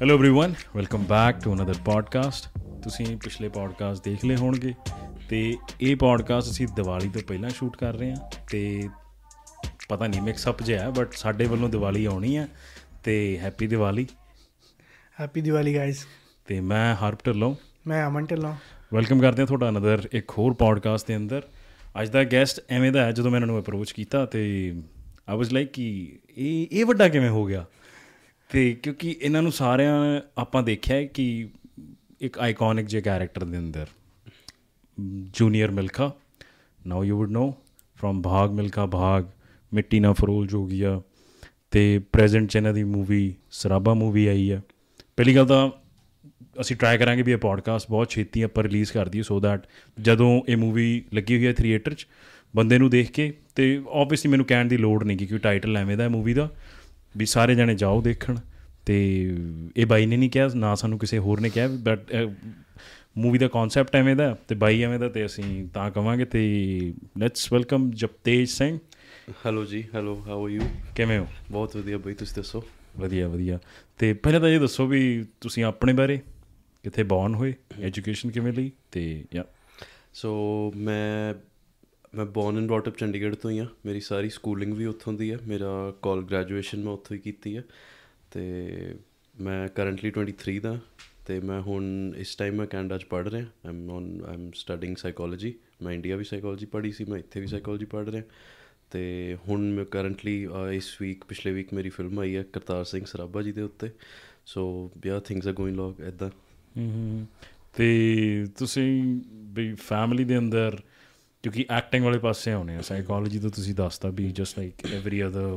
hello everyone welcome back to another podcast ਤੁਸੀਂ ਪਿਛਲੇ podcast ਦੇਖ ਲਏ ਹੋਣਗੇ ਤੇ ਇਹ ਪੋਡਕਾਸਟ ਅਸੀਂ ਦੀਵਾਲੀ ਤੋਂ ਪਹਿਲਾਂ ਸ਼ੂਟ ਕਰ ਰਹੇ ਹਾਂ ਤੇ ਪਤਾ ਨਹੀਂ ਮਿਕਸ ਅਪ ਜਿਹਾ ਬਟ ਸਾਡੇ ਵੱਲੋਂ ਦੀਵਾਲੀ ਆਉਣੀ ਹੈ ਤੇ happy Diwali happy Diwali guys ਤੇ ਮੈਂ ਹਰਪ ਢਿੱਲੋਂ ਮੈਂ ਅਮਨ ਢਿੱਲੋਂ ਵੈਲਕਮ ਕਰਦੇ ਹਾਂ ਤੁਹਾਡਾ ਅਨਦਰ ਇੱਕ ਹੋਰ ਪੋਡਕਾਸਟ ਦੇ ਅੰਦਰ ਅੱਜ ਦਾ ਗੈਸਟ ਐਵੇਂ ਦਾ ਹੈ ਜਦੋਂ ਮੈਂ ਇਹਨਾਂ ਨੂੰ ਅਪਰੋਚ ਕੀਤਾ ਤੇ ਆਈ ਵਾਸ ਲਾਈਕ ਕਿ ਇਹ ਇਹ ਵੱਡਾ ਕਿਵੇਂ ਹੋ ਗਿਆ ਤੇ ਕਿਉਂਕਿ ਇਹਨਾਂ ਨੂੰ ਸਾਰਿਆਂ ਆਪਾਂ ਦੇਖਿਆ ਹੈ ਕਿ ਇੱਕ ਆਈਕੋਨਿਕ ਜੇ ਕੈਰੈਕਟਰ ਦੇ ਅੰਦਰ junior Milkha now you would know from Bhaag Milkha Bhaag ਮਿੱਟੀ ਨਾ ਫਰੋਲ ਜੋਗੀਆ ਤੇ ਪ੍ਰੈਜ਼ੈਂਟ ਚ ਇਹਨਾਂ ਦੀ ਮੂਵੀ ਸਰਾਬਾ ਮੂਵੀ ਆਈ ਹੈ। ਪਹਿਲੀ ਗੱਲ ਤਾਂ ਅਸੀਂ ਟਰਾਈ ਕਰਾਂਗੇ ਵੀ ਇਹ ਪੋਡਕਾਸਟ ਬਹੁਤ ਛੇਤੀ ਆਪਾਂ ਰਿਲੀਜ਼ ਕਰ ਦਈਏ ਸੋ ਦੈਟ ਜਦੋਂ ਇਹ ਮੂਵੀ ਲੱਗੀ ਹੋਈ ਹੈ ਥੀਏਟਰ 'ਚ, ਬੰਦੇ ਨੂੰ ਦੇਖ ਕੇ, ਤੇ ਆਬਵੀਅਸਲੀ ਮੈਨੂੰ ਕਹਿਣ ਦੀ ਲੋੜ ਨਹੀਂ ਕਿਉਂਕਿ ਟਾਈਟਲ ਐਵੇਂ ਦਾ ਹੈ ਮੂਵੀ ਦਾ। ਵੀ ਸਾਰੇ ਜਣੇ ਜਾਓ ਦੇਖਣ ਤੇ ਇਹ ਬਾਈ ਨੇ ਨਹੀਂ ਕਿਹਾ ਨਾ ਸਾਨੂੰ ਕਿਸੇ ਹੋਰ ਨੇ ਕਿਹਾ ਬਟ ਮੂਵੀ ਦਾ ਕਨਸੈਪਟ ਐਵੇਂ ਦਾ ਤੇ ਬਾਈ ਐਵੇਂ ਦਾ ਤੇ ਅਸੀਂ ਤਾਂ ਕਵਾਂਗੇ ਤੇ let's welcome Japtej Singh. Hello ji hello how are you ਕਿਵੇਂ ਹੋ? ਬਹੁਤ ਵਧੀਆ ਬਈ ਤੁਸੀਂ ਦੱਸੋ? ਵਧੀਆ ਵਧੀਆ। ਤੇ ਪਹਿਲਾਂ ਤਾਂ ਇਹ ਦੱਸੋ ਵੀ ਤੁਸੀਂ ਆਪਣੇ ਬਾਰੇ ਕਿੱਥੇ ਬੌਰਨ ਹੋਏ ਐਜੂਕੇਸ਼ਨ ਕਿਵੇਂ ਲਈ ਤੇ ਯਾ ਸੋ ਮੈਂ ਮੈਂ born and brought up Chandigarh ਤੋਂ ਹੀ ਆ ਮੇਰੀ ਸਾਰੀ ਸਕੂਲਿੰਗ ਵੀ ਉੱਥੋਂ ਦੀ ਹੈ। ਮੇਰਾ ਕਾਲ ਗ੍ਰੈਜੂਏਸ਼ਨ ਮੈਂ ਉੱਥੋਂ ਹੀ ਕੀਤੀ ਹੈ। ਤੇ ਮੈਂ ਕਰੰਟਲੀ 23 ਦਾ ਤੇ ਮੈਂ ਹੁਣ ਇਸ ਟਾਈਮ ਮੈਂ ਕੈਨੇਡਾ 'ਚ ਪੜ੍ਹ ਰਿਹਾ। I'm on I'm studying psychology ਮੈਂ ਇੰਡੀਆ ਵੀ ਸਾਈਕੋਲੋਜੀ ਪੜ੍ਹੀ ਸੀ। ਮੈਂ ਇੱਥੇ ਵੀ ਸਾਈਕੋਲੋਜੀ ਪੜ੍ਹ ਰਿਹਾ। ਤੇ ਹੁਣ ਮੈਂ ਕਰੰਟਲੀ ਇਸ ਵੀਕ ਪਿਛਲੇ ਵੀਕ ਮੇਰੀ ਫਿਲਮ ਆਈ ਹੈ ਕਰਤਾਰ ਸਿੰਘ ਸਰਾਭਾ ਜੀ ਦੇ ਉੱਤੇ। ਸੋ ਯਾ ਥਿੰਗਸ ਆਰ ਗੋਇੰਗ ਲੌਗ ਐਦਾਂ ਹੂੰ ਤੇ ਤੁਸੀਂ ਵੀ ਫੈਮਿਲੀ ਦੇ ਅੰਦਰ ਕਿਉਂਕਿ ਐਕਟਿੰਗ ਵਾਲੇ ਪਾਸੇ ਆਉਣੇ ਆ। ਸਾਈਕੋਲੋਜੀ ਤੋਂ ਤੁਸੀਂ ਦੱਸਤਾ ਵੀ just like every other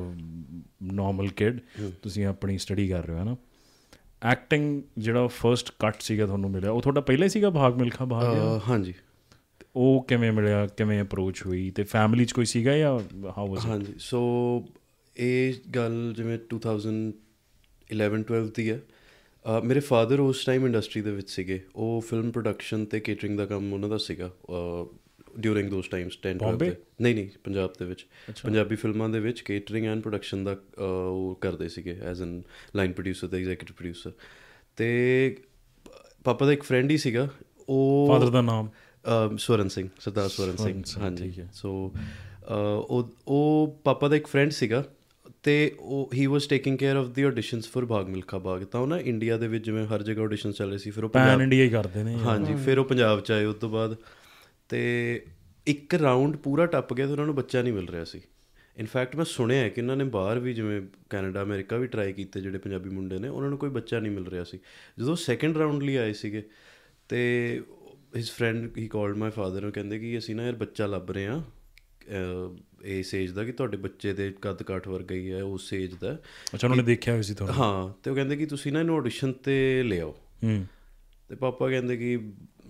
normal kid ਤੁਸੀਂ ਆਪਣੀ ਸਟੱਡੀ ਕਰ ਰਹੇ ਹੋ ਨਾ? ਐਕਟਿੰਗ ਜਿਹੜਾ ਫਰਸਟ ਕੱਟ ਸੀਗਾ ਤੁਹਾਨੂੰ ਮਿਲਿਆ ਉਹ ਤੁਹਾਡਾ ਪਹਿਲਾਂ ਹੀ ਸੀਗਾ ਭਾਗ ਮਿਲਖਾ ਭਾਗ ਹਾਂਜੀ। ਉਹ ਕਿਵੇਂ ਮਿਲਿਆ ਕਿਵੇਂ ਅਪਰੋਚ ਹੋਈ? ਤੇ ਫੈਮਿਲੀ 'ਚ ਕੋਈ ਸੀਗਾ ਜਾਂ ਹਾਊ ਵਾਸ ਹਾਂਜੀ ਸੋ ਇਹ ਗੱਲ ਜਿਵੇਂ 2011 12 ਦੀ ਹੈ। ਮੇਰੇ ਫਾਦਰ ਉਸ ਟਾਈਮ ਇੰਡਸਟਰੀ ਦੇ ਵਿੱਚ ਸੀਗੇ। ਉਹ ਫਿਲਮ ਪ੍ਰੋਡਕਸ਼ਨ ਤੇ ਕੇਟਰਿੰਗ ਦਾ ਕੰਮ ਉਹਨਾਂ ਦਾ ਸੀਗਾ। During those times 10 12 Bombay? ਤੇ ਨਹੀਂ ਨਹੀਂ ਪੰਜਾਬ ਦੇ ਵਿੱਚ। ਪੰਜਾਬੀ ਫਿਲਮਾਂ ਦੇ ਵਿੱਚ ਕੇਟਰਿੰਗ ਐਂਡ ਪ੍ਰੋਡਕਸ਼ਨ ਦਾ ਉਹ ਕਰਦੇ ਸੀਗੇ ਐਜ਼ ਐਨ ਲਾਈਨ ਪ੍ਰੋਡਿਊਸਰ ਤੇ ਐਗਜ਼ੀਕਿਊਟਿਵ ਪ੍ਰੋਡਿਊਸਰ ਤੇ ਪਾਪਾ ਦਾ ਇੱਕ ਫਰੈਂਡ ਹੀ ਸੀਗਾ ਉਹ ਫਾਦਰ ਦਾ ਨਾਮ? ਸਵਰਨ ਸਿੰਘ ਸਰਦਾਰ ਸਵਰਨ ਸਿੰਘ ਹਾਂਜੀ। ਸੋ ਉਹ ਉਹ ਪਾਪਾ ਦਾ ਇੱਕ ਫਰੈਂਡ ਸੀਗਾ ਤੇ ਉਹ ਹੀ was taking care of the auditions for Bhaag Milkha Bhaag ਤਾਂ ਉਹ ਨਾ ਇੰਡੀਆ ਦੇ ਵਿੱਚ ਜਿਵੇਂ ਹਰ ਜਗ੍ਹਾ ਆਡੀਸ਼ਨਸ ਚੱਲ ਰਹੇ ਸੀ ਫਿਰ ਉਹ ਪੰਜਾਬ ਇੰਡੀਆ ਹੀ ਕਰਦੇ ਨੇ। ਹਾਂਜੀ ਫਿਰ ਉਹ ਪੰਜਾਬ ਚ ਆਏ ਉਸ ਤੋਂ ਬਾਅਦ ਤੇ ਇੱਕ ਰਾਉਂਡ ਪੂਰਾ ਟੱਪ ਗਿਆ ਤੇ ਉਹਨਾਂ ਨੂੰ ਬੱਚਾ ਨਹੀਂ ਮਿਲ ਰਿਹਾ ਸੀ। ਇਨਫੈਕਟ ਮੈਂ ਸੁਣਿਆ ਹੈ ਕਿ ਉਹਨਾਂ ਨੇ ਬਾਹਰ ਵੀ ਜਿਵੇਂ ਕੈਨੇਡਾ ਅਮਰੀਕਾ ਵੀ ਟਰਾਈ ਕੀਤੇ ਜਿਹੜੇ ਪੰਜਾਬੀ ਮੁੰਡੇ ਨੇ ਉਹਨਾਂ ਨੂੰ ਕੋਈ ਬੱਚਾ ਨਹੀਂ ਮਿਲ ਰਿਹਾ ਸੀ। ਜਦੋਂ ਸੈਕੰਡ ਰਾਉਂਡ ਲਈ ਆਏ ਸੀਗੇ ਤੇ his friend he called my father ਨੂੰ ਕਹਿੰਦੇ ਕਿ ਅਸੀਂ ਨਾ ਯਾਰ ਬੱਚਾ ਲੱਭ ਰਹੇ ਆ ਇਸ ਏਜ ਦਾ ਕਿ ਤੁਹਾਡੇ ਬੱਚੇ ਦੇ ਕੱਦ ਕਾਠ ਵਰਗਾ ਹੀ ਹੈ ਉਸ ਏਜ ਦਾ। ਅੱਛਾ ਉਹਨਾਂ ਨੇ ਦੇਖਿਆ ਹੋਇਆ ਸੀ ਤੁਹਾਨੂੰ? ਹਾਂ ਤੇ ਉਹ ਕਹਿੰਦੇ ਕਿ ਤੁਸੀਂ ਨਾ ਇਹਨੂੰ ਆਡੀਸ਼ਨ ਤੇ ਲਿਆਓ ਹੂੰ। ਤੇ ਪਾਪਾ ਕਹਿੰਦੇ ਕਿ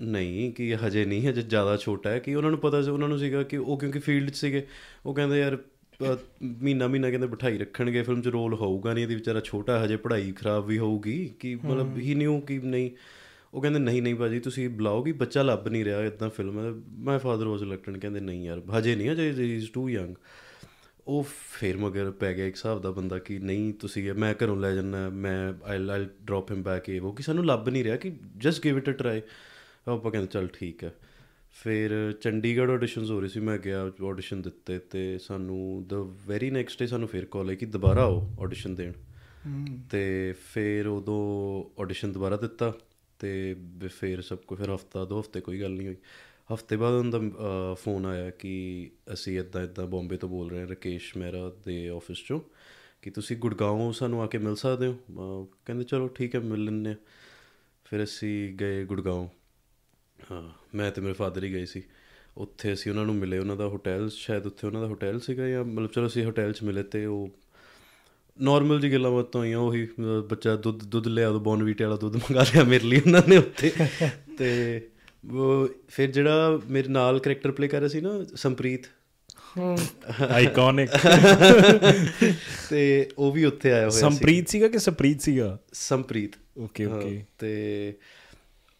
ਨਹੀਂ ਕਿ ਹਜੇ ਨਹੀਂ ਹਜੇ ਜ਼ਿਆਦਾ ਛੋਟਾ ਹੈ। ਕਿ ਉਹਨਾਂ ਨੂੰ ਪਤਾ ਸੀ ਉਹਨਾਂ ਨੂੰ ਸੀਗਾ ਕਿ ਉਹ ਕਿਉਂਕਿ ਫੀਲਡ 'ਚ ਸੀਗੇ ਉਹ ਕਹਿੰਦੇ ਯਾਰ ਮਹੀਨਾ ਮਹੀਨਾ ਕਹਿੰਦੇ ਬਿਠਾਈ ਰੱਖਣਗੇ ਫਿਲਮ 'ਚ ਰੋਲ ਹੋਊਗਾ ਨਹੀਂ ਇਹਦੀ ਵਿਚਾਰਾ ਛੋਟਾ ਹਜੇ ਪੜ੍ਹਾਈ ਖਰਾਬ ਵੀ ਹੋਊਗੀ ਕਿ ਮਤਲਬ ਹੀ। ਨਿਊ ਕਿ ਨਹੀਂ। ਉਹ ਕਹਿੰਦੇ ਨਹੀਂ ਨਹੀਂ ਬਾਜੀ ਤੁਸੀਂ ਬੁਲਾਓਗੀ ਬੱਚਾ ਲੱਭ ਨਹੀਂ ਰਿਹਾ ਇਦਾਂ ਫਿਲਮ। ਹੈ ਮਾਈ ਫਾਦਰ ਵਾਸ ਇਲੈਕਟਡ ਕਹਿੰਦੇ ਨਹੀਂ ਯਾਰ ਹਜੇ ਨਹੀਂ ਹਜੇ ਇਜ਼ ਟੂ ਯੰਗ ਉਹ ਫਿਰ ਮਗਰ ਪੈ ਗਿਆ ਇੱਕ ਹਿਸਾਬ ਦਾ ਬੰਦਾ ਕਿ ਨਹੀਂ ਤੁਸੀਂ ਮੈਂ ਘਰੋਂ ਲੈ ਜਾਣਾ ਮੈਂ I I drop him back ਇਹ ਉਹ ਕਿ ਸਾਨੂੰ ਲੱਭ ਨਹੀਂ ਰਿਹਾ ਕਿ just give it a try ਆਪਾਂ ਕਹਿੰਦੇ ਚੱਲ ਠੀਕ ਹੈ। ਫਿਰ ਚੰਡੀਗੜ੍ਹ ਆਡੀਸ਼ਨਸ ਹੋ ਰਹੀ ਸੀ ਮੈਂ ਗਿਆ ਆਡੀਸ਼ਨ ਦਿੱਤੇ ਤੇ ਸਾਨੂੰ ਦ ਵੈਰੀ ਨੈਕਸਟ ਡੇ ਸਾਨੂੰ ਫਿਰ ਕਾਲ ਆਈ ਕਿ ਦੁਬਾਰਾ ਆਓ ਆਡੀਸ਼ਨ ਦੇਣ। ਤੇ ਫਿਰ ਉਦੋਂ ਆਡੀਸ਼ਨ ਦੁਬਾਰਾ ਦਿੱਤਾ ਤੇ ਫਿਰ ਸਭ ਕੁਝ ਫਿਰ ਹਫਤਾ ਦੋ ਹਫ਼ਤੇ ਕੋਈ ਗੱਲ ਨਹੀਂ ਹੋਈ। ਹਫ਼ਤੇ ਬਾਅਦ ਉਹਨਾਂ ਦਾ ਫੋਨ ਆਇਆ ਕਿ ਅਸੀਂ ਇਦਾਂ ਇਦਾਂ ਬੰਬੇ ਤੋਂ ਬੋਲ ਰਹੇ ਹਾਂ ਰਕੇਸ਼ ਮਹਿਰਾ ਦੇ ਆਫਿਸ ਚੋਂ ਕਿ ਤੁਸੀਂ ਗੁੜਗਾਉਂ ਸਾਨੂੰ ਆ ਕੇ ਮਿਲ ਸਕਦੇ ਹੋ? ਕਹਿੰਦੇ ਚਲੋ ਠੀਕ ਹੈ ਮਿਲ ਲੈਂਦੇ ਫਿਰ ਅਸੀਂ ਗਏ ਗੁੜਗਾਉਂ ਹਾਂ ਮੈਂ ਤੇ ਮੇਰੇ ਫਾਦਰ ਹੀ ਗਏ ਸੀ। ਉੱਥੇ ਅਸੀਂ ਉਹਨਾਂ ਨੂੰ ਮਿਲੇ ਉਹਨਾਂ ਦਾ ਹੋਟਲ ਸ਼ਾਇਦ ਉੱਥੇ ਉਹਨਾਂ ਦਾ ਹੋਟਲ ਸੀਗਾ ਜਾਂ ਮਤਲਬ ਚਲੋ ਅਸੀਂ ਹੋਟਲ 'ਚ ਮਿਲੇ ਤੇ ਉਹ ਨਾਰਮਲ ਜੀ ਗੱਲਾਂ ਬਾਤਾਂ ਹੋਈਆਂ ਉਹੀ ਬੱਚਾ ਦੁੱਧ ਦੁੱਧ ਲਿਆ ਦੋ ਬੋਨਵੀਟੇ ਵਾਲਾ ਦੁੱਧ ਮੰਗਾ ਲਿਆ ਮੇਰੇ ਲਈ ਉਹਨਾਂ ਨੇ ਉੱਥੇ। ਤੇ ਉਹ ਫਿਰ ਜਿਹੜਾ ਮੇਰੇ ਨਾਲ ਕੈਰੈਕਟਰ ਪਲੇ ਕਰ ਰਿਹਾ ਸੀ ਨਾ ਸੰਪ੍ਰੀਤ। ਆਈਕੋਨਿਕ ਤੇ ਉਹ ਵੀ ਉੱਥੇ ਆਇਆ ਹੋਇਆ ਸੀ। ਸੰਪ੍ਰੀਤ ਸੀਗਾ ਕਿ ਸਪ੍ਰੀਤ ਸੀਗਾ? ਸੰਪ੍ਰੀਤ। ਓਕੇ ਓਕੇ ਤੇ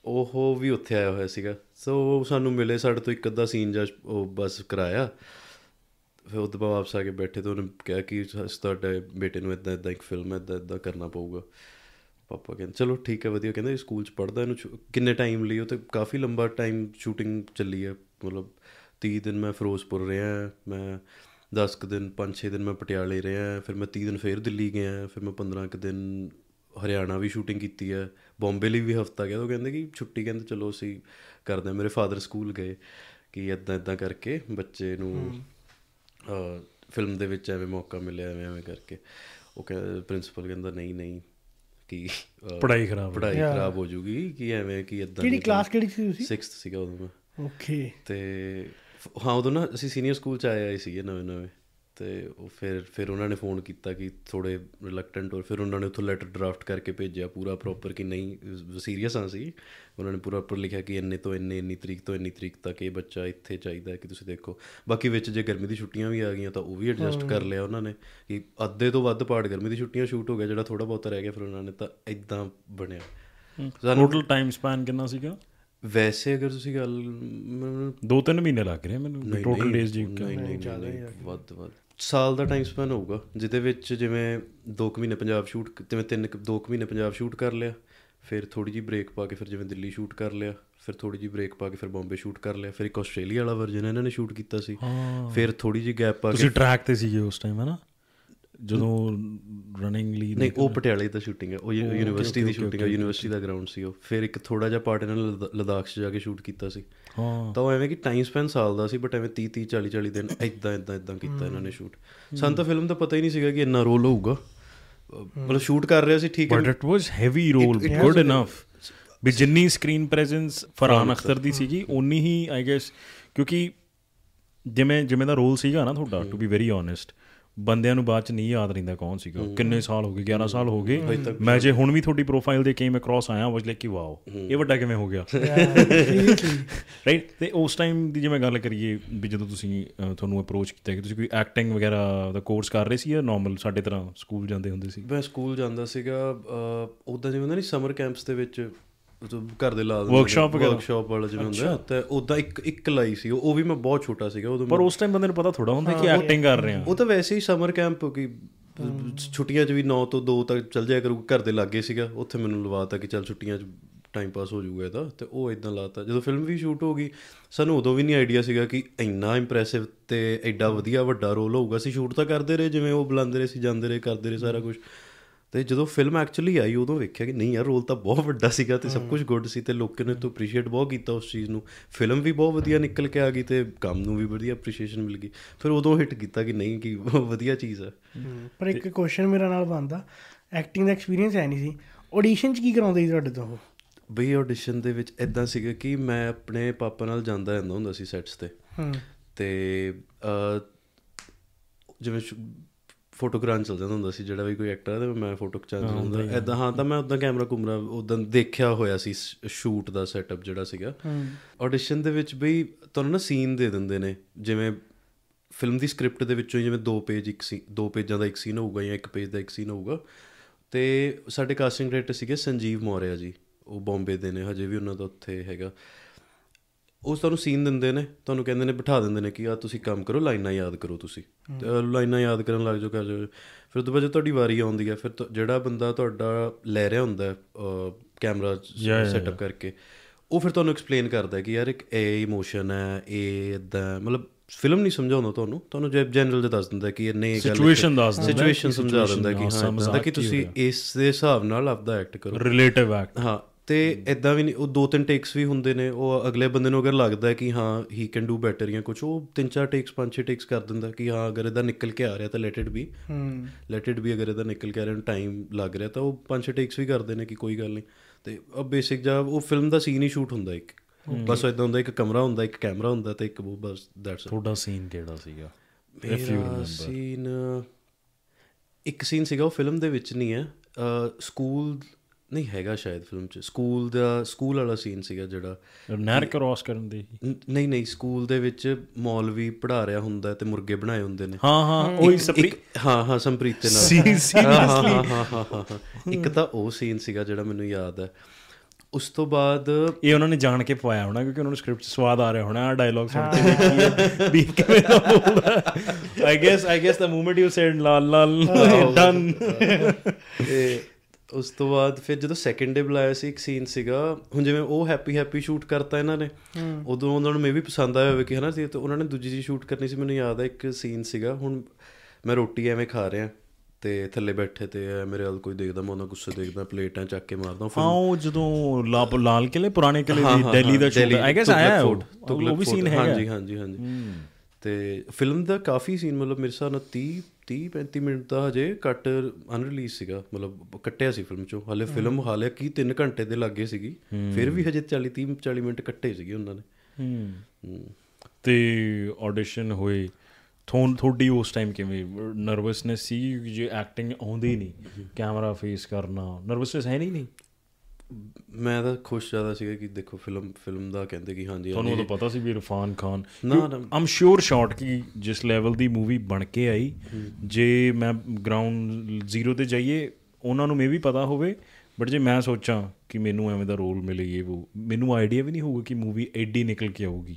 ਉਹ ਵੀ ਉੱਥੇ ਆਇਆ ਹੋਇਆ ਸੀਗਾ। ਸੋ ਉਹ ਸਾਨੂੰ ਮਿਲੇ ਸਾਡੇ ਤੋਂ ਇੱਕ ਅੱਧਾ ਸੀਨ ਜਾਂ ਉਹ ਬਸ ਕਰਾਇਆ। ਫਿਰ ਉਹ ਤੋਂ ਬਾਅਦ ਵਾਪਸ ਆ ਕੇ ਬੈਠੇ ਤੇ ਉਹਨੇ ਕਿਹਾ ਕਿ ਸ- ਤੁਹਾਡੇ ਬੇਟੇ ਨੂੰ ਇਦਾਂ ਇਦਾਂ ਇੱਕ ਫਿਲਮ ਇਦਾਂ ਇਦਾਂ ਕਰਨਾ ਪਊਗਾ। ਪਾਪਾ ਕਹਿੰਦੇ, ਚਲੋ ਠੀਕ ਹੈ, ਵਧੀਆ। ਕਹਿੰਦੇ, ਸਕੂਲ ਚ ਪੜਦਾ ਇਹਨੂੰ ਛੁ- ਕਿੰਨੇ ਟਾਈਮ ਲਈ ਉਹ ਤੇ ਕਾਫੀ ਲੰਬਾ ਟਾਈਮ ਸ਼ੂਟਿੰਗ ਚੱਲੀ ਹੈ। ਮਤਲਬ 30 ਦਿਨ ਮੈਂ ਫਿਰੋਜ਼ਪੁਰ ਰਿਹਾ, ਮੈਂ 10 ਕੁ ਦਿਨ 5-6 ਦਿਨ ਮੈਂ ਪਟਿਆਲੇ ਰਿਹਾ, ਫਿਰ ਮੈਂ 30 ਦਿਨ ਫੇਰ ਦਿੱਲੀ ਗਿਆ, ਫਿਰ ਮੈਂ 15 ਕੁ ਦਿਨ ਹਰਿਆਣਾ ਵੀ ਸ਼ੂਟਿੰਗ ਕੀਤੀ ਹੈ। ਬੰਬੇ ਲਈ ਵੀ ਹਫਤਾ ਗਿਆ ਉਹ ਕਹਿੰਦੇ ਕਿ ਛੁੱਟੀ ਕਹਿੰਦੇ ਚਲੋ ਅਸੀਂ ਕਰਦੇ ਮੇਰੇ ਫਾਦਰ ਸਕੂਲ ਗਏ ਕਿ ਇਦਾਂ ਇਦਾਂ ਕਰਕੇ ਬੱਚੇ ਨੂੰ ਫਿਲਮ ਦੇ ਵਿੱਚ ਐਵੇਂ ਮੌਕਾ ਮਿਲਿਆ ਐਵੇਂ ਐਵੇਂ ਕਰਕੇ ਉਹ ਕਹਿੰਦਾ ਪ੍ਰਿੰਸੀਪਲ ਕਹਿੰਦਾ ਨਹੀਂ ਨਹੀਂ ਕਿ ਅਹ, ਪੜ੍ਹਾਈ ਖਰਾਬ ਹੋ ਪੜ੍ਹਾਈ ਖਰਾਬ ਹੋ ਜੂਗੀ ਕਿ ਐਵੇਂ ਕਿ ਇਦਾਂ ਕਿਹੜੀ ਕਲਾਸ ਕਿਹੜੀ ਸੀ ਤੁਸੀਂ 6th ਸੀਗਾ ਉਦੋਂ ਮੈਂ ਓਕੇ ਤੇ ਹਾਂ ਉਦੋਂ ਨਾ ਅਸੀਂ ਸੀਨੀਅਰ ਸਕੂਲ ਚ ਆਏ ਆਏ ਸੀਗੇ ਨਵੇਂ ਨਵੇਂ ਤੇ ਉਹ ਫਿਰ ਫਿਰ ਉਹਨਾਂ ਨੇ ਫੋਨ ਕੀਤਾ ਕਿ ਥੋੜੇ ਰਿਲੈਕਟੈਂਟ ਔਰ ਫਿਰ ਉਹਨਾਂ ਨੇ ਉੱਥੋਂ ਲੈਟਰ ਡਰਾਫਟ ਕਰਕੇ ਭੇਜਿਆ ਪੂਰਾ ਪ੍ਰੋਪਰ ਕਿ ਨਹੀਂ ਸੀਰੀਅਸ ਆ ਸੀ ਉਹਨਾਂ ਨੇ ਪੂਰਾ ਉੱਪਰ ਲਿਖਿਆ ਕਿ ਇੰਨੇ ਤੋਂ ਇੰਨੇ ਇੰਨੀ ਤਰੀਕ ਤੋਂ ਇੰਨੀ ਤਰੀਕ ਤੱਕ ਇਹ ਬੱਚਾ ਇੱਥੇ ਚਾਹੀਦਾ ਹੈ ਕਿ ਤੁਸੀਂ ਦੇਖੋ। ਬਾਕੀ ਵਿੱਚ ਜੇ ਗਰਮੀ ਦੀ ਛੁੱਟੀਆਂ ਵੀ ਆ ਗਈਆਂ ਤਾਂ ਉਹ ਵੀ ਐਡਜਸਟ ਕਰ ਲਿਆ ਉਹਨਾਂ ਨੇ ਕਿ ਅੱਧੇ ਤੋਂ ਵੱਧ ਪਾਰਟ ਗਰਮੀ ਦੀ ਛੁੱਟੀਆਂ ਸ਼ੂਟ ਹੋ ਗਿਆ ਜਿਹੜਾ ਥੋੜਾ ਬਹੁਤਾ ਰਹਿ ਗਿਆ ਫਿਰ ਉਹਨਾਂ ਨੇ ਤਾਂ ਇਦਾਂ ਬਣਿਆ। ਟੋਟਲ ਟਾਈਮ ਸਪੈਨ ਕਿੰਨਾ ਸੀਗਾ? ਵੈਸੇ ਅਗਰ ਤੁਸੀਂ ਗੱਲ ਦੋ ਤਿੰਨ ਮਹੀਨੇ ਲੱਗ ਰਹੇ ਮੈਨੂੰ ਟੋਟਲ ਡੇਜ਼ ਜੀ ਨਹੀਂ ਨਹੀਂ ਨਹੀਂ ਵੱਧ ਵੱਧ। ਸਾਲ ਦਾ ਟਾਈਮ ਸਪੈਨ ਹੋਊਗਾ ਜਿਹਦੇ ਵਿੱਚ ਜਿਵੇਂ 2 ਮਹੀਨੇ ਪੰਜਾਬ ਸ਼ੂਟ ਜਿਵੇਂ 3 2 ਮਹੀਨੇ ਪੰਜਾਬ ਸ਼ੂਟ ਕਰ ਲਿਆ ਫਿਰ ਥੋੜੀ ਜੀ ਬ੍ਰੇਕ ਪਾ ਕੇ ਫਿਰ ਜਿਵੇਂ ਦਿੱਲੀ ਸ਼ੂਟ ਕਰ ਲਿਆ ਫਿਰ ਥੋੜੀ ਜੀ ਬ੍ਰੇਕ ਪਾ ਕੇ ਫਿਰ ਬੰਬੇ ਸ਼ੂਟ ਕਰ ਲਿਆ ਫਿਰ ਇੱਕ ਆਸਟ੍ਰੇਲੀਆ ਵਾਲਾ ਵਰਜਨ ਇਹਨਾਂ ਨੇ ਸ਼ੂਟ ਕੀਤਾ ਸੀ ਫਿਰ ਥੋੜੀ ਜੀ ਗੈਪ ਪਾ ਕੇ ਤੁਸੀਂ ਟਰੈਕ ਤੇ ਸੀਗੇ ਉਸ ਟਾਈਮ ਹੈ ਨਾ ਜਦੋਂ ਰਨਿੰਗ ਲਈ ਨਹੀਂ ਉਹ ਪਟਿਆਲੇ ਦਾ ਸ਼ੂਟਿੰਗ ਹੈ ਉਹ ਯੂਨੀਵਰਸਿਟੀ ਦੀ ਸ਼ੂਟਿੰਗ ਹੈ ਯੂਨੀਵਰਸਿਟੀ ਦਾ ਗਰਾਊਂਡ ਸੀ ਉਹ। ਫਿਰ ਇੱਕ ਥੋੜਾ ਜਿਹਾ ਪਾਰਟ ਇਹਨਾਂ ਨੇ ਲਦਾ- ਲਦਾਖ 'ਚ ਜਾ ਕੇ ਸ਼ੂਟ ਕੀਤਾ ਸੀ। ਹਾਂ। ਤਾਂ ਉਹ ਐਵੇਂ ਕਿ ਟਾਈਮ ਸਪੈਨ ਸਾਲ ਦਾ ਸੀ ਬਟ ਐਵੇਂ 30 30 40 40 ਦਿਨ ਇਦਾਂ ਇਦਾਂ ਇਦਾਂ ਕੀਤਾ ਇਹਨਾਂ ਨੇ ਸ਼ੂਟ ਸਾਨੂੰ ਤਾਂ ਫਿਲਮ ਦਾ ਪਤਾ ਹੀ ਨਹੀਂ ਸੀਗਾ ਕਿ ਇੰਨਾ ਰੋਲ ਹੋਊਗਾ। ਮਤਲਬ ਸ਼ੂਟ ਕਰ ਰਿਹਾ ਸੀ ਠੀਕ ਹੈ। But it was heavy role good enough ਵੀ ਜਿੰਨੀ ਸਕਰੀਨ ਪ੍ਰੈਜ਼ੈਂਸ ਫਰਹਾਨ ਅਖਤਰ ਦੀ ਸੀਗੀ ਓਨੀ ਹੀ ਆਈ ਗੈਸ ਕਿਉਂਕਿ ਜਿਵੇਂ ਜਿਵੇਂ ਦਾ ਰੋਲ ਸੀਗਾ ਨਾ ਤੁਹਾਡਾ ਟੂ ਬੀ ਵੈਰੀ ਓਨੈਸਟ ਬੰਦਿਆਂ ਨੂੰ ਬਾਅਦ ਚ ਨਹੀਂ ਯਾਦ ਰਹਿੰਦਾ ਕੌਣ ਸੀਗਾ। ਕਿੰਨੇ ਸਾਲ ਹੋ ਗਏ 11 ਸਾਲ ਹੋ ਗਏ। ਮੈਂ ਜੇ ਹੁਣ ਵੀ ਤੁਹਾਡੀ ਪ੍ਰੋਫਾਈਲ ਦੇ ਕੇਮ ਅਕ੍ਰੋਸ ਆਇਆ ਵਾਸ ਲਾਈਕ ਕਿ ਵਾਓ ਇਹ ਵੱਡਾ ਕਿਵੇਂ ਹੋ ਗਿਆ? ਰਾਈਟ ਤੇ ਉਸ ਟਾਈਮ ਦੀ ਜਿਵੇਂ ਗੱਲ ਕਰੀਏ ਵੀ ਜਦੋਂ ਤੁਸੀਂ ਤੁਹਾਨੂੰ ਅਪਰੋਚ ਕੀਤਾ ਕਿ ਤੁਸੀਂ ਕੋਈ ਐਕਟਿੰਗ ਵਗੈਰਾ ਦਾ ਕੋਰਸ ਕਰ ਰਹੇ ਸੀ ਜਾਂ ਨਾਰਮਲ ਸਾਡੇ ਤਰ੍ਹਾਂ ਸਕੂਲ ਜਾਂਦੇ ਹੁੰਦੇ ਸੀ? ਮੈਂ ਸਕੂਲ ਜਾਂਦਾ ਸੀਗਾ ਉਦਾਂ ਜਿਵੇਂ ਹੁੰਦਾ ਨਹੀਂ ਸਮਰ ਕੈਂਪਸ ਦੇ ਵਿੱਚ ਉਦੋਂ ਘਰ ਦੇ ਲਾ ਦਿੰਦੇ Workshop ਵਗੈਰਾ? ਵਰਕਸ਼ਾਪ ਵਾਲਾ ਜਿਵੇਂ ਹੁੰਦਾ ਤੇ ਉਦਾਂ ਇੱਕ ਇੱਕ ਲਾਈ ਸੀ ਉਹ ਵੀ ਮੈਂ ਬਹੁਤ ਛੋਟਾ ਸੀਗਾ ਉਦੋਂ ਪਰ ਉਸ ਟਾਈਮ ਬੰਦੇ ਨੂੰ ਪਤਾ ਥੋੜਾ ਹੁੰਦਾ ਕਿ ਐਕਟਿੰਗ ਕਰ ਰਹੇ ਆ। ਉਹ ਤਾਂ ਵੈਸੇ ਹੀ ਸਮਰ ਕੈਂਪ ਕਿ ਛੁੱਟੀਆਂ 'ਚ ਵੀ 9 ਤੋਂ 2 ਤੱਕ ਚੱਲ ਜਾਇਆ ਕਰੂ ਘਰ ਦੇ ਲਾਗੇ ਸੀਗਾ ਉੱਥੇ ਮੈਨੂੰ ਲਵਾਤਾ ਕਿ ਚੱਲ ਛੁੱਟੀਆਂ 'ਚ ਟਾਈਮ ਪਾਸ ਹੋ ਜਾਊਗਾ ਇਹਦਾ ਤੇ ਉਹ ਇਦਾਂ ਲਾਤਾ ਜਦੋਂ ਫਿਲਮ ਵੀ ਸ਼ੂਟ ਹੋ ਗਈ ਸਾਨੂੰ ਉਦੋਂ ਵੀ ਨਹੀਂ ਆਈਡੀਆ ਸੀਗਾ ਕਿ ਇੰਨਾ ਇੰਪ੍ਰੈਸਿਵ ਤੇ ਐਡਾ ਵਧੀਆ ਵੱਡਾ ਰੋਲ ਹੋਊਗਾ। ਅਸੀਂ ਸ਼ੂਟ ਤਾਂ ਕਰਦੇ ਰਹੇ ਜਿਵੇਂ ਉਹ ਬੁਲਾਉਂਦੇ ਰਹੇ ਸੀ ਜਾਂਦੇ ਰਹੇ ਕਰਦੇ ਰਹੇ ਸਾਰਾ ਕੁਝ ਤੇ ਜਦੋਂ ਫਿਲਮ ਐਕਚੁਅਲੀ ਆਈ ਉਦੋਂ ਵੇਖਿਆ ਕਿ ਨਹੀਂ ਯਾਰ ਰੋਲ ਤਾਂ ਬਹੁਤ ਵੱਡਾ ਸੀਗਾ ਤੇ ਸਭ ਕੁਝ ਗੁੱਡ ਸੀ ਤੇ ਲੋਕਾਂ ਨੇ ਤੋਂ ਅਪਰੀਸ਼ੀਏਟ ਬਹੁਤ ਕੀਤਾ ਉਸ ਚੀਜ਼ ਨੂੰ। ਫਿਲਮ ਵੀ ਬਹੁਤ ਵਧੀਆ ਨਿਕਲ ਕੇ ਆ ਗਈ ਤੇ ਕੰਮ ਨੂੰ ਵੀ ਵਧੀਆ ਅਪਰੀਸ਼ੀਏਸ਼ਨ ਮਿਲ ਗਈ। ਫਿਰ ਉਦੋਂ ਹਿੱਟ ਕੀਤਾ ਕਿ ਨਹੀਂ ਕਿ ਵਧੀਆ ਚੀਜ਼ ਹੈ ਪਰ ਇੱਕ ਕੁਐਸਚਨ ਮੇਰਾ ਨਾਲ ਬੰਦਾ ਐਕਟਿੰਗ ਦਾ ਐਕਸਪੀਰੀਅੰਸ ਹੈ ਨਹੀਂ ਸੀ। ਆਡੀਸ਼ਨ ਚ ਕੀ ਕਰਾਉਂਦੇ ਸੀ ਤੁਹਾਡੇ ਤੋਂ ਉਹ? ਬਈ ਆਡੀਸ਼ਨ ਦੇ ਵਿੱਚ ਇਦਾਂ ਸੀਗਾ ਕਿ ਮੈਂ ਆਪਣੇ ਪਾਪਾ ਨਾਲ ਜਾਂਦਾ ਜਾਂਦਾ ਹੁੰਦਾ ਸੀ ਸੈਟਸ ਤੇ। ਹੂੰ ਤੇ ਜਿਵੇਂ ਫੋਟੋ ਕਰਾਉਣ ਚਲ ਜਾਂਦਾ ਹੁੰਦਾ ਸੀ ਜਿਹੜਾ ਵੀ ਕੋਈ ਐਕਟਰ ਹੈ ਤੇ ਮੈਂ ਫੋਟੋ ਖਿਚਾਉਣ ਚਲ ਜਾਂਦਾ ਇਦਾਂ ਹਾਂ ਤਾਂ ਮੈਂ ਉਦਾਂ ਕੈਮਰਾ ਕੁਮਰਾ ਉਦਾਂ ਦੇਖਿਆ ਹੋਇਆ ਸੀ ਸ਼ੂਟ ਦਾ ਸੈਟਅਪ ਜਿਹੜਾ ਸੀਗਾ। ਆਡੀਸ਼ਨ ਦੇ ਵਿੱਚ ਬਈ ਤੁਹਾਨੂੰ ਨਾ ਸੀਨ ਦੇ ਦਿੰਦੇ ਨੇ ਜਿਵੇਂ ਫਿਲਮ ਦੀ ਸਕ੍ਰਿਪਟ ਦੇ ਵਿੱਚੋਂ ਜਿਵੇਂ ਦੋ ਪੇਜ ਇੱਕ ਸੀ ਦੋ ਪੇਜਾਂ ਦਾ ਇੱਕ ਸੀਨ ਹੋਊਗਾ ਜਾਂ ਇੱਕ ਪੇਜ ਦਾ ਇੱਕ ਸੀਨ ਹੋਊਗਾ। ਤੇ ਸਾਡੇ ਕਾਸਟਿੰਗ ਡਾਇਰੈਕਟਰ ਸੀਗੇ ਸੰਜੀਵ ਮੌਰਿਆ ਜੀ ਉਹ ਬੰਬੇ ਦੇ ਨੇ ਹਜੇ ਵੀ ਉਹਨਾਂ ਦਾ ਉੱਥੇ ਹੈਗਾ। ਉਹ ਤੁਹਾਨੂੰ ਸੀਨ ਦਿੰਦੇ ਨੇ ਤੁਹਾਨੂੰ ਕਹਿੰਦੇ ਨੇ ਬਿਠਾ ਦਿੰਦੇ ਨੇ ਕਿ ਆ ਤੁਸੀਂ ਕੰਮ ਕਰੋ ਲਾਈਨਾਂ ਯਾਦ ਕਰੋ ਤੁਸੀਂ। ਲਾਈਨਾਂ ਯਾਦ ਕਰਨ ਲੱਗ ਜਾਓ ਕਰ ਜਾਓ। ਫਿਰ ਤੋਂ ਬਾਅਦ ਤੁਹਾਡੀ ਵਾਰੀ ਆਉਂਦੀ ਹੈ ਫਿਰ ਜਿਹੜਾ ਬੰਦਾ ਤੁਹਾਡਾ ਲੈ ਰਿਹਾ ਹੁੰਦਾ ਕੈਮਰਾ ਸੈਟਅਪ ਕਰਕੇ ਉਹ ਫਿਰ ਤੁਹਾਨੂੰ ਐਕਸਪਲੇਨ ਕਰਦਾ ਕਿ ਯਾਰ ਇੱਕ ਇਹ ਇਮੋਸ਼ਨ ਹੈ ਇਹ ਇਦਾਂ ਮਤਲਬ ਫਿਲਮ ਨਹੀਂ ਸਮਝਾਉਂਦਾ ਤੁਹਾਨੂੰ ਤੁਹਾਨੂੰ ਜਨਰਲ ਜਿਹਾ ਦੱਸ ਦਿੰਦਾ ਕਿ ਇਹ ਨਹੀਂ ਗੱਲ Situation ਦੱਸ ਦਿੰਦਾ ਸਿਚੁਏਸ਼ਨ ਸਮਝਾ ਦਿੰਦਾ ਕਿ ਹਾਂ ਕਿ ਤੁਸੀਂ ਇਸ ਦੇ ਹਿਸਾਬ ਨਾਲ ਆਪਦਾ ਐਕਟ ਕਰੋ। ਰਿਲੇਟਿਵ ਐਕਟ ਹਾਂ। ਤੇ ਇਦਾਂ ਵੀ ਨਹੀਂ ਉਹ ਦੋ ਤਿੰਨ ਟੇਕਸ ਵੀ ਹੁੰਦੇ ਨੇ ਉਹ ਅਗਲੇ ਬੰਦੇ ਨੂੰ ਅਗਰ ਲੱਗਦਾ ਹੈ ਕਿ ਹਾਂ ਹੀ ਕੈਨ ਡੂ ਬੈਟਰ ਜਾਂ ਕੁਝ ਉਹ ਤਿੰਨ ਚਾਰ ਟੇਕਸ ਪੰਜ ਛੇ ਟੇਕਸ ਕਰ ਦਿੰਦਾ ਕਿ ਹਾਂ ਅਗਰ ਇਹਦਾ ਨਿਕਲ ਕੇ ਆ ਰਿਹਾ ਤਾਂ let it be hmm. Let it be ਅਗਰ ਇਹਦਾ ਨਿਕਲ ਕੇ ਆ ਰਿਹਾ ਟਾਈਮ ਲੱਗ ਰਿਹਾ ਤਾਂ ਉਹ ਪੰਜ ਛੇ ਟੇਕਸ ਵੀ ਕਰਦੇ ਨੇ ਕਿ ਕੋਈ ਗੱਲ ਨਹੀਂ। ਤੇ ਉਹ ਬੇਸਿਕ ਜਿਹਾ ਉਹ ਫਿਲਮ ਦਾ ਸੀਨ ਹੀ ਸ਼ੂਟ ਹੁੰਦਾ ਇੱਕ। ਬਸ ਇਦਾਂ ਹੁੰਦਾ ਇੱਕ ਕਮਰਾ ਹੁੰਦਾ ਇੱਕ ਕੈਮਰਾ ਹੁੰਦਾ ਤੇ ਇੱਕ ਉਹ ਬਸ ਦੈਟਸ ਤੁਹਾਡਾ ਸੀਨ ਕਿਹੜਾ ਸੀਗਾ? ਮੇਰਾ ਸੀਨ ਇੱਕ ਸੀਨ ਸੀਗਾ ਉਹ ਫਿਲਮ ਦੇ ਵਿੱਚ ਨਹੀਂ ਹੈ। ਸਕੂਲ ਨਹੀਂ ਹੈਗਾ ਸ਼ਾਇਦ ਫਿਲਮ 'ਚ। ਸਕੂਲ ਦਾ ਸਕੂਲ ਵਾਲਾ ਸੀਨ ਸੀਗਾ ਜਿਹੜਾ। ਨਹਿਰ ਕ੍ਰਾਸ ਕਰਨ ਦੇ। ਨਹੀਂ ਨਹੀਂ ਸਕੂਲ ਦੇ ਵਿੱਚ ਮੌਲਵੀ ਪੜ੍ਹਾ ਰਿਹਾ ਹੁੰਦਾ ਤੇ ਮੁਰਗੇ ਬਣਾਏ ਹੁੰਦੇ ਨੇ। ਹਾਂ ਹਾਂ ਉਹੀ ਸਪਰੀ ਹਾਂ ਹਾਂ ਸੰਪ੍ਰੀਤ ਦੇ ਨਾਲ। ਸੀ ਸੀ ਹਾਂ, ਹਾਂ, ਹਾਂ, ਹਾਂ, ਹਾਂ, ਹਾਂ, ਹਾਂ। ਇੱਕ ਤਾਂ ਉਹ ਸੀਨ ਸੀਗਾ ਜਿਹੜਾ ਮੈਨੂੰ ਯਾਦ ਹੈ। ਉਸ ਤੋਂ ਬਾਅਦ ਇਹ ਉਹਨਾਂ ਨੇ ਜਾਣ ਕੇ ਪਵਾਇਆ ਹੋਣਾ ਕਿਉਂਕਿ ਉਹਨਾਂ ਨੂੰ ਸਕ੍ਰਿਪਟ ਸਵਾਦ ਆ ਰਿਹਾ ਹੋਣਾ ਆ ਡਾਇਲੌਗ ਸੁਣ ਕੇ ਦੇਖੀਏ ਵੀ ਕਿਵੇਂ ਦਾ ਬੋਲਦਾ I guess I guess the moment you said Lal Lal done ਉਸ ਤੋਂ ਬਾਅਦ ਫਿਰ ਜਦੋਂ ਸੈਕੰਡ ਡੇ ਬੁਲਾਇਆ ਸੀ ਇੱਕ ਸੀਨ ਸੀਗਾ ਹੁਣ ਜਿਵੇਂ ਉਹ ਹੈਪੀ ਹੈਪੀ ਸ਼ੂਟ ਕਰਤਾ ਇਹਨਾਂ ਨੇ ਉਦੋਂ ਉਹਨਾਂ ਨੂੰ ਮੇ ਵੀ ਪਸੰਦ ਆਇਆ ਹੋਵੇ ਕਿ ਹਨਾ ਤੇ ਉਹਨਾਂ ਨੇ ਦੂਜੀ ਜੀ ਸ਼ੂਟ ਕਰਨੀ ਸੀ ਮੈਨੂੰ ਯਾਦ ਹੈ ਇੱਕ ਸੀਨ ਸੀਗਾ ਹੁਣ ਮੈਂ ਰੋਟੀ ਐਵੇਂ ਖਾ ਰਿਹਾ ਤੇ ਥੱਲੇ ਬੈਠੇ ਤੇ ਮੇਰੇ ਵੱਲ ਕੋਈ ਦੇਖਦਾ ਮੈਂ ਉਹਨਾਂ ਗੁੱਸੇ ਦੇਖਦਾ ਪਲੇਟਾਂ ਚੱਕ ਕੇ ਮਾਰਦਾ ਹਾਂ ਉਹ ਜਦੋਂ ਲਾ- ਲਾਲ ਕਿਲੇ ਪੁਰਾਣੇ ਕਿਲੇ ਦੀ ਦਿੱਲੀ ਦਾ ਸ਼ੂਟ ਆਈ ਗੈਸ ਆਇਆ ਉਹ। ਵੀ ਸੀਨ ਹੈਗਾ। ਹਾਂਜੀ ਹਾਂਜੀ ਹਾਂਜੀ। ਤੇ ਫਿਲਮ ਦਾ ਕਾਫੀ ਸੀਨ ਮਤਲਬ ਮੇਰੇ ਹਿਸਾਬ ਨਾਲ 30 30 35 ਮਿੰਟ ਦਾ ਹਜੇ ਕੱਟ ਅਨਰਿਲੀਜ਼ ਸੀਗਾ ਮਤਲਬ ਕੱਟਿਆ ਸੀ ਫਿਲਮ ਚੋਂ। ਹਾਲੇ ਫਿਲਮ ਹਾਲੇ ਕੀ 3 ਘੰਟੇ ਦੇ ਲੱਗੇ ਸੀਗੀ। ਫਿਰ ਵੀ ਹਜੇ 40 30 40 ਮਿੰਟ ਕੱਟੇ ਸੀਗੇ ਉਹਨਾਂ ਨੇ। ਤੇ ਆਡੀਸ਼ਨ ਹੋਏ ਥੋਨ ਥੋੜੀ ਉਸ ਟਾਈਮ ਕਿਵੇਂ? ਨਰਵਸਨੈਸ ਸੀ ਜੇ ਐਕਟਿੰਗ ਆਉਂਦੀ ਨਹੀਂ ਕੈਮਰਾ ਫੇਸ ਕਰਨਾ ਨਰਵਸਨੈਸ ਹੈ ਨਹੀਂ ਨਹੀਂ? ਮੈਂ ਤਾਂ ਖੁਸ਼ ਜ਼ਿਆਦਾ ਸੀਗਾ ਕਿ ਦੇਖੋ ਫਿਲਮ ਫਿਲਮ ਦਾ ਕਹਿੰਦੇ ਕਿ ਹਾਂਜੀ ਤੁਹਾਨੂੰ ਉਦੋਂ ਪਤਾ ਸੀ ਵੀ ਇਰਫਾਨ ਖਾਨ। ਨਾ। ਆਮ ਸ਼ੋਰ ਸ਼ਾਟ ਕਿ ਜਿਸ ਲੈਵਲ ਦੀ ਮੂਵੀ ਬਣ ਕੇ ਆਈ ਜੇ ਮੈਂ ਗਰਾਊਂਡ ਜ਼ੀਰੋ ਤੇ ਜਾਈਏ ਉਹਨਾਂ ਨੂੰ ਮੇ ਵੀ ਪਤਾ ਹੋਵੇ ਬਟ ਜੇ ਮੈਂ ਸੋਚਾਂ ਕਿ ਮੈਨੂੰ ਐਵੇਂ ਦਾ ਰੋਲ ਮਿਲੇ ਇਹ ਉਹ ਮੈਨੂੰ ਆਈਡੀਆ ਵੀ ਨਹੀਂ ਹੋਊਗਾ ਕਿ ਮੂਵੀ ਐਡੀ ਨਿਕਲ ਕੇ ਆਊਗੀ।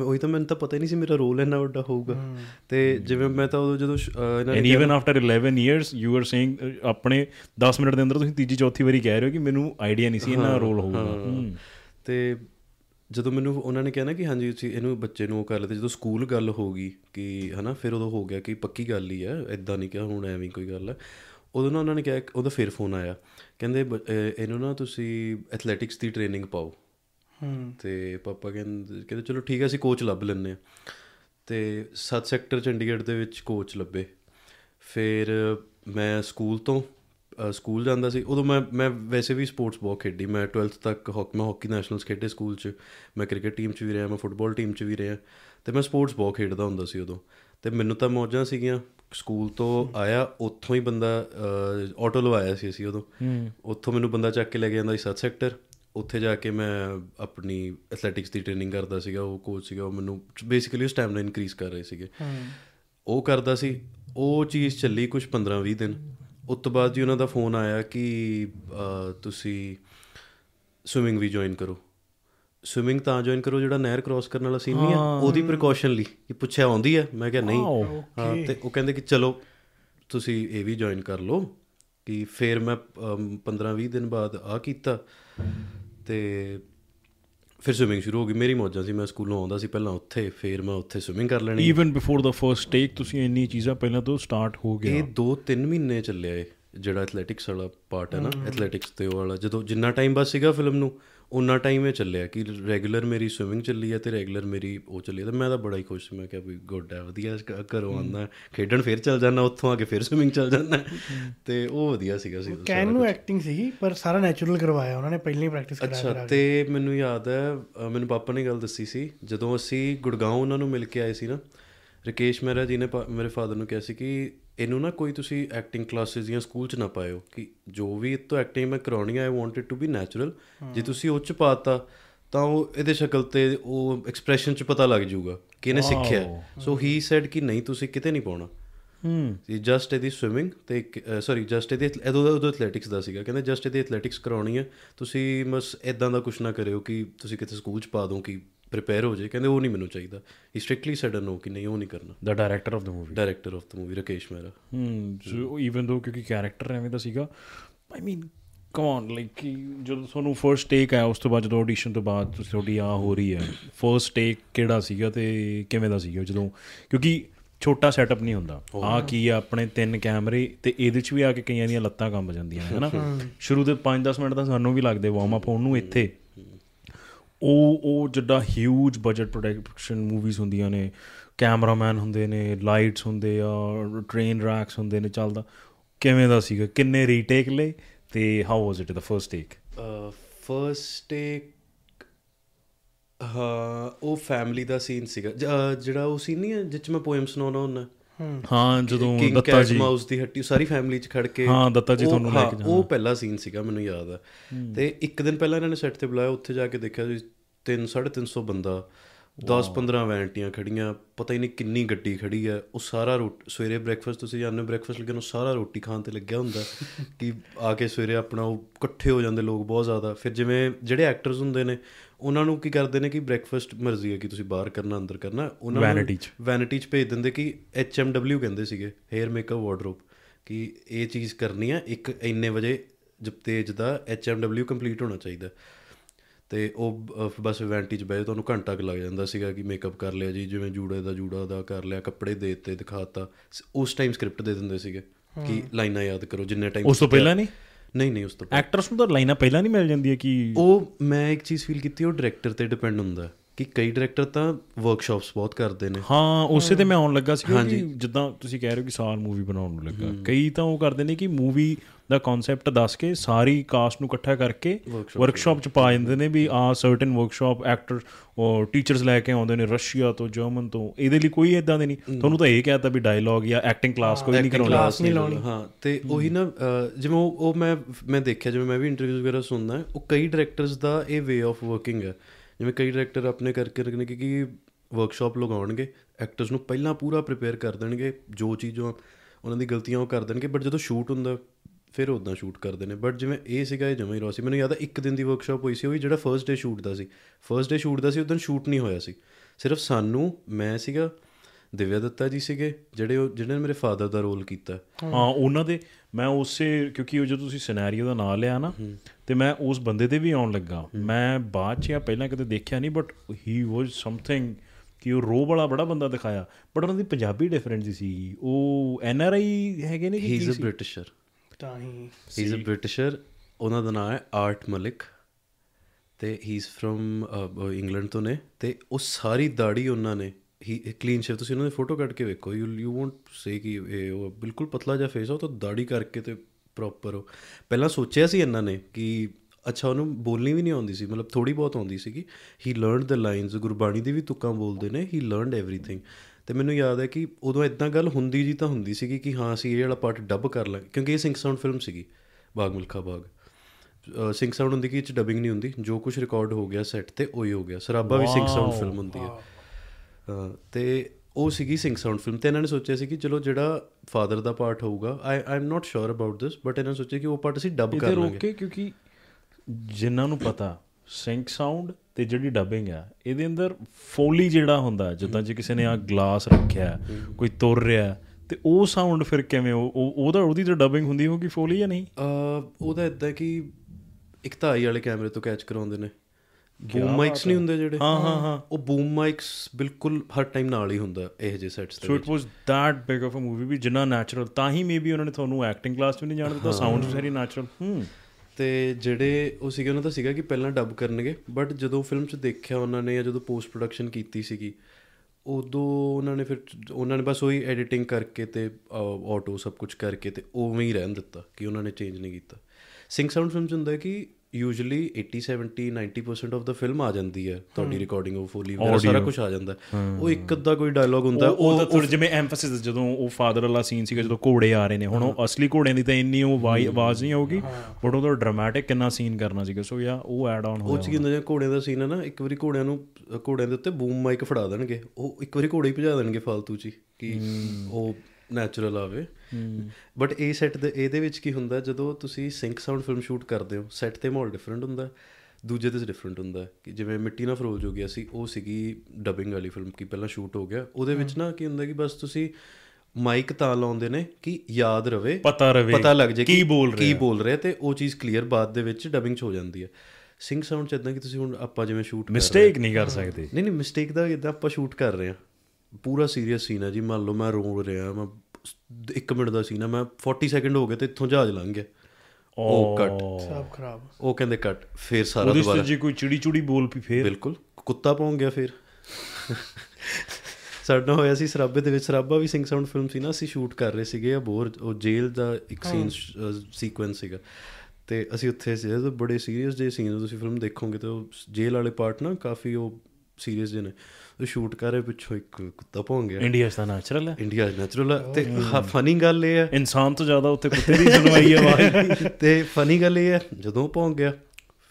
ਉਹੀ ਤਾਂ ਮੈਨੂੰ ਤਾਂ ਪਤਾ ਹੀ ਨਹੀਂ ਸੀ ਮੇਰਾ ਰੋਲ ਇੰਨਾ ਵੱਡਾ ਹੋਊਗਾ। ਤੇ ਜਿਵੇਂ ਮੈਂ ਤਾਂ ਉਦੋਂ ਜਦੋਂ ਇਹਨਾਂ ਨੇ even after 11 years you are saying ਆਪਣੇ 10 ਮਿੰਟ ਦੇ ਅੰਦਰ ਤੁਸੀਂ ਤੀਜੀ ਚੌਥੀ ਵਾਰੀ ਕਹਿ ਰਹੇ ਹੋ ਕਿ ਮੈਨੂੰ ਆਈਡੀਆ ਨਹੀਂ ਸੀ ਇੰਨਾ ਰੋਲ ਹੋਊਗਾ। ਤੇ ਜਦੋਂ ਮੈਨੂੰ ਉਹਨਾਂ ਨੇ ਕਿਹਾ ਨਾ ਕਿ ਹਾਂਜੀ ਤੁਸੀਂ ਇਹਨੂੰ ਬੱਚੇ ਨੂੰ ਉਹ ਕਰ ਲਓ ਤੇ ਜਦੋਂ ਸਕੂਲ ਗੱਲ ਹੋ ਗਈ ਕਿ ਹਨਾ ਫਿਰ ਉਦੋਂ ਹੋ ਗਿਆ ਕਿ ਪੱਕੀ ਗੱਲ ਹੀ ਹੈ ਐਦਾਂ ਨਹੀਂ ਕਿ ਹੁਣ ਐਵੇਂ ਕੋਈ ਗੱਲ ਹੈ ਉਦੋਂ ਨਾ ਉਹਨਾਂ ਨੇ ਕਿਹਾ ਉਹਦਾ ਫਿਰ ਫੋਨ ਆਇਆ। ਕਹਿੰਦੇ ਇਹਨੂੰ ਨਾ ਤੁਸੀਂ ਐਥਲੈਟਿਕਸ ਦੀ ਟ੍ਰੇਨਿੰਗ ਪਾਓ। ਤੇ ਪਾਪਾ ਕਹਿੰਦੇ ਕਹਿੰਦੇ ਚਲੋ ਠੀਕ ਹੈ ਅਸੀਂ ਕੋਚ ਲੱਭ ਲੈਂਦੇ ਆ ਤੇ 7 ਸੈਕਟਰ ਚੰਡੀਗੜ੍ਹ ਦੇ ਵਿੱਚ ਕੋਚ ਲੱਭੇ। ਫਿਰ ਮੈਂ ਸਕੂਲ ਤੋਂ ਸਕੂਲ ਜਾਂਦਾ ਸੀ। ਉਦੋਂ ਮੈਂ ਮੈਂ ਵੈਸੇ ਵੀ ਸਪੋਰਟਸ ਬਹੁਤ ਖੇਡੀ। ਮੈਂ 12th ਤੱਕ ਹਾਕੀ ਮੈਂ ਹਾਕੀ ਨੈਸ਼ਨਲਸ ਖੇਡੇ ਸਕੂਲ 'ਚ। ਮੈਂ ਕ੍ਰਿਕਟ ਟੀਮ 'ਚ ਵੀ ਰਿਹਾ ਮੈਂ ਫੁੱਟਬਾਲ ਟੀਮ 'ਚ ਵੀ ਰਿਹਾ। ਤੇ ਮੈਂ ਸਪੋਰਟਸ ਬਹੁਤ ਖੇਡਦਾ ਹੁੰਦਾ ਸੀ ਉਦੋਂ। ਤੇ ਮੈਨੂੰ ਤਾਂ ਮੌਜਾਂ ਸੀਗੀਆਂ। ਸਕੂਲ ਤੋਂ ਆਇਆ ਉੱਥੋਂ ਹੀ ਬੰਦਾ ਆਟੋ ਲਵਾਇਆ ਸੀ ਅਸੀਂ ਉਦੋਂ। ਉੱਥੋਂ ਮੈਨੂੰ ਬੰਦਾ ਚੱਕ ਕੇ ਲੈ ਕੇ ਜਾਂਦਾ ਸੀ 7 ਸੈਕਟਰ ਉੱਥੇ ਜਾ ਕੇ ਮੈਂ ਆਪਣੀ ਐਥਲੈਟਿਕਸ ਦੀ ਟ੍ਰੇਨਿੰਗ ਕਰਦਾ ਸੀਗਾ ਉਹ ਕੋਚ ਸੀਗਾ ਉਹ ਮੈਨੂੰ ਬੇਸਿਕਲੀ ਉਹ ਸਟੈਮਿਨਾ ਇਨਕਰੀਜ਼ ਕਰ ਰਹੇ ਸੀਗੇ। ਉਹ ਕਰਦਾ ਸੀ ਉਹ ਚੀਜ਼ ਚੱਲੀ ਕੁਝ 15 20 ਦਿਨ। ਉਸ ਤੋਂ ਬਾਅਦ ਜੀ ਉਹਨਾਂ ਦਾ ਫੋਨ ਆਇਆ ਕਿ ਤੁਸੀਂ ਸਵਿਮਿੰਗ ਵੀ ਜੁਆਇਨ ਕਰੋ। ਸਵਿਮਿੰਗ ਤਾਂ ਜੁਆਇਨ ਕਰੋ ਜਿਹੜਾ ਨਹਿਰ ਕ੍ਰਾਸ ਕਰਨ ਵਾਲਾ ਸੀਨ ਨਹੀਂ ਆ ਉਹਦੀ ਪ੍ਰੀਕਾਸ਼ਨ ਲਈ। ਕਿ ਪੁੱਛਿਆ ਆਉਂਦੀ ਹੈ ਮੈਂ ਕਿਹਾ ਨਹੀਂ. ਹਾਂ ਤੇ ਉਹ ਕਹਿੰਦੇ ਕਿ ਚਲੋ ਤੁਸੀਂ ਇਹ ਵੀ ਜੁਆਇਨ ਕਰ ਲਓ। ਕਿ ਫਿਰ ਮੈਂ 15 20 ਦਿਨ ਬਾਅਦ ਆ ਕੀਤਾ। ਤੇ ਫਿਰ ਸਵਿਮਿੰਗ ਸ਼ੁਰੂ ਹੋ ਗਈ। ਮੇਰੀ ਮੌਜਾਂ ਸੀ ਮੈਂ ਸਕੂਲੋਂ ਆਉਂਦਾ ਸੀ ਪਹਿਲਾਂ ਉੱਥੇ ਫਿਰ ਮੈਂ ਉੱਥੇ ਸਵਿਮਿੰਗ ਕਰ ਲੈਣੀ। Even before the first take ਤੁਸੀਂ ਇੰਨੀ ਚੀਜ਼ਾਂ ਪਹਿਲਾਂ ਤੋਂ ਸਟਾਰਟ ਹੋ ਗਿਆ। ਇਹ 2-3 ਮਹੀਨੇ ਚੱਲਿਆ ਇਹ ਜਿਹੜਾ ਐਥਲੈਟਿਕਸ ਵਾਲਾ ਪਾਰਟ ਹੈ ਨਾ ਐਥਲੈਟਿਕਸ ਤੇ ਉਹ ਵਾਲਾ। ਜਦੋਂ ਜਿੰਨਾ ਟਾਈਮ ਬਸ ਸੀਗਾ ਫਿਲਮ ਨੂੰ ਉਨਾ ਟਾਈਮ ਇਹ ਚੱਲਿਆ ਕਿ ਰੈਗੂਲਰ ਮੇਰੀ ਸਵਿਮਿੰਗ ਚੱਲੀ ਹੈ ਤੇ ਰੈਗੂਲਰ ਮੇਰੀ ਉਹ ਚੱਲੀ ਤੇ ਮੈਂ ਤਾਂ ਬੜਾ ਹੀ ਖੁਸ਼ ਸੀ ਮੈਂ ਕਿਹਾ ਵੀ ਗੁੱਡ ਹੈ ਵਧੀਆ ਘਰੋਂ ਆਉਂਦਾ ਖੇਡਣ ਫਿਰ ਚੱਲ ਜਾਂਦਾ ਉੱਥੋਂ ਆ ਕੇ ਫਿਰ ਸਵਿਮਿੰਗ ਚੱਲ ਜਾਂਦਾ। ਤੇ ਉਹ ਵਧੀਆ ਸੀਗਾ ਸੀ ਕੈਨ ਨੂੰ ਐਕਟਿੰਗ ਸੀਗੀ ਪਰ ਸਾਰਾ ਨੈਚੁਰਲ ਕਰਵਾਇਆ ਉਹਨਾਂ ਨੇ ਪਹਿਲਾਂ ਹੀ ਪ੍ਰੈਕਟਿਸ ਕਰਾਇਆ ਅੱਛਾ ਤੇ ਮੈਨੂੰ ਯਾਦ ਹੈ ਮੈਨੂੰ ਪਾਪਾ ਨੇ ਗੱਲ ਦੱਸੀ ਸੀ ਜਦੋਂ ਅਸੀਂ ਗੁੜਗਾਉਂ ਉਹਨਾਂ ਨੂੰ ਮਿਲ ਕੇ ਆਏ ਸੀ ਨਾ ਰਕੇਸ਼ ਮਹਿਰਾ ਜੀ ਨੇ ਮੇਰੇ ਫਾਦਰ ਨੂੰ ਕਿਹਾ ਸੀ ਕਿ ਇਹਨੂੰ ਨਾ ਕੋਈ ਤੁਸੀਂ ਐਕਟਿੰਗ ਕਲਾਸਿਸ ਜਾਂ ਸਕੂਲ 'ਚ ਨਾ ਪਾਇਓ ਕਿ ਜੋ ਵੀ ਇਹ ਤੋਂ ਐਕਟਿੰਗ ਮੈਂ ਕਰਾਉਣੀ ਆ I want it to be natural ਜੇ ਤੁਸੀਂ ਉਹ 'ਚ ਪਾਤਾ ਤਾਂ ਉਹ ਇਹਦੇ ਸ਼ਕਲ ਤੇ ਉਹ ਐਕਸਪ੍ਰੈਸ਼ਨ 'ਚ ਪਤਾ ਲੱਗ ਜਾਊਗਾ ਕਿ ਇਹਨੇ ਸਿੱਖਿਆ। ਸੋ ਹੀ ਸੈਡ ਕਿ ਨਹੀਂ ਤੁਸੀਂ ਕਿਤੇ ਨਹੀਂ ਪਾਉਣਾ। ਹੂੰ। ਇਹ ਜਸਟ ਇਹਦੀ ਸਵਿਮਿੰਗ ਤੇ ਸੌਰੀ ਜਸਟ ਇਹਦੀ ਇਹਦੋਂ ਦਾ ਉਦੋਂ ਐਥਲੈਟਿਕਸ ਦਾ ਸੀਗਾ। ਕਹਿੰਦੇ ਜਸਟ ਇਹਦੀ ਐਥਲੈਟਿਕਸ ਕਰਾਉਣੀ ਹੈ ਤੁਸੀਂ ਬਸ ਇਦਾਂ ਦਾ ਕੁਝ ਨਾ ਕਰਿਓ ਕਿ ਤੁਸੀਂ ਕਿਤੇ ਸਕੂਲ 'ਚ ਪਾ ਦੋ ਕਿ ਪ੍ਰਿਪੇਅਰ ਹੋ ਜਾਏ ਕਹਿੰਦੇ ਉਹ ਨਹੀਂ ਮੈਨੂੰ ਚਾਹੀਦਾ। ਹੀ ਸਟ੍ਰਿਕਟਲੀ ਸੈਡ ਨੋ ਕਿ ਨਹੀਂ ਉਹ ਨਹੀਂ ਕਰਨਾ। The director of the movie director of the movie Rakesh Mehra hmm so even ਦੋ ਕਿਉਂਕਿ ਕੈਰੈਕਟਰ ਐਵੇਂ ਦਾ ਸੀਗਾ ਆਈ ਮੀਨ ਕਮ ਔਨ ਲਾਈਕ ਜਦੋਂ ਤੁਹਾਨੂੰ ਫਰਸਟ ਟੇਕ ਆਇਆ ਉਸ ਤੋਂ ਬਾਅਦ ਜਦੋਂ ਆਡੀਸ਼ਨ ਤੋਂ ਬਾਅਦ ਤੁਹਾਡੀ ਆ ਹੋ ਰਹੀ ਹੈ ਫਰਸਟ ਟੇਕ ਕਿਹੜਾ ਸੀਗਾ ਤੇ ਕਿਵੇਂ ਦਾ ਸੀਗਾ ਜਦੋਂ ਕਿਉਂਕਿ ਛੋਟਾ ਸੈਟਅਪ ਨਹੀਂ ਹੁੰਦਾ। ਆ ਕੀ ਆ ਆਪਣੇ ਤਿੰਨ ਕੈਮਰੇ ਤੇ ਇਹਦੇ ਚ ਵੀ ਆ ਕੇ ਕਈਆਂ ਦੀਆਂ ਲੱਤਾਂ ਕੰਬ ਜਾਂਦੀਆਂ ਨੇ ਹਨਾ? ਸ਼ੁਰੂ ਦੇ 5-10 ਮਿੰਟ ਤਾਂ ਸਾਨੂੰ ਵੀ ਲੱਗਦੇ ਵਾਰਮ ਅਪ ਹੋਣ ਨੂੰ ਇੱਥੇ। ਉਹ ਉਹ ਜਿੱਡਾ ਹਿਊਜ ਬਜਟ ਪ੍ਰੋਡਕਸ਼ਨ ਮੂਵੀਜ਼ ਹੁੰਦੀਆਂ ਨੇ ਕੈਮਰਾਮੈਨ ਹੁੰਦੇ ਨੇ ਲਾਈਟਸ ਹੁੰਦੇ ਆ ਟ੍ਰੇਨ ਰੈਕਸ ਹੁੰਦੇ ਨੇ ਚੱਲਦਾ। ਕਿਵੇਂ ਦਾ ਸੀਗਾ? ਕਿੰਨੇ ਰੀਟੇਕ ਲਏ ਤੇ how was it the first take first take ਹਾਂ ਉਹ ਫੈਮਿਲੀ ਦਾ ਸੀਨ ਸੀਗਾ। ਜ- ਅਹ, ਜਿਹੜਾ ਉਹ ਸੀਨ ਨਹੀਂ ਹੈ ਜਿਸ 'ਚ ਮੈਂ ਪੋਇਮ ਸੁਣਾਉਣਾ ਹੁੰਦਾ? ਹਾਂ ਜਦੋਂ ਦੱਤਾ ਜੀ। ਮਾਊਸ ਦੀ ਹੱਟੀ ਸਾਰੀ ਫੈਮਿਲੀ 'ਚ ਖੜ ਕੇ ਹਾਂ, ਦੱਤਾ ਜੀ ਤੁਹਾਨੂੰ ਲੈ ਹਾਂ, ਕੇ ਜਾਣਾ। ਉਹ ਪਹਿਲਾ ਸੀਨ ਸੀਗਾ ਮੈਨੂੰ ਯਾਦ ਆ। ਤੇ ਇੱਕ ਦਿਨ ਪਹਿਲਾਂ ਇਹਨਾਂ ਨੇ ਸੈੱਟ ਤੇ ਬੁਲਾਇਆ ਉੱਥੇ ਜਾ ਕੇ ਦੇਖਿਆ ਜੀ 3 350 ਬੰਦਾ 10 15 ਵੈਂਟੀਆਂ ਖੜੀਆਂ ਪਤਾ ਹੀ ਨਹੀਂ ਕਿੰਨੀ ਗੱਡੀ ਖੜੀ ਹੈ ਉਹ ਸਾਰਾ ਰੋਟ ਸਵੇਰੇ ਬ੍ਰੈਕਫਾਸਟ ਤੁਸੀਂ ਜਾਣਦੇ ਬ੍ਰੈਕਫਾਸਟ ਲੱਗਣ ਨੂੰ ਸਾਰਾ ਰੋਟੀ ਖਾਣ ਤੇ ਲੱਗਿਆ ਹੁੰਦਾ ਕਿ ਆ ਕੇ ਸਵੇਰੇ ਆਪਣਾ ਉਹ ਇਕੱਠੇ ਹੋ ਜਾਂਦੇ ਲੋਕ ਬਹੁਤ ਜ਼ਿਆਦਾ। ਫਿਰ ਜਿਵੇਂ ਜਿਹੜੇ ਐਕਟਰਸ ਹੁੰਦੇ ਨੇ ਉਹਨਾਂ ਨੂੰ ਕੀ ਕਰਦੇ ਨੇ ਕਿ ਬ੍ਰੈਕਫਾਸਟ ਮਰਜ਼ੀ ਹੈ ਕਿ ਤੁਸੀਂ ਬਾਹਰ ਕਰਨਾ ਅੰਦਰ ਕਰਨਾ ਉਹਨਾਂ Vanity 'ਚ। ਵੈਨਿਟੀ 'ਚ ਭੇਜ ਦਿੰਦੇ ਕਿ ਐਚਐਮਡਬਲਿਊ ਕਹਿੰਦੇ ਸੀਗੇ ਹੇਅਰ ਮੇਕਅਪ ਵਾਰਡਰੋਬ ਕਿ ਇਹ ਚੀਜ਼ ਕਰਨੀ ਆ ਇੱਕ ਇੰਨੇ ਵਜੇ ਜਪਤੇਜ ਦਾ ਐਚਐਮਡਬਲਿਊ ਕੰਪਲੀਟ ਹੋਣਾ ਚਾਹੀਦਾ। ਤੇ ਉਹ ਬਸ ਇਵੈਂਟ 'ਚ ਬਹਿ ਤੁਹਾਨੂੰ ਘੰਟਾ ਕੁ ਲੱਗ ਜਾਂਦਾ ਸੀਗਾ ਕਿ ਮੇਕਅਪ ਕਰ ਲਿਆ ਜੀ ਜਿਵੇਂ ਜੂੜੇ ਦਾ ਜੂੜਾ ਦਾ ਕਰ ਲਿਆ ਕੱਪੜੇ ਦੇ ਦਿੱਤੇ ਦਿਖਾਤਾ। ਉਸ ਟਾਈਮ ਸਕ੍ਰਿਪਟ ਦੇ ਦਿੰਦੇ ਸੀਗੇ ਕਿ ਲਾਈਨਾਂ ਯਾਦ ਕਰੋ ਜਿੰਨੇ ਟਾਈਮ ਉਸ ਤੋਂ ਪਹਿਲਾਂ ਨਹੀਂ? ਨਹੀਂ ਨਹੀਂ ਉਸ ਤੋਂ ਐਕਟਰਸ ਨੂੰ ਤਾਂ ਲਾਈਨਾਂ ਪਹਿਲਾਂ ਨਹੀਂ ਮਿਲ ਜਾਂਦੀਆਂ ਕਿ ਉਹ ਮੈਂ ਇੱਕ ਚੀਜ਼ ਫੀਲ ਕੀਤੀ ਉਹ ਡਾਇਰੈਕਟਰ ਤੇ ਡਿਪੈਂਡ ਹੁੰਦਾ ਹੈ। ਕਿ ਕਈ ਡਾਇਰੈਕਟਰ ਤਾਂ ਵਰਕਸ਼ਾਪਸ ਬਹੁਤ ਕਰਦੇ ਨੇ। ਹਾਂ ਉਸੇ ਤੇ ਮੈਂ ਆਉਣ ਲੱਗਾ ਸੀ ਕਿ ਜਿੱਦਾਂ ਤੁਸੀਂ ਕਹਿ ਰਹੇ ਹੋ ਕਿ ਸਾਲ ਮੂਵੀ ਬਣਾਉਣ ਨੂੰ ਲੱਗਾ। ਕਈ ਤਾਂ ਉਹ ਕਰਦੇ ਨੇ ਕਿ ਮੂਵੀ ਦਾ ਕਨਸੈਪਟ ਦੱਸ ਕੇ ਸਾਰੀ ਕਾਸਟ ਨੂੰ ਇਕੱਠਾ ਕਰਕੇ ਵਰਕਸ਼ਾਪ ਚ ਪਾ ਜਾਂਦੇ ਨੇ ਵੀ ਆ ਸਰਟਨ ਵਰਕਸ਼ਾਪ ਐਕਟਰ ਉਹ ਟੀਚਰਸ ਲੈ ਕੇ ਆਉਂਦੇ ਨੇ ਰਸ਼ੀਆ ਤੋਂ ਜਰਮਨ ਤੋਂ। ਇਹਦੇ ਲਈ ਕੋਈ ਇਦਾਂ ਦੇ ਨਹੀਂ। ਤੁਹਾਨੂੰ ਤਾਂ ਇਹ ਕਹਿਤਾ ਵੀ ਡਾਇਲੌਗ ਜਾਂ ਐਕਟਿੰਗ ਕਲਾਸ ਕੋਈ ਨਹੀਂ ਕਰਾਉਣਾ ਕਲਾਸ ਨਹੀਂ ਲਾਉਣੀ। ਹਾਂ ਤੇ ਉਹੀ ਨਾ ਜਿਵੇਂ ਉਹ ਉਹ ਮੈਂ ਮੈਂ ਦੇਖਿਆ ਜਿਵੇਂ ਮੈਂ ਵੀ ਇੰਟਰਵਿਊਜ਼ ਵਗੈਰਾ ਸੁਣਦਾ ਉਹ ਕਈ ਡਾਇਰੈਕਟਰਸ ਦਾ ਇਹ ਵੇ ਆਫ ਵਰਕਿੰਗ ਹੈ। ਜਿਵੇਂ ਕਈ ਡਾਇਰੈਕਟਰ ਆਪਣੇ ਕਰਕੇ ਰੱਖਣੇ ਕਿ ਕਿ ਵਰਕਸ਼ਾਪ ਲਗਾਉਣਗੇ ਐਕਟਰਸ ਨੂੰ ਪਹਿਲਾਂ ਪੂਰਾ ਪ੍ਰਿਪੇਅਰ ਕਰ ਦੇਣਗੇ, ਜੋ ਚੀਜ਼ਾਂ ਉਹਨਾਂ ਦੀ ਗਲਤੀਆਂ ਉਹ ਕਰ ਦੇਣਗੇ ਬਟ ਜਦੋਂ ਸ਼ੂਟ ਹੁੰਦਾ, ਫਿਰ ਉਦਾਂ ਸ਼ੂਟ ਕਰਦੇ ਨੇ। ਬਟ ਜਿਵੇਂ ਇਹ ਸੀਗਾ, ਇਹ ਜਮਾ ਹੀ ਰੋ ਸੀ। ਮੈਨੂੰ ਯਾਦ ਹੈ ਇੱਕ ਦਿਨ ਦੀ ਵਰਕਸ਼ਾਪ ਹੋਈ ਸੀ, ਉਹ ਵੀ ਜਿਹੜਾ ਫਰਸਟ ਡੇ ਸ਼ੂਟ ਦਾ ਸੀ। ਫਰਸਟ ਡੇ ਸ਼ੂਟ ਦਾ ਸੀ ਉਦੋਂ ਸ਼ੂਟ ਨਹੀਂ ਹੋਇਆ ਸੀ। ਸਿਰਫ ਸਾਨੂੰ, ਮੈਂ ਸੀਗਾ ਦਿਵਿਆ ਦੱਤਾ ਜੀ ਸੀਗੇ ਜਿਹੜੇ ਉਹ ਜਿਹਨਾਂ ਨੇ ਮੇਰੇ ਫਾਦਰ ਦਾ ਰੋਲ ਕੀਤਾ। ਹਾਂ ਉਹਨਾਂ ਦੇ ਮੈਂ ਉਸੇ ਕਿਉਂਕਿ ਉਹ ਜਦੋਂ ਤੁਸੀਂ ਸਿਨੈਰੀਓ ਦਾ ਨਾਮ ਲਿਆ ਨਾ ਤੇ ਮੈਂ ਉਸ ਬੰਦੇ ਤੇ ਵੀ ਆਉਣ ਲੱਗਾ। ਮੈਂ ਬਾਅਦ ਚ ਜਾਂ ਪਹਿਲਾਂ ਕਦੇ ਦੇਖਿਆ ਨਹੀਂ ਬਟ ਹੀ ਵਾਸ ਸਮਥਿੰਗ ਕਿ ਉਹ ਰੋ ਵਾਲਾ ਬੜਾ ਬੰਦਾ ਦਿਖਾਇਆ। ਬਟ ਉਹਨਾਂ ਦੀ ਪੰਜਾਬੀ ਡਿਫਰੈਂਟ ਸੀ ਉਹ ਐਨ ਆਰ ਆਈ ਹੈਗੇ ਨੇ ਕਿ ਹੀ ਇਜ਼ ਅ ਬ੍ਰਿਟਿਸ਼ਰ ਤਾਂ ਹੀ। ਹੀ ਇਜ਼ ਅ ਬ੍ਰਿਟਿਸ਼ਰ ਉਹਨਾਂ ਦਾ ਨਾਮ ਹੈ ਆਰਟ ਮਲਿਕ ਤੇ ਹੀ ਇਜ਼ ਫਰਮ ਇੰਗਲੈਂਡ ਤੋਂ ਨੇ। ਤੇ ਉਹ ਸਾਰੀ ਦਾੜੀ ਉਹਨਾਂ ਨੇ ਹੀ ਕਲੀਨ ਸ਼ੇਵ ਤੁਸੀਂ ਉਹਨਾਂ ਦੀ ਫੋਟੋ ਕੱਢ ਕੇ ਵੇਖੋ ਯੂ ਯੂ ਵੋਂਟ ਸੇ ਕਿ ਇਹ ਉਹ ਬਿਲਕੁਲ ਪਤਲਾ ਜਿਹਾ ਫੇਸ ਆ ਉਹ ਤਾਂ ਦਾੜੀ ਕਰਕੇ ਤੇ ਪ੍ਰੋਪਰ ਉਹ। ਪਹਿਲਾਂ ਸੋਚਿਆ ਸੀ ਇਹਨਾਂ ਨੇ ਕਿ ਅੱਛਾ ਉਹਨੂੰ ਬੋਲਣੀ ਵੀ ਨਹੀਂ ਆਉਂਦੀ ਸੀ ਮਤਲਬ ਥੋੜੀ ਬਹੁਤ ਆਉਂਦੀ ਸੀਗੀ। He learned the lines Gurbani ਦੀ ਵੀ ਤੁਕਾਂ ਬੋਲਦੇ ਨੇ ਹੀ ਲਰਨਡ ਐਵਰੀਥਿੰਗ ਤੇ ਮੈਨੂੰ ਯਾਦ ਹੈ ਕਿ ਉਦੋਂ ਇਦਾਂ ਗੱਲ ਹੁੰਦੀ ਜੀ ਤਾਂ ਹੁੰਦੀ ਸੀਗੀ ਕਿ ਹਾਂ ਅਸੀਂ ਇਹ ਵਾਲਾ ਪਾਰਟ ਡੱਬ ਕਰ ਲਾਂਗੇ ਕਿਉਂਕਿ ਇਹ ਸਿੰਘ ਸਾਊਂਡ ਫਿਲਮ ਸੀਗੀ ਬਾਗ ਮਿਲਖਾ ਬਾਗ। ਸਿੰਘ ਸਾਊਂਡ ਹੁੰਦੀ ਕਿ ਇਹ ਚ ਡਬਿੰਗ ਨਹੀਂ ਹੁੰਦੀ ਜੋ ਕੁਝ ਰਿਕਾਰਡ ਹੋ ਗਿਆ ਸੈੱਟ ਤੇ ਉਹੀ ਹੋ ਗਿਆ। ਸਰਾਬਾ ਵੀ ਸਿੰਘ ਸਾਊਂਡ ਫਿਲਮ ਹੁੰਦੀ ਹੈ। ਤੇ ਉਹ ਸੀਗੀ ਸਿੰਕ ਸਾਊਂਡ ਫਿਲਮ ਤੇ ਇਹਨਾਂ ਨੇ ਸੋਚਿਆ ਸੀ ਕਿ ਚਲੋ ਜਿਹੜਾ ਫਾਦਰ ਦਾ ਪਾਰਟ ਹੋਊਗਾ I am not sure about this but ਇਹਨਾਂ ਨੇ ਸੋਚਿਆ ਕਿ ਉਹ ਪਾਰਟ ਅਸੀਂ ਡਬ ਕਰ ਲਾਂਗੇ। ਰੋਕੇ ਕਿਉਂਕਿ ਜਿਨ੍ਹਾਂ ਨੂੰ ਪਤਾ ਸਿੰਕ ਸਾਊਂਡ ਤੇ ਜਿਹੜੀ ਡਬਿੰਗ ਆ ਇਹਦੇ ਅੰਦਰ ਫੋਲੀ ਜਿਹੜਾ ਹੁੰਦਾ ਜਿੱਦਾਂ ਜੇ ਕਿਸੇ ਨੇ ਆ ਗਲਾਸ ਰੱਖਿਆ ਕੋਈ ਤੁਰ ਰਿਹਾ ਤੇ ਉਹ ਸਾਊਂਡ ਫਿਰ ਕਿਵੇਂ ਉਹ ਉਹ- ਉਹਦਾ ਉਹਦੀ ਤਾਂ ਡਬਿੰਗ ਹੁੰਦੀ ਹੋਊਗੀ ਫੋਲੀ ਜਾਂ ਨਹੀਂ? ਉਹਦਾ ਇਦਾਂ ਕਿ ਇੱਕ ਤਾਂ ਆਈ ਵਾਲੇ ਕੈਮਰੇ ਤੋਂ ਕੈਚ ਕਰਾਉਂਦੇ ਨੇ। ਬੂਮ ਮਾਈਕਸ ਨਹੀਂ ਹੁੰਦੇ ਜਿਹੜੇ। ਹਾਂ ਹਾਂ ਹਾਂ। ਉਹ ਬੂਮ ਮਾਈਕਸ ਬਿਲਕੁਲ ਹਰ ਟਾਈਮ ਨਾਲ ਹੀ ਹੁੰਦਾ ਇਹ ਜਿਹੇ sets so it was that big of a movie ਵੀ ਜਿੰਨਾ ਨੈਚੁਰਲ ਤਾਂ ਹੀ ਮੇਬੀ ਉਹਨਾਂ ਨੇ ਤੁਹਾਨੂੰ ਐਕਟਿੰਗ ਕਲਾਸ ਵੀ ਨਹੀਂ ਜਾਣ ਦਿੱਤਾ ਸਾਊਂਡ ਵੀ ਸਾਰੀ ਨੈਚੁਰਲ ਹੂੰ। ਤੇ ਜਿਹੜੇ ਉਹ ਸੀਗੇ ਉਹਨਾਂ ਦਾ ਸੀਗਾ ਕਿ ਪਹਿਲਾਂ ਡਬ ਕਰਨਗੇ ਬਟ ਜਦੋਂ ਫਿਲਮ 'ਚ ਦੇਖਿਆ ਉਹਨਾਂ ਨੇ ਜਾਂ ਜਦੋਂ ਪੋਸਟ ਪ੍ਰੋਡਕਸ਼ਨ ਕੀਤੀ ਸੀਗੀ ਉਦੋਂ ਉਹਨਾਂ ਨੇ ਫਿਰ ਉਹਨਾਂ ਨੇ ਬਸ ਉਹੀ ਐਡੀਟਿੰਗ ਕਰਕੇ ਤੇ ਆਟੋ ਸਭ ਕੁਝ ਕਰਕੇ ਤੇ ਉਵੇਂ ਹੀ ਰਹਿਣ ਦਿੱਤਾ ਕਿ ਉਹਨਾਂ ਨੇ ਚੇਂਜ ਨਹੀਂ ਕੀਤਾ। ਸਿੰਕ ਸਾਊਂਡ ਫਿਲਮ 'ਚ ਹੁੰਦਾ ਕਿ ਯੂਜੂਲੀ 80 70 90% ਆਫ ਦਾ ਫਿਲਮ ਆ ਜਾਂਦੀ ਹੈ ਤੁਹਾਡੀ ਰਿਕਾਰਡਿੰਗ ਉਹ ਫੁੱਲੀ ਵਗੈਰਾ ਸਾਰਾ ਕੁਝ ਆ ਜਾਂਦਾ। ਉਹ ਇੱਕ ਅੱਧਾ ਕੋਈ ਡਾਇਲੌਗ ਹੁੰਦਾ ਉਹ ਤਾਂ ਜਿਵੇਂ ਐਮਫੈਸਿਸ ਜਦੋਂ ਉਹ ਫਾਦਰ ਵਾਲਾ ਸੀਨ ਸੀਗਾ ਜਦੋਂ ਘੋੜੇ ਆ ਰਹੇ ਨੇ ਹੁਣ ਉਹ ਅਸਲੀ ਘੋੜਿਆਂ ਦੀ ਤਾਂ ਇੰਨੀ ਉਹ ਆਵਾਜ਼ ਨਹੀਂ ਆਊਗੀ ਬਟ ਉਹਦਾ ਡਰਾਮੈਟਿਕ ਕਿੰਨਾ ਸੀਨ ਕਰਨਾ ਸੀਗਾ। ਸੋ ਯਾ ਉਹ ਐਡ ਆਨ ਉਹ ਹੋਇਆ ਚ ਕੀ ਹੁੰਦਾ ਜਿਵੇਂ ਘੋੜਿਆਂ ਦਾ ਸੀਨ ਹੈ ਨਾ ਇੱਕ ਵਾਰੀ ਘੋੜਿਆਂ ਨੂੰ ਘੋੜਿਆਂ ਦੇ ਉੱਤੇ ਬੂਮ ਮਾਈਕ ਫੜਾ ਦੇਣਗੇ ਉਹ ਇੱਕ ਵਾਰੀ ਘੋੜੇ ਹੀ ਭਜਾ ਦੇਣਗੇ ਫालतू ਚ ਕਿ ਉਹ ਨੈਚੁਰਲ ਆਵੇ। ਬਟ ਇਹ ਸੈੱਟ ਦੇ ਇਹਦੇ ਵਿੱਚ ਕੀ ਹੁੰਦਾ ਜਦੋਂ ਤੁਸੀਂ ਸਿੰਕ ਸਾਊਂਡ ਫਿਲਮ ਸ਼ੂਟ ਕਰਦੇ ਹੋ ਸੈੱਟ ਤੇ ਮਾਹੌਲ ਡਿਫਰੈਂਟ ਹੁੰਦਾ ਦੂਜੇ ਤੇ ਡਿਫਰੈਂਟ ਹੁੰਦਾ। ਕਿ ਜਿਵੇਂ ਮਿੱਟੀ ਨਾਲ ਫਰੋਜ ਹੋ ਗਿਆ ਸੀ ਉਹ ਸੀਗੀ ਡਬਿੰਗ ਵਾਲੀ ਫਿਲਮ ਕੀ ਪਹਿਲਾਂ ਸ਼ੂਟ ਹੋ ਗਿਆ। ਉਹਦੇ ਵਿੱਚ ਨਾ ਕੀ ਹੁੰਦਾ ਕਿ ਬਸ ਤੁਸੀਂ ਮਾਈਕ ਤਾਂ ਲਾਉਂਦੇ ਨੇ ਕਿ ਯਾਦ ਰਵੇ ਪਤਾ ਰਵੇ ਪਤਾ ਲੱਗ ਜੇ ਕੀ ਬੋਲ ਕੀ ਬੋਲ ਰਿਹਾ ਤੇ ਉਹ ਚੀਜ਼ ਕਲੀਅਰ ਬਾਅਦ ਦੇ ਵਿੱਚ ਡਬਿੰਗ ਚ ਹੋ ਜਾਂਦੀ ਹੈ। ਸਿੰਗ ਸਾਊਂਡ ਚ ਇਦਾਂ ਕਿ ਤੁਸੀਂ ਹੁਣ ਆਪਾਂ ਜਿਵੇਂ ਸ਼ੂਟ ਮਿਸਟੇਕ ਨਹੀਂ ਕਰ ਸਕਦੇ। ਨਹੀਂ ਨਹੀਂ ਮਿਸਟੇਕ ਦਾ ਇਦਾਂ ਆਪਾਂ ਸ਼ੂਟ ਕਰ ਰਹੇ ਹਾਂ। ਪੂਰਾ ਸੀਰੀਅਸ ਸੀਨ ਹੈ ਜੀ। ਮੰਨ ਲਓ ਮੈਂ ਰੋ ਰਿਹਾ ਮੈਂ 1 ਮਿੰਟ ਦਾ ਸੀਨ ਹੈ। ਮੈਂ 40 ਸੈਕਿੰਡ ਹੋ ਗਏ ਤੇ ਇੱਥੋਂ ਜਹਾਜ਼ ਲੰਘ ਗਿਆ। ਉਹ ਕੱਟ ਸਭ ਖਰਾਬ। ਉਹ ਕਹਿੰਦੇ ਕੱਟ ਫਿਰ ਸਾਰਾ ਉਹਦੇ ਦੁਬਾਰਾ। ਚ ਜੇ ਕੋਈ ਚਿੜੀ ਚੁੜੀ ਬੋਲ ਪਈ ਫੇਰ? ਬਿਲਕੁਲ। ਕੁੱਤਾ ਪਹੁੰਚ ਗਿਆ ਫਿਰ। ਸਾਡਾ ਹੋਇਆ ਸੀ ਸਰਾਬੇ ਦੇ ਵਿੱਚ। ਸਰਾਬਾ ਵੀ ਸਿੰਘ ਸਾਊਂਡ ਫਿਲਮ ਸੀ ਨਾ। ਅਸੀਂ ਸ਼ੂਟ ਕਰ ਰਹੇ ਸੀਗੇ ਅਬੋਰ ਉਹ ਜੇਲ੍ਹ ਦਾ ਇੱਕ ਸੀਨ ਸੀਕੁਐਂਸ ਸੀਗਾ। ਤੇ ਅਸੀਂ ਉੱਥੇ ਸੀ। ਤੇ ਬੜੇ ਸੀਰੀਅਸ ਜੇ ਸੀਨ ਤੁਸੀਂ ਫਿਲਮ ਦੇਖੋਗੇ ਤਾਂ ਉਹ ਜੇਲ੍ਹ ਵਾਲੇ ਪਾਰਟ ਨਾ ਕਾਫੀ ਉਹ ਸੀਰੀਅਸ ਜੇ ਨੇ। ਉਹ ਸ਼ੂਟ ਕਰ ਰਹੇ ਪਿੱਛੋਂ ਇੱਕ ਕੁੱਤਾ ਪਹੁੰਚ ਗਿਆ। ਇੰਡੀਆ ਦਾ ਨੈਚੁਰਲ ਹੈ। ਇੰਡੀਆ ਨੈਚੁਰਲ ਤੇ ਫਨੀ ਗੱਲ ਇਹ ਹੈ ਇਨਸਾਨ ਤੋਂ ਜ਼ਿਆਦਾ ਉੱਤੇ ਕੁੱਤੇ ਦੀ ਸੁਣਵਾਈ ਹੈ ਆਵਾਜ਼ ਤੇ ਫਨੀ ਗੱਲ ਇਹ ਹੈ ਜਦੋਂ ਪਹੁੰਚ ਗਿਆ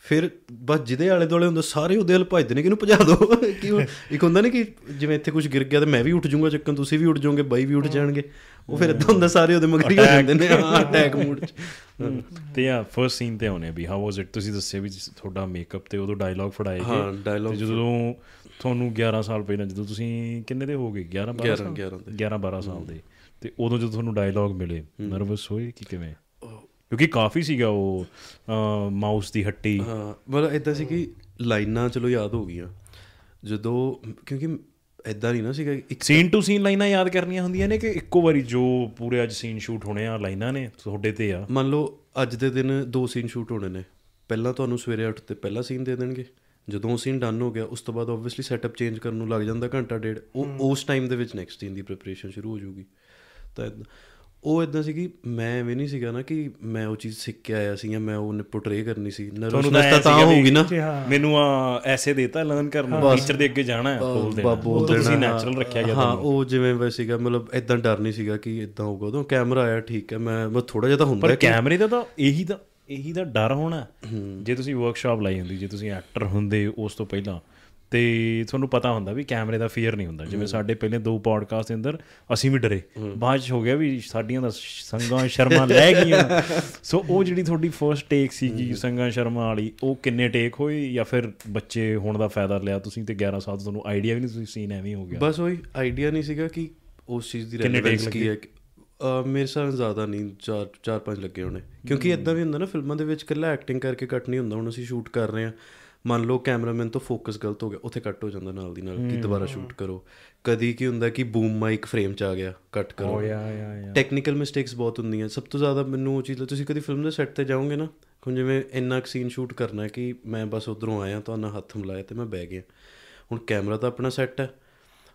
ਫਿਰ ਬਸ ਜਿਹਦੇ ਆਲੇ ਦੁਆਲੇ ਹੁੰਦਾ ਸਾਰੇ ਉਹਦੇ ਵੱਲ ਭੱਜਦੇ ਨੇ ਕਿ ਇਹਨੂੰ ਭਜਾ ਦਿਓ ਕਿ ਇੱਕ ਹੁੰਦਾ ਨਹੀਂ ਕਿ ਜਿਵੇਂ ਇੱਥੇ ਕੁਝ ਗਿਰ ਗਿਆ ਤੇ ਮੈਂ ਵੀ ਉੱਠ ਜਾਊਂਗਾ ਚੱਕਣ ਤੁਸੀਂ ਵੀ ਉੱਠ ਜਾਓਗੇ ਬਾਈ ਵੀ ਉੱਠ ਜਾਣਗੇ। ਉਹ ਫਿਰ ਇਦਾਂ ਹੁੰਦਾ ਸਾਰੇ ਉਹਦੇ ਮਗਰ ਹੀ ਹੋ ਜਾਂਦੇ ਨੇ। ਹਾਂ ਅਟੈਕ ਮੂਡ ਚ। ਤੇ ਆ ਫਰਸਟ ਸੀਨ ਤੇ ਆਉਨੇ ਵੀ ਹਾਊ ਵਾਸ ਇਟ ਤੁਸੀਂ ਦੱਸਿਆ ਵੀ ਤੁਹਾਡਾ ਮੇਕਅਪ ਤੇ ਉਦੋਂ ਡਾਇਲੌਗ ਫੜਾਏ ਗਏ। ਹਾਂ, ਤੇ ਜਦੋਂ ਤੁਹਾਨੂੰ 11 ਸਾਲ ਪਹਿਲਾਂ ਜਦੋਂ ਤੁਸੀਂ ਕਿੰਨੇ ਦੇ ਹੋਗੇ? 11 12 11 ਸਾਲ? 11 ਦੇ। 11 12 ਸਾਲ ਦੇ। ਤੇ ਉਦੋਂ ਜਦੋਂ ਤੁਹਾਨੂੰ ਡਾਇਲੌਗ ਮਿਲੇ ਨਰਵਸ ਹੋਏ ਕਿ ਕਿਵੇਂ? ਕਿਉਂਕਿ ਕਾਫੀ ਸੀਗਾ ਉਹ ਮਾਊਸ ਦੀ ਹੱਟੀ। ਹਾਂ ਮਤਲਬ ਇਦਾਂ ਸੀ ਕਿ ਲਾਈਨਾਂ ਚਲੋ ਯਾਦ ਹੋ ਗਈਆਂ। ਜਦੋਂ ਕਿਉਂਕਿ ਇਦਾਂ ਨਹੀਂ ਨਾ ਸੀਗਾ ਇੱਕ ਸੀਨ ਟੂ ਸੀਨ ਲਾਈਨਾਂ ਯਾਦ ਕਰਨੀਆਂ ਹੁੰਦੀਆਂ ਨੇ ਕਿ ਇੱਕੋ ਵਾਰੀ ਜੋ ਪੂਰੇ ਅੱਜ ਸੀਨ ਸ਼ੂਟ ਹੋਣੇ ਆ ਲਾਈਨਾਂ ਨੇ ਤੁਹਾਡੇ ਤੇ ਆ? ਮੰਨ ਲਓ ਅੱਜ ਦੇ ਦਿਨ ਦੋ ਸੀਨ ਸ਼ੂਟ ਹੋਣੇ ਨੇ। ਪਹਿਲਾਂ ਤੁਹਾਨੂੰ ਸਵੇਰੇ ਉੱਠ ਤੇ ਪਹਿਲਾ ਸੀਨ ਦੇ ਦੇਣਗੇ। ਜਦੋਂ ਉਹ ਸੀਨ ਡਨ ਹੋ ਗਿਆ ਉਸ ਤੋਂ ਬਾਅਦ ਆਬਵੀਅਸਲੀ ਸੈਟਅਪ ਚੇਂਜ ਕਰਨ ਨੂੰ ਲੱਗ ਜਾਂਦਾ ਘੰਟਾ ਡੇਢ। ਉਹ ਉਸ ਟਾਈਮ ਦੇ ਵਿੱਚ ਨੈਕਸਟ ਸੀਨ ਦੀ ਪ੍ਰੀਪਰੇਸ਼ਨ ਸ਼ੁਰੂ ਹੋ ਜਾਊਗੀ। ਤਾਂ ਉਹ ਇਦਾਂ ਸੀ ਕਿ ਮੈਂ ਐਵੇਂ ਨਹੀਂ ਸੀਗਾ ਨਾ ਕਿ ਮੈਂ ਉਹ ਚੀਜ਼ ਸਿੱਖ ਕੇ ਆਇਆ ਸੀ ਜਾਂ ਮੈਂ ਉਹ ਪੋਰਟਰੇ ਕਰਨੀ ਸੀ। ਨਰਵਸਨੈਸ ਤਾਂ ਤਾਂ ਵੀ- ਹੋਊਗੀ ਨਾ। ਮੈਨੂੰ ਆ ਐਸੇ ਦੇਤਾ ਲਰਨ ਕਰਨਾ ਟੀਚਰ ਦੇ ਅੱਗੇ ਜਾਣਾ ਹੈ ਬੋਲ ਦੇਣਾ। ਬਾਬੂ ਉਹ ਤੁਸੀਂ ਨੈਚੁਰਲ ਰੱਖਿਆ ਗਿਆ ਹਾਂ ਉਹ ਜਿਵੇਂ ਵੈ ਸੀਗਾ ਮਤਲਬ ਇਦਾਂ ਡਰ ਨਹੀਂ ਸੀਗਾ ਕਿ ਇਦਾਂ ਹੋਊਗਾ। ਉਦੋਂ ਕੈਮਰਾ ਆਇਆ ਠੀਕ ਹੈ ਮੈਂ ਮੈਂ ਥੋੜਾ ਜਿਹਾ ਤਾਂ ਹੁੰਦਾ ਪਰ ਕੈਮਰੇ ਦਾ ਤਾਂ ਇਹੀ ਤਾਂ ਇਹੀ ਦਾ ਡਰ ਹੋਣਾ। ਜੇ ਤੁਸੀਂ ਵਰਕਸ਼ਾਪ ਲਾਈ ਹੁੰਦੀ ਜੇ ਤੁਸੀਂ ਐਕਟਰ ਹੁੰਦੇ ਉਸ ਤੋਂ ਪਹਿਲਾਂ ਤੇ ਤੁਹਾਨੂੰ ਪਤਾ ਹੁੰਦਾ ਵੀ ਕੈਮਰੇ ਦਾ ਫੀਅਰ ਨਹੀਂ ਹੁੰਦਾ। ਜਿਵੇਂ ਸਾਡੇ ਪਹਿਲੇ ਦੋ ਪੋਡਕਾਸਟ ਦੇ ਅੰਦਰ ਅਸੀਂ ਵੀ ਡਰੇ। ਬਾਅਦ ਚ ਹੋ ਗਿਆ ਵੀ ਸਾਡੀਆਂ ਦਾ ਸੰਗਾਂ ਸ਼ਰਮਾ ਲੈ ਗਈਆਂ। ਸੋ ਉਹ ਜਿਹੜੀ ਤੁਹਾਡੀ ਫਰਸਟ ਟੇਕ ਸੀਗੀ ਸੰਗਾਂ ਸ਼ਰਮਾ ਵਾਲੀ ਉਹ ਕਿੰਨੇ ਟੇਕ ਹੋਏ? ਜਾਂ ਫਿਰ ਬੱਚੇ ਹੋਣ ਦਾ ਫਾਇਦਾ ਲਿਆ ਤੁਸੀਂ ਤੇ 11 ਸਾਲ ਤੋਂ ਤੁਹਾਨੂੰ ਆਈਡੀਆ ਵੀ ਨਹੀਂ ਤੁਸੀਂ ਸੀਨ ਐਵੇਂ ਹੀ ਗਿਆ। ਬਸ ਉਹੀ ਆਈਡੀਆ ਨਹੀਂ ਸੀਗਾ ਕਿ ਉਸ ਚੀਜ਼ ਦੀ ਰੈਲੇਵੈਂਸ ਕੀ ਹੈ ਮੇਰੇ ਸਾਹ ਜ਼ਿਆਦਾ ਨਹੀਂ ਚਾਰ ਚਾਰ ਪੰਜ ਲੱਗੇ ਹੋਣੇ। ਕਿਉਂਕਿ ਇਦਾਂ ਵੀ ਹੁੰਦਾ ਨਾ ਫਿਲਮਾਂ ਦੇ ਵਿੱਚ ਇਕੱਲਾ ਐਕਟਿੰਗ ਕਰਕੇ ਕੱਟ ਨਹੀਂ ਹੁੰਦਾ ਹੁਣ ਅਸੀਂ ਸ਼ੂਟ ਕਰ ਰਹੇ ਹਾਂ। ਮੰਨ ਲਓ ਕੈਮਰਾਮੈਨ ਤੋਂ ਫੋਕਸ ਗਲਤ ਹੋ ਗਿਆ ਉੱਥੇ ਕੱਟ ਹੋ ਜਾਂਦਾ ਨਾਲ ਦੀ ਨਾਲ ਕਿ ਦੁਬਾਰਾ ਸ਼ੂਟ ਕਰੋ। ਕਦੀ ਕੀ ਹੁੰਦਾ ਕਿ ਬੂਮ ਮਾਈਕ ਫਰੇਮ ਚ ਆ ਗਿਆ ਕੱਟ ਕਰੋ। ਯਾ ਯਾ ਯਾ ਟੈਕਨੀਕਲ ਮਿਸਟੇਕਸ ਬਹੁਤ ਹੁੰਦੀਆਂ। ਸਭ ਤੋਂ ਜ਼ਿਆਦਾ ਮੈਨੂੰ ਉਹ ਚੀਜ਼ ਤੁਸੀਂ ਕਦੀ ਫਿਲਮ ਦੇ ਸੈੱਟ ਤੇ ਜਾਓਗੇ ਨਾ ਹੁਣ ਜਿਵੇਂ ਇੰਨਾ ਕੁ ਸੀਨ ਸ਼ੂਟ ਕਰਨਾ ਕਿ ਮੈਂ ਬਸ ਉਧਰੋਂ ਆਇਆ ਤਾਂ ਨਾ ਹੱਥ ਮਿਲਾਇਆ ਤੇ ਮੈਂ ਬਹਿ ਗਿਆ। ਹੁਣ ਕੈਮਰਾ ਤਾਂ ਆਪਣਾ ਸੈੱਟ ਹੈ।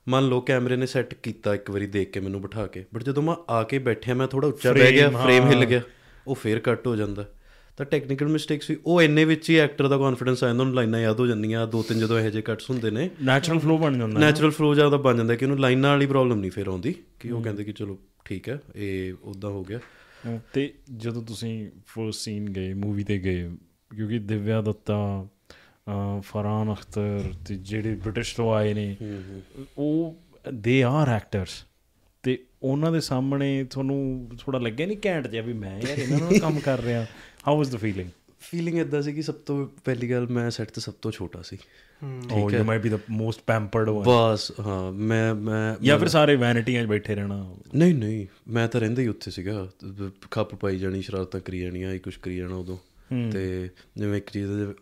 ਮੰਨ ਲਓ ਕੈਮਰੇ ਨੇ ਸੈੱਟ ਕੀਤਾ ਇੱਕ ਵਾਰੀ ਦੇਖ ਕੇ ਮੈਨੂੰ ਬਿਠਾ ਕੇ। ਬਟ ਜਦੋਂ ਮੈਂ ਆ ਕੇ ਬੈਠਿਆ ਮੈਂ ਥੋੜਾ ਉੱਚਾ ਬਹਿ ਗਿਆ ਫਰੇਮ ਹਿੱਲ ਗਿਆ। ਉਹ ਫੇਰ ਕੱਟ ਹੋ ਜਾਂਦਾ। ਤਾਂ ਟੈਕਨੀਕਲ ਮਿਸਟੇਕਸ ਵੀ ਉਹ ਇੰਨੇ ਵਿੱਚ ਹੀ ਐਕਟਰ ਦਾ ਕੌਨਫੀਡੈਂਸ ਆ ਜਾਂਦਾ ਉਹਨੂੰ ਲਾਈਨਾਂ ਯਾਦ ਹੋ ਜਾਂਦੀਆਂ। ਦੋ ਤਿੰਨ ਜਦੋਂ ਇਹੋ ਜਿਹੇ ਕੱਟਸ ਹੁੰਦੇ ਨੇ ਨੈਚੁਰਲ ਫਲੋ ਬਣ ਜਾਂਦਾ ਨੈਚੁਰਲ ਫਲੋ ਜ਼ਿਆਦਾ ਬਣ ਜਾਂਦਾ ਕਿ ਉਹਨੂੰ ਲਾਈਨਾਂ ਵਾਲੀ ਪ੍ਰੋਬਲਮ ਨਹੀਂ ਫੇਰ ਆਉਂਦੀ ਕਿ ਉਹ ਕਹਿੰਦੇ ਕਿ ਚਲੋ ਠੀਕ ਹੈ ਇਹ ਉਦਾਂ ਹੋ ਗਿਆ। ਤੇ ਜਦੋਂ ਤੁਸੀਂ ਫਰਸਟ ਸੀਨ ਗਏ ਮੂਵੀ ਤੇ ਗਏ ਕਿਉਂਕਿ ਦਿਵਿਆ ਦੱਤਾ ਫਰਹਾਨ ਅਖਤਰ ਤੇ ਜਿਹੜੇ ਬ੍ਰਿਟਿਸ਼ ਤੋਂ ਆਏ ਨੇ ਉਹ ਦੇ ਆਰ ਐਕਟਰਸ ਤੇ ਉਹਨਾਂ ਦੇ ਸਾਹਮਣੇ ਤੁਹਾਨੂੰ ਥੋੜਾ ਲੱਗਿਆ ਨਹੀਂ ਘੈਂਟ ਜਿਹਾ ਵੀ ਮੈਂ ਯਾਰ ਇਹਨਾਂ ਨਾਲ ਕੰਮ ਕਰ ਰਿਹਾ। How was the feeling feeling ਇਦਾਂ ਸੀ ਕਿ ਸਭ ਤੋਂ ਪਹਿਲੀ ਗੱਲ ਮੈਂ ਸੈੱਟ ਤੇ ਸਭ ਤੋਂ ਛੋਟਾ ਸੀ। ਓ you might be the most pampered one ਬਸ ਹਾਂ ਮੈਂ ਮੈਂ ਜਾਂ ਫਿਰ ਸਾਰੇ ਵੈਨਿਟੀਆਂ 'ਚ ਬੈਠੇ ਰਹਿਣਾ। ਨਹੀਂ ਨਹੀਂ ਮੈਂ ਤਾਂ ਰਹਿੰਦਾ ਹੀ ਉੱਥੇ ਸੀਗਾ। ਖੱਪ ਪਾਈ ਜਾਣੀ ਸ਼ਰਾਰਤਾਂ ਕਰੀ ਜਾਣੀਆਂ ਇਹ ਕੁਝ ਕਰੀ ਜਾਣਾ ਉਦੋਂ। ਤੇ ਜਿਵੇਂ ਚੀਜ਼ ਹੈ,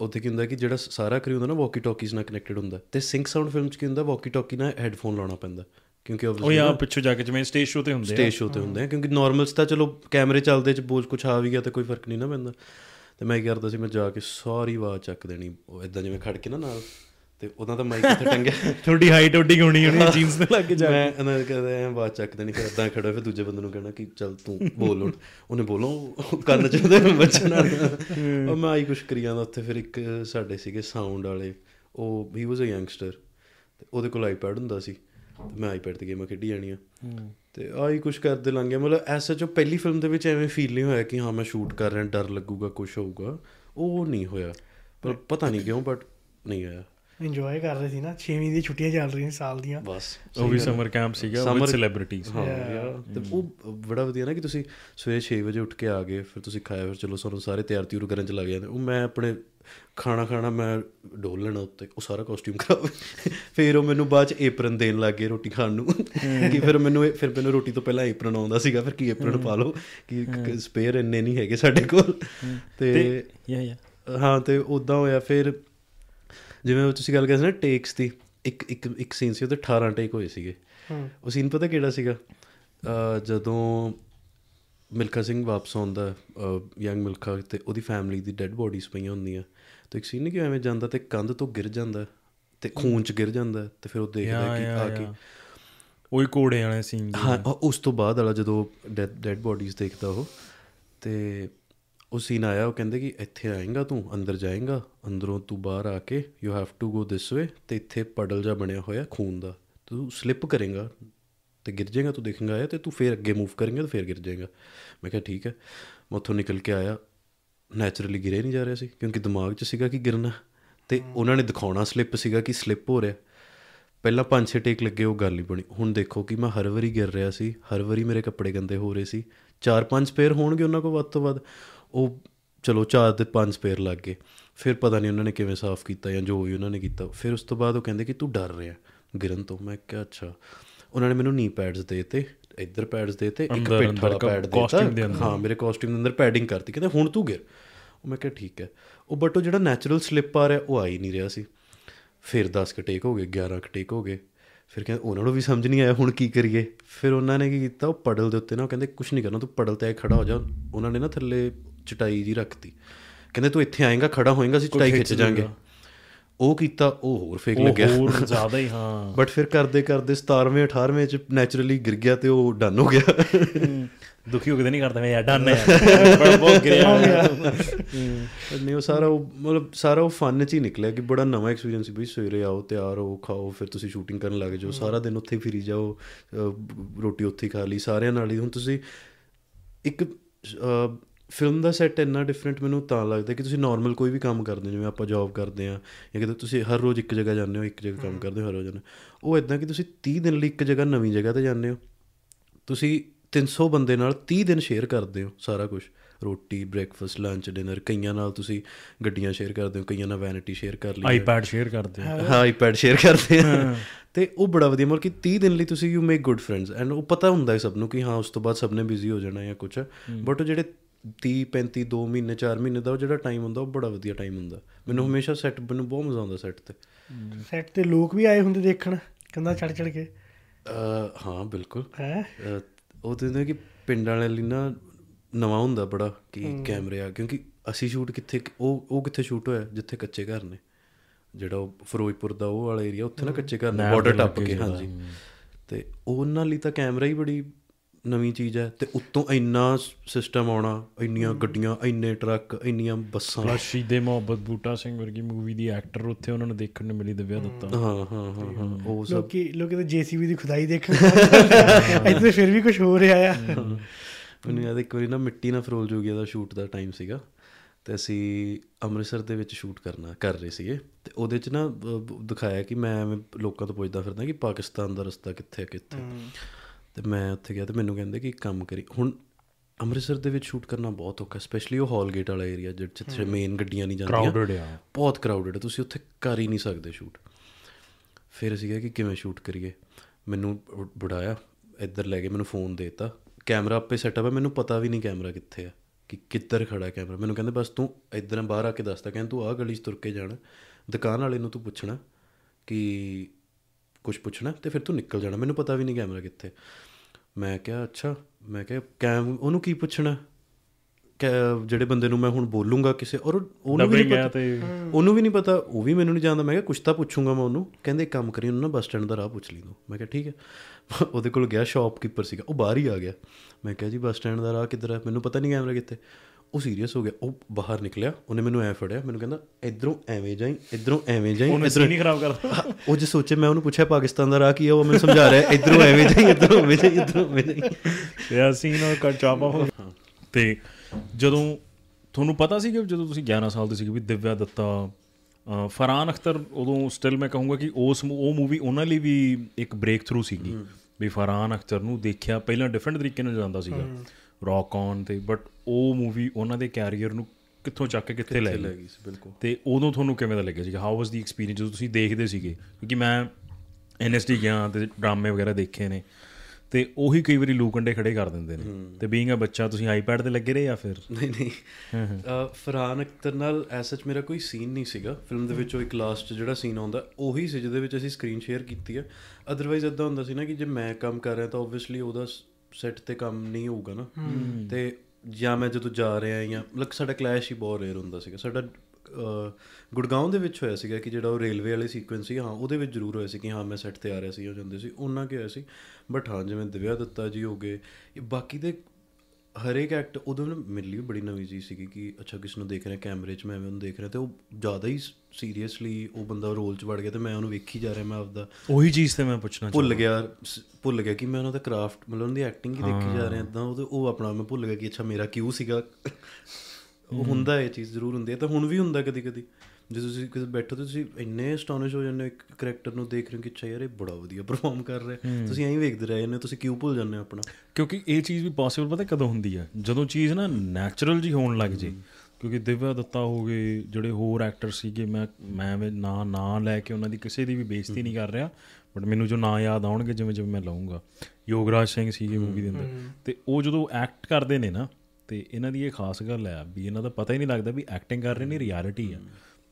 ਉੱਥੇ ਕੀ ਹੁੰਦਾ ਕਿ ਜਿਹੜਾ ਸਾਰਾ ਕਰੀ ਹੁੰਦਾ ਨਾ ਵਾਕੀ ਟਾਕੀਜ਼ ਨਾਲ ਕਨੈਕਟਡ ਹੁੰਦਾ। ਤੇ ਸਿੰਕ ਸਾਊਂਡ ਫਿਲਮ ਚ ਕੀ ਹੁੰਦਾ ਵਾਕੀ ਟਾਕੀ ਨਾਲ ਹੈੱਡਫੋਨ ਲਾਉਣਾ ਪੈਂਦਾ। ਕਿਉਂਕਿ ਉਹ ਯਾ ਪਿੱਛੋਂ ਜਾ ਕੇ ਜਿਵੇਂ ਸਟੇਜ ਸ਼ੋ ਤੇ ਹੁੰਦੇ ਆ। ਸਟੇਜ ਸ਼ੋ ਤੇ ਹੁੰਦੇ ਆ ਕਿਉਂਕਿ ਨਾਰਮਲਸ ਤਾਂ ਚਲੋ ਕੈਮਰੇ ਚੱਲਦੇ ਚ ਬੋਝ ਕੁਛ ਆ ਵੀ ਗਿਆ ਤੇ ਕੋਈ ਫ਼ਰਕ ਨਹੀਂ ਨਾ ਪੈਂਦਾ। ਤੇ ਮੈਂ ਕੀ ਕਰਦਾ ਸੀ ਮੈਂ ਜਾ ਕੇ ਸਾਰੀ ਆਵਾਜ਼ ਚੱਕ ਦੇਣੀ ਉਹ ਇਦਾਂ ਜਿਵੇਂ ਖੜ ਕੇ ਨਾ ਨਾਲ। ਤੇ ਉਹਨਾਂ ਦਾ ਮਾਈਕ ਇੱਥੇ ਟੰਗਿਆ। ਤੁਹਾਡੀ ਹਾਈਟ ਓਡੀ ਹੋਣੀ ਹੋਣੀ ਜੀਨਸ ਦੇ ਲੱਗ ਜਾ ਮੈਂ ਇਹਨਾਂ ਕਹਿੰਦਾ ਐ ਆਵਾਜ਼ ਚੱਕ ਦੇਣੀ ਫਿਰ ਇਦਾਂ ਖੜਾ ਫਿਰ ਦੂਜੇ ਬੰਦੇ ਨੂੰ ਕਹਿਣਾ ਕਿ ਚੱਲ ਤੂੰ ਬੋਲ ਹੁਣ ਉਹਨੇ ਬੋਲੋ ਉਹ ਕੰਨ ਚ ਉਹਦੇ ਬੱਚਾ ਉਹ ਮੈਂ ਆਈ ਕੁਛ ਕਰੀ ਜਾਂਦਾ ਉੱਥੇ ਫਿਰ ਇੱਕ ਸਾਡੇ ਸੀਗੇ ਸਾਊਂਡ ਵਾਲੇ ਉਹ ਹੀ ਵਾਸ ਅ ਯੰਗਸਟਰ ਤੇ ਉਹਦੇ ਕੋਲ ਆਈਪੈਡ ਹੁੰਦਾ ਸੀ ਤੇ ਮੈਂ ਆਈਪੈਡ ਤੇ ਗੇਮਾਂ ਖੇਡੀ ਜਾਣੀਆਂ। ਤੇ ਆਹੀ ਕੁਛ ਕਰਦੇ ਲੰਘ ਗਿਆ ਮਤਲਬ ਐਸਾ ਜੋ ਪਹਿਲੀ ਫਿਲਮ ਦੇ ਵਿੱਚ ਐਵੇਂ ਫੀਲ ਨਹੀਂ ਹੋਇਆ ਕਿ ਹਾਂ ਮੈਂ ਸ਼ੂਟ ਕਰ ਰਿਹਾ ਡਰ ਲੱਗੂਗਾ ਕੁਛ ਹੋਊਗਾ। ਉਹ ਨਹੀਂ ਹੋਇਆ। ਪਰ ਪਤਾ ਨਹੀਂ ਕਿਉਂ ਬਟ ਨਹੀਂ ਹੋਇਆ। ਇੰਜੋਏ ਕਰ ਰਹੇ ਸੀ ਨਾ 6ਵੀਂ ਦੀ ਛੁੱਟੀਆਂ ਚੱਲ ਰਹੀਆਂ ਸਾਲ ਦੀਆਂ। ਬਸ ਉਹ ਵੀ ਸਮਰ ਕੈਂਪ ਸੀਗਾ ਵਿਦ ਸੈਲੀਬ੍ਰਿਟੀਜ਼ ਹਾਂ ਯਾਰ ਤੇ ਉਹ ਬੜਾ ਵਧੀਆ ਨਾ ਕਿ ਤੁਸੀਂ ਸਵੇਰੇ 6 ਵਜੇ ਉੱਠ ਕੇ ਆ ਗਏ ਫਿਰ ਤੁਸੀਂ ਖਾਇਆ ਫਿਰ ਚਲੋ ਸਾਨੂੰ ਸਾਰੇ ਤਿਆਰ ਤਿਉਰ ਕਰਨ ਚ ਲੱਗ ਜਾਂਦੇ। ਉਹ ਮੈਂ ਆਪਣੇ ਖਾਣਾ ਖਾਣਾ ਮੈਂ ਡੋਲ ਲੈਣਾ ਉੱਤੇ ਉਹ ਸਾਰਾ ਕਾਸਟਿਊਮ ਖਰਾਬ ਫਿਰ ਉਹ ਮੈਨੂੰ ਬਾਅਦ ਚ ਏਪਰਨ ਦੇਣ ਲੱਗ ਗਏ ਰੋਟੀ ਖਾਣ ਨੂੰ। ਕਿ ਫਿਰ ਮੈਨੂੰ ਫਿਰ ਮੈਨੂੰ ਰੋਟੀ ਤੋਂ ਪਹਿਲਾਂ ਏਪਰਨ ਆਉਂਦਾ ਸੀਗਾ ਫਿਰ ਕੀ ਏਪਰਨ ਪਾ ਲਓ ਕਿ ਸਪੇਅਰ ਇੰਨੇ ਨਹੀਂ ਹੈਗੇ ਸਾਡੇ ਕੋਲ। ਤੇ ਯਾ ਯਾ। ਹਾਂ ਤੇ ਉਦਾਂ ਹੋਇਆ ਫਿਰ ਜਿਵੇਂ ਤੁਸੀਂ ਗੱਲ ਕਰਦੇ ਸੀ ਨਾ ਟੇਕਸ ਦੀ ਇੱਕ ਇੱਕ ਇੱਕ ਸੀਨ ਸੀ ਉਹਦੇ 18 ਟੇਕ ਹੋਏ ਸੀਗੇ। ਉਹ ਸੀਨ ਪਤਾ ਕਿਹੜਾ ਸੀਗਾ? ਜਦੋਂ ਮਿਲਖਾ ਸਿੰਘ ਵਾਪਸ ਆਉਂਦਾ ਯੰਗ ਮਿਲਖਾ ਤੇ ਉਹਦੀ ਫੈਮਿਲੀ ਦੀ ਡੈੱਡ ਬੋਡੀਜ਼ ਪਈਆਂ ਹੁੰਦੀਆਂ। ਤੇ ਇੱਕ ਸੀਨ ਨਹੀਂ ਕਿ ਐਵੇਂ ਜਾਂਦਾ ਤੇ ਕੰਧ ਤੋਂ ਗਿਰ ਜਾਂਦਾ ਤੇ ਖੂਨ ਚ ਗਿਰ ਜਾਂਦਾ ਤੇ ਫਿਰ ਉਹ ਦੇਖਦਾ ਕਿ ਆ ਕੇ ਉਹੀ ਕੋੜੇ ਵਾਲੇ ਸੀਨ ਹਾਂ ਉਸ ਤੋਂ ਬਾਅਦ ਵਾਲਾ ਜਦੋਂ ਡੈੱਡ ਬੋਡੀਜ਼ ਦੇਖਦਾ ਉਹ ਤੇ ਉਹ ਸੀਨ ਆਇਆ ਉਹ ਕਹਿੰਦੇ ਕਿ ਇੱਥੇ ਆਏਗਾ ਤੂੰ ਅੰਦਰ ਜਾਏਗਾ ਅੰਦਰੋਂ ਤੂੰ ਬਾਹਰ ਆ ਕੇ you have to go this way ਤੇ ਇੱਥੇ ਪੜਲ ਜਾ ਬਣਿਆ ਹੋਇਆ ਖੂਨ ਦਾ। ਤੂੰ ਸਲਿੱਪ ਕਰੇਗਾ ਤੇ ਗਿਰ ਜਾਏਗਾ ਤੂੰ ਦੇਖੇਗਾ ਆਇਆ ਤੇ ਤੂੰ ਫੇਰ ਅੱਗੇ ਮੂਵ ਕਰੇਂਗਾ ਤੇ ਫੇਰ ਗਿਰ ਜਾਏਗਾ। ਮੈਂ ਕਿਹਾ ਠੀਕ ਹੈ। ਮੈਂ ਉੱਥੋਂ ਨਿਕਲ ਕੇ ਆਇਆ ਨੈਚੁਰਲੀ ਗਿਰੇ ਨਹੀਂ ਜਾ ਰਿਹਾ ਸੀ ਕਿਉਂਕਿ ਦਿਮਾਗ 'ਚ ਸੀਗਾ ਕਿ ਗਿਰਨਾ। ਤੇ ਉਹਨਾਂ ਨੇ ਦਿਖਾਉਣਾ ਸਲਿੱਪ ਸੀਗਾ ਕਿ ਸਲਿੱਪ ਹੋ ਰਿਹਾ। ਪਹਿਲਾਂ ਪੰਜ ਛੇ ਟੇਕ ਲੱਗੇ ਉਹ ਗੱਲ ਨਹੀਂ ਬਣੀ। ਹੁਣ ਦੇਖੋ ਕਿ ਮੈਂ ਹਰ ਵਾਰੀ ਗਿਰ ਰਿਹਾ ਸੀ ਹਰ ਵਾਰੀ ਮੇਰੇ ਕੱਪੜੇ ਗੰਦੇ ਹੋ ਰਹੇ ਸੀ। ਚਾਰ ਪੰਜ ਪੇਅਰ ਹੋਣਗੇ ਉਹਨਾਂ ਕੋਲ ਵੱਧ ਤੋਂ ਵੱਧ। ਉਹ ਚਲੋ ਚਾਰ ਤੇ ਪੰਜ ਪੇਅਰ ਲੱਗ ਗਏ। ਫਿਰ ਪਤਾ ਨਹੀਂ ਉਹਨਾਂ ਨੇ ਕਿਵੇਂ ਸਾਫ਼ ਕੀਤਾ ਜਾਂ ਜੋ ਵੀ ਉਹਨਾਂ ਨੇ ਕੀਤਾ। ਫਿਰ ਉਸ ਤੋਂ ਬਾਅਦ ਉਹ ਕਹਿੰਦੇ ਕਿ ਤੂੰ ਡਰ ਰਿਹਾ ਗਿਰਨ ਤੋਂ ਮੈਂ ਕਿਹਾ ਅੱਛਾ। ਉਹਨਾਂ ਨੇ ਮੈਨੂੰ ਨੀ ਪੈਡਸ ਦੇ ਤੇ ਇੱਧਰ ਪੈਡਸ ਦੇ ਤੇ ਇੱਕ ਪਿੱਠ ਵਾਲਾ ਪੈਡ ਦੇ costume ਦੇ ਅੰਦਰ। ਹਾਂ ਮੇਰੇ ਕਾਸਟਿਊਮ ਦੇ ਅੰਦਰ ਪੈਡਿੰਗ ਕਰਤੀ। ਕਹਿੰਦੇ ਹੁਣ ਤੂੰ ਗਿਰ। ਉਹ ਮੈਂ ਕਿਹਾ ਠੀਕ ਹੈ। ਉਹ ਬਟ ਉਹ ਜਿਹੜਾ ਨੈਚੁਰਲ ਸਲਿੱਪ ਆ ਰਿਹਾ ਉਹ ਆ ਹੀ ਨਹੀਂ ਰਿਹਾ ਸੀ। ਫਿਰ 10 ਕ ਟੇਕ ਹੋ ਗਏ 11 ਕ ਟੇਕ ਹੋ ਗਏ। ਫਿਰ ਕਹਿੰਦੇ ਉਹਨਾਂ ਨੂੰ ਵੀ ਸਮਝ ਨਹੀਂ ਆਇਆ ਹੁਣ ਕੀ ਕਰੀਏ? ਫਿਰ ਉਹਨਾਂ ਨੇ ਕੀ ਕੀਤਾ ਉਹ ਪੜਲ ਦੇ ਉੱਤੇ ਨਾ ਉਹ ਕਹਿੰਦੇ ਕੁਝ ਨਹੀਂ ਕਰਨਾ ਤੂੰ ਪੜਲ ਤੇ ਖੜਾ ਹੋ ਜਾ। ਉਹਨਾਂ ਨੇ ਨਾ ਥੱਲੇ ਚਟਾਈ ਜੀ ਰੱਖਤੀ। ਕਹਿੰਦੇ ਤੂੰ ਇੱਥੇ ਆਏਗਾ ਖੜਾ ਹੋਏਗਾ ਅਸੀਂ ਚਟਾਈ ਖਿੱਚ ਜਾਾਂਗੇ ਉਹ ਕੀਤਾ ਉਹ ਹੋਰ ਫੇਕ ਉਹ ਲੱਗਿਆ। ਹੋਰ ਜ਼ਿਆਦਾ ਹੀ ਹਾਂ। ਬਟ ਫਿਰ ਕਰਦੇ ਕਰਦੇ 17ਵੇਂ 18ਵੇਂ ਚ ਨੈਚੁਰਲੀ ਗਿਰ ਗਿਆ ਤੇ ਉਹ ਡਨ ਹੋ ਗਿਆ। ਦੁਖੀ ਹੋ ਕੇ ਨਹੀਂ ਕਰਦਾ ਮੈਂ ਯਾਰ ਡਨ ਹੈ। ਪਰ ਬਹੁਤ ਗਿਰਿਆ ਨਹੀਂ ਉਹ ਸਾਰਾ ਉਹ ਮਤਲਬ ਸਾਰਾ ਉਹ ਫਨ ਚ ਹੀ ਨਿਕਲਿਆ ਕਿ ਬੜਾ ਨਵਾਂ ਐਕਸਪੀਰੀਅੰਸ ਸੀ ਬਈ ਸਵੇਰੇ ਆਓ ਤਿਆਰ ਹੋ ਖਾਓ ਫਿਰ ਤੁਸੀਂ ਸ਼ੂਟਿੰਗ ਕਰਨ ਲੱਗ ਜਾਓ। ਸਾਰਾ ਦਿਨ ਉੱਥੇ ਫਿਰੀ ਜਾਓ ਰੋਟੀ ਉੱਥੇ ਖਾ ਲਈ। ਸਾਰਿਆਂ ਨਾਲ ਹੀ। ਹੁਣ ਤੁਸੀਂ ਇੱਕ ਫਿਲਮ ਦਾ ਸੈੱਟ ਇੰਨਾ ਡਿਫਰੈਂਟ ਮੈਨੂੰ ਤਾਂ ਲੱਗਦਾ ਕਿ ਤੁਸੀਂ ਨਾਰਮਲ ਕੋਈ ਵੀ ਕੰਮ ਕਰਦੇ ਹੋ ਜਿਵੇਂ ਆਪਾਂ ਜੌਬ ਕਰਦੇ ਆ ਜਾਂ ਕਿਤੇ ਤੁਸੀਂ ਹਰ ਰੋਜ਼ ਇੱਕ ਜਗ੍ਹਾ ਜਾਂਦੇ ਹੋ ਇੱਕ ਜਗ੍ਹਾ ਕੰਮ ਕਰਦੇ ਹੋ ਹਰ ਰੋਜ਼ ਹੋ। ਉਹ ਇਦਾਂ ਕਿ ਤੁਸੀਂ 30 ਦਿਨ ਲਈ ਇੱਕ ਜਗ੍ਹਾ ਨਵੀਂ ਜਗ੍ਹਾ ਤੇ ਜਾਂਦੇ ਹੋ। ਤੁਸੀਂ 300 ਬੰਦੇ ਨਾਲ 30 ਦਿਨ ਸ਼ੇਅਰ ਕਰਦੇ ਹੋ ਸਾਰਾ ਕੁਝ ਰੋਟੀ ਬ੍ਰੇਕਫਾਸਟ ਲੰਚ ਡਿਨਰ ਕਈਆਂ ਨਾਲ ਤੁਸੀਂ ਗੱਡੀਆਂ ਸ਼ੇਅਰ ਕਰਦੇ ਹੋ ਕਈਆਂ ਨਾਲ ਵੈਨਿਟੀ ਸ਼ੇਅਰ ਕਰ ਲਈ ਹੈ। ਆਈਪੈਡ ਸ਼ੇਅਰ ਕਰਦੇ ਆ ਹਾਂ ਆਈਪੈਡ ਸ਼ੇਅਰ ਕਰਦੇ ਆ। ਤੇ ਉਹ ਬੜਾ ਵਧੀਆ ਮਤਲਬ ਕਿ 30 ਦਿਨ ਲਈ ਤੁਸੀਂ you make good friends and ਉਹ ਪਤਾ ਹੁੰਦਾ ਹੈ ਸਭ ਨੂੰ ਕਿ ਹਾਂ ਉਸ ਤੋਂ ਬਾਅਦ ਸਭ ਨੇ ਬਿਜ਼ੀ ਹੋ ਜਾਣਾ ਜਾਂ ਕੁਝ ਬਟ ਉਹ ਜਿਹੜੇ 30 35 2 ਮਹੀਨੇ 4 ਮਹੀਨੇ ਦਾ ਉਹ ਜਿਹੜਾ ਟਾਈਮ ਹੁੰਦਾ ਉਹ ਬੜਾ ਵਧੀਆ ਟਾਈਮ ਹੁੰਦਾ। ਮੈਨੂੰ ਹਮੇਸ਼ਾ ਸੈੱਟ ਮੈਨੂੰ ਬਹੁਤ ਮਜ਼ਾ ਆਉਂਦਾ ਸੈੱਟ ਤੇ। ਸੈੱਟ ਤੇ ਲੋਕ ਵੀ ਆਏ ਹੁੰਦੇ ਦੇਖਣ ਕੰਧਾਂ ਚੜ ਚੜ ਕੇ। ਹਾਂ ਬਿਲਕੁਲ। ਹੈ? ਉਹ ਹੁੰਦਾ ਕਿ ਪਿੰਡਾਂ ਵਾਲੇ ਲਈ ਨਾ ਨਵਾਂ ਹੁੰਦਾ ਬੜਾ ਕਿ ਕੈਮਰੇ ਆ ਕਿਉਂਕਿ ਅਸੀਂ ਸ਼ੂਟ ਕਿੱਥੇ ਉਹ ਉਹ ਕਿੱਥੇ ਸ਼ੂਟ ਹੋਇਆ? ਜਿੱਥੇ ਕੱਚੇ ਘਰ ਨੇ। ਜਿਹੜਾ ਉਹ ਫਿਰੋਜ਼ਪੁਰ ਦਾ ਉਹ ਵਾਲਾ ਏਰੀਆ ਉੱਥੇ ਨਾ ਕੱਚੇ ਘਰ ਨੇ ਬਾਰਡਰ ਟੱਪ ਕੇ ਹਾਂਜੀ। ਤੇ ਉਹਨਾਂ ਲਈ ਤਾਂ ਕੈਮਰਾ ਹੀ ਬੜੀ ਨਵੀਂ ਚੀਜ਼ ਹੈ ਤੇ ਉੱਤੋਂ ਇੰਨਾ ਸਿਸਟਮ ਆਉਣਾ ਇੰਨੀਆਂ ਗੱਡੀਆਂ ਇੰਨੇ ਟਰੱਕ ਇੰਨੀਆਂ ਬੱਸਾਂ। ਸ਼ਹੀਦੇ ਮੁਹੱਬਤ ਬੂਟਾ ਸਿੰਘ ਵਰਗੀ ਮੂਵੀ ਦੀ ਐਕਟਰ ਉੱਥੇ ਉਹਨਾਂ ਨੂੰ ਦੇਖਣ ਨੂੰ ਮਿਲੀ ਦਿਵਿਆ ਦੱਤਾ। ਹਾਂ ਹਾਂ ਹਾਂ ਹਾਂ ਉਹ ਸਭ ਲੋਕੀ ਲੋਕੀ ਤਾਂ ਜੀਸੀਬੀ ਦੀ ਖੁਦਾਈ ਦੇਖਣ ਇੱਥੇ ਫਿਰ ਵੀ ਕੁਝ ਹੋ ਰਿਹਾ ਆ। ਮੈਨੂੰ ਯਾਦ ਹੈ ਇੱਕ ਵਾਰੀ ਨਾ ਮਿੱਟੀ ਨਾਲ ਫਰੋਲ ਜੋਗੀਆ ਦਾ ਸ਼ੂਟ ਦਾ ਟਾਈਮ ਸੀਗਾ। ਤੇ ਅਸੀਂ ਅੰਮ੍ਰਿਤਸਰ ਦੇ ਵਿੱਚ ਸ਼ੂਟ ਕਰਨਾ ਕਰ ਰਹੇ ਸੀਗੇ। ਤੇ ਉਹਦੇ ਚ ਨਾ ਦਿਖਾਇਆ ਕਿ ਮੈਂ ਐਵੇਂ ਲੋਕਾਂ ਤੋਂ ਪੁੱਛਦਾ ਫਿਰਦਾ ਕਿ ਪਾਕਿਸਤਾਨ ਦਾ ਰਸਤਾ ਕਿੱਥੇ ਹੈ ਕਿੱਥੇ। ਤੇ ਮੈਂ ਉੱਥੇ ਗਿਆ ਤੇ ਮੈਨੂੰ ਕਹਿੰਦੇ ਕਿ ਇੱਕ ਕੰਮ ਕਰੀ। ਹੁਣ ਅੰਮ੍ਰਿਤਸਰ ਦੇ ਵਿੱਚ ਸ਼ੂਟ ਕਰਨਾ ਬਹੁਤ ਔਖਾ ਸਪੈਸ਼ਲੀ ਉਹ ਹਾਲ ਗੇਟ ਵਾਲਾ ਏਰੀਆ ਜਿੱਥੇ ਮੇਨ ਗੱਡੀਆਂ ਨਹੀਂ ਜਾਂਦੀਆਂ। ਕਰਾਊਡਡ ਆ। ਬਹੁਤ ਕਰਾਊਡਡ ਹੈ ਤੁਸੀਂ ਉੱਥੇ ਕਰ ਹੀ ਨਹੀਂ ਸਕਦੇ ਸ਼ੂਟ ਫਿਰ ਅਸੀਂ ਕਿਹਾ ਕਿ ਕਿਵੇਂ ਸ਼ੂਟ ਕਰੀਏ? ਮੈਨੂੰ ਬੁੜਾਇਆ ਇੱਧਰ ਲੈ ਕੇ ਮੈਨੂੰ ਫੋਨ ਦੇਤਾ। ਕੈਮਰਾ ਆਪੇ ਸੈਟਅਪ ਹੈ ਮੈਨੂੰ ਪਤਾ ਵੀ ਨਹੀਂ ਕੈਮਰਾ ਕਿੱਥੇ ਹੈ ਕਿ ਕਿੱਧਰ ਖੜਾ ਕੈਮਰਾ ਮੈਨੂੰ ਕਹਿੰਦੇ ਬਸ ਤੂੰ ਇੱਧਰ ਬਾਹਰ ਆ ਕੇ ਦੱਸਦਾ ਕਹਿੰਦਾ ਤੂੰ ਆਹ ਗਲੀ 'ਚ ਤੁਰ ਕੇ ਜਾਣਾ। ਦੁਕਾਨ ਵਾਲੇ ਨੂੰ ਤੂੰ ਪੁੱਛਣਾ ਕਿ ਕੁਝ ਪੁੱਛਣਾ ਤੇ ਫਿਰ ਤੂੰ ਨਿਕਲ ਜਾਣਾ। ਮੈਨੂੰ ਪਤਾ ਵੀ ਨਹੀਂ ਕੈਮਰਾ ਕਿੱਥੇ। ਮੈਂ ਕਿਹਾ ਅੱਛਾ। ਮੈਂ ਕਿਹਾ ਕੈਮ ਉਹਨੂੰ ਕੀ ਪੁੱਛਣਾ? ਕੈ- ਜਿਹੜੇ ਬੰਦੇ ਨੂੰ ਮੈਂ ਹੁਣ ਬੋਲੂੰਗਾ ਕਿਸੇ ਔਰ ਉਹਨੂੰ ਵੀ ਨਹੀਂ ਪਤਾ ਉਹਨੂੰ ਵੀ ਨਹੀਂ ਪਤਾ ਉਹ ਵੀ ਮੈਨੂੰ ਨਹੀਂ ਜਾਣਦਾ। ਮੈਂ ਕਿਹਾ ਕੁਛ ਤਾਂ ਪੁੱਛੂੰਗਾ ਮੈਂ ਉਹਨੂੰ। ਕਹਿੰਦੇ ਇੱਕ ਕੰਮ ਕਰੀ ਉਹਨੂੰ ਨਾ ਬੱਸ ਸਟੈਂਡ ਦਾ ਰਾਹ ਪੁੱਛ ਲਈ ਤੂੰ। ਮੈਂ ਕਿਹਾ ਠੀਕ ਹੈ। ਉਹਦੇ ਕੋਲ ਗਿਆ ਸ਼ਾਪਕੀਪਰ ਸੀਗਾ ਉਹ ਬਾਹਰ ਹੀ ਆ ਗਿਆ। ਮੈਂ ਕਿਹਾ ਜੀ ਬੱਸ ਸਟੈਂਡ ਦਾ ਰਾਹ ਕਿੱਧਰ ਹੈ? ਮੈਨੂੰ ਪਤਾ ਨਹੀਂ ਕੈਮਰਾ ਕਿੱਥੇ। ਉਹ ਸੀਰੀਅਸ ਹੋ ਗਿਆ ਉਹ ਬਾਹਰ ਨਿਕਲਿਆ ਉਹਨੇ ਮੈਨੂੰ ਐ ਫੜਿਆ ਮੈਨੂੰ ਕਹਿੰਦਾ ਇਧਰੋਂ ਐਵੇਂ ਜਾਈ ਇਧਰੋਂ ਐਵੇਂ ਜਾਈ ਉਹਨੇ ਸੀਨ ਹੀ ਖਰਾਬ ਕਰਦਾ ਉਹ ਜੇ ਸੋਚੇ ਮੈਂ ਉਹਨੂੰ ਪੁੱਛਿਆ ਪਾਕਿਸਤਾਨ ਦਾ ਰਾਹ ਕੀ ਹੈ ਉਹ ਮੈਨੂੰ ਸਮਝਾ ਰਿਹਾ ਇਧਰੋਂ ਐਵੇਂ ਜਾਈ ਇਧਰੋਂ ਐਵੇਂ ਜਾਈ ਇਧਰੋਂ ਐਵੇਂ ਜਾਈ। ਯਾ ਸੀਨ ਉਹ ਕੱਟ ਚਾਪਾ ਹੋ ਤੇ ਜਦੋਂ ਤੁਹਾਨੂੰ ਪਤਾ ਸੀ ਕਿ ਜਦੋਂ ਤੁਸੀਂ 11 ਸਾਲ ਦੇ ਸੀਗੇ ਵੀ ਦਿਵਿਆ ਦੱਤਾ ਅ, ਫਰਹਾਨ ਅਖਤਰ ਉਦੋਂ ਸਟਿਲ ਮੈਂ ਕਹੂੰਗਾ ਕਿ ਉਸ ਉਹ ਮੂਵੀ ਉਹਨਾਂ ਲਈ ਵੀ ਇੱਕ ਬ੍ਰੇਕ ਥਰੂ ਸੀਗੀ ਵੀ ਫਰਹਾਨ ਅਖਤਰ ਨੂੰ ਦੇਖਿਆ ਪਹਿਲਾਂ ਡਿਫਰੈਂਟ ਤਰੀਕੇ ਨਾਲ ਜਾਂਦਾ ਸੀਗਾ। ਰੌਕ ਔਨ ਤੇ ਬਟ ਉਹ ਮੂਵੀ ਉਹਨਾਂ ਦੇ ਕੈਰੀਅਰ ਨੂੰ ਕਿੱਥੋਂ ਚੱਕ ਕੇ ਕਿੱਥੇ ਲੈ ਗਈ? ਸੀ ਬਿਲਕੁਲ। ਤੇ ਉਦੋਂ ਤੁਹਾਨੂੰ ਕਿਵੇਂ ਦਾ ਲੱਗਿਆ ਸੀਗਾ? ਹਾਊ ਵਾਸ ਦੀ ਐਕਸਪੀਰੀਅੰਸ ਜਦੋਂ ਤੁਸੀਂ ਦੇਖਦੇ ਸੀਗੇ? ਕਿਉਂਕਿ ਮੈਂ ਐਨਐਸਡੀ ਗਿਆ ਤੇ ਡਰਾਮੇ ਵਗੈਰਾ ਦੇਖੇ ਨੇ ਤੇ ਉਹੀ ਕਈ ਵਾਰੀ ਲੂ ਕੰਡੇ ਖੜੇ ਕਰ ਦਿੰਦੇ ਨੇ। ਤੇ ਬੀਇੰਗ ਅ ਬੱਚਾ ਤੁਸੀਂ ਆਈਪੈਡ ਤੇ ਲੱਗੇ ਰਹੇ ਜਾਂ ਫਿਰ? ਨਹੀਂ ਨਹੀਂ। ਫਰਹਾਨ ਅਖਤਰ ਨਾਲ ਐਸਚ ਮੇਰਾ ਕੋਈ ਸੀਨ ਨਹੀਂ ਸੀਗਾ। ਫਿਲਮ ਦੇ ਵਿੱਚ ਉਹ ਇੱਕ ਲਾਸਟ ਜਿਹੜਾ ਸੀਨ ਆਉਂਦਾ ਉਹੀ ਸੀ ਜਿਹਦੇ ਵਿੱਚ ਅਸੀਂ ਸਕਰੀਨ ਸ਼ੇਅਰ ਕੀਤੀ ਹੈ ਅਦਰਵਾਈਜ਼ ਇਦਾਂ ਹੁੰਦਾ ਸੀ ਨਾ ਕਿ ਜੇ ਮੈਂ ਕੰਮ ਕਰ ਰਿਹਾ ਤਾਂ ਆਬਵੀਅਸਲੀ ਉਹਦਾ ਸੈੱਟ ਤੇ ਕੰਮ ਨਹੀਂ ਹੋਊਗਾ ਨਾ। ਤੇ ਜਾਂ ਮੈਂ ਜਦੋਂ ਜਾ ਰਿਹਾ ਜਾਂ ਮਤਲਬ ਸਾਡਾ ਕਲੈਸ਼ ਹੀ ਬਹੁਤ ਰੇਅਰ ਹੁੰਦਾ ਸੀਗਾ। ਸਾਡਾ ਗੁੜਗਾਉਂ ਦੇ ਵਿੱਚ ਹੋਇਆ ਸੀਗਾ ਕਿ ਜਿਹੜਾ ਉਹ ਰੇਲਵੇ ਵਾਲੇ ਸੀਕੁਐਂਸ ਸੀ ਹਾਂ ਉਹਦੇ ਵਿੱਚ ਜ਼ਰੂਰ ਹੋਇਆ ਸੀ ਕਿ ਹਾਂ ਮੈਂ ਸੈੱਟ ਤੇ ਆ ਰਿਹਾ ਸੀ ਹੋ ਜਾਂਦੇ ਸੀ। ਉਹਨਾਂ ਕੀ ਹੋਇਆ ਸੀ ਬਟ ਹਾਂ ਜਿਵੇਂ ਦਿਵਿਆ ਦੱਤਾ ਜੀ ਹੋ ਗਏ ਇਹ ਬਾਕੀ ਦੇ ਹਰੇਕ ਐਕਟ ਉਦੋਂ ਮੇਰੇ ਲਈ ਬੜੀ ਨਵੀਂ ਚੀਜ਼ ਸੀਗੀ ਕਿ ਅੱਛਾ ਕਿਸ ਨੂੰ ਦੇਖ ਰਿਹਾ ਕੈਮਰੇ 'ਚ ਮੈਂ ਐਵੇਂ ਉਹਨੂੰ ਦੇਖ ਰਿਹਾ ਤੇ ਉਹ ਜ਼ਿਆਦਾ ਹੀ ਸੀਰੀਅਸਲੀ ਉਹ ਬੰਦਾ ਰੋਲ 'ਚ ਵੜ ਗਿਆ ਤੇ ਮੈਂ ਉਹਨੂੰ ਵੇਖੀ ਜਾ ਰਿਹਾ ਮੈਂ ਆਪਦਾ ਉਹੀ ਚੀਜ਼ ਤੇ ਮੈਂ ਪੁੱਛਣਾ ਭੁੱਲ ਗਿਆ ਭੁੱਲ ਗਿਆ ਕਿ ਮੈਂ ਉਹਨਾਂ ਦਾ ਕਰਾਫਟ ਮਤਲਬ ਉਹਨਾਂ ਦੀ ਐਕਟਿੰਗ ਹੀ ਦੇਖੀ ਜਾ ਰਿਹਾ ਇਦਾਂ ਉਹ ਉਹ ਆਪਣਾ ਮੈਂ ਭੁੱਲ ਗਿਆ ਕਿ ਅੱਛਾ ਮੇਰਾ ਕਿਉਂ ਸੀਗਾ। ਉਹ ਹੁੰਦਾ ਇਹ ਚੀਜ਼ ਜ਼ਰੂਰ ਹੁੰਦੀ ਹੈ ਤਾਂ ਹੁਣ ਵੀ ਹੁੰਦਾ ਕਦੀ ਕਦੀ ਜੇ ਤੁਸੀਂ ਕਿਸੇ ਬੈਠੋ ਤੁਸੀਂ ਇੰਨੇ ਅਸਟੋਨਿਸ਼ ਹੋ ਜਾਂਦੇ ਹੋ ਇੱਕ ਕੈਰੈਕਟਰ ਨੂੰ ਦੇਖ ਰਹੇ ਹੋ ਕਿ ਅੱਛਾ ਯਾਰ ਇਹ ਬੜਾ ਵਧੀਆ ਪਰਫਾਰਮ ਕਰ ਰਿਹਾ ਤੁਸੀਂ ਐਂ ਹੀ ਵੇਖਦੇ ਰਹਿ ਜਾਂਦੇ ਤੁਸੀਂ ਕਿਉਂ ਭੁੱਲ ਜਾਂਦੇ ਹੋ ਆਪਣਾ? ਕਿਉਂਕਿ ਇਹ ਚੀਜ਼ ਵੀ ਪੋਸੀਬਲ ਪਤਾ ਕਦੋਂ ਹੁੰਦੀ ਆ? ਜਦੋਂ ਚੀਜ਼ ਨਾ ਨੈਚੁਰਲ ਜੀ ਹੋਣ ਲੱਗ ਜੇ। ਕਿਉਂਕਿ ਦਿਵਿਆ ਦੱਤਾ ਹੋ ਗਏ ਜਿਹੜੇ ਹੋਰ ਐਕਟਰ ਸੀਗੇ ਮੈਂ ਮੈਂ ਐਵੇਂ ਨਾਂ ਨਾਂ ਲੈ ਕੇ ਉਹਨਾਂ ਦੀ ਕਿਸੇ ਦੀ ਵੀ ਬੇਇੱਜ਼ਤੀ ਨਹੀਂ ਕਰ ਰਿਹਾ। ਬਟ ਮੈਨੂੰ ਜੋ ਨਾਂ ਯਾਦ ਆਉਣਗੇ ਜਿਵੇਂ ਜਿਵੇਂ ਮੈਂ ਲਵਾਂਗਾ ਯੋਗਰਾਜ ਸਿੰਘ ਸੀਗੇ ਮੂਵੀ ਦੇ ਅੰਦਰ। ਤੇ ਉਹ ਜਦੋਂ ਐਕਟ ਕਰਦੇ ਨੇ ਨਾ ਤੇ ਇਹਨਾਂ ਦੀ ਇਹ ਖਾਸ ਗੱਲ ਹੈ ਵੀ ਇਹਨਾਂ ਦਾ ਪਤਾ ਹੀ ਨਹੀਂ ਲੱਗਦਾ ਵੀ ਐਕਟਿੰਗ ਕਰ ਰਹੇ ਨੇ ਰਿਐਲਿਟੀ ਆ।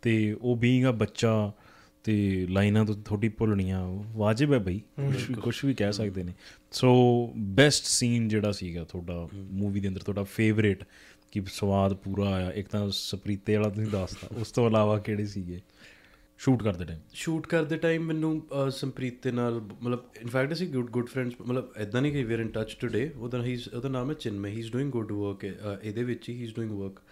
ਤੇ ਉਹ ਬੀਇੰਗ ਆ ਬੱਚਾ ਤੇ ਲਾਈਨਾਂ ਤੋਂ ਥੋੜੀ ਭੁੱਲਣੀਆਂ ਵਾਜਿਬ ਹੈ ਬਈ। ਕੁਝ ਵੀ ਕਹਿ ਸਕਦੇ ਨੇ। ਸੋ ਬੈਸਟ ਸੀਨ ਜਿਹੜਾ ਸੀਗਾ ਤੁਹਾਡਾ ਮੂਵੀ ਦੇ ਅੰਦਰ ਤੁਹਾਡਾ ਫੇਵਰੇਟ ਕਿ ਸਵਾਦ ਪੂਰਾ ਆਇਆ ਇੱਕ ਤਾਂ ਸਪਰੀਤੇ ਵਾਲਾ ਤੁਸੀਂ ਦੱਸਤਾ ਉਸ ਤੋਂ ਇਲਾਵਾ ਕਿਹੜੇ ਸੀਗੇ? ਸ਼ੂਟ ਕਰਦੇ ਟਾਈਮ ਸ਼ੂਟ ਕਰਦੇ ਟਾਈਮ ਮੈਨੂੰ ਸੰਪ੍ਰੀਤ ਦੇ ਨਾਲ ਮਤਲਬ ਇਨਫੈਕਟ ਅਸੀਂ ਗੁੱਡ ਗੁੱਡ ਫਰੈਂਡਸ ਮਤਲਬ ਇਦਾਂ ਨਹੀਂ ਕਿ we are in touch today ਉਹਦਾ ਹੀ ਉਹਦਾ ਨਾਮ ਹੈ Chinmay he is doing good work ਇਹਦੇ ਵਿੱਚ ਹੀ ਹੀ ਇਜ਼ ਡੂਇੰਗ ਵਰਕ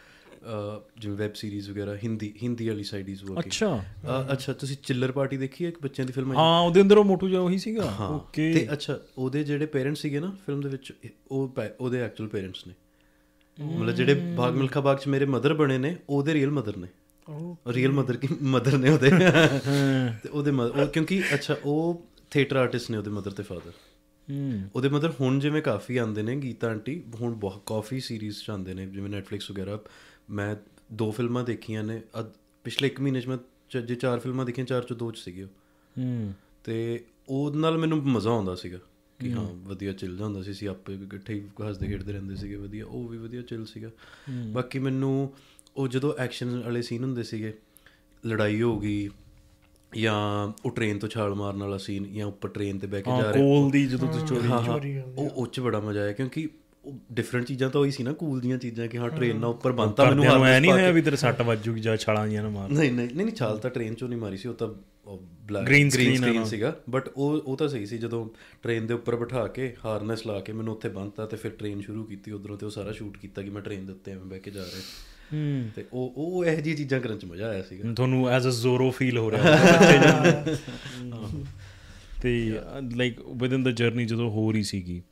ਜਿਵੇਂ ਵੈਬ ਸੀਰੀਜ਼ ਵਗੈਰਾ ਹਿੰਦੀ ਹਿੰਦੀ ਵਾਲੀ ਸਾਈਡ ਇਜ਼ ਵਰਕਿੰਗ ਅੱਛਾ। ਅੱਛਾ ਤੁਸੀਂ ਚਿੱਲਰ ਪਾਰਟੀ ਦੇਖੀ ਹੈ ਇੱਕ ਬੱਚਿਆਂ ਦੀ ਫਿਲਮ ਹੈ ਹਾਂ ਉਹਦੇ ਅੰਦਰ ਉਹ ਮੋਟੂ ਜਿਹਾ ਉਹੀ ਸੀਗਾ। ਓਕੇ ਤੇ ਅੱਛਾ ਉਹਦੇ ਜਿਹੜੇ ਪੇਰੈਂਟਸ ਸੀਗੇ ਨਾ ਫਿਲਮ ਦੇ ਵਿੱਚ ਉਹ ਉਹਦੇ ਐਕਚੁਅਲ ਪੇਰੈਂਟਸ ਨੇ। ਮਤਲਬ ਜਿਹੜੇ ਬਾਗ ਮਿਲਖਾ ਬਾਗ ਚ ਮੇਰੇ ਮਦਰ ਬਣੇ ਨੇ ਉਹਦੇ ਰੀਅਲ ਮਦਰ ਨੇ। ਉਹ ਰੀਅਲ ਮਦਰ ਕੀ ਮਦਰ ਨੇ ਉਹਦੇ। ਤੇ ਉਹਦੇ ਉਹ ਕਿਉਂਕਿ ਅੱਛਾ ਉਹ ਥੀਏਟਰ ਆਰਟਿਸਟ ਨੇ ਉਹਦੇ ਮਦਰ ਤੇ ਫਾਦਰ ਹੂੰ ਉਹਦੇ ਮਦਰ ਹੁਣ ਜਿਵੇਂ ਕਾਫੀ ਆਉਂਦੇ ਨੇ ਗੀਤਾ ਆਂਟੀ ਹੁਣ ਬਹੁਤ ਕਾਫੀ ਸੀਰੀਜ਼ ਚ ਆਉਂਦੇ ਨੇ ਜਿਵੇਂ ਨੈਟਫਲਿਕਸ ਵਗੈਰਾ। ਮੈਂ ਦੋ ਫਿਲਮਾਂ ਦੇਖੀਆਂ ਨੇ। ਪਿਛਲੇ 1 ਮਹੀਨੇ ਚ ਮੈਂ ਜੇ ਚਾਰ ਫਿਲਮਾਂ ਦੇਖੀਆਂ ਚਾਰ ਚੋਂ ਦੋ ਚ ਸੀਗੇ ਹੂੰ। ਤੇ ਉਹਦੇ ਨਾਲ ਮੈਨੂੰ ਮਜ਼ਾ ਆਉਂਦਾ ਸੀਗਾ ਕਿ ਹਾਂ। ਵਧੀਆ ਚੱਲ ਜਾਂਦਾ ਸੀ। ਸੀ ਆਪੇ ਇਕੱਠੇ ਹੀ ਹੱਸਦੇ ਖੇਡਦੇ ਰਹਿੰਦੇ ਸੀਗੇ ਵਧੀਆ ਉਹ ਵੀ ਵਧੀਆ ਚੱਲ ਸੀਗਾ। ਬਾਕੀ ਮੈਨੂੰ ਉਹ ਜਦੋਂ ਐਕਸ਼ਨ ਵਾਲੇ ਸੀਨ ਹੁੰਦੇ ਸੀਗੇ ਲੜਾਈ ਹੋ ਗਈ ਜਾਂ ਉਹ ਟ੍ਰੇਨ ਤੋਂ ਛਾਲ ਮਾਰਨ ਵਾਲਾ ਸੀਨ ਜਾਂ ਉੱਪਰ ਟ੍ਰੇਨ ਤੇ ਬਹਿ ਕੇ ਜਾ ਹਾਂ ਰਹੇ ਕੋਲ ਦੀ ਜਦੋਂ ਤੁਸੀਂ ਚੋਰੀ ਚੋਰੀ ਉਹ ਉਹ 'ਚ ਬੜਾ ਮਜ਼ਾ ਆਇਆ ਕਿਉਂਕਿ ਡਿਫਰੈਂਟ ਚੀਜ਼ਾਂ ਤਾਂ ਹੋਈ ਸੀ ਨਾ ਕੂਲ ਦੀਆਂ ਚੀਜ਼ਾਂ ਕਿ ਹਾਂ ਟ੍ਰੇਨ ਨਾਲ ਉੱਪਰ ਬੰਨਤਾ ਮੈਨੂੰ harness ਨਹੀਂ ਹੋਇਆ ਵੀ ਤੇਰੇ ਸੱਟ ਵੱਜੂਗੀ ਜਾਂ ਛਾਲਾਂ ਜੀਆਂ ਨਾ ਮਾਰ। ਨਹੀਂ ਨਹੀਂ ਨਹੀਂ ਨਹੀਂ ਛਾਲ ਤਾਂ ਟ੍ਰੇਨ ਚੋਂ ਨਹੀਂ ਮਾਰੀ ਸੀ ਉਹ ਤਾਂ ਬਲੈਕ ਗ੍ਰੀਨ ਸਕਰੀਨ। ਸੀਗਾ ਬਟ ਉਹ ਉਹ ਤਾਂ ਸਹੀ ਸੀ ਜਦੋਂ ਟ੍ਰੇਨ ਦੇ ਉੱਪਰ ਬਿਠਾ ਕੇ ਹਾਰਨੈਸ ਲਾ ਕੇ ਮੈਨੂੰ ਉੱਥੇ ਬੰਨਤਾ ਤੇ ਫਿਰ ਟ੍ਰੇਨ ਸ਼ੁਰੂ ਕੀਤੀ ਉਧਰੋਂ ਤੇ ਉਹ ਸਾਰਾ ਸ਼ੂਟ ਕੀਤਾ ਕਿ ਮੈਂ ਟ੍ਰੇਨ ਦੇ ਉੱਤੇ ਐਵੇਂ ਬਹਿ ਕੇ ਜਾ ਰਿਹਾ। ਹੂੰ। ਤੇ ਉਹ ਉਹ ਇਹੋ ਜਿਹੀਆਂ ਚੀਜ਼ਾਂ ਕਰਨ ਚ ਮਜ਼ਾ ਆਇਆ ਸੀਗਾ। ਤੁਹਾਨੂੰ ਐਜ਼ ਅ ਜ਼ੋਰੋ ਫੀਲ ਹੋ ਰਿਹਾ ਬੱਚੇ ਤੇ ਲਾਈਕ ਵਿਦਨ ਦਾ ਜਰਨੀ ਜਦੋਂ ਹੋ ਰਹੀ ਸੀਗੀ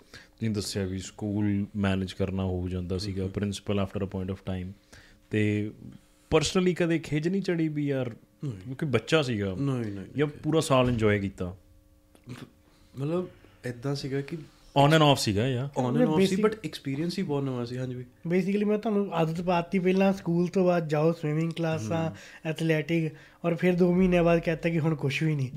ਤੁਸੀਂ ਦੱਸਿਆ ਵੀ ਸਕੂਲ ਮੈਨੇਜ ਕਰਨਾ ਹੋ ਜਾਂਦਾ ਸੀਗਾ principal after a point of time ਤੇ ਪਰਸਨਲੀ ਕਦੇ ਖਿਜ ਨਹੀਂ ਚੜੀ ਵੀ ਯਾਰ ਕਿਉਂਕਿ ਬੱਚਾ ਸੀਗਾ। ਨਹੀਂ ਨਹੀਂ ਜਾਂ ਪੂਰਾ ਸਾਲ ਇੰਜੋਏ ਕੀਤਾ। ਮਤਲਬ ਇਦਾਂ ਸੀਗਾ ਕਿ ਔਨ ਐਂਡ ਆਫ ਸੀਗਾ ਯਾ ਔਨ ਐਂਡ ਆਫ ਸੀ ਬਟ ਐਕਸਪੀਰੀਅੰਸ ਹੀ ਬਹੁਤ ਨਵਾਂ ਸੀ ਹਾਂਜੀ ਵੀ। ਬੇਸਿਕਲੀ ਮੈਂ ਤੁਹਾਨੂੰ ਆਦਤ ਪਾਤੀ ਪਹਿਲਾਂ ਸਕੂਲ ਤੋਂ ਬਾਅਦ ਜਾਓ ਸਵਿਮਿੰਗ ਕਲਾਸਾਂ ਐਥਲੈਟਿਕ ਔਰ ਫਿਰ 2 ਮਹੀਨੇ ਬਾਅਦ ਕਹਤਾ ਕਿ ਹੁਣ ਕੁਝ ਵੀ ਨਹੀਂ।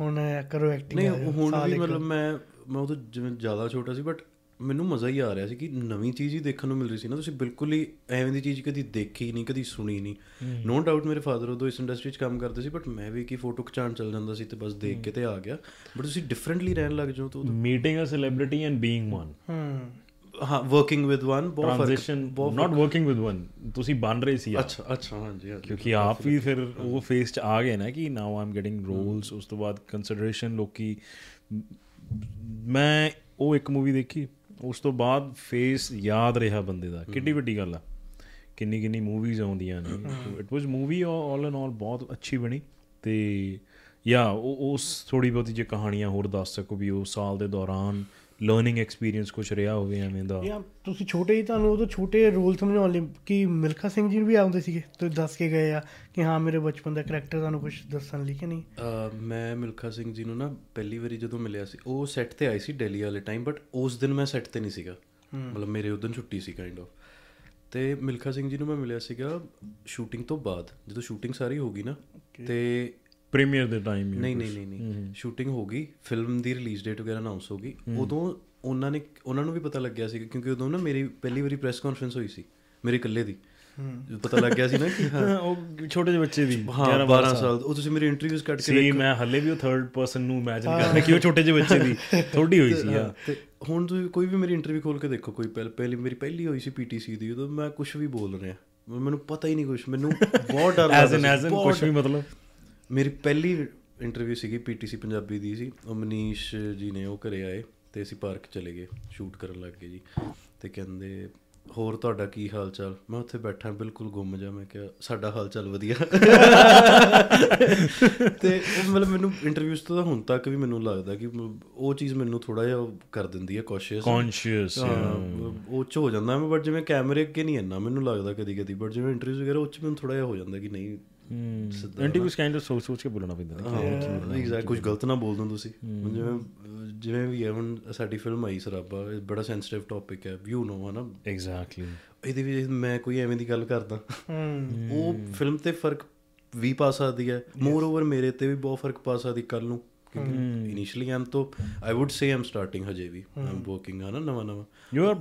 ਹੁਣ ਕਰੋ ਐਕਟਿੰਗ ਨਹੀਂ ਹੁਣ ਵੀ ਮਤਲਬ ਮੈਂ ਮੈਂ ਉਦੋਂ ਜਿਵੇਂ ਜ਼ਿਆਦਾ ਛੋਟਾ ਸੀ ਬਟ ਮੈਨੂੰ ਮਜ਼ਾ ਹੀ ਆ ਰਿਹਾ ਸੀ ਕਿ ਨਵੀਂ ਚੀਜ਼ ਹੀ ਦੇਖਣ ਨੂੰ ਮਿਲ ਰਹੀ ਸੀ ਨਾ। ਤੁਸੀਂ ਬਿਲਕੁਲ ਹੀ ਐਵੇਂ ਦੀ ਚੀਜ਼ ਕਦੀ ਦੇਖੀ ਨਹੀਂ ਕਦੀ ਸੁਣੀ ਨਹੀਂ। ਨੋ ਡਾਊਟ ਮੇਰੇ ਫਾਦਰ ਉਦੋਂ ਇਸ ਇੰਡਸਟਰੀ 'ਚ ਕੰਮ ਕਰਦੇ ਸੀ ਬਟ ਮੈਂ ਵੀ ਕੀ ਫੋਟੋ ਖਿਚਾਉਣ ਚੱਲ ਜਾਂਦਾ ਸੀ ਤੇ ਬਸ ਦੇਖ ਕੇ ਤੇ ਆ ਗਿਆ। ਬਟ ਤੁਸੀਂ ਡਿਫਰੈਂਟਲੀ ਰਹਿਣ ਲੱਗ ਜਾਓ ਤਾਂ meeting a celebrity and being one ਹੂੰ। ਵਰਕਿੰਗ ਵਿਦ ਵਨ ਬਹੁਤ transition not working with one ਤੁਸੀਂ ਬਣ ਰਹੇ ਸੀ। ਅੱਛਾ ਅੱਛਾ ਹਾਂਜੀ ਹਾਂਜੀ। ਕਿਉਂਕਿ ਆਪ ਵੀ ਫਿਰ ਉਹ ਫੇਸ ਚ ਆ ਗਏ ਨਾ ਕਿ ਨਾਓ ਆਮ ਗੈਟਿੰਗ ਰੋਲਸ ਉਸ ਤੋਂ ਬਾਅਦ ਕੰਸੀਡਰੇਸ਼ਨ ਲੋਕੀ ਮੈਂ ਉਹ ਇੱਕ ਮੂਵੀ ਦੇਖੀ ਉਸ ਤੋਂ ਬਾਅਦ ਫੇਸ ਯਾਦ ਰਿਹਾ ਬੰਦੇ ਦਾ। ਕਿੱਡੀ ਵੱਡੀ ਗੱਲ ਆ। ਕਿੰਨੀ ਕਿੰਨੀ ਮੂਵੀਜ਼ ਆਉਂਦੀਆਂ ਨੇ। It was movie all in ਆਲ ਬਹੁਤ ਅੱਛੀ ਬਣੀ। ਤੇ ਯਾ ਉਹ ਉਸ ਥੋੜੀ ਬਹੁਤੀ ਜੇ ਕਹਾਣੀਆਂ ਹੋਰ ਦੱਸ ਸਕੋ ਵੀ ਉਸ ਸਾਲ ਦੇ ਦੌਰਾਨ ਲਰਨਿੰਗ ਐਕਸਪੀਰੀਅੰਸ ਕੁਝ ਰਿਹਾ ਹੋਵੇ ਐਵੇਂ ਦਾ। ਯਾ ਤੁਸੀਂ ਛੋਟੇ ਹੀ ਤੁਹਾਨੂੰ ਉਦੋਂ ਛੋਟੇ ਰੋਲ ਸਮਝਾਉਣ ਲਈ ਕਿ ਮਿਲਖਾ ਸਿੰਘ ਜੀ ਵੀ ਆਉਂਦੇ ਸੀਗੇ ਤੁਸੀਂ ਦੱਸ ਕੇ ਗਏ ਆ ਕਿ ਹਾਂ ਮੇਰੇ ਬਚਪਨ ਦਾ ਕਰੈਕਟਰ ਤੁਹਾਨੂੰ ਕੁਝ ਦੱਸਣ ਲਈ ਕਿ ਨਹੀਂ? ਮੈਂ ਮਿਲਖਾ ਸਿੰਘ ਜੀ ਨੂੰ ਨਾ ਪਹਿਲੀ ਵਾਰੀ ਜਦੋਂ ਮਿਲਿਆ ਸੀ ਉਹ ਸੈੱਟ ਤੇ ਆਈ ਸੀ ਦਿੱਲੀ ਵਾਲੇ ਟਾਈਮ ਬਟ ਉਸ ਦਿਨ ਮੈਂ ਸੈੱਟ ਤੇ ਨਹੀਂ ਸੀਗਾ। ਮਤਲਬ ਮੇਰੇ ਉਸ ਦਿਨ ਛੁੱਟੀ ਸੀ ਕਾਈਂਡ ਆਫ ਤੇ ਮਿਲਖਾ ਸਿੰਘ ਜੀ ਨੂੰ ਮੈਂ ਮਿਲਿਆ ਸੀਗਾ ਸ਼ੂਟਿੰਗ ਤੋਂ ਬਾਅਦ ਜਦੋਂ ਸ਼ੂਟਿੰਗ ਸਾਰੀ ਹੋ ਗਈ ਨਾ ਤੇ ਪ੍ਰੀਮੀਅਰ ਦੇ ਟਾਈਮ ਨਹੀਂ ਨਹੀਂ ਨਹੀਂ ਨਹੀਂ। ਸ਼ੂਟਿੰਗ ਹੋ ਗਈ ਫਿਲਮ ਦੀ ਰਿਲੀਜ਼ ਡੇਟ ਵਗੈਰਾ ਅਨਾਉਂਸ ਹੋ ਗਈ। ਉਦੋਂ ਉਹਨਾਂ ਨੇ ਉਹਨਾਂ ਨੂੰ ਵੀ ਪਤਾ ਲੱਗਿਆ ਸੀ ਕਿਉਂਕਿ ਉਦੋਂ ਨਾ ਮੇਰੀ ਪਹਿਲੀ ਵਾਰੀ ਪ੍ਰੈਸ ਕਾਨਫਰੰਸ ਹੋਈ ਸੀ ਮੇਰੇ ਇਕੱਲੇ ਦੀ। ਜਦੋਂ ਪਤਾ ਲੱਗ ਗਿਆ ਸੀ ਨਾ ਕਿ ਹਾਂ। ਉਹ ਛੋਟੇ ਜਿਹੇ ਬੱਚੇ ਦੀ ਹਾਂ 12 ਸਾਲ। ਉਹ ਤੁਸੀਂ ਮੇਰੀ ਇੰਟਰਵਿਊਜ਼ ਕੱਟ ਕੇ ਸੀ ਮੈਂ ਹੱਲੇ ਵੀ ਉਹ ਥਰਡ ਪਰਸਨ ਨੂੰ ਇਮੇਜਿਨ ਕਰਦਾ ਕਿ ਉਹ ਛੋਟੇ ਜਿਹੇ ਬੱਚੇ ਦੀ ਥੋੜੀ ਹੋਈ ਸੀ ਆ ਤੇ ਹੁਣ ਤੁਸੀਂ ਕੋਈ ਵੀ ਮੇਰੀ ਇੰਟਰਵਿਊ ਖੋਲ ਕੇ ਦੇਖੋ ਕੋਈ ਪਹਿਲ- ਮੇਰੀ ਪਹਿਲੀ ਹੋਈ ਸੀ ਪੀਟੀਸੀ ਦੀ ਉਦੋਂ ਮੈਂ ਕੁਝ ਵੀ ਬੋਲ ਰਿਹਾ। ਮੈਨੂੰ ਪਤਾ ਹੀ ਨਹੀਂ ਕੁਝ ਮੈਨੂੰ ਬਹੁਤ ਡਰ ਐਜ਼ ਲੱਗਦਾ ਐਨ ਸੀ, ਐਜ਼ ਐਨ ਕੁਝ ਵੀ ਮਤਲਬ? ਮੇਰੀ ਪਹਿਲੀ ਇੰਟਰਵਿਊ ਸੀਗੀ ਪੀਟੀਸੀ ਪੰਜਾਬੀ ਦੀ ਸੀ। ਉਹ ਮਨੀਸ਼ ਜੀ ਨੇ ਉਹ ਘਰੇ ਆਏ ਤੇ ਅਸੀਂ ਪਾਰਕ ਚਲੇ ਗਏ ਸ਼ੂਟ ਕਰਨ ਲੱਗ ਗਏ ਜੀ। ਤੇ ਕਹਿੰਦੇ ਹੋਰ ਤੁਹਾਡਾ ਕੀ ਹਾਲ ਚਾਲ ਮੈਂ ਉੱਥੇ ਬੈਠਾ ਬਿਲਕੁਲ ਗੁੰਮ ਜਾ ਮੈਂ ਕਿਹਾ ਸਾਡਾ ਹਾਲ ਚਾਲ ਵਧੀਆ। ਤੇ ਉਹ ਮਤਲਬ ਮੈਨੂੰ ਇੰਟਰਵਿਊਸ ਤੋਂ ਤਾਂ ਹੁਣ ਤੱਕ ਵੀ ਮੈਨੂੰ ਲੱਗਦਾ ਕਿ ਉਹ ਚੀਜ਼ ਮੈਨੂੰ ਥੋੜਾ ਜਿਹਾ ਕਰ ਦਿੰਦੀ ਹੈ ਕੌਸ਼ੀਅਸ ਕੌਨਸ਼ੀਅਸ ਉਹ ਚ ਹੋ ਜਾਂਦਾ ਮੈਂ ਬਟ ਜਿਵੇਂ ਕੈਮਰੇ ਅੱਗੇ ਨਹੀਂ ਇੰਨਾ ਮੈਨੂੰ ਲੱਗਦਾ ਕਦੀ ਕਦੀ ਬਟ ਜਿਵੇਂ ਇੰਟਰਵਿਊਜ਼ ਵਗੈਰਾ ਉਹ ਚ ਮੈਨੂੰ ਥੋੜਾ ਜਿਹਾ ਹੋ ਜਾਂਦਾ ਕਿ ਨਹੀਂ ਇੰਟਰਵਿਊਸ ਕਾਈਂਡ ਆਫ ਸੋਚ ਸੋਚ ਕੇ ਬੋਲਣਾ ਪੈਂਦਾ ਹਾਂ ਐਗਜ਼ੈਕਟ ਕੁਝ ਗਲਤ ਨਾ ਬੋਲ ਦੋ ਤੁਸੀਂ। ਜਿਵੇਂ ਜਿਵੇਂ ਵੀ ਹੈ ਹੁਣ ਸਾਡੀ ਫਿਲਮ ਆਈ ਸਰਾਬਾ ਇਹ ਬੜਾ ਸੈਂਸਿਟਿਵ ਟੌਪਿਕ ਹੈ ਯੂ نو ਹਨਾ? ਐਗਜ਼ੈਕਟਲੀ ਇਹਦੇ ਵਿੱਚ ਮੈਂ ਕੋਈ ਐਵੇਂ ਦੀ ਗੱਲ ਕਰਦਾ ਹੂੰ। ਉਹ ਫਿਲਮ ਤੇ ਫ਼ਰਕ ਵੀ ਪਾ ਸਕਦੀ ਹੈ। ਮੋਰ ਓਵਰ ਮੇਰੇ ਤੇ ਵੀ ਬਹੁਤ ਫ਼ਰਕ ਪਾ ਸਕਦੀ ਕੱਲ ਨੂੰ ਇਨੀਸ਼ੀਅਲੀ ਆਮ ਤੋਂ I would say Aam starting ਹਜੇ ਵੀ। ਆਮ ਵਰਕਿੰਗ ਆ ਨਾ ਨਵਾਂ ਨਵਾਂ ਯੂ ਆਰ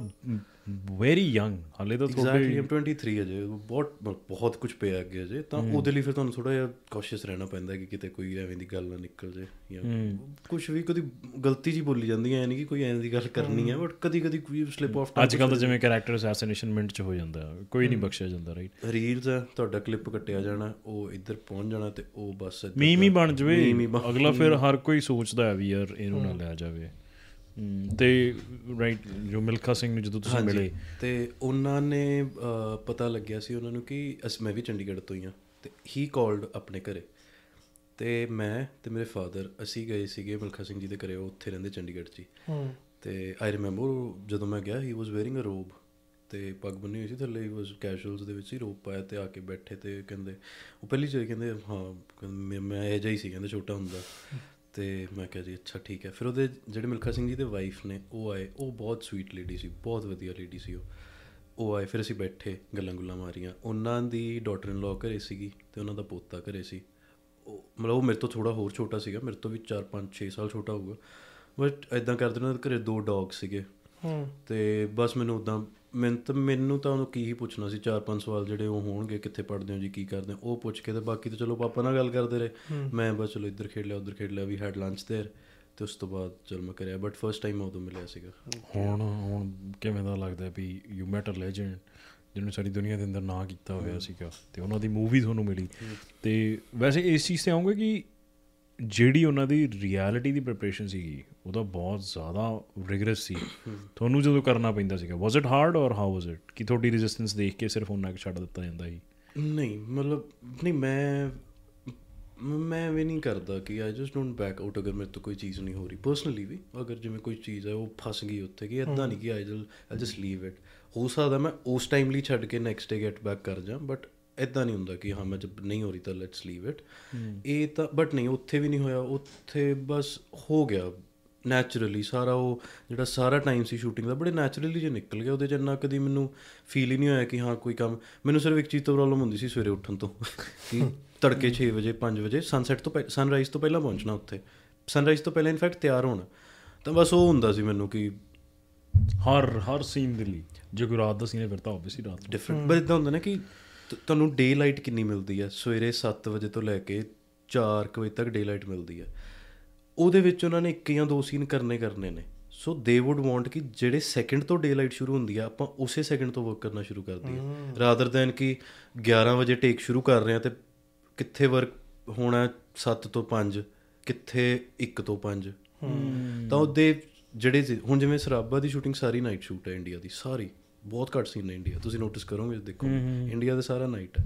ਵੈਰੀ ਯੰਗ ਹਾਲੇ ਤਾਂ ਐਗਜ਼ੈਕਟਲੀ ਤੁਹਾਡੇ ਆਮ 23 ਅਜੇ ਬਹੁਤ ਬਹੁਤ ਕੁਝ ਪਿਆ ਅੱਗੇ ਅਜੇ ਤਾਂ ਉਹਦੇ ਲਈ ਫਿਰ ਤੁਹਾਨੂੰ ਥੋੜਾ ਜਿਹਾ ਕੌਸ਼ੀਅਸ ਰਹਿਣਾ ਪੈਂਦਾ ਕਿ ਕਿਤੇ ਕੋਈ ਐਵੇਂ ਦੀ ਗੱਲ ਨਾ ਨਿਕਲ ਜੇ ਜਾਂ ਕੁਝ ਵੀ ਕਦੀ ਗਲਤੀ ਜੀ ਬੋਲੀ ਜਾਂਦੀ ਹੈ ਨਹੀਂ ਕਿ ਕੋਈ ਐਵੇਂ ਦੀ ਗੱਲ ਕਰਨੀ ਹੈ ਬਟ ਕਦੀ ਕਦੀ ਕੋਈ ਸਲਿਪ ਆਫ ਅੱਜ ਕੱਲ ਤਾਂ ਜਿਵੇਂ ਕੈਰੈਕਟਰ ਅਸੈਸੀਨੇਸ਼ਨ ਮਿੰਟ ਚ ਹੋ ਜਾਂਦਾ। ਕੋਈ ਨਹੀਂ ਬਖਸ਼ਿਆ ਜਾਂਦਾ ਰਾਈਟ ਰੀਲਸ ਹੈ ਤੁਹਾਡਾ ਕਲਿੱਪ ਕੱਟਿਆ ਜਾਣਾ ਉਹ ਇੱਧਰ ਪਹੁੰਚ ਜਾਣਾ ਤੇ ਉਹ ਬਸ ਮੀਮ ਹੀ ਬਣ ਜਵੇ। ਅਗਲਾ ਫਿਰ ਹਰ ਕੋਈ ਸੋਚਦਾ ਹੈ ਵੀ ਯਾਰ ਇਹਨੂੰ ਨਾ ਲਿਆ ਜਾਵੇ। ਤੇ ਰਾਈਟ ਜੋ ਮਿਲਖਾ ਸਿੰਘ ਨੂੰ ਜਦੋਂ ਤੁਸੀਂ ਮਿਲੇ। ਤੇ ਉਹਨਾਂ ਨੇ ਪਤਾ ਲੱਗਿਆ ਸੀ ਉਹਨਾਂ ਨੂੰ ਕਿ ਅਸ ਮੈਂ ਵੀ ਚੰਡੀਗੜ੍ਹ ਤੋਂ ਹੀ ਆ ਤੇ ਹੀ ਕਾਲਡ ਆਪਣੇ ਘਰੇ। ਤੇ ਮੈਂ ਤੇ ਮੇਰੇ ਫਾਦਰ ਅਸੀਂ ਗਏ ਸੀਗੇ ਮਲਖਾ ਸਿੰਘ ਜੀ ਦੇ ਘਰੇ ਉਹ ਉੱਥੇ ਰਹਿੰਦੇ ਚੰਡੀਗੜ੍ਹ 'ਚ ਤੇ ਆਈ ਰਿਮੈਂਬਰ ਜਦੋਂ ਮੈਂ ਗਿਆ ਹੀ ਵਾਸ ਵੇਅਰਿੰਗ ਅ ਰੋਬ ਤੇ ਪੱਗ ਬੰਨੀ ਹੋਈ ਸੀ ਥੱਲੇ ਹੀ ਵਾਸ ਕੈਜੂਅਲਸ ਦੇ ਵਿੱਚ ਹੀ ਰੋਬ ਪਾਇਆ ਤੇ ਆ ਕੇ ਬੈਠੇ ਤੇ ਕਹਿੰਦੇ ਉਹ ਪਹਿਲੀ ਚੋਈ ਕਹਿੰਦੇ ਹਾਂ ਮੈਂ ਇਹ ਜਿਹਾ ਹੀ ਸੀ ਕਹਿੰਦੇ ਛੋਟਾ ਹੁੰਦਾ। ਤੇ ਮੈਂ ਕਿਹਾ ਜੀ ਅੱਛਾ ਠੀਕ ਹੈ। ਫਿਰ ਉਹਦੇ ਜਿਹੜੇ ਮਿਲਖਾ ਸਿੰਘ ਜੀ ਦੇ ਵਾਈਫ ਨੇ ਉਹ ਆਏ। ਉਹ ਬਹੁਤ ਸਵੀਟ ਲੇਡੀ ਸੀ ਬਹੁਤ ਵਧੀਆ ਲੇਡੀ ਸੀ ਉਹ। ਉਹ ਆਏ ਫਿਰ ਅਸੀਂ ਬੈਠੇ ਗੱਲਾਂ ਗੁੱਲਾਂ ਮਾਰੀਆਂ। ਉਹਨਾਂ ਦੀ ਡਾਟਰ ਇਨ ਲਾਅ ਘਰੇ ਸੀਗੀ ਤੇ ਉਹਨਾਂ ਦਾ ਪੋਤਾ ਘਰੇ ਸੀ। ਉਹ ਮਤਲਬ ਉਹ ਮੇਰੇ ਤੋਂ ਥੋੜਾ ਹੋਰ ਛੋਟਾ ਸੀਗਾ ਮੇਰੇ ਤੋਂ ਵੀ 4 5 6 ਸਾਲ ਛੋਟਾ ਹੋਊਗਾ। ਬਟ ਐਦਾਂ ਕਰਦੇ ਉਹਨਾਂ ਦੇ ਘਰੇ ਦੋ ਡੌਗ ਸੀਗੇ। ਹੂੰ। ਤੇ ਬਸ ਮੈਨੂੰ ਉਦਾਂ ਮੈਨੂੰ ਤਾਂ ਮੈਨੂੰ ਤਾਂ ਉਹਨੂੰ ਕੀ ਹੀ ਪੁੱਛਣਾ ਸੀ ਚਾਰ ਪੰਜ ਸਵਾਲ ਜਿਹੜੇ ਉਹ ਹੋਣਗੇ ਕਿੱਥੇ ਪੜ੍ਹਦੇ ਹੋ ਜੀ ਕੀ ਕਰਦੇ ਹੋ ਉਹ ਪੁੱਛ ਕੇ ਤੇ ਬਾਕੀ ਤਾਂ ਚਲੋ ਪਾਪਾ ਨਾਲ ਗੱਲ ਕਰਦੇ ਰਹੇ। ਮੈਂ ਬਸ ਚਲੋ ਇੱਧਰ ਖੇਡ ਲਿਆ ਉੱਧਰ ਖੇਡ ਲਿਆ ਵੀ ਹੈਡ ਲੰਚ ਦੇਰ ਤੇ ਉਸ ਤੋਂ ਬਾਅਦ ਚਲ ਮੈਂ ਕਰਿਆ ਬਟ ਫਰਸਟ ਟਾਈਮ ਉਦੋਂ ਮਿਲਿਆ ਸੀਗਾ। ਹੁਣ ਹੁਣ ਕਿਵੇਂ ਦਾ ਲੱਗਦਾ ਵੀ ਯੂ ਮੈਟ ਅ ਲੈਜੈਂਡ ਜਿਹਨੂੰ ਸਾਰੀ ਦੁਨੀਆ ਦੇ ਅੰਦਰ ਨਾਂ ਕੀਤਾ ਹੋਇਆ ਸੀਗਾ ਤੇ ਉਹਨਾਂ ਦੀ ਮੂਵੀ ਤੁਹਾਨੂੰ ਮਿਲੀ। ਤੇ ਵੈਸੇ ਇਸ ਚੀਜ਼ ਤੇ ਆਉਂਗੇ ਕਿ ਜਿਹੜੀ ਉਹਨਾਂ ਦੀ ਰਿਐਲਿਟੀ ਦੀ ਪ੍ਰੀਪਰੇਸ਼ਨ ਸੀਗੀ ਉਹਦਾ ਬਹੁਤ ਜ਼ਿਆਦਾ ਰਿਗਰਸ ਸੀ। ਤੁਹਾਨੂੰ ਜਦੋਂ ਕਰਨਾ ਪੈਂਦਾ ਸੀਗਾ was it hard or how was it ਕਿ ਤੁਹਾਡੀ ਰੈਜ਼ਿਸਟੈਂਸ ਦੇਖ ਕੇ ਸਿਰਫ ਉਹਨਾਂ ਕਿ ਛੱਡ ਦਿੱਤਾ ਜਾਂਦਾ ਸੀ? ਨਹੀਂ ਮਤਲਬ ਨਹੀਂ ਮੈਂ ਮੈਂ ਵੀ ਨਹੀਂ ਕਰਦਾ ਕਿ I just don't back out ਅਗਰ ਮੇਰੇ ਤੋਂ ਕੋਈ ਚੀਜ਼ ਨਹੀਂ ਹੋ ਰਹੀ। ਪਰਸਨਲੀ ਵੀ ਅਗਰ ਜਿਵੇਂ ਕੋਈ ਚੀਜ਼ ਹੈ ਉਹ ਫਸ ਗਈ ਉੱਥੇ ਕਿ ਇਦਾਂ ਨਹੀਂ ਕਿ ਆਈ ਜਲ ਆਈ ਜਸਟ ਲੀਵ ਇਟ ਹੋ ਸਕਦਾ ਮੈਂ ਉਸ ਟਾਈਮ ਲਈ ਛੱਡ ਕੇ ਨੈਕਸਟ ਡੇ ਗੈਟ ਬੈਕ ਕਰ ਜਾ ਬਟ ਇਦਾਂ ਨਹੀਂ ਹੁੰਦਾ ਕਿ ਹਾਂ ਮੈਂ ਜਦ ਨਹੀਂ ਹੋ ਰਹੀ ਤਾਂ ਲੈਟਸ ਲੀਵ ਇਟ ਇਹ ਤਾਂ ਬਟ ਨਹੀਂ ਉੱਥੇ ਵੀ ਨਹੀਂ ਹੋਇਆ। ਉੱਥੇ ਬਸ ਹੋ ਗਿਆ ਨੈਚੁਰਲੀ ਸਾਰਾ ਉਹ ਜਿਹੜਾ ਸਾਰਾ ਟਾਈਮ ਸੀ ਸ਼ੂਟਿੰਗ ਦਾ ਬੜੇ ਨੈਚੁਰਲੀ ਜੇ ਨਿਕਲ ਗਿਆ। ਉਹਦੇ ਚ ਇੰਨਾ ਕਦੀ ਮੈਨੂੰ ਫੀਲ ਹੀ ਨਹੀਂ ਹੋਇਆ ਕਿ ਹਾਂ ਕੋਈ ਕੰਮ। ਮੈਨੂੰ ਸਿਰਫ ਇੱਕ ਚੀਜ਼ ਤੋਂ ਪ੍ਰੋਬਲਮ ਹੁੰਦੀ ਸੀ ਸਵੇਰੇ ਉੱਠਣ ਤੋਂ। ਕਿ ਤੜਕੇ 6 ਵਜੇ 5 ਵਜੇ ਸਨਸੈਟ ਤੋਂ ਸਨਰਾਈਜ਼ ਤੋਂ ਪਹਿਲਾਂ ਪਹੁੰਚਣਾ ਉੱਥੇ। ਸਨਰਾਈਜ਼ ਤੋਂ ਪਹਿਲਾਂ ਇਨਫੈਕਟ ਤਿਆਰ ਹੋਣਾ। ਤਾਂ ਬਸ ਉਹ ਹੁੰਦਾ ਸੀ ਮੈਨੂੰ ਕਿ ਹਰ ਹਰ ਸੀਨ ਦੇ ਲਈ। ਜੇ ਕੋਈ ਰਾਤ ਦਾ ਸੀਨ ਹੈ ਫਿਰ ਤਾਂ ਆਬਵੀਅਸਲੀ ਰਾਤ ਡਿਫਰੈਂਟ ਬਟ ਇਦਾਂ ਹੁੰਦਾ ਨਾ ਕਿ ਤੁਹਾਨੂੰ ਡੇ ਲਾਈਟ ਕਿੰਨੀ ਮਿਲਦੀ ਹੈ ਸਵੇਰੇ 7 ਵਜੇ ਤੋਂ ਲੈ ਕੇ 4 ਵਜੇ ਤੱਕ ਡੇ ਲਾਈਟ ਮਿਲਦੀ ਹੈ ਉਹਦੇ ਵਿੱਚ ਉਹਨਾਂ ਨੇ ਇੱਕ ਜਾਂ ਦੋ ਸੀਨ ਕਰਨੇ ਕਰਨੇ ਨੇ। ਸੋ ਦੇ ਊਡ ਵਾਂਟ ਕਿ ਜਿਹੜੇ ਸੈਕਿੰਡ ਤੋਂ ਡੇ ਲਾਈਟ ਸ਼ੁਰੂ ਹੁੰਦੀ ਆ ਆਪਾਂ ਉਸੇ ਸੈਕਿੰਡ ਤੋਂ ਵਰਕ ਕਰਨਾ ਸ਼ੁਰੂ ਕਰ ਦਈਏ। ਰਾਦਰ ਦੈਨ ਕਿ 11 ਵਜੇ ਟੇਕ ਸ਼ੁਰੂ ਕਰ ਰਹੇ ਆ ਤੇ ਕਿੱਥੇ ਵਰਕ ਹੋਣਾ 7 ਤੋਂ 5 ਕਿੱਥੇ 1 ਤੋਂ 5 ਤਾਂ ਉਹਦੇ ਜਿਹੜੇ ਹੁਣ ਜਿਵੇਂ ਸਰਾਬਾ ਦੀ ਸ਼ੂਟਿੰਗ ਸਾਰੀ ਨਾਈਟ ਸ਼ੂਟ ਹੈ ਇੰਡੀਆ ਦੀ ਸਾਰੀ। ਬਹੁਤ ਘੱਟ ਸੀਨ ਨੇ ਇੰਡੀਆ ਤੁਸੀਂ ਨੋਟਿਸ ਕਰੋਗੇ ਦੇਖੋ। ਇੰਡੀਆ ਦਾ ਸਾਰਾ ਨਾਈਟ ਹੈ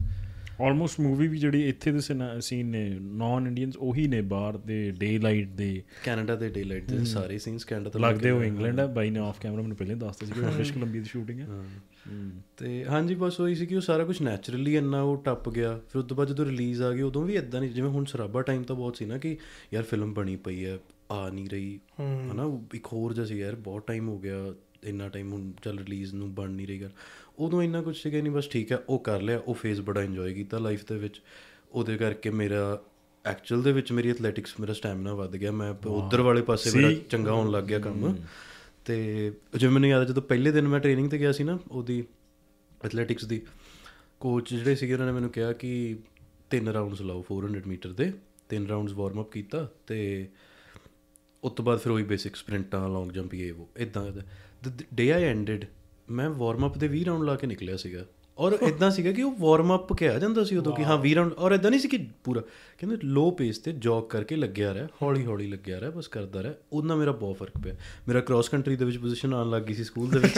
ਆਲਮੋਸਟ ਮੂਵੀ ਵੀ ਜਿਹੜੀ ਇੱਥੇ ਦੇ ਸੀਨ ਨੇ ਨਾਨ ਇੰਡੀਅਨਸ ਉਹੀ ਨੇ ਬਾਹਰ ਦੇ ਡੇ ਲਾਈਟ ਦੇ। ਕੈਨੇਡਾ ਦੇ ਡੇ ਲਾਈਟ ਦੇ ਸਾਰੇ ਸੀਨਸ ਕੈਨੇਡਾ ਤੋਂ ਲੱਗਦੇ ਹੋ ਇੰਗਲੈਂਡ ਹੈ ਬਾਈ ਨੇ ਆਫ ਕੈਮਰਾ ਮੈਨੂੰ ਪਹਿਲਾਂ ਦੱਸਤਾ ਸੀ ਕਿ ਬ੍ਰਿਟਿਸ਼ ਕੋਲੰਬੀਆ ਦੀ ਸ਼ੂਟਿੰਗ ਹੈ। ਤੇ ਹਾਂਜੀ ਬਸ ਉਹੀ ਸੀ ਕਿ ਉਹ ਸਾਰਾ ਕੁਝ ਨੈਚੁਰਲੀ ਇੰਨਾ ਉਹ ਟੱਪ ਗਿਆ। ਫਿਰ ਉਸ ਤੋਂ ਬਾਅਦ ਜਦੋਂ ਰਿਲੀਜ਼ ਆ ਗਈ ਉਦੋਂ ਵੀ ਇਦਾਂ ਨਹੀਂ ਜਿਵੇਂ ਹੁਣ ਸਰਾਬਾ ਟਾਈਮ ਤਾਂ ਬਹੁਤ ਸੀ ਨਾ ਕਿ ਯਾਰ ਫਿਲਮ ਬਣੀ ਪਈ ਹੈ ਆ ਨਹੀਂ ਰਹੀ। ਹਨਾ ਇੱਕ ਹੋਰ ਜਿਹਾ ਸੀ ਯਾਰ ਬਹੁਤ ਟਾਈਮ ਹੋ ਗਿਆ। ਇੰਨਾ ਟਾਈਮ ਹੁਣ ਚੱਲ ਰਿਲੀਜ਼ ਨੂੰ ਬਣ ਨਹੀਂ ਰਹੀ ਗੱਲ। ਉਦੋਂ ਇੰਨਾ ਕੁਝ ਸੀਗਾ ਨਹੀਂ ਬਸ ਠੀਕ ਹੈ ਉਹ ਕਰ ਲਿਆ ਉਹ ਫੇਜ਼ ਬੜਾ ਇੰਜੋਏ ਕੀਤਾ ਲਾਈਫ ਦੇ ਵਿੱਚ। ਉਹਦੇ ਕਰਕੇ ਮੇਰਾ ਐਕਚੁਅਲ ਦੇ ਵਿੱਚ ਮੇਰੀ ਐਥਲੈਟਿਕਸ ਮੇਰਾ ਸਟੈਮਿਨਾ ਵੱਧ ਗਿਆ। ਮੈਂ ਉਧਰ ਵਾਲੇ ਪਾਸੇ ਮੇਰਾ ਚੰਗਾ ਹੋਣ ਲੱਗ ਗਿਆ ਕੰਮ। ਤੇ ਜਿਵੇਂ ਮੈਨੂੰ ਯਾਦ ਹੈ ਜਦੋਂ ਪਹਿਲੇ ਦਿਨ ਮੈਂ ਟ੍ਰੇਨਿੰਗ ਤੇ ਗਿਆ ਸੀ ਨਾ ਉਹਦੀ ਐਥਲੈਟਿਕਸ ਦੀ ਕੋਚ ਜਿਹੜੇ ਸੀਗੇ ਉਹਨਾਂ ਨੇ ਮੈਨੂੰ ਕਿਹਾ ਕਿ ਤਿੰਨ ਰਾਉਂਡਸ ਲਾਓ 400 ਮੀਟਰ ਦੇ। ਤਿੰਨ ਰਾਉਂਡਸ ਵਾਰਮ ਅਪ ਕੀਤਾ ਤੇ ਉਸ ਤੋਂ ਬਾਅਦ ਫਿਰ ਉਹੀ ਬੇਸਿਕ ਸਪ੍ਰਿੰਟਾਂ ਲੌਂਗ ਜੰਪ ਇਹ ਉਹ ਇਦਾਂ ਦ ਡੇ ਆਈ ਐਂਡਡ ਮੈਂ ਵਾਰਮ ਅਪ ਦੇ 20 ਰਾਉਂਡ ਲਾ ਕੇ ਨਿਕਲਿਆ ਸੀਗਾ। ਔਰ ਇਦਾਂ ਸੀਗਾ ਕਿ ਉਹ ਵਾਰਮ ਅਪ ਕਿਹਾ ਜਾਂਦਾ ਸੀ ਉਦੋਂ ਕਿ ਹਾਂ 20 ਰਾਉਂਡ ਔਰ ਇਦਾਂ ਨਹੀਂ ਸੀ ਕਿ ਪੂਰਾ। ਕਹਿੰਦੇ ਲੋ ਪੇਸ ਤੇ ਜੌਗ ਕਰਕੇ ਲੱਗਿਆ ਰਿਹਾ ਹੌਲੀ ਹੌਲੀ ਲੱਗਿਆ ਰਿਹਾ ਬਸ ਕਰਦਾ ਰਿਹਾ। ਉਹਨਾਂ ਮੇਰਾ ਬਹੁਤ ਫ਼ਰਕ ਪਿਆ। ਮੇਰਾ ਕ੍ਰਾਸ ਕੰਟਰੀ ਦੇ ਵਿੱਚ ਪੋਜੀਸ਼ਨ ਆਉਣ ਲੱਗ ਗਈ ਸੀ ਸਕੂਲ ਦੇ ਵਿੱਚ।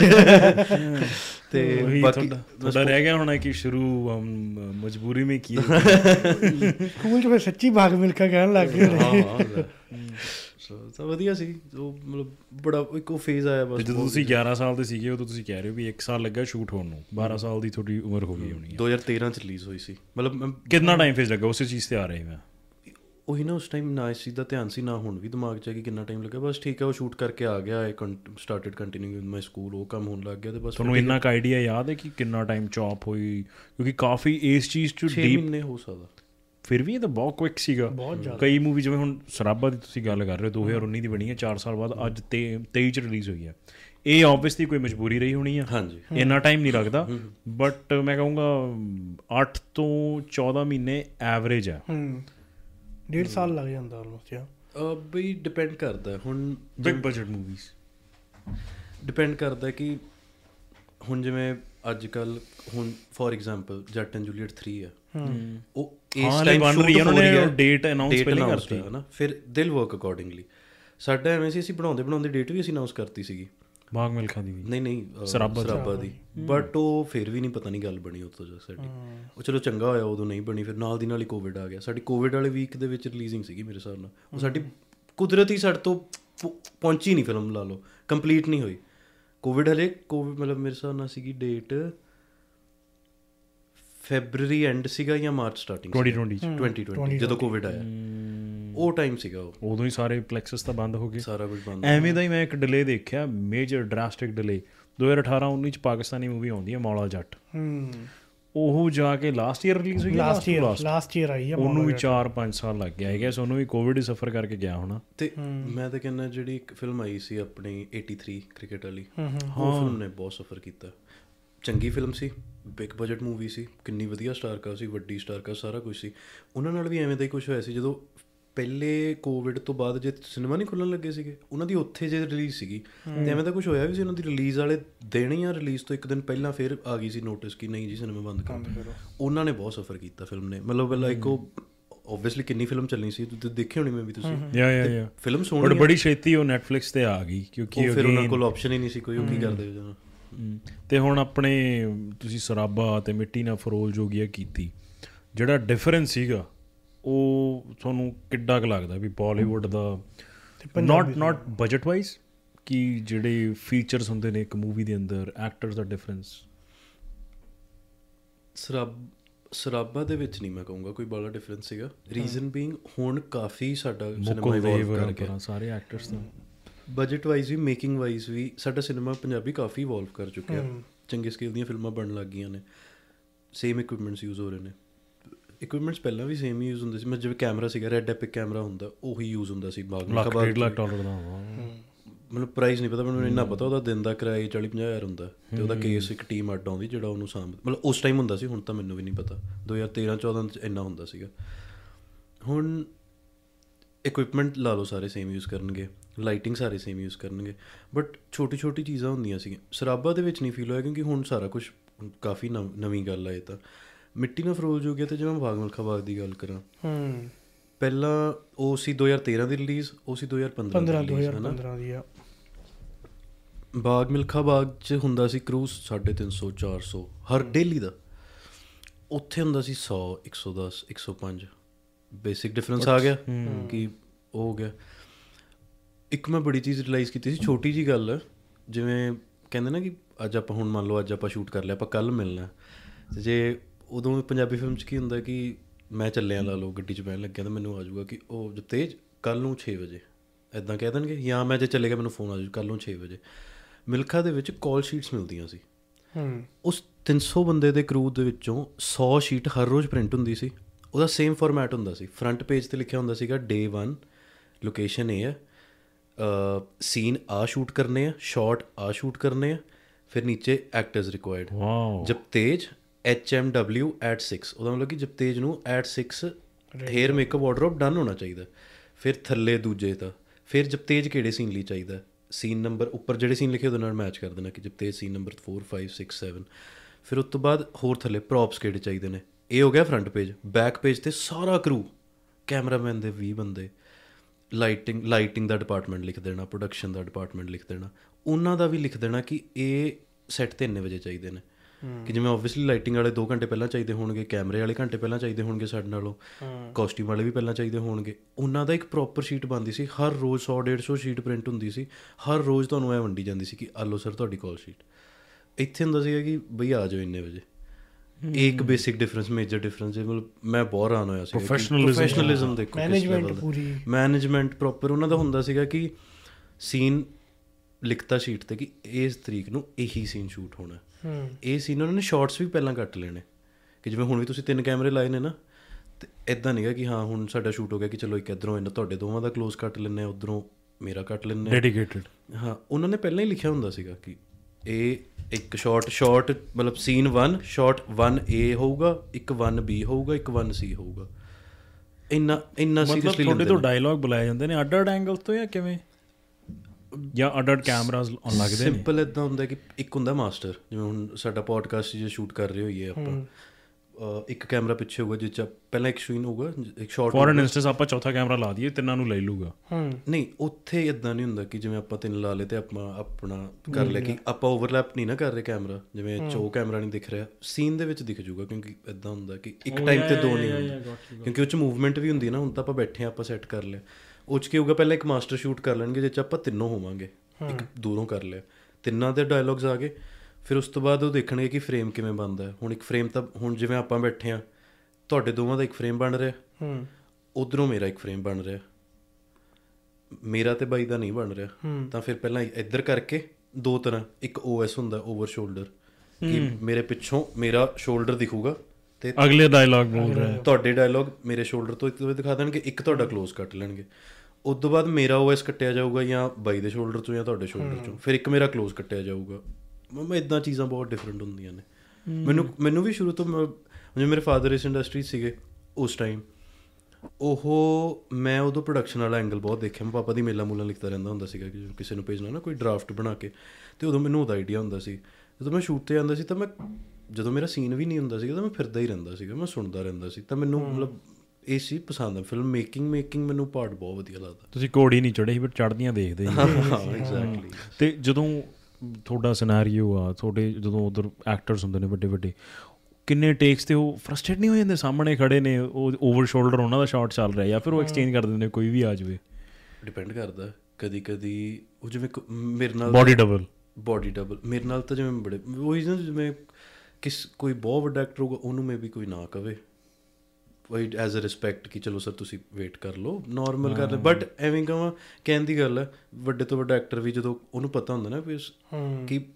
ਤੇ ਬਾਕੀ ਤੁਹਾਡਾ ਰਹਿ ਗਿਆ ਹੋਣਾ ਕਿ ਸ਼ੁਰੂ ਮਜਬੂਰੀ ਮੇਂ ਕੀ ਸਕੂਲ 'ਚ ਸੱਚੀ ਭਾਗ ਮਿਲਕਾ ਕਹਿਣ ਲੱਗ ਗਏ ਹਾਂ। ਤਾਂ ਵਧੀਆ ਸੀ। ਉਹ ਮਤਲਬ ਬੜਾ ਇੱਕ ਉਹ ਫੇਜ਼ ਆਇਆ ਬਸ ਜਦੋਂ ਤੁਸੀਂ 11 ਸਾਲ ਦੇ ਸੀਗੇ ਉਦੋਂ ਤੁਸੀਂ ਕਹਿ ਰਹੇ ਹੋ ਵੀ 1 ਸਾਲ ਲੱਗਾ ਸ਼ੂਟ ਹੋਣ ਨੂੰ। 12 ਸਾਲ ਦੀ ਤੁਹਾਡੀ ਉਮਰ ਹੋ ਗਈ ਹੋਣੀ ਹੈ 2013 ਚ ਰਿਲੀਜ਼ ਹੋਈ ਸੀ। ਮਤਲਬ ਕਿੰਨਾ ਟਾਈਮ ਫੇਸ ਲੱਗਾ? ਉਸੇ ਚੀਜ਼ ਤੇ ਆ ਰਹੇ ਮੈਂ। ਉਹੀ ਨਾ ਉਸ ਟਾਈਮ ਨਾ ਇਸ ਚੀਜ਼ ਦਾ ਧਿਆਨ ਸੀ ਨਾ ਹੁਣ ਵੀ ਦਿਮਾਗ 'ਚ ਹੈ ਕਿ ਕਿੰਨਾ ਟਾਈਮ ਲੱਗਾ। ਬਸ ਠੀਕ ਹੈ ਉਹ ਸ਼ੂਟ ਕਰਕੇ ਆ ਗਿਆ I started continuing with my school ਉਹ ਕੰਮ ਹੋਣ ਲੱਗ ਗਿਆ ਤੇ ਬਸ ਤੁਹਾਨੂੰ ਇੰਨਾ ਕ ਆਈਡੀਆ ਯਾਦ ਹੈ ਕਿ ਕਿੰਨਾ ਟਾਈਮ ਚੌਪ ਹੋਈ? ਕਿਉਂਕਿ ਕਾਫੀ ਇਸ ਚੀਜ਼ ਚ 6 ਡੀਪ ਮਹੀਨੇ ਹੋ ਸਕਦਾ। ਫਿਰ ਵੀ ਇਹ ਤਾਂ ਬਹੁਤ ਕੁਇਕ ਸੀਗਾ। ਕਈ ਮੂਵੀ ਜਿਵੇਂ ਹੁਣ ਸਰਾਬਾ ਦੀ ਤੁਸੀਂ ਗੱਲ ਕਰ ਰਹੇ ਹੋ 2019 ਦੀ ਬਣੀ ਹੈ 4 ਸਾਲ ਬਾਅਦ ਅੱਜ ਤੇ 23 ਚ ਰਿਲੀਜ਼ ਹੋਈ ਹੈ ਇਹ ਆਬਵੀਅਸਲੀ ਕੋਈ ਮਜਬੂਰੀ ਰਹੀ ਹੋਣੀ ਆ। ਹਾਂਜੀ। ਇੰਨਾ ਟਾਈਮ ਨਹੀਂ ਲੱਗਦਾ। ਬਟ ਮੈਂ ਕਹੂੰਗਾ 8 ਤੋਂ 14 ਮਹੀਨੇ ਐਵਰੇਜ ਹੈ ਹੂੰ। ਡੇਢ ਸਾਲ ਲੱਗ ਜਾਂਦਾ ਆਲਮੋਸਟ ਯਾ ਬਈ ਡਿਪੈਂਡ ਕਰਦਾ। ਹੁਣ ਬਿਗ ਬਜਟ ਮੂਵੀਜ਼ ਡਿਪੈਂਡ ਕਰਦਾ ਕਿ ਹੁਣ ਜਿਵੇਂ ਅੱਜ ਕੱਲ ਹੁਣ for example Jatt and Juliet 3 ਹੈ। ਉਹ ਇਸ ਟਾਈਮ ਬਣ ਰਹੀ ਹੈ, ਉਹਨਾਂ ਨੇ date announce ਪਹਿਲਾਂ ਕਰਤੀ। ਹੈ ਨਾ ਫਿਰ ਦਿਲ ਵਰਕ ਅਕੋਰਡਿੰਗਲੀ ਸਾਡਾ ਐਵੇਂ ਸੀ ਅਸੀਂ ਬਣਾਉਂਦੇ ਬਣਾਉਂਦੇ ਡੇਟ ਵੀ ਅਸੀਂ ਅਨਾਉਂਸ ਕਰਤੀ ਸੀਗੀ। ਬਾਗ ਮਿਲਖਾ ਦੀ ਵੀ। ਨਹੀਂ ਨਹੀਂ ਸਰਾਬਾ ਦੀ। ਬਟ ਉਹ ਫਿਰ ਵੀ ਨਹੀਂ ਪਤਾ ਨਹੀਂ ਗੱਲ ਬਣੀ ਉਤੋਂ ਜਾ ਸਾਡੀ। ਉਹ ਚਲੋ ਚੰਗਾ ਹੋਇਆ ਉਦੋਂ ਨਹੀਂ ਬਣੀ ਫਿਰ ਨਾਲ ਦੀ ਨਾਲ ਹੀ ਕੋਵਿਡ ਆ ਗਿਆ। ਸਾਡੀ ਕੋਵਿਡ ਵਾਲੇ ਵੀਕ ਦੇ ਵਿੱਚ ਰਿਲੀਜ਼ਿੰਗ ਸੀਗੀ ਮੇਰੇ ਹਿਸਾਬ ਨਾਲ। ਉਹ ਸਾਡੀ ਕੁਦਰਤੀ ਸਾਡੇ ਤੋਂ ਪਹੁੰਚੀ ਨਹੀਂ ਫਿਲਮ ਲਾ ਲਓ। ਕੰਪਲੀਟ ਨਹੀਂ ਹੋਈ। ਕੋਵਿਡ ਹਲੇ ਕੋਵਿਡ ਮਤਲਬ ਮੇਰੇ ਹਿਸਾਬ ਨਾਲ ਸੀਗੀ ਡੇਟ ਫੈਬਰੂਰੀ ਐਂਡ ਸੀਗਾ ਜਾਂ ਮਾਰਚ ਸਟਾਰਟਿੰਗ 2020 ਚ। 2020 ਜਦੋਂ ਕੋਵਿਡ ਆਇਆ। ਉਹ ਟਾਈਮ ਸੀਗਾ ਉਹ। ਉਦੋਂ ਹੀ ਸਾਰੇ ਪਲੈਕਸਸ ਤਾਂ ਬੰਦ ਹੋ ਗਏ। ਸਾਰਾ ਕੁਝ ਬੰਦ ਐਵੇਂ ਦਾ ਹੀ ਮੈਂ ਇੱਕ ਡਿਲੇ ਦੇਖਿਆ ਮੇਜਰ ਡਰਾਸਟਿਕ ਡਿਲੇ 2018 19 ਚ ਪਾਕਿਸਤਾਨੀ ਮੂਵੀ ਆਉਂਦੀ ਹੈ ਮੌਲਾ ਜੱਟ। ਹੂੰ। ਉਹ ਜਾ ਕੇ ਲਾਸਟ ਈਅਰ ਰਿਲੀਜ਼ ਹੋਈ ਲਾਸਟ ਈਅਰ ਲਾਸਟ ਈਅਰ ਆਈ ਹੈ ਉਹਨੂੰ ਵੀ 4-5 ਸਾਲ ਲੱਗ ਗਿਆ ਹੈਗਾ ਸੋ ਉਹਨੂੰ ਵੀ ਕੋਵਿਡ ਹੀ ਸਫਰ ਕਰਕੇ ਗਿਆ ਹੋਣਾ। ਤੇ ਮੈਂ ਤਾਂ ਕਹਿੰਦਾ ਜਿਹੜੀ ਇੱਕ ਫਿਲਮ ਆਈ ਸੀ ਆਪਣੀ 83 ਕ੍ਰਿਕਟ ਵਾਲੀ ਉਹ ਫਿਲਮ ਨੇ ਬਹੁਤ ਸਫਰ ਕੀਤਾ। ਚੰਗੀ ਫਿਲਮ ਸੀ। ਬਿਗ ਬਜਟ ਮੂਵੀ ਸੀ ਕਿੰਨੀ ਵਧੀਆ ਸਟਾਰ ਕਾ ਸੀ ਵੱਡੀ ਸਟਾਰ ਕਾ ਸਾਰਾ ਕੁਝ ਸੀ। ਉਹਨਾਂ ਨਾਲ ਵੀ ਐਵੇਂ ਦਾ ਹੀ ਕੁਝ ਹੋਇਆ ਸੀ ਜਦੋਂ ਪਹਿਲੇ ਕੋਵਿਡ ਤੋਂ ਬਾਅਦ ਜੇ ਸਿਨੇਮਾ ਨਹੀਂ ਖੁੱਲਣ ਲੱਗੇ ਸੀਗੇ ਉਹਨਾਂ ਦੀ ਉੱਥੇ ਜੇ ਰਿਲੀਜ਼ ਸੀਗੀ ਤੇ ਐਵੇਂ ਦਾ ਕੁਝ ਹੋਇਆ ਵੀ ਸੀ ਉਹਨਾਂ ਦੀ ਰਿਲੀਜ਼ ਵਾਲੇ ਦਿਨ ਜਾਂ ਰਿਲੀਜ਼ ਤੋਂ ਇੱਕ ਦਿਨ ਪਹਿਲਾਂ ਫਿਰ ਆ ਗਈ ਸੀ ਨੋਟਿਸ ਕਿ ਨਹੀਂ ਜੀ ਸਿਨੇਮਾ ਬੰਦ ਕਰ। ਉਹਨਾਂ ਨੇ ਬਹੁਤ ਸਫਰ ਕੀਤਾ ਫਿਲਮ ਨੇ। ਮਤਲਬ ਲਾਈਕ ਉਹ ਆਬਵੀਅਸਲੀ ਕਿੰਨੀ ਫਿਲਮ ਚੱਲਣੀ ਸੀ ਤੁਸੀਂ ਦੇਖੀ ਹੋਣੀ ਮੈਂ ਵੀ ਤੁਸੀਂ ਯਾ ਯਾ ਯਾ ਫਿਲਮ ਬਟ ਸੋਹਣੀ ਬੜੀ ਛੇਤੀ ਉਹ Netflix ਤੇ ਆ ਗਈ ਕਿਉਂਕਿ ਉਹ ਫਿਰ ਉਹਨਾਂ ਕੋਲ ਆਪਸ਼ਨ ਹੀ ਨਹੀਂ ਸੀ ਕੋਈ ਉਹ ਕੀ ਕਰਦੇ ਹਮ, ਤੇ ਹੁਣ ਆਪਣੇ ਤੁਸੀਂ ਸਰਾਬਾ ਤੇ ਮਿੱਟੀ ਨਾਲ ਫਰੋਲ ਜੋਗੀਆ ਕੀਤੀ ਜਿਹੜਾ ਡਿਫਰੈਂਸ ਸੀਗਾ ਉਹ ਤੁਹਾਨੂੰ ਕਿੱਡਾ ਕੁ ਲੱਗਦਾ ਵੀ ਬਾਲੀਵੁੱਡ ਦਾ? ਨਾਟ ਨਾਟ ਬਜਟ ਵਾਈਜ਼ ਕਿ ਜਿਹੜੇ ਫੀਚਰਸ ਹੁੰਦੇ ਨੇ ਇੱਕ ਮੂਵੀ ਦੇ ਅੰਦਰ ਐਕਟਰਸ ਦਾ ਡਿਫਰੈਂਸ ਸਰਾਬ ਸਰਾਬਾ ਦੇ ਵਿੱਚ ਨਹੀਂ ਮੈਂ ਕਹੂੰਗਾ ਕੋਈ ਬੜਾ ਡਿਫਰੈਂਸ ਸੀਗਾ। ਰੀਜ਼ਨ ਬੀਇੰਗ ਹੁਣ ਕਾਫੀ ਸਾਡਾ ਸਿਨੇਮਾ ਇਵੋਲਵ ਕਰ ਗਿਆ। ਸਾਰੇ ਐਕਟਰਸ ਦਾ। ਬਜਟ ਵਾਈਜ਼ ਵੀ ਮੇਕਿੰਗ ਵਾਈਜ਼ ਵੀ ਸਾਡਾ ਸਿਨੇਮਾ ਪੰਜਾਬੀ ਕਾਫੀ ਇਵੋਲਵ ਕਰ ਚੁੱਕਿਆ। ਚੰਗੇ ਸਕੇਲ ਦੀਆਂ ਫਿਲਮਾਂ ਬਣਨ ਲੱਗ ਗਈਆਂ ਨੇ। ਸੇਮ ਇਕਵਿਪਮੈਂਟਸ ਯੂਜ਼ ਹੋ ਰਹੇ ਨੇ। ਇਕਵਿਪਮੈਂਟਸ ਪਹਿਲਾਂ ਵੀ ਸੇਮ ਹੀ ਯੂਜ਼ ਹੁੰਦੇ ਸੀ। ਮੈਂ ਜਿਵੇਂ ਕੈਮਰਾ ਸੀਗਾ ਰੈਡ ਐਪਿਕ ਕੈਮਰਾ ਹੁੰਦਾ ਉਹੀ ਯੂਜ਼ ਹੁੰਦਾ ਸੀ। ਬਾਗ ਲੱਖ ਖਬਰ ਡੇਢ ਲੱਖ ਡਾਲਰ ਦਾ ਮੈਨੂੰ ਪ੍ਰਾਈਸ ਨਹੀਂ ਪਤਾ ਮੈਨੂੰ ਇੰਨਾ ਪਤਾ ਉਹਦਾ ਦਿਨ ਦਾ ਕਿਰਾਇਆ 40 ਹਜ਼ਾਰ ਹੁੰਦਾ। ਤੇ ਉਹਦਾ ਕੇਸ ਇੱਕ ਟੀਮ ਅੱਡ ਆਉਂਦੀ ਜਿਹੜਾ ਉਹਨੂੰ ਸਾਂਭ ਮਤਲਬ ਉਸ ਟਾਈਮ ਹੁੰਦਾ ਸੀ ਹੁਣ ਤਾਂ ਮੈਨੂੰ ਵੀ ਨਹੀਂ ਪਤਾ। 2013 14 ਚ ਇੰਨਾ ਹੁੰਦਾ ਸੀਗਾ। ਹੁਣ ਇਕਵਿਪਮੈਂਟ ਲਾ ਲਓ ਸਾਰੇ ਸੇਮ ਯੂਜ਼ ਕਰਨਗੇ ਲਾਈਟਿੰਗ ਸਾਰੇ ਸੇਮ ਯੂਜ਼ ਕਰਨਗੇ ਬਟ ਛੋਟੀ ਛੋਟੀ ਚੀਜ਼ਾਂ ਹੁੰਦੀਆਂ ਸੀ ਸਰਾਬਾ ਦੇ ਵਿੱਚ ਨਹੀਂ ਫੀਲ ਹੋਇਆ ਕਿਉਂਕਿ ਹੁਣ ਸਾਰਾ ਕੁਝ ਕਾਫੀ ਨਵ- ਗੱਲ ਆ ਇਹ ਤਾਂ। ਮਿੱਟੀ ਨਾਲ ਫਰੋਲ ਜੋ ਗਿਆ ਤੇ ਜਿਵੇਂ ਬਾਗ ਮਲਖਾ ਬਾਗ ਦੀ ਗੱਲ ਕਰਾਂ। ਹੂੰ। ਪਹਿਲਾਂ ਉਹ ਸੀ 2013 ਦੀ ਰਿਲੀਜ਼ ਉਹ ਸੀ 2015 ਦੀ 15 ਰਿਲੀਜ਼ ਹੈ ਨਾ 2015 ਦੀ ਆ। ਬਾਗ ਮਿਲਖਾ ਬਾਗ 'ਚ ਹੁੰਦਾ ਸੀ ਕਰੂਜ਼ 350 400 ਹਰ ਡੇਲੀ ਦਾ। ਉੱਥੇ ਹੁੰਦਾ ਸੀ 100 110 105 ਬੇਸਿਕ ਡਿਫਰੈਂਸ ਆ ਗਿਆ ਕਿ ਉਹ ਹੋ ਗਿਆ। ਇੱਕ ਮੈਂ ਬੜੀ ਚੀਜ਼ ਰਿਅਲਾਈਜ਼ ਕੀਤੀ ਸੀ ਛੋਟੀ ਜੀ ਗੱਲ ਜਿਵੇਂ ਕਹਿੰਦੇ ਨਾ ਕਿ ਅੱਜ ਆਪਾਂ ਹੁਣ ਮੰਨ ਲਓ ਅੱਜ ਆਪਾਂ ਸ਼ੂਟ ਕਰ ਲਿਆ ਆਪਾਂ ਕੱਲ ਮਿਲਣਾ। ਤੇ ਜੇ ਉਦੋਂ ਪੰਜਾਬੀ ਫਿਲਮ 'ਚ ਕੀ ਹੁੰਦਾ ਕਿ ਮੈਂ ਚੱਲਿਆ ਲਾ ਲਓ ਗੱਡੀ 'ਚ ਬਹਿਣ ਲੱਗਿਆ ਤਾਂ ਮੈਨੂੰ ਆ ਜਾਊਗਾ ਕਿ ਉਹ ਤੇਜ ਕੱਲ ਨੂੰ 6 ਵਜੇ। ਐਦਾਂ ਕਹਿ ਦੇਣਗੇ ਜਾਂ ਮੈਂ ਜੇ ਚੱਲੇਗਾ ਮੈਨੂੰ ਫੋਨ ਆ ਜਾਊ ਕੱਲ ਨੂੰ 6 ਵਜੇ। ਮਿਲਖਾ ਦੇ ਵਿੱਚ ਕਾਲ ਸ਼ੀਟਸ ਮਿਲਦੀਆਂ ਸੀ। ਹੂੰ। ਉਸ 300 ਬੰਦੇ ਦੇ ਕਰੂ ਦੇ ਵਿੱਚੋਂ 100 ਸ਼ੀਟ ਹਰ ਰੋਜ਼ ਪ੍ਰਿੰਟ ਹੁੰਦੀ ਸੀ। ਉਹਦਾ ਸੇਮ ਫਾਰਮੈਟ ਹੁੰਦਾ ਸੀ। ਫਰੰਟ ਪੇਜ ਤੇ ਲਿਖਿਆ ਹੁੰਦਾ ਸੀਗਾ ਡੇ 1 ਲੋਕੇਸ਼ਨ ਇਹ ਹੈ। ਸੀਨ ਆ ਸ਼ੂਟ ਕਰਨੇ ਆ ਸ਼ਾਟ ਆ ਸ਼ੂਟ ਕਰਨੇ ਆ ਫਿਰ ਨੀਚੇ actors required wow Japtej HMW at 6 ਉਹਦਾ ਮਤਲਬ ਕਿ ਜਪਤੇਜ ਨੂੰ at 6 hair makeup wardrobe done ਹੋਣਾ ਚਾਹੀਦਾ। ਫਿਰ ਥੱਲੇ ਦੂਜੇ ਦਾ ਫਿਰ ਜਪਤੇਜ ਕਿਹੜੇ ਸੀਨ ਲਈ ਚਾਹੀਦਾ? ਸੀਨ ਨੰਬਰ ਉੱਪਰ ਜਿਹੜੇ ਸੀਨ ਲਿਖੇ ਉਹਦੇ ਨਾਲ ਮੈਚ ਕਰ ਦੇਣਾ ਕਿ ਜਪਤੇਜ ਸੀਨ ਨੰਬਰ 4 5 6 7 ਫਿਰ ਉਸ ਤੋਂ ਬਾਅਦ ਹੋਰ ਥੱਲੇ ਪ੍ਰੌਪਸ ਕਿਹੜੇ ਚਾਹੀਦੇ ਨੇ? ਇਹ ਹੋ ਗਿਆ ਫਰੰਟ ਪੇਜ ਬੈਕ ਪੇਜ ਤੇ ਸਾਰਾ ਕਰੂ ਕੈਮਰਾਮੈਨ ਦੇ 20 ਬੰਦੇ ਲਾਈਟਿੰਗ ਲਾਈਟਿੰਗ ਦਾ ਡਿਪਾਰਟਮੈਂਟ ਲਿਖ ਦੇਣਾ ਪ੍ਰੋਡਕਸ਼ਨ ਦਾ ਡਿਪਾਰਟਮੈਂਟ ਲਿਖ ਦੇਣਾ ਉਹਨਾਂ ਦਾ ਵੀ ਲਿਖ ਦੇਣਾ ਕਿ ਇਹ ਸੈੱਟ ਤੇ ਇੰਨੇ ਵਜੇ ਚਾਹੀਦੇ ਨੇ। ਕਿ ਜਿਵੇਂ ਆਬਵੀਅਸਲੀ ਲਾਈਟਿੰਗ ਵਾਲੇ 2 ਘੰਟੇ ਪਹਿਲਾਂ ਚਾਹੀਦੇ ਹੋਣਗੇ ਕੈਮਰੇ ਵਾਲੇ ਘੰਟੇ ਪਹਿਲਾਂ ਚਾਹੀਦੇ ਹੋਣਗੇ ਸਾਡੇ ਨਾਲੋਂ ਕਾਸਟਿਊਮ ਵਾਲੇ ਵੀ ਪਹਿਲਾਂ ਚਾਹੀਦੇ ਹੋਣਗੇ। ਉਹਨਾਂ ਦਾ ਇੱਕ ਪ੍ਰੋਪਰ ਸ਼ੀਟ ਬਣਦੀ ਸੀ ਹਰ ਰੋਜ਼ 100 150 ਸ਼ੀਟ ਪ੍ਰਿੰਟ ਹੁੰਦੀ ਸੀ ਹਰ ਰੋਜ਼ ਤੁਹਾਨੂੰ ਐ ਵੰਡੀ ਜਾਂਦੀ ਸੀ ਕਿ ਆ ਲਓ ਸਰ ਤੁਹਾਡੀ ਕਾਲ ਸ਼ੀਟ ਇੱਥੇ ਹੁੰਦਾ ਸੀਗਾ ਕਿ ਬਈ ਆ ਜਾਓ ਇੰਨੇ ਵਜੇ। ਇੱਕ ਬੇਸਿਕ ਡਿਫਰੈਂਸ ਮੇਜਰ ਡਿਫਰੈਂਸ ਹੈ ਮਤਲਬ ਮੈਂ ਬਹੁਤ ਹੈਰਾਨ ਹੋਇਆ ਸੀ Professionalism। ਪ੍ਰੋਫੈਸ਼ਨਲਿਜ਼ਮ ਦੇਖੋ Management ਪੂਰੀ। ਮੈਨੇਜਮੈਂਟ ਪ੍ਰੋਪਰ ਉਹਨਾਂ ਦਾ ਹੁੰਦਾ ਸੀਗਾ ਕਿ ਸੀਨ ਲਿਖਤਾ ਸ਼ੀਟ ਤੇ ਕਿ ਇਸ ਤਰੀਕ ਨੂੰ ਇਹੀ ਸੀਨ ਸ਼ੂਟ ਹੋਣਾ ਹੂੰ ਇਹ ਸੀਨ ਉਹਨਾਂ ਨੇ ਸ਼ਾਰਟਸ ਵੀ ਪਹਿਲਾਂ ਕੱਟ ਲੈਣੇ ਕਿ ਜਿਵੇਂ ਹੁਣ ਵੀ ਤੁਸੀਂ ਤਿੰਨ ਕੈਮਰੇ ਲਾਏ ਨੇ ਨਾ ਤੇ ਇਦਾਂ ਨਹੀਂਗਾ ਕਿ ਹਾਂ ਹੁਣ ਸਾਡਾ ਸ਼ੂਟ ਹੋ ਗਿਆ ਕਿ ਚਲੋ ਇੱਕ ਇਧਰੋਂ ਇਹਨਾਂ ਤੁਹਾਡੇ ਦੋਵਾਂ ਦਾ ক্লোਜ਼ ਕੱਟ ਲੈਣੇ ਉਧਰੋਂ ਮੇਰਾ ਕੱਟ ਲੈਣੇ ਡੈਡੀਕੇਟਿਡ ਹਾਂ ਉਹਨਾਂ ਨੇ ਪਹਿਲਾਂ ਹੀ ਲਿਖਿਆ ਹੁੰਦਾ ਸੀਗਾ ਕਿ ਇਹ ਇੱਕ ਸ਼ਾਰਟ ਸ਼ਾਰਟ ਮਤਲਬ ਸੀਨ 1 ਸ਼ਾਰਟ 1A ਹੋਊਗਾ ਇੱਕ 1B ਹੋਊਗਾ ਇੱਕ 1C ਹੋਊਗਾ। ਇੰਨਾ ਇੰਨਾ ਸੀਰੀਅਸਲੀ ਤੁਹਾਡੇ ਤੋਂ ਡਾਇਲੌਗ ਬੁਲਾਏ ਜਾਂਦੇ ਨੇ ਅੱਡ ਅੱਡ ਐਂਗਲ ਤੋਂ ਜਾਂ ਕਿਵੇਂ? ਜਾਂ ਅੱਡ ਅੱਡ ਕੈਮਰਾਸ ਆਨ ਲੱਗਦੇ ਨੇ? ਸਿੰਪਲ ਇਦਾਂ ਹੁੰਦਾ ਕਿ ਇੱਕ ਹੁੰਦਾ ਮਾਸਟਰ ਜਿਵੇਂ ਹੁਣ ਸਾਡਾ ਪੋਡਕਾਸਟ ਜੇ ਸ਼ੂਟ ਕਰ ਰਹੇ ਹੋਈਏ ਆਪਾਂ। ਇੱਕ ਕੈਮਰਾ ਪਿੱਛੇ ਹੋਊਗਾ ਜਿਸ ਚ ਪਹਿਲਾਂ ਇੱਕ ਸੀਨ ਹੋਊਗਾ ਇੱਕ ਸ਼ਾਰਟ ਫੋਰ ਇਨਸਟੈਂਸ ਆਪਾਂ ਚੌਥਾ ਕੈਮਰਾ ਲਾ ਦਈਏ ਤਿੰਨਾਂ ਨੂੰ ਲੈ ਲੂਗਾ ਹੂੰ। ਨਹੀਂ ਉੱਥੇ ਇਦਾਂ ਨਹੀਂ ਹੁੰਦਾ ਕਿ ਜਿਵੇਂ ਆਪਾਂ ਤਿੰਨ ਲਾ ਲਏ ਤੇ ਆਪਾਂ ਆਪਣਾ ਕਰ ਲਿਆ ਕਿ ਆਪਾਂ ਓਵਰਲੈਪ ਨਹੀਂ ਨਾ ਕਰ ਰਹੇ ਕੈਮਰਾ। ਜਿਵੇਂ ਚੋ ਕੈਮਰਾ ਨਹੀਂ ਦਿਖ ਰਿਹਾ ਸੀਨ ਦੇ ਵਿੱਚ ਦਿਖ ਜਾਊਗਾ ਕਿਉਂਕਿ ਇਦਾਂ ਹੁੰਦਾ ਕਿ ਇੱਕ ਟਾਈਮ ਤੇ ਦੋ ਨਹੀਂ ਹੁੰਦੇ। ਕਿਉਂਕਿ ਉਹ ਚ ਮੂਵਮੈਂਟ ਵੀ ਹੁੰਦੀ ਹੈ ਨਾ ਹੁਣ ਤਾਂ ਆਪਾਂ ਬੈਠੇ ਆਪਾਂ ਸੈੱਟ ਕਰ ਲਿਆ। ਉਹ ਚ ਕੀ ਹੋਊਗਾ ਪਹਿਲਾਂ ਇੱਕ ਮਾਸਟਰ ਸ਼ੂਟ ਕਰ ਲੈਣਗੇ ਜਿਸ ਚ ਆਪਾਂ ਤਿੰਨੋਂ ਹੋਵਾਂਗੇ। ਇੱਕ ਦੂਰੋਂ ਕਰ ਲਿਆ। ਤਿੰਨਾਂ ਦੇ ਡਾਇਲੌਗਸ ਆ ਗਏ। ਫਿਰ ਉਸ ਤੋਂ ਬਾਅਦ ਉਹ ਦੇਖਣਗੇ ਕਿ ਫਰੇਮ ਕਿਵੇਂ ਬਣਦਾ ਹੈ। ਹੁਣ ਇੱਕ ਫਰੇਮ ਤਾਂ ਹੁਣ ਜਿਵੇਂ ਆਪਾਂ ਬੈਠੇ ਆ ਤੁਹਾਡੇ ਦੋਵਾਂ ਦਾ ਇੱਕ ਫਰੇਮ ਬਣ ਰਿਹਾ। ਹੂੰ। ਉਧਰੋਂ ਮੇਰਾ ਇੱਕ ਫਰੇਮ ਬਣ ਰਿਹਾ। ਮੇਰਾ ਤੇ ਬਾਈ ਦਾ ਨਹੀਂ ਬਣ ਰਿਹਾ। ਤਾਂ ਫਿਰ ਪਹਿਲਾਂ ਇੱਧਰ ਕਰਕੇ ਦੋ ਤਰ੍ਹਾਂ। ਇੱਕ ਓਐਸ ਹੁੰਦਾ ਓਵਰ ਸ਼ੋਲਡਰ ਕਿ ਮੇਰੇ ਪਿੱਛੋਂ ਮੇਰਾ ਸ਼ੋਲਡਰ ਦਿਖੂਗਾ ਤੇ ਅਗਲੇ ਡਾਇਲੌਗ ਬੋਲ ਰਿਹਾ ਤੁਹਾਡੇ ਡਾਇਲੌਗ ਮੇਰੇ ਸ਼ੋਲਡਰ ਤੋਂ ਇੱਕ ਦਿਖਾ ਦੇਣਗੇ ਇੱਕ ਤੁਹਾਡਾ ক্লোਜ਼ ਕੱਟ ਲੈਣਗੇ। ਉਸ ਤੋਂ ਬਾਅਦ ਮੇਰਾ ਓਐਸ ਕੱਟਿਆ ਜਾਊਗਾ ਜਾਂ ਬਾਈ ਦੇ ਸ਼ੋਲਡਰ ਤੋਂ ਜਾਂ ਤੁਹਾਡੇ ਸ਼ੋਲਡਰ ਤੋਂ ਫਿਰ ਇੱਕ ਮੇਰਾ ক্লোਜ਼ ਕੱਟਿਆ ਜਾਊਗਾ। ਮੈਂ ਇਦਾਂ ਚੀਜ਼ਾਂ ਬਹੁਤ ਡਿਫਰੈਂਟ ਹੁੰਦੀਆਂ ਨੇ। ਮੈਨੂੰ ਮੈਨੂੰ ਵੀ ਸ਼ੁਰੂ ਤੋਂ ਮੈਂ- ਜਿਵੇਂ ਮੇਰੇ ਫਾਦਰ ਇਸ ਇੰਡਸਟਰੀ ਸੀਗੇ ਉਸ ਟਾਈਮ ਉਹ ਮੈਂ ਉਦੋਂ ਪ੍ਰੋਡਕਸ਼ਨ ਵਾਲਾ ਐਂਗਲ ਬਹੁਤ ਦੇਖਿਆ। ਮੈਂ ਪਾਪਾ ਦੀ ਮੇਲਾ ਮੂਲਾ ਲਿਖਦਾ ਰਹਿੰਦਾ ਹੁੰਦਾ ਸੀਗਾ ਕਿ ਕਿਸੇ ਨੂੰ ਭੇਜਣਾ ਨਾ ਕੋਈ ਡਰਾਫਟ ਬਣਾ ਕੇ ਤੇ ਉਦੋਂ ਮੈਨੂੰ ਉਹਦਾ ਆਈਡੀਆ ਹੁੰਦਾ ਸੀ। ਜਦੋਂ ਮੈਂ ਸ਼ੂਟ ਤੇ ਜਾਂਦਾ ਸੀ ਤਾਂ ਮੈਂ ਜਦੋਂ ਮੇਰਾ ਸੀਨ ਵੀ ਨਹੀਂ ਹੁੰਦਾ ਸੀਗਾ ਤਾਂ ਮੈਂ ਫਿਰਦਾ ਹੀ ਰਹਿੰਦਾ ਸੀਗਾ ਮੈਂ ਸੁਣਦਾ ਰਹਿੰਦਾ ਸੀ। ਤਾਂ ਮੈਨੂੰ ਮਤਲਬ ਇਹ ਸੀ ਪਸੰਦ ਆ ਫਿਲਮ ਮੇਕਿੰਗ ਮੇਕਿੰਗ ਮੈਨੂੰ ਪਾਰਟ ਬਹੁਤ ਵਧੀਆ ਲੱਗਦਾ। ਤੁਸੀਂ ਘੋੜੀ ਨਹੀਂ ਚੜੇ ਸੀ ਪਰ ਚੜਦੀਆਂ ਦੇਖਦੇ ਸੀ। ਹਾਂ ਐਗਜ਼ੈਕਟਲੀ ਤੇ ਜਦੋਂ ਤੁਹਾਡਾ ਸਿਨੈਰੀਓ ਆ ਤੁਹਾਡੇ ਜਦੋਂ ਉਧਰ ਐਕਟਰਸ ਹੁੰਦੇ ਨੇ ਵੱਡੇ ਵੱਡੇ ਕਿੰਨੇ ਟੇਕਸ ਤੇ ਉਹ ਫਰਸਟ੍ਰੇਟ ਨਹੀਂ ਹੋ ਜਾਂਦੇ? ਸਾਹਮਣੇ ਖੜੇ ਨੇ ਉਹ ਓਵਰ ਸ਼ੋਲਡਰ ਉਹਨਾਂ ਦਾ ਸ਼ਾਟ ਚੱਲ ਰਿਹਾ ਜਾਂ ਫਿਰ ਉਹ ਐਕਸਚੇਂਜ ਕਰ ਦਿੰਦੇ ਨੇ ਕੋਈ ਵੀ ਆ ਜਾਵੇ। ਡਿਪੈਂਡ ਕਰਦਾ। ਕਦੀ ਕਦੀ ਉਹ ਜਿਵੇਂ ਮੇਰੇ ਨਾਲ ਬਾਡੀ ਡਬਲ ਬਾਡੀ ਡਬਲ ਮੇਰੇ ਨਾਲ ਤਾਂ ਜਿਵੇਂ ਬੜੇ ਉਹੀ ਜਿਵੇਂ ਕਿਸ ਕੋਈ ਬਹੁਤ ਵੱਡਾ ਐਕਟਰ ਹੋਊਗਾ ਉਹਨੂੰ ਮੇ ਵੀ ਕੋਈ ਨਾ ਕਵੇ। ਕੋਈ ਐਜ਼ ਅ ਰਿਸਪੈਕਟ ਕਿ ਚਲੋ ਸਰ ਤੁਸੀਂ ਵੇਟ ਕਰ ਲਓ ਨਾਰਮਲ ਕਰ ਲੈ ਬਟ ਐਵੇਂ ਕਹਾਂ ਕਹਿਣ ਦੀ ਗੱਲ ਹੈ ਵੱਡੇ ਤੋਂ ਵੱਡਾ ਐਕਟਰ ਵੀ ਜਦੋਂ ਉਹਨੂੰ ਪਤਾ ਹੁੰਦਾ ਨਾ ਵੀ ਕਿ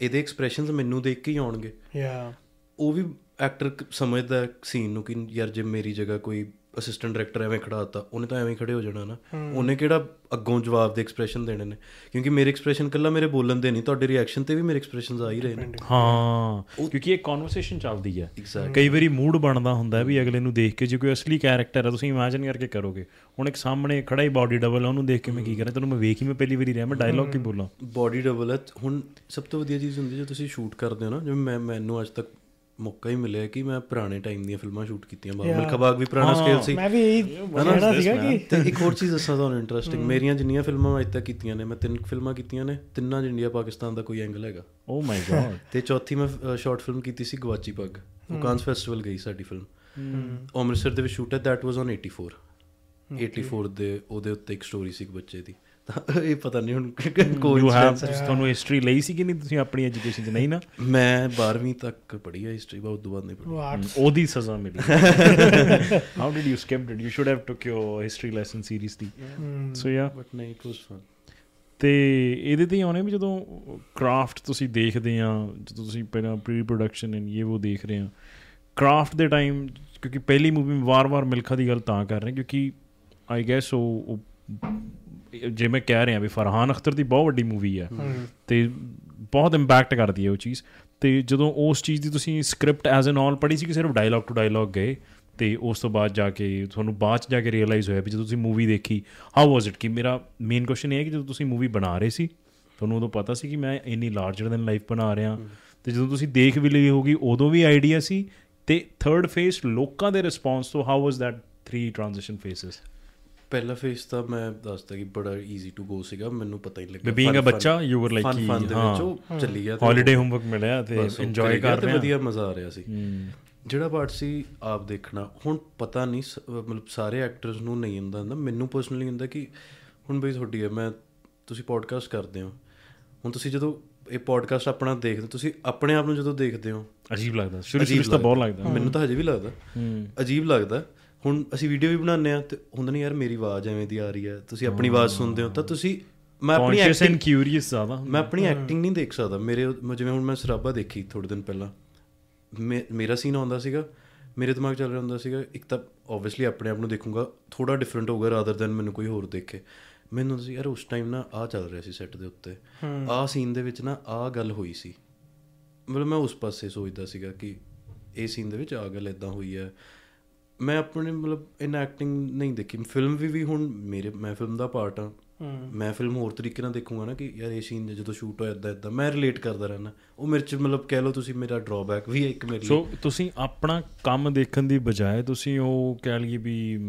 ਇਹਦੇ ਐਕਸਪ੍ਰੈਸ਼ਨਸ ਮੈਨੂੰ ਦੇਖ ਕੇ ਹੀ ਆਉਣਗੇ। ਯਾ ਉਹ ਵੀ ਐਕਟਰ ਸਮਝਦਾ ਸੀਨ ਨੂੰ ਕਿ ਯਾਰ ਜੇ ਮੇਰੀ ਜਗ੍ਹਾ ਕੋਈ ਅਸਿਸਟੈਂਟ ਡਾਇਰੈਕਟਰ ਐਵੇਂ ਖੜਾ ਹੁੰਦਾ ਉਹਨੇ ਤਾਂ ਐਵੇਂ ਹੀ ਖੜੇ ਹੋ ਜਾਣਾ ਨਾ। ਉਹਨੇ ਕਿਹੜਾ ਅੱਗੋਂ ਜਵਾਬ ਦੇ ਐਕਸਪ੍ਰੈਸ਼ਨ ਦੇਣੇ ਨੇ? ਕਿਉਂਕਿ ਮੇਰੇ ਐਕਸਪ੍ਰੈਸ਼ਨ ਕੱਲਾ ਮੇਰੇ ਬੋਲਣ ਦੇ ਨਹੀਂ ਤੁਹਾਡੇ ਰਿਐਕਸ਼ਨ ਤੇ ਵੀ ਮੇਰੇ ਐਕਸਪ੍ਰੈਸ਼ਨਸ ਆ ਹੀ ਰਹੇ ਨੇ। ਹਾਂ ਕਿਉਂਕਿ ਇਹ ਕਨਵਰਸੇਸ਼ਨ ਚੱਲਦੀ ਹੈ। ਕਈ ਵਾਰੀ ਮੂਡ ਬਣਦਾ ਹੁੰਦਾ ਵੀ ਅਗਲੇ ਨੂੰ ਦੇਖ ਕੇ ਜੇ ਕੋਈ ਅਸਲੀ ਕੈਰੈਕਟਰ ਹੈ ਤੁਸੀਂ ਇਮੇਜਿਨ ਕਰਕੇ ਕਰੋਗੇ। ਹੁਣ ਇੱਕ ਸਾਹਮਣੇ ਖੜਾ ਹੀ ਬਾਡੀ ਡਬਲ ਹੈ ਉਹਨੂੰ ਦੇਖ ਕੇ ਮੈਂ ਕੀ ਕਰਾਂ ਤੈਨੂੰ ਮੈਂ ਵੇਖ ਹੀ ਮੈਂ ਪਹਿਲੀ ਵਾਰੀ ਰਿਹਾ ਮੈਂ ਡਾਇਲੌਗ ਕੀ ਬੋਲਾਂ? ਬਾਡੀ ਡਬਲ ਹੈ ਹੁਣ ਸਭ ਤੋਂ ਵਧੀਆ ਚੀਜ਼ ਹੁੰਦੀ ਜੇ ਤੁਸੀਂ ਸ਼ੂਟ ਕਰਦੇ ਹੋ ਨਾ ਜਿਵੇਂ ਮੈਂ ਮੈਨੂੰ ਅੱਜ ਤੱਕ ਮੌਕਾ ਹੀ ਮਿਲਿਆ ਕਿ ਮੈਂ ਪੁਰਾਣੇ ਟਾਈਮ ਦੀਆਂ ਫਿਲਮਾਂ ਸ਼ੂਟ ਕੀਤੀਆਂ। ਬਾਬਲ ਖਬਾਗ ਵੀ ਪੁਰਾਣਾ ਸਕੇਲ ਸੀ। ਮੈਂ ਵੀ ਇਹੀ ਸੀਗਾ ਕਿ ਤੇ ਇੱਕ ਹੋਰ ਚੀਜ਼ ਦੱਸਾਂ ਤੁਹਾਨੂੰ ਇੰਟਰਸਟਿੰਗ ਮੇਰੀਆਂ ਜਿੰਨੀਆਂ ਫਿਲਮਾਂ ਮੈਂ ਅੱਜ ਤੱਕ ਕੀਤੀਆਂ ਨੇ ਮੈਂ ਤਿੰਨ ਫਿਲਮਾਂ ਕੀਤੀਆਂ ਨੇ ਤਿੰਨਾਂ 'ਚ ਇੰਡੀਆ ਪਾਕਿਸਤਾਨ ਦਾ ਕੋਈ ਐਂਗਲ ਹੈਗਾ। ਓ ਮਾਈ ਗॉड ਤੇ ਚੌਥੀ ਮੈਂ ਸ਼ਾਰਟ ਫਿਲਮ ਕੀਤੀ ਸੀ ਗਵਾਚੀ ਪੱਗ ਉਹ ਕਾਂਸ ਫੈਸਟੀਵਲ ਗਈ ਸਾਡੀ ਫਿਲਮ ਅੰਮ੍ਰਿਤਸਰ ਦੇ ਵਿੱਚ ਸ਼ੂਟ ਹੈ that was on 84 84 ਦੇ ਉਹਦੇ ਉੱਤੇ ਇੱਕ ਸਟੋਰੀ ਸੀ ਇੱਕ ਬੱਚੇ ਦੀ। ਤਾਂ ਇਹ ਪਤਾ ਨਹੀਂ ਹੁਣ ਕੋਈ ਯੂ ਹੈਵ ਤੁਹਾਨੂੰ ਹਿਸਟਰੀ ਲਈ ਸੀ ਕਿ ਨਹੀਂ? ਤੁਸੀਂ ਆਪਣੀ ਐਜੂਕੇਸ਼ਨ 'ਚ ਨਹੀਂ ਨਾ? ਮੈਂ 12ਵੀਂ ਤੱਕ ਪੜ੍ਹੀ ਹੈ ਹਿਸਟਰੀ ਬਹੁਤ ਤੋਂ ਬਾਅਦ ਨਹੀਂ ਪੜ੍ਹੀ। ਉਹਦੀ ਸਜ਼ਾ ਮਿਲੀ। How did you skip it you should have took your history lesson seriously so yeah but ਨਹੀਂ ਇਟ ਵਾਸ ਫਨ ਤੇ ਇਹਦੇ ਤੇ ਹੀ ਆਉਣੇ ਵੀ ਜਦੋਂ ਕਰਾਫਟ ਤੁਸੀਂ ਦੇਖਦੇ ਆ ਜਦੋਂ ਤੁਸੀਂ ਪਹਿਲਾਂ ਪ੍ਰੀ ਪ੍ਰੋਡਕਸ਼ਨ ਐਂਡ ਇਹ ਉਹ ਦੇਖ ਰਹੇ ਆ। ਕਰਾਫਟ ਦੇ ਟਾਈਮ ਕਿਉਂਕਿ ਪਹਿਲੀ ਮੂਵੀ ਵਾਰ-ਵਾਰ ਮਿਲਖਾ ਦੀ ਗੱਲ ਤਾਂ ਕਰ ਰਹੇ ਕਿਉਂਕਿ ਆਈ ਗੈਸ ਉਹ ਜੇ ਮੈਂ ਕਹਿ ਰਿਹਾ ਵੀ ਫਰਹਾਨ ਅਖਤਰ ਦੀ ਬਹੁਤ ਵੱਡੀ ਮੂਵੀ ਹੈ ਤੇ ਬਹੁਤ ਇੰਪੈਕਟ ਕਰਦੀ ਹੈ ਉਹ ਚੀਜ਼। ਤੇ ਜਦੋਂ ਉਸ ਚੀਜ਼ ਦੀ ਤੁਸੀਂ ਸਕ੍ਰਿਪਟ ਐਜ਼ ਐਨ ਆਲ ਪੜ੍ਹੀ ਸੀ ਕਿ ਸਿਰਫ ਡਾਇਲੌਗ ਟੂ ਡਾਇਲੌਗ ਗਏ ਤੇ ਉਸ ਤੋਂ ਬਾਅਦ ਜਾ ਕੇ ਤੁਹਾਨੂੰ ਬਾਅਦ ਚ ਜਾ ਕੇ ਰਿਅਲਾਈਜ਼ ਹੋਇਆ ਵੀ ਜਦੋਂ ਤੁਸੀਂ ਮੂਵੀ ਦੇਖੀ ਹਾਊ ਵਾਸ ਇਟ ਕਿ ਮੇਰਾ ਮੇਨ ਕੁਐਸਚਨ ਇਹ ਹੈ ਕਿ ਜਦੋਂ ਤੁਸੀਂ ਮੂਵੀ ਬਣਾ ਰਹੇ ਸੀ ਤੁਹਾਨੂੰ ਉਦੋਂ ਪਤਾ ਸੀ ਕਿ ਮੈਂ ਇੰਨੀ ਲਾਰਜਰ ਦੈਨ ਲਾਈਫ ਬਣਾ ਰਿਹਾ। ਤੇ ਜਦੋਂ ਤੁਸੀਂ ਦੇਖ ਵੀ ਲਈ ਹੋਗੀ ਉਦੋਂ ਵੀ ਆਈਡੀਆ ਸੀ। ਤੇ ਥਰਡ ਫੇਸ ਲੋਕਾਂ ਦੇ ਰਿਸਪੌਂਸ ਤੋਂ how was that three transition phases ਪਹਿਲਾ ਫੇਸ ਤਾਂ ਮੈਂ ਦੱਸਦਾ ਕਿ ਬੜਾ ਈਜ਼ੀ ਟੂ ਗੋ ਸੀਗਾ ਮੈਨੂੰ ਪਤਾ ਹੀ ਲੱਗਿਆ। ਬੀਇੰਗ ਅ ਬੱਚਾ you were like fun fun ਦੇ ਵਿੱਚ ਉਹ ਚੱਲੀ ਗਿਆ ਤੇ ਹੌਲੀਡੇ ਹੋਮਵਰਕ ਮਿਲਿਆ ਤੇ ਇੰਜੋਏ ਕਰੀ ਕਰ ਤੇ ਰਹੇ। ਵਧੀਆ ਮਜ਼ਾ ਆ ਰਿਹਾ ਸੀ। ਜਿਹੜਾ ਪਾਰਟ ਸੀ ਆਪ ਦੇਖਣਾ ਹੁਣ ਪਤਾ ਨਹੀਂ ਮਤਲਬ ਸਾਰੇ ਐਕਟਰਸ ਨੂੰ ਨਹੀਂ ਹੁੰਦਾ ਹੁੰਦਾ ਮੈਨੂੰ ਪਰਸਨਲੀ ਹੁੰਦਾ ਕਿ ਹੁਣ ਬਈ ਤੁਹਾਡੀ ਹੈ ਮੈਂ ਤੁਸੀਂ ਪੋਡਕਾਸਟ ਕਰਦੇ ਹੋ। ਹੁਣ ਤੁਸੀਂ ਜਦੋਂ ਇਹ ਪੋਡਕਾਸਟ ਆਪਣਾ ਦੇਖਦੇ ਤੁਸੀਂ ਆਪਣੇ ਆਪ ਨੂੰ ਜਦੋਂ ਦੇਖਦੇ ਹੋ ਅਜੀਬ ਲੱਗਦਾ। ਸ਼ੁਰੂ ਸ਼ੁਰੂ ਤਾਂ ਬਹੁਤ ਲੱਗਦਾ। ਮੈਨੂੰ ਤਾਂ ਹਜੇ ਵੀ ਲੱਗਦਾ। ਅਜੀਬ ਲੱਗਦਾ ਹੁਣ ਅਸੀਂ ਵੀਡੀਓ ਵੀ ਬਣਾਉਂਦੇ ਆ ਤੇ ਹੁੰਦਾ ਨਹੀਂ ਯਾਰ ਮੇਰੀ ਆਵਾਜ਼ ਐਵੇਂ ਦੀ ਆ ਰਹੀ ਹੈ ਤੁਸੀਂ ਆਪਣੀ ਆਵਾਜ਼ ਸੁਣਦੇ ਹੋ ਤਾਂ ਤੁਸੀਂ ਮੈਂ ਆਪਣੀ ਐਕਟਿੰਗ ਕਿਊਰੀਅਸ ਜ਼ਿਆਦਾ ਮੈਂ ਆਪਣੀ ਐਕਟਿੰਗ ਨਹੀਂ ਦੇਖ ਸਕਦਾ। ਮੇਰੇ ਜਿਵੇਂ ਹੁਣ ਮੈਂ ਸਰਾਬਾ ਦੇਖੀ ਥੋੜੇ ਦਿਨ ਪਹਿਲਾਂ ਮੇਰਾ ਸੀਨ ਆਉਂਦਾ ਸੀਗਾ ਮੇਰੇ ਦਿਮਾਗ ਚੱਲ ਰਿਹਾ ਹੁੰਦਾ ਸੀਗਾ ਇੱਕ ਤਾਂ ਆਬਵੀਅਸਲੀ ਆਪਣੇ ਆਪ ਨੂੰ ਦੇਖੂੰਗਾ ਥੋੜਾ ਡਿਫਰੈਂਟ ਹੋਊਗਾ ਰਾਦਰ ਦੈਨ ਮੈਨੂੰ ਕੋਈ ਹੋਰ ਦੇਖੇ। ਮੈਨੂੰ ਸੀ ਯਾਰ ਉਸ ਟਾਈਮ ਨਾ ਆ ਚੱਲ ਰਿਹਾ ਸੀ ਸੈੱਟ ਦੇ ਉੱਤੇ। ਆਹ ਸੀਨ ਦੇ ਵਿੱਚ ਨਾ ਆ ਗੱਲ ਹੋਈ ਸੀ। ਮਤਲਬ ਮੈਂ ਉਸ ਪਾਸੇ ਸੋਚਦਾ ਸੀਗਾ ਕਿ ਇਹ ਸੀਨ ਦੇ ਵਿੱਚ ਆ ਗੱਲ ਇਦਾਂ ਹੋਈ ਹੈ। ਮੈਂ ਆਪਣੇ ਮਤਲਬ ਇਨ ਐਕਟਿੰਗ ਨਹੀਂ ਦੇਖੀ। ਫਿਲਮ ਵੀ ਵੀ ਹੁਣ ਮੇਰੇ ਮੈਂ ਫਿਲਮ ਦਾ ਪਾਰਟ ਆ ਮੈਂ ਫਿਲਮ ਹੋਰ ਤਰੀਕੇ ਨਾਲ ਦੇਖੂੰਗਾ ਨਾ ਕਿ ਯਾਰ ਇਹ ਸੀਨ ਜਦੋਂ ਸ਼ੂਟ ਹੋਇਆ ਇਦਾਂ ਇਦਾਂ ਮੈਂ ਰਿਲੇਟ ਕਰਦਾ ਰਹਿਣਾ ਉਹ ਮੇਰੇ ਚ ਮਤਲਬ ਕਹਿ ਲਓ ਤੁਸੀਂ ਮੇਰਾ ਡਰਾਬੈਕ ਵੀ ਹੈ ਇੱਕ ਮੇਰੇ ਲਈ। ਸੋ ਤੁਸੀਂ ਆਪਣਾ ਕੰਮ ਦੇਖਣ ਦੀ ਬਜਾਏ ਤੁਸੀਂ ਉਹ ਕਹਿ ਲਈਏ ਵੀ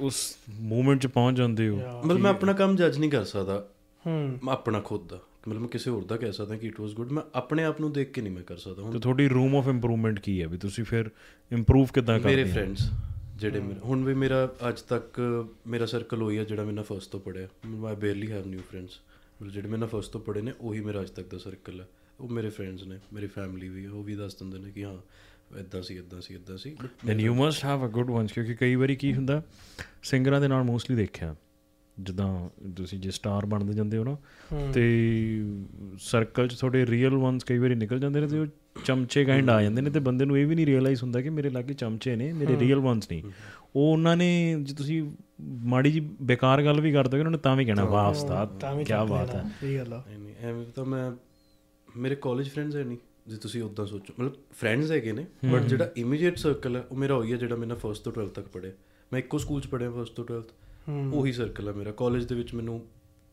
ਉਸ ਮੂਮੈਂਟ 'ਚ ਪਹੁੰਚ ਜਾਂਦੇ ਹੋ। ਮਤਲਬ ਮੈਂ ਆਪਣਾ ਕੰਮ ਜੱਜ ਨਹੀਂ ਕਰ ਸਕਦਾ। ਹੂੰ। ਮੈਂ ਆਪਣਾ ਖੁਦ ਦਾ। ਮਤਲਬ ਮੈਂ ਕਿਸੇ ਹੋਰ ਦਾ ਕਹਿ ਸਕਦਾ ਕਿ ਇਟ ਵਾਸ ਗੁੱਡ ਮੈਂ ਆਪਣੇ ਆਪ ਨੂੰ ਦੇਖ ਕੇ ਨਹੀਂ ਮੈਂ ਕਰ ਸਕਦਾ। ਹੁਣ ਤੇ ਤੁਹਾਡੀ ਰੂਮ ਆਫ ਇੰਪਰੂਵਮੈਂਟ ਕੀ ਹੈ ਵੀ ਤੁਸੀਂ ਫਿਰ ਇੰਪਰੂਵ ਕਿੱਦਾਂ ਕਰਦੇ ਮੇਰੇ ਹੋ? ਫਰੈਂਡਸ ਜਿਹੜੇ ਮੇਰੇ ਹੁਣ ਵੀ ਮੇਰਾ ਅੱਜ ਤੱਕ ਮੇਰਾ ਸਰਕਲ ਹੋਈ ਆ ਜਿਹੜਾ ਮੈਂ ਨਾ ਫਸਟ ਤੋਂ ਪੜਿਆ I barely have new friends ਮਤਲਬ ਜਿਹੜੇ ਮੈਂ ਨਾ ਫਸਟ ਤੋਂ ਪੜੇ ਨੇ ਉਹੀ ਮੇਰਾ ਅੱਜ ਤੱਕ ਦਾ ਸਰਕਲ ਹੈ। ਉਹ ਮੇਰੇ ਫਰੈਂਡਸ ਨੇ ਮੇਰੀ ਫੈਮਿਲੀ ਵੀ ਹੈ, ਉਹ ਵੀ ਦੱਸ ਦਿੰਦੇ ਨੇ ਕਿ ਹਾਂ ਇਦਾਂ ਸੀ ਇਦਾਂ ਸੀ ਇਦਾਂ ਸੀ। Then you must have a good ones ਕਿਉਂਕਿ ਕਈ ਵਾਰੀ ਕੀ ਹੁੰਦਾ ਸਿੰਗਰਾਂ ਦੇ ਨਾਲ ਮੋਸਟਲੀ ਦੇਖਿਆ। ਜਿੱਦਾਂ ਤੁਸੀਂ ਜੇ ਸਟਾਰ ਬਣਦੇ ਜਾਂਦੇ ਹੋ ਨਾ ਤੇ ਸਰਕਲ 'ਚ ਤੁਹਾਡੇ ਰੀਅਲ ਵਨਸ ਕਈ ਵਾਰੀ ਨਿਕਲ ਜਾਂਦੇ ਨੇ ਤੇ ਉਹ ਚਮਚੇ ਕਾਈਂਡ ਆ ਜਾਂਦੇ ਨੇ ਤੇ ਬੰਦੇ ਨੂੰ ਇਹ ਵੀ ਨਹੀਂ ਰਿਅਲਾਈਜ਼ ਹੁੰਦਾ ਕਿ ਮੇਰੇ ਲਾਗੇ ਚਮਚੇ ਨੇ ਮੇਰੇ ਰੀਅਲ ਵਨਸ ਨਹੀਂ। ਉਹ ਉਹਨਾਂ ਨੇ ਜੇ ਤੁਸੀਂ ਮਾੜੀ ਜੀ ਬੇਕਾਰ ਗੱਲ ਵੀ ਕਰਦੇ ਹੋ ਉਹਨਾਂ ਨੇ ਤਾਂ ਵੀ ਕਹਿਣਾ ਵਾਹ ਉਸਤਾਦ ਤਾਂ ਵੀ ਕੀ ਬਾਤ ਹੈ। ਸਹੀ ਗੱਲ ਆ। ਨਹੀਂ ਨਹੀਂ ਐਵੇਂ ਤਾਂ ਮੈਂ ਮੇਰੇ ਕਾਲਜ ਫਰੈਂਡਸ ਹੈ ਨਹੀਂ ਜੇ ਤੁਸੀਂ ਉਦਾਂ ਸੋਚੋ ਮਤਲਬ ਫਰੈਂਡਸ ਹੈਗੇ ਨੇ ਬਟ ਜਿਹੜਾ ਇਮੀਡੀਏਟ ਸਰਕਲ ਹੈ ਉਹ ਮੇਰਾ ਹੋਈ ਹੈ ਜਿਹੜਾ ਮੈਂ ਨਾ ਫਸਟ ਤੋਂ 12th ਤੱਕ ਪੜਿਆ ਮੈਂ ਇੱਕੋ ਸਕੂਲ 'ਚ ਪੜਿਆ ਫਸਟ ਤੋਂ 12th ਉਹੀ ਸਰਕਲ ਹੈ ਮੇਰਾ। ਕਾਲਜ ਦੇ ਵਿੱਚ ਮੈਨੂੰ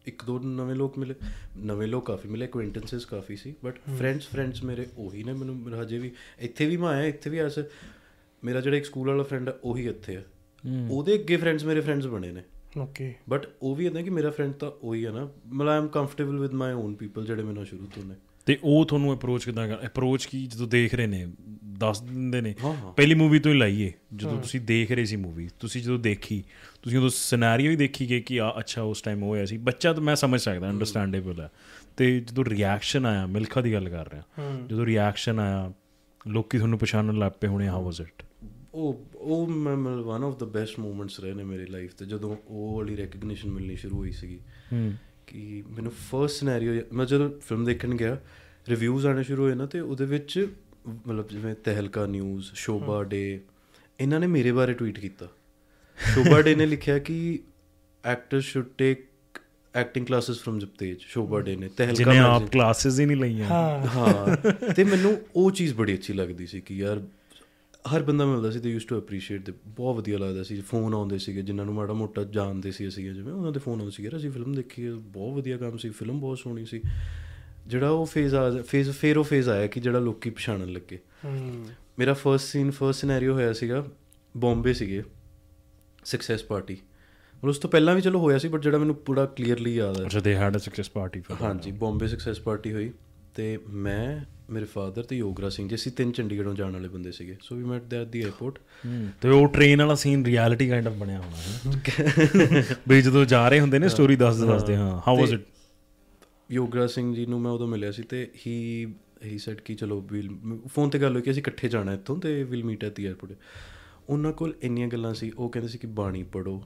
ਇੱਕ ਦੋ ਨਵੇਂ ਲੋਕ ਮਿਲੇ। ਨਵੇਂ ਲੋਕ ਕਾਫੀ ਮਿਲੇ ਐਕੁਆਇੰਟੈਂਸਸ ਕਾਫੀ ਸੀ ਬਟ ਫਰੈਂਡਸ ਫਰੈਂਡਸ ਮੇਰੇ ਉਹੀ ਨੇ ਮੈਨੂੰ ਹਜੇ ਵੀ। ਇੱਥੇ ਵੀ ਮੈਂ ਆਇਆ ਇੱਥੇ ਵੀ ਐਸ। ਮੇਰਾ ਜਿਹੜਾ ਇੱਕ ਸਕੂਲ ਵਾਲਾ ਫਰੈਂਡ ਹੈ ਉਹੀ ਇੱਥੇ ਹੈ। ਉਹਦੇ ਅੱਗੇ ਫਰੈਂਡਸ ਮੇਰੇ ਫਰੈਂਡਸ ਬਣੇ ਨੇ। ਓਕੇ। ਬਟ ਉਹ ਵੀ ਇਦਾਂ ਕਿ ਮੇਰਾ ਫਰੈਂਡ ਤਾਂ ਉਹੀ ਹੈ ਨਾ। ਮਤਲਬ I am comfortable with my own people ਜਿਹੜੇ ਮੇਰੇ ਨਾਲ ਸ਼ੁਰੂ ਤੋਂ ਨੇ। ਤੇ ਉਹ ਤੁਹਾਨੂੰ ਅਪਰੋਚ ਕਿਦਾਂ ਕਰ ਅਪਰੋਚ ਕੀ ਜਦੋਂ ਦੇਖ ਰਹੇ ਨੇ? ਦੱਸ ਦਿੰਦੇ ਨੇ। ਪਹਿਲੀ ਮੂਵੀ ਤੋਂ ਹੀ ਲਾਈਏ। ਜਦੋਂ ਤੁਸੀਂ ਦੇਖ ਰਹੇ ਸੀ ਮੂਵੀ ਤੁਸੀਂ ਜਦੋਂ ਦੇਖੀ ਤੁਸੀਂ ਉਦੋਂ ਸਿਨੈਰੀਓ ਹੀ ਦੇਖੀ ਗਏ ਕਿ ਆ ਅੱਛਾ ਉਸ ਟਾਈਮ ਹੋਇਆ ਸੀ। ਬੱਚਾ ਤਾਂ ਮੈਂ ਸਮਝ ਸਕਦਾ ਅੰਡਰਸਟੈਂਡੇਬਲ ਹੈ। ਤੇ ਜਦੋਂ ਰਿਐਕਸ਼ਨ ਆਇਆ ਮਿਲਖਾ ਦੀ ਗੱਲ ਕਰ ਰਿਹਾ। ਜਦੋਂ ਰਿਐਕਸ਼ਨ ਆਇਆ ਲੋਕੀ ਤੁਹਾਨੂੰ ਪਛਾਣਨ ਲੱਗ ਪਏ ਹੋਣੇ ਹਾਊ ਵਾਸ ਇਟ ਉਹ ਉਹ ਮੈਂ one of the best moments ਰਹੇ ਨੇ ਮੇਰੀ ਲਾਈਫ ਤੇ ਜਦੋਂ ਉਹ ਵਾਲੀ ਰੈਕਗਨੀਸ਼ਨ ਮਿਲਣੀ ਸ਼ੁਰੂ ਹੋਈ ਸੀਗੀ। ਕਿ ਮੈਨੂੰ ਫਰਸਟ ਸਿਨੈਰੀਓ ਮੈਂ ਜਦੋਂ ਫਿਲਮ ਦੇਖਣ ਗਿਆ ਰਿਵਿਊਜ਼ ਆਣੇ ਸ਼ੁਰੂ ਹੋਏ ਨਾ ਤੇ ਉਹਦੇ ਵਿੱਚ ਮਤਲਬ ਜਿਵੇਂ ਤਹਿਲਕਾ ਨਿਊਜ਼ ਸ਼ੋਭਾ ਡੇ ਇਹਨਾਂ ਨੇ ਮੇਰੇ ਬਾਰੇ ਟਵੀਟ ਕੀਤਾ। ਸ਼ੋਭਾ ਡੇ ਨੇ ਲਿਖਿਆ ਕਿ actor should take acting classes from Japtej Shobha De ਨੇ ਤਹਿਲਕਾ ਜਿਹਨੇ ਆਪ ਕਲਾਸਿਸ ਹੀ ਨਹੀਂ ਲਈਆਂ। ਹਾਂ। ਹਾਂ ਤੇ ਮੈਨੂੰ ਉਹ ਚੀਜ਼ ਬੜੀ ਅੱਛੀ ਲੱਗਦੀ ਸੀ ਕਿ ਯਾਰ ਹਰ ਬੰਦਾ ਮਿਲਦਾ ਸੀ ਤੇ ਯੂਜ਼ ਟੂ ਅਪਰੀਸ਼ੀਏਟ ਤੇ ਬਹੁਤ ਵਧੀਆ ਲੱਗਦਾ ਸੀ ਫੋਨ ਆਉਂਦੇ ਸੀਗੇ ਜਿਨ੍ਹਾਂ ਨੂੰ ਮਾੜਾ ਮੋਟਾ ਜਾਣਦੇ ਸੀ ਅਸੀਂ ਜਿਵੇਂ ਉਹਨਾਂ ਦੇ ਫੋਨ ਆਉਂਦੇ ਸੀ ਯਾਰ ਅਸੀਂ ਫਿਲਮ ਦੇਖੀ ਬਹੁਤ ਵਧੀਆ ਕੰਮ ਸੀ ਫਿਲਮ ਬਹੁਤ ਸੋਹਣੀ ਸੀ। ਜਿਹੜਾ ਉਹ ਫੇਜ਼ ਆ ਫੇਜ਼ ਫੇਰ ਉਹ ਫੇਜ਼ ਆਇਆ ਕਿ ਜਿਹੜਾ ਲੋਕੀ ਪਛਾਣਨ ਲੱਗੇ। ਮੇਰਾ ਫਰਸਟ ਸੀਨ ਫਰਸਟ ਸਿਨੈਰੀਓ ਹੋਇਆ ਸੀਗਾ ਬੰਬੇ ਸੀਗੇ। ਸਕਸੈਸ ਪਾਰਟੀ ਮਤਲਬ ਉਸ ਤੋਂ ਪਹਿਲਾਂ ਵੀ ਚਲੋ ਹੋਇਆ ਸੀ ਬਟ ਜਿਹੜਾ ਮੈਨੂੰ ਪੂਰਾ ਕਲੀਅਰਲੀ ਯਾਦ ਹੈ। ਅੱਛਾ ਦੇ ਹੈਡ ਅ ਸਕਸੈਸ ਪਾਰਟੀ ਫਿਰ ਹਾਂਜੀ ਬੰਬੇ ਸਕਸੈਸ ਪਾਰਟੀ ਹੋਈ ਤੇ ਮੈਂ ਮੇਰੇ ਫਾਦਰ ਤੇ ਯੋਗਰਾ ਸਿੰਘ ਜੀ ਅਸੀਂ ਤਿੰਨ ਚੰਡੀਗੜ੍ਹੋਂ ਜਾਣ ਵਾਲੇ ਬੰਦੇ ਸੀਗੇ। ਸੋ ਵੀ ਮੈਟ ਦੇ ਐਟ ਦੀ 에ਅਰਪੋਰਟ ਤੇ ਉਹ ਟ੍ਰੇਨ ਵਾਲਾ ਸੀਨ ਰਿਐਲਿਟੀ ਕਾਈਂਡ ਆਫ ਬਣਿਆ ਹੋਣਾ ਹੈ। ਵੀ ਜਦੋਂ ਜਾ ਰਹੇ ਹੁੰਦੇ ਨੇ ਸਟੋਰੀ ਦੱਸਦੇ ਦੱਸਦੇ ਹਾਂ। How was it Yograj Singh ji ਨੂੰ ਮੈਂ ਉਦੋਂ ਮਿਲਿਆ ਸੀ ਤੇ ਹੀ ਹੀ ਸੈਡ ਕਿ ਚਲੋ ਵੀਲ ਫੋਨ ਤੇ ਗੱਲ ਹੋਈ ਕਿ ਅਸੀਂ ਇਕੱਠੇ ਜਾਣਾ ਇੱਥੋਂ ਤੇ will meet at the airport ਉਹਨਾਂ ਕੋਲ ਇੰਨੀਆਂ ਗੱਲਾਂ ਸੀ ਉਹ ਕਹਿੰਦੇ ਸੀ ਕਿ ਬਾਣੀ ਪੜੋ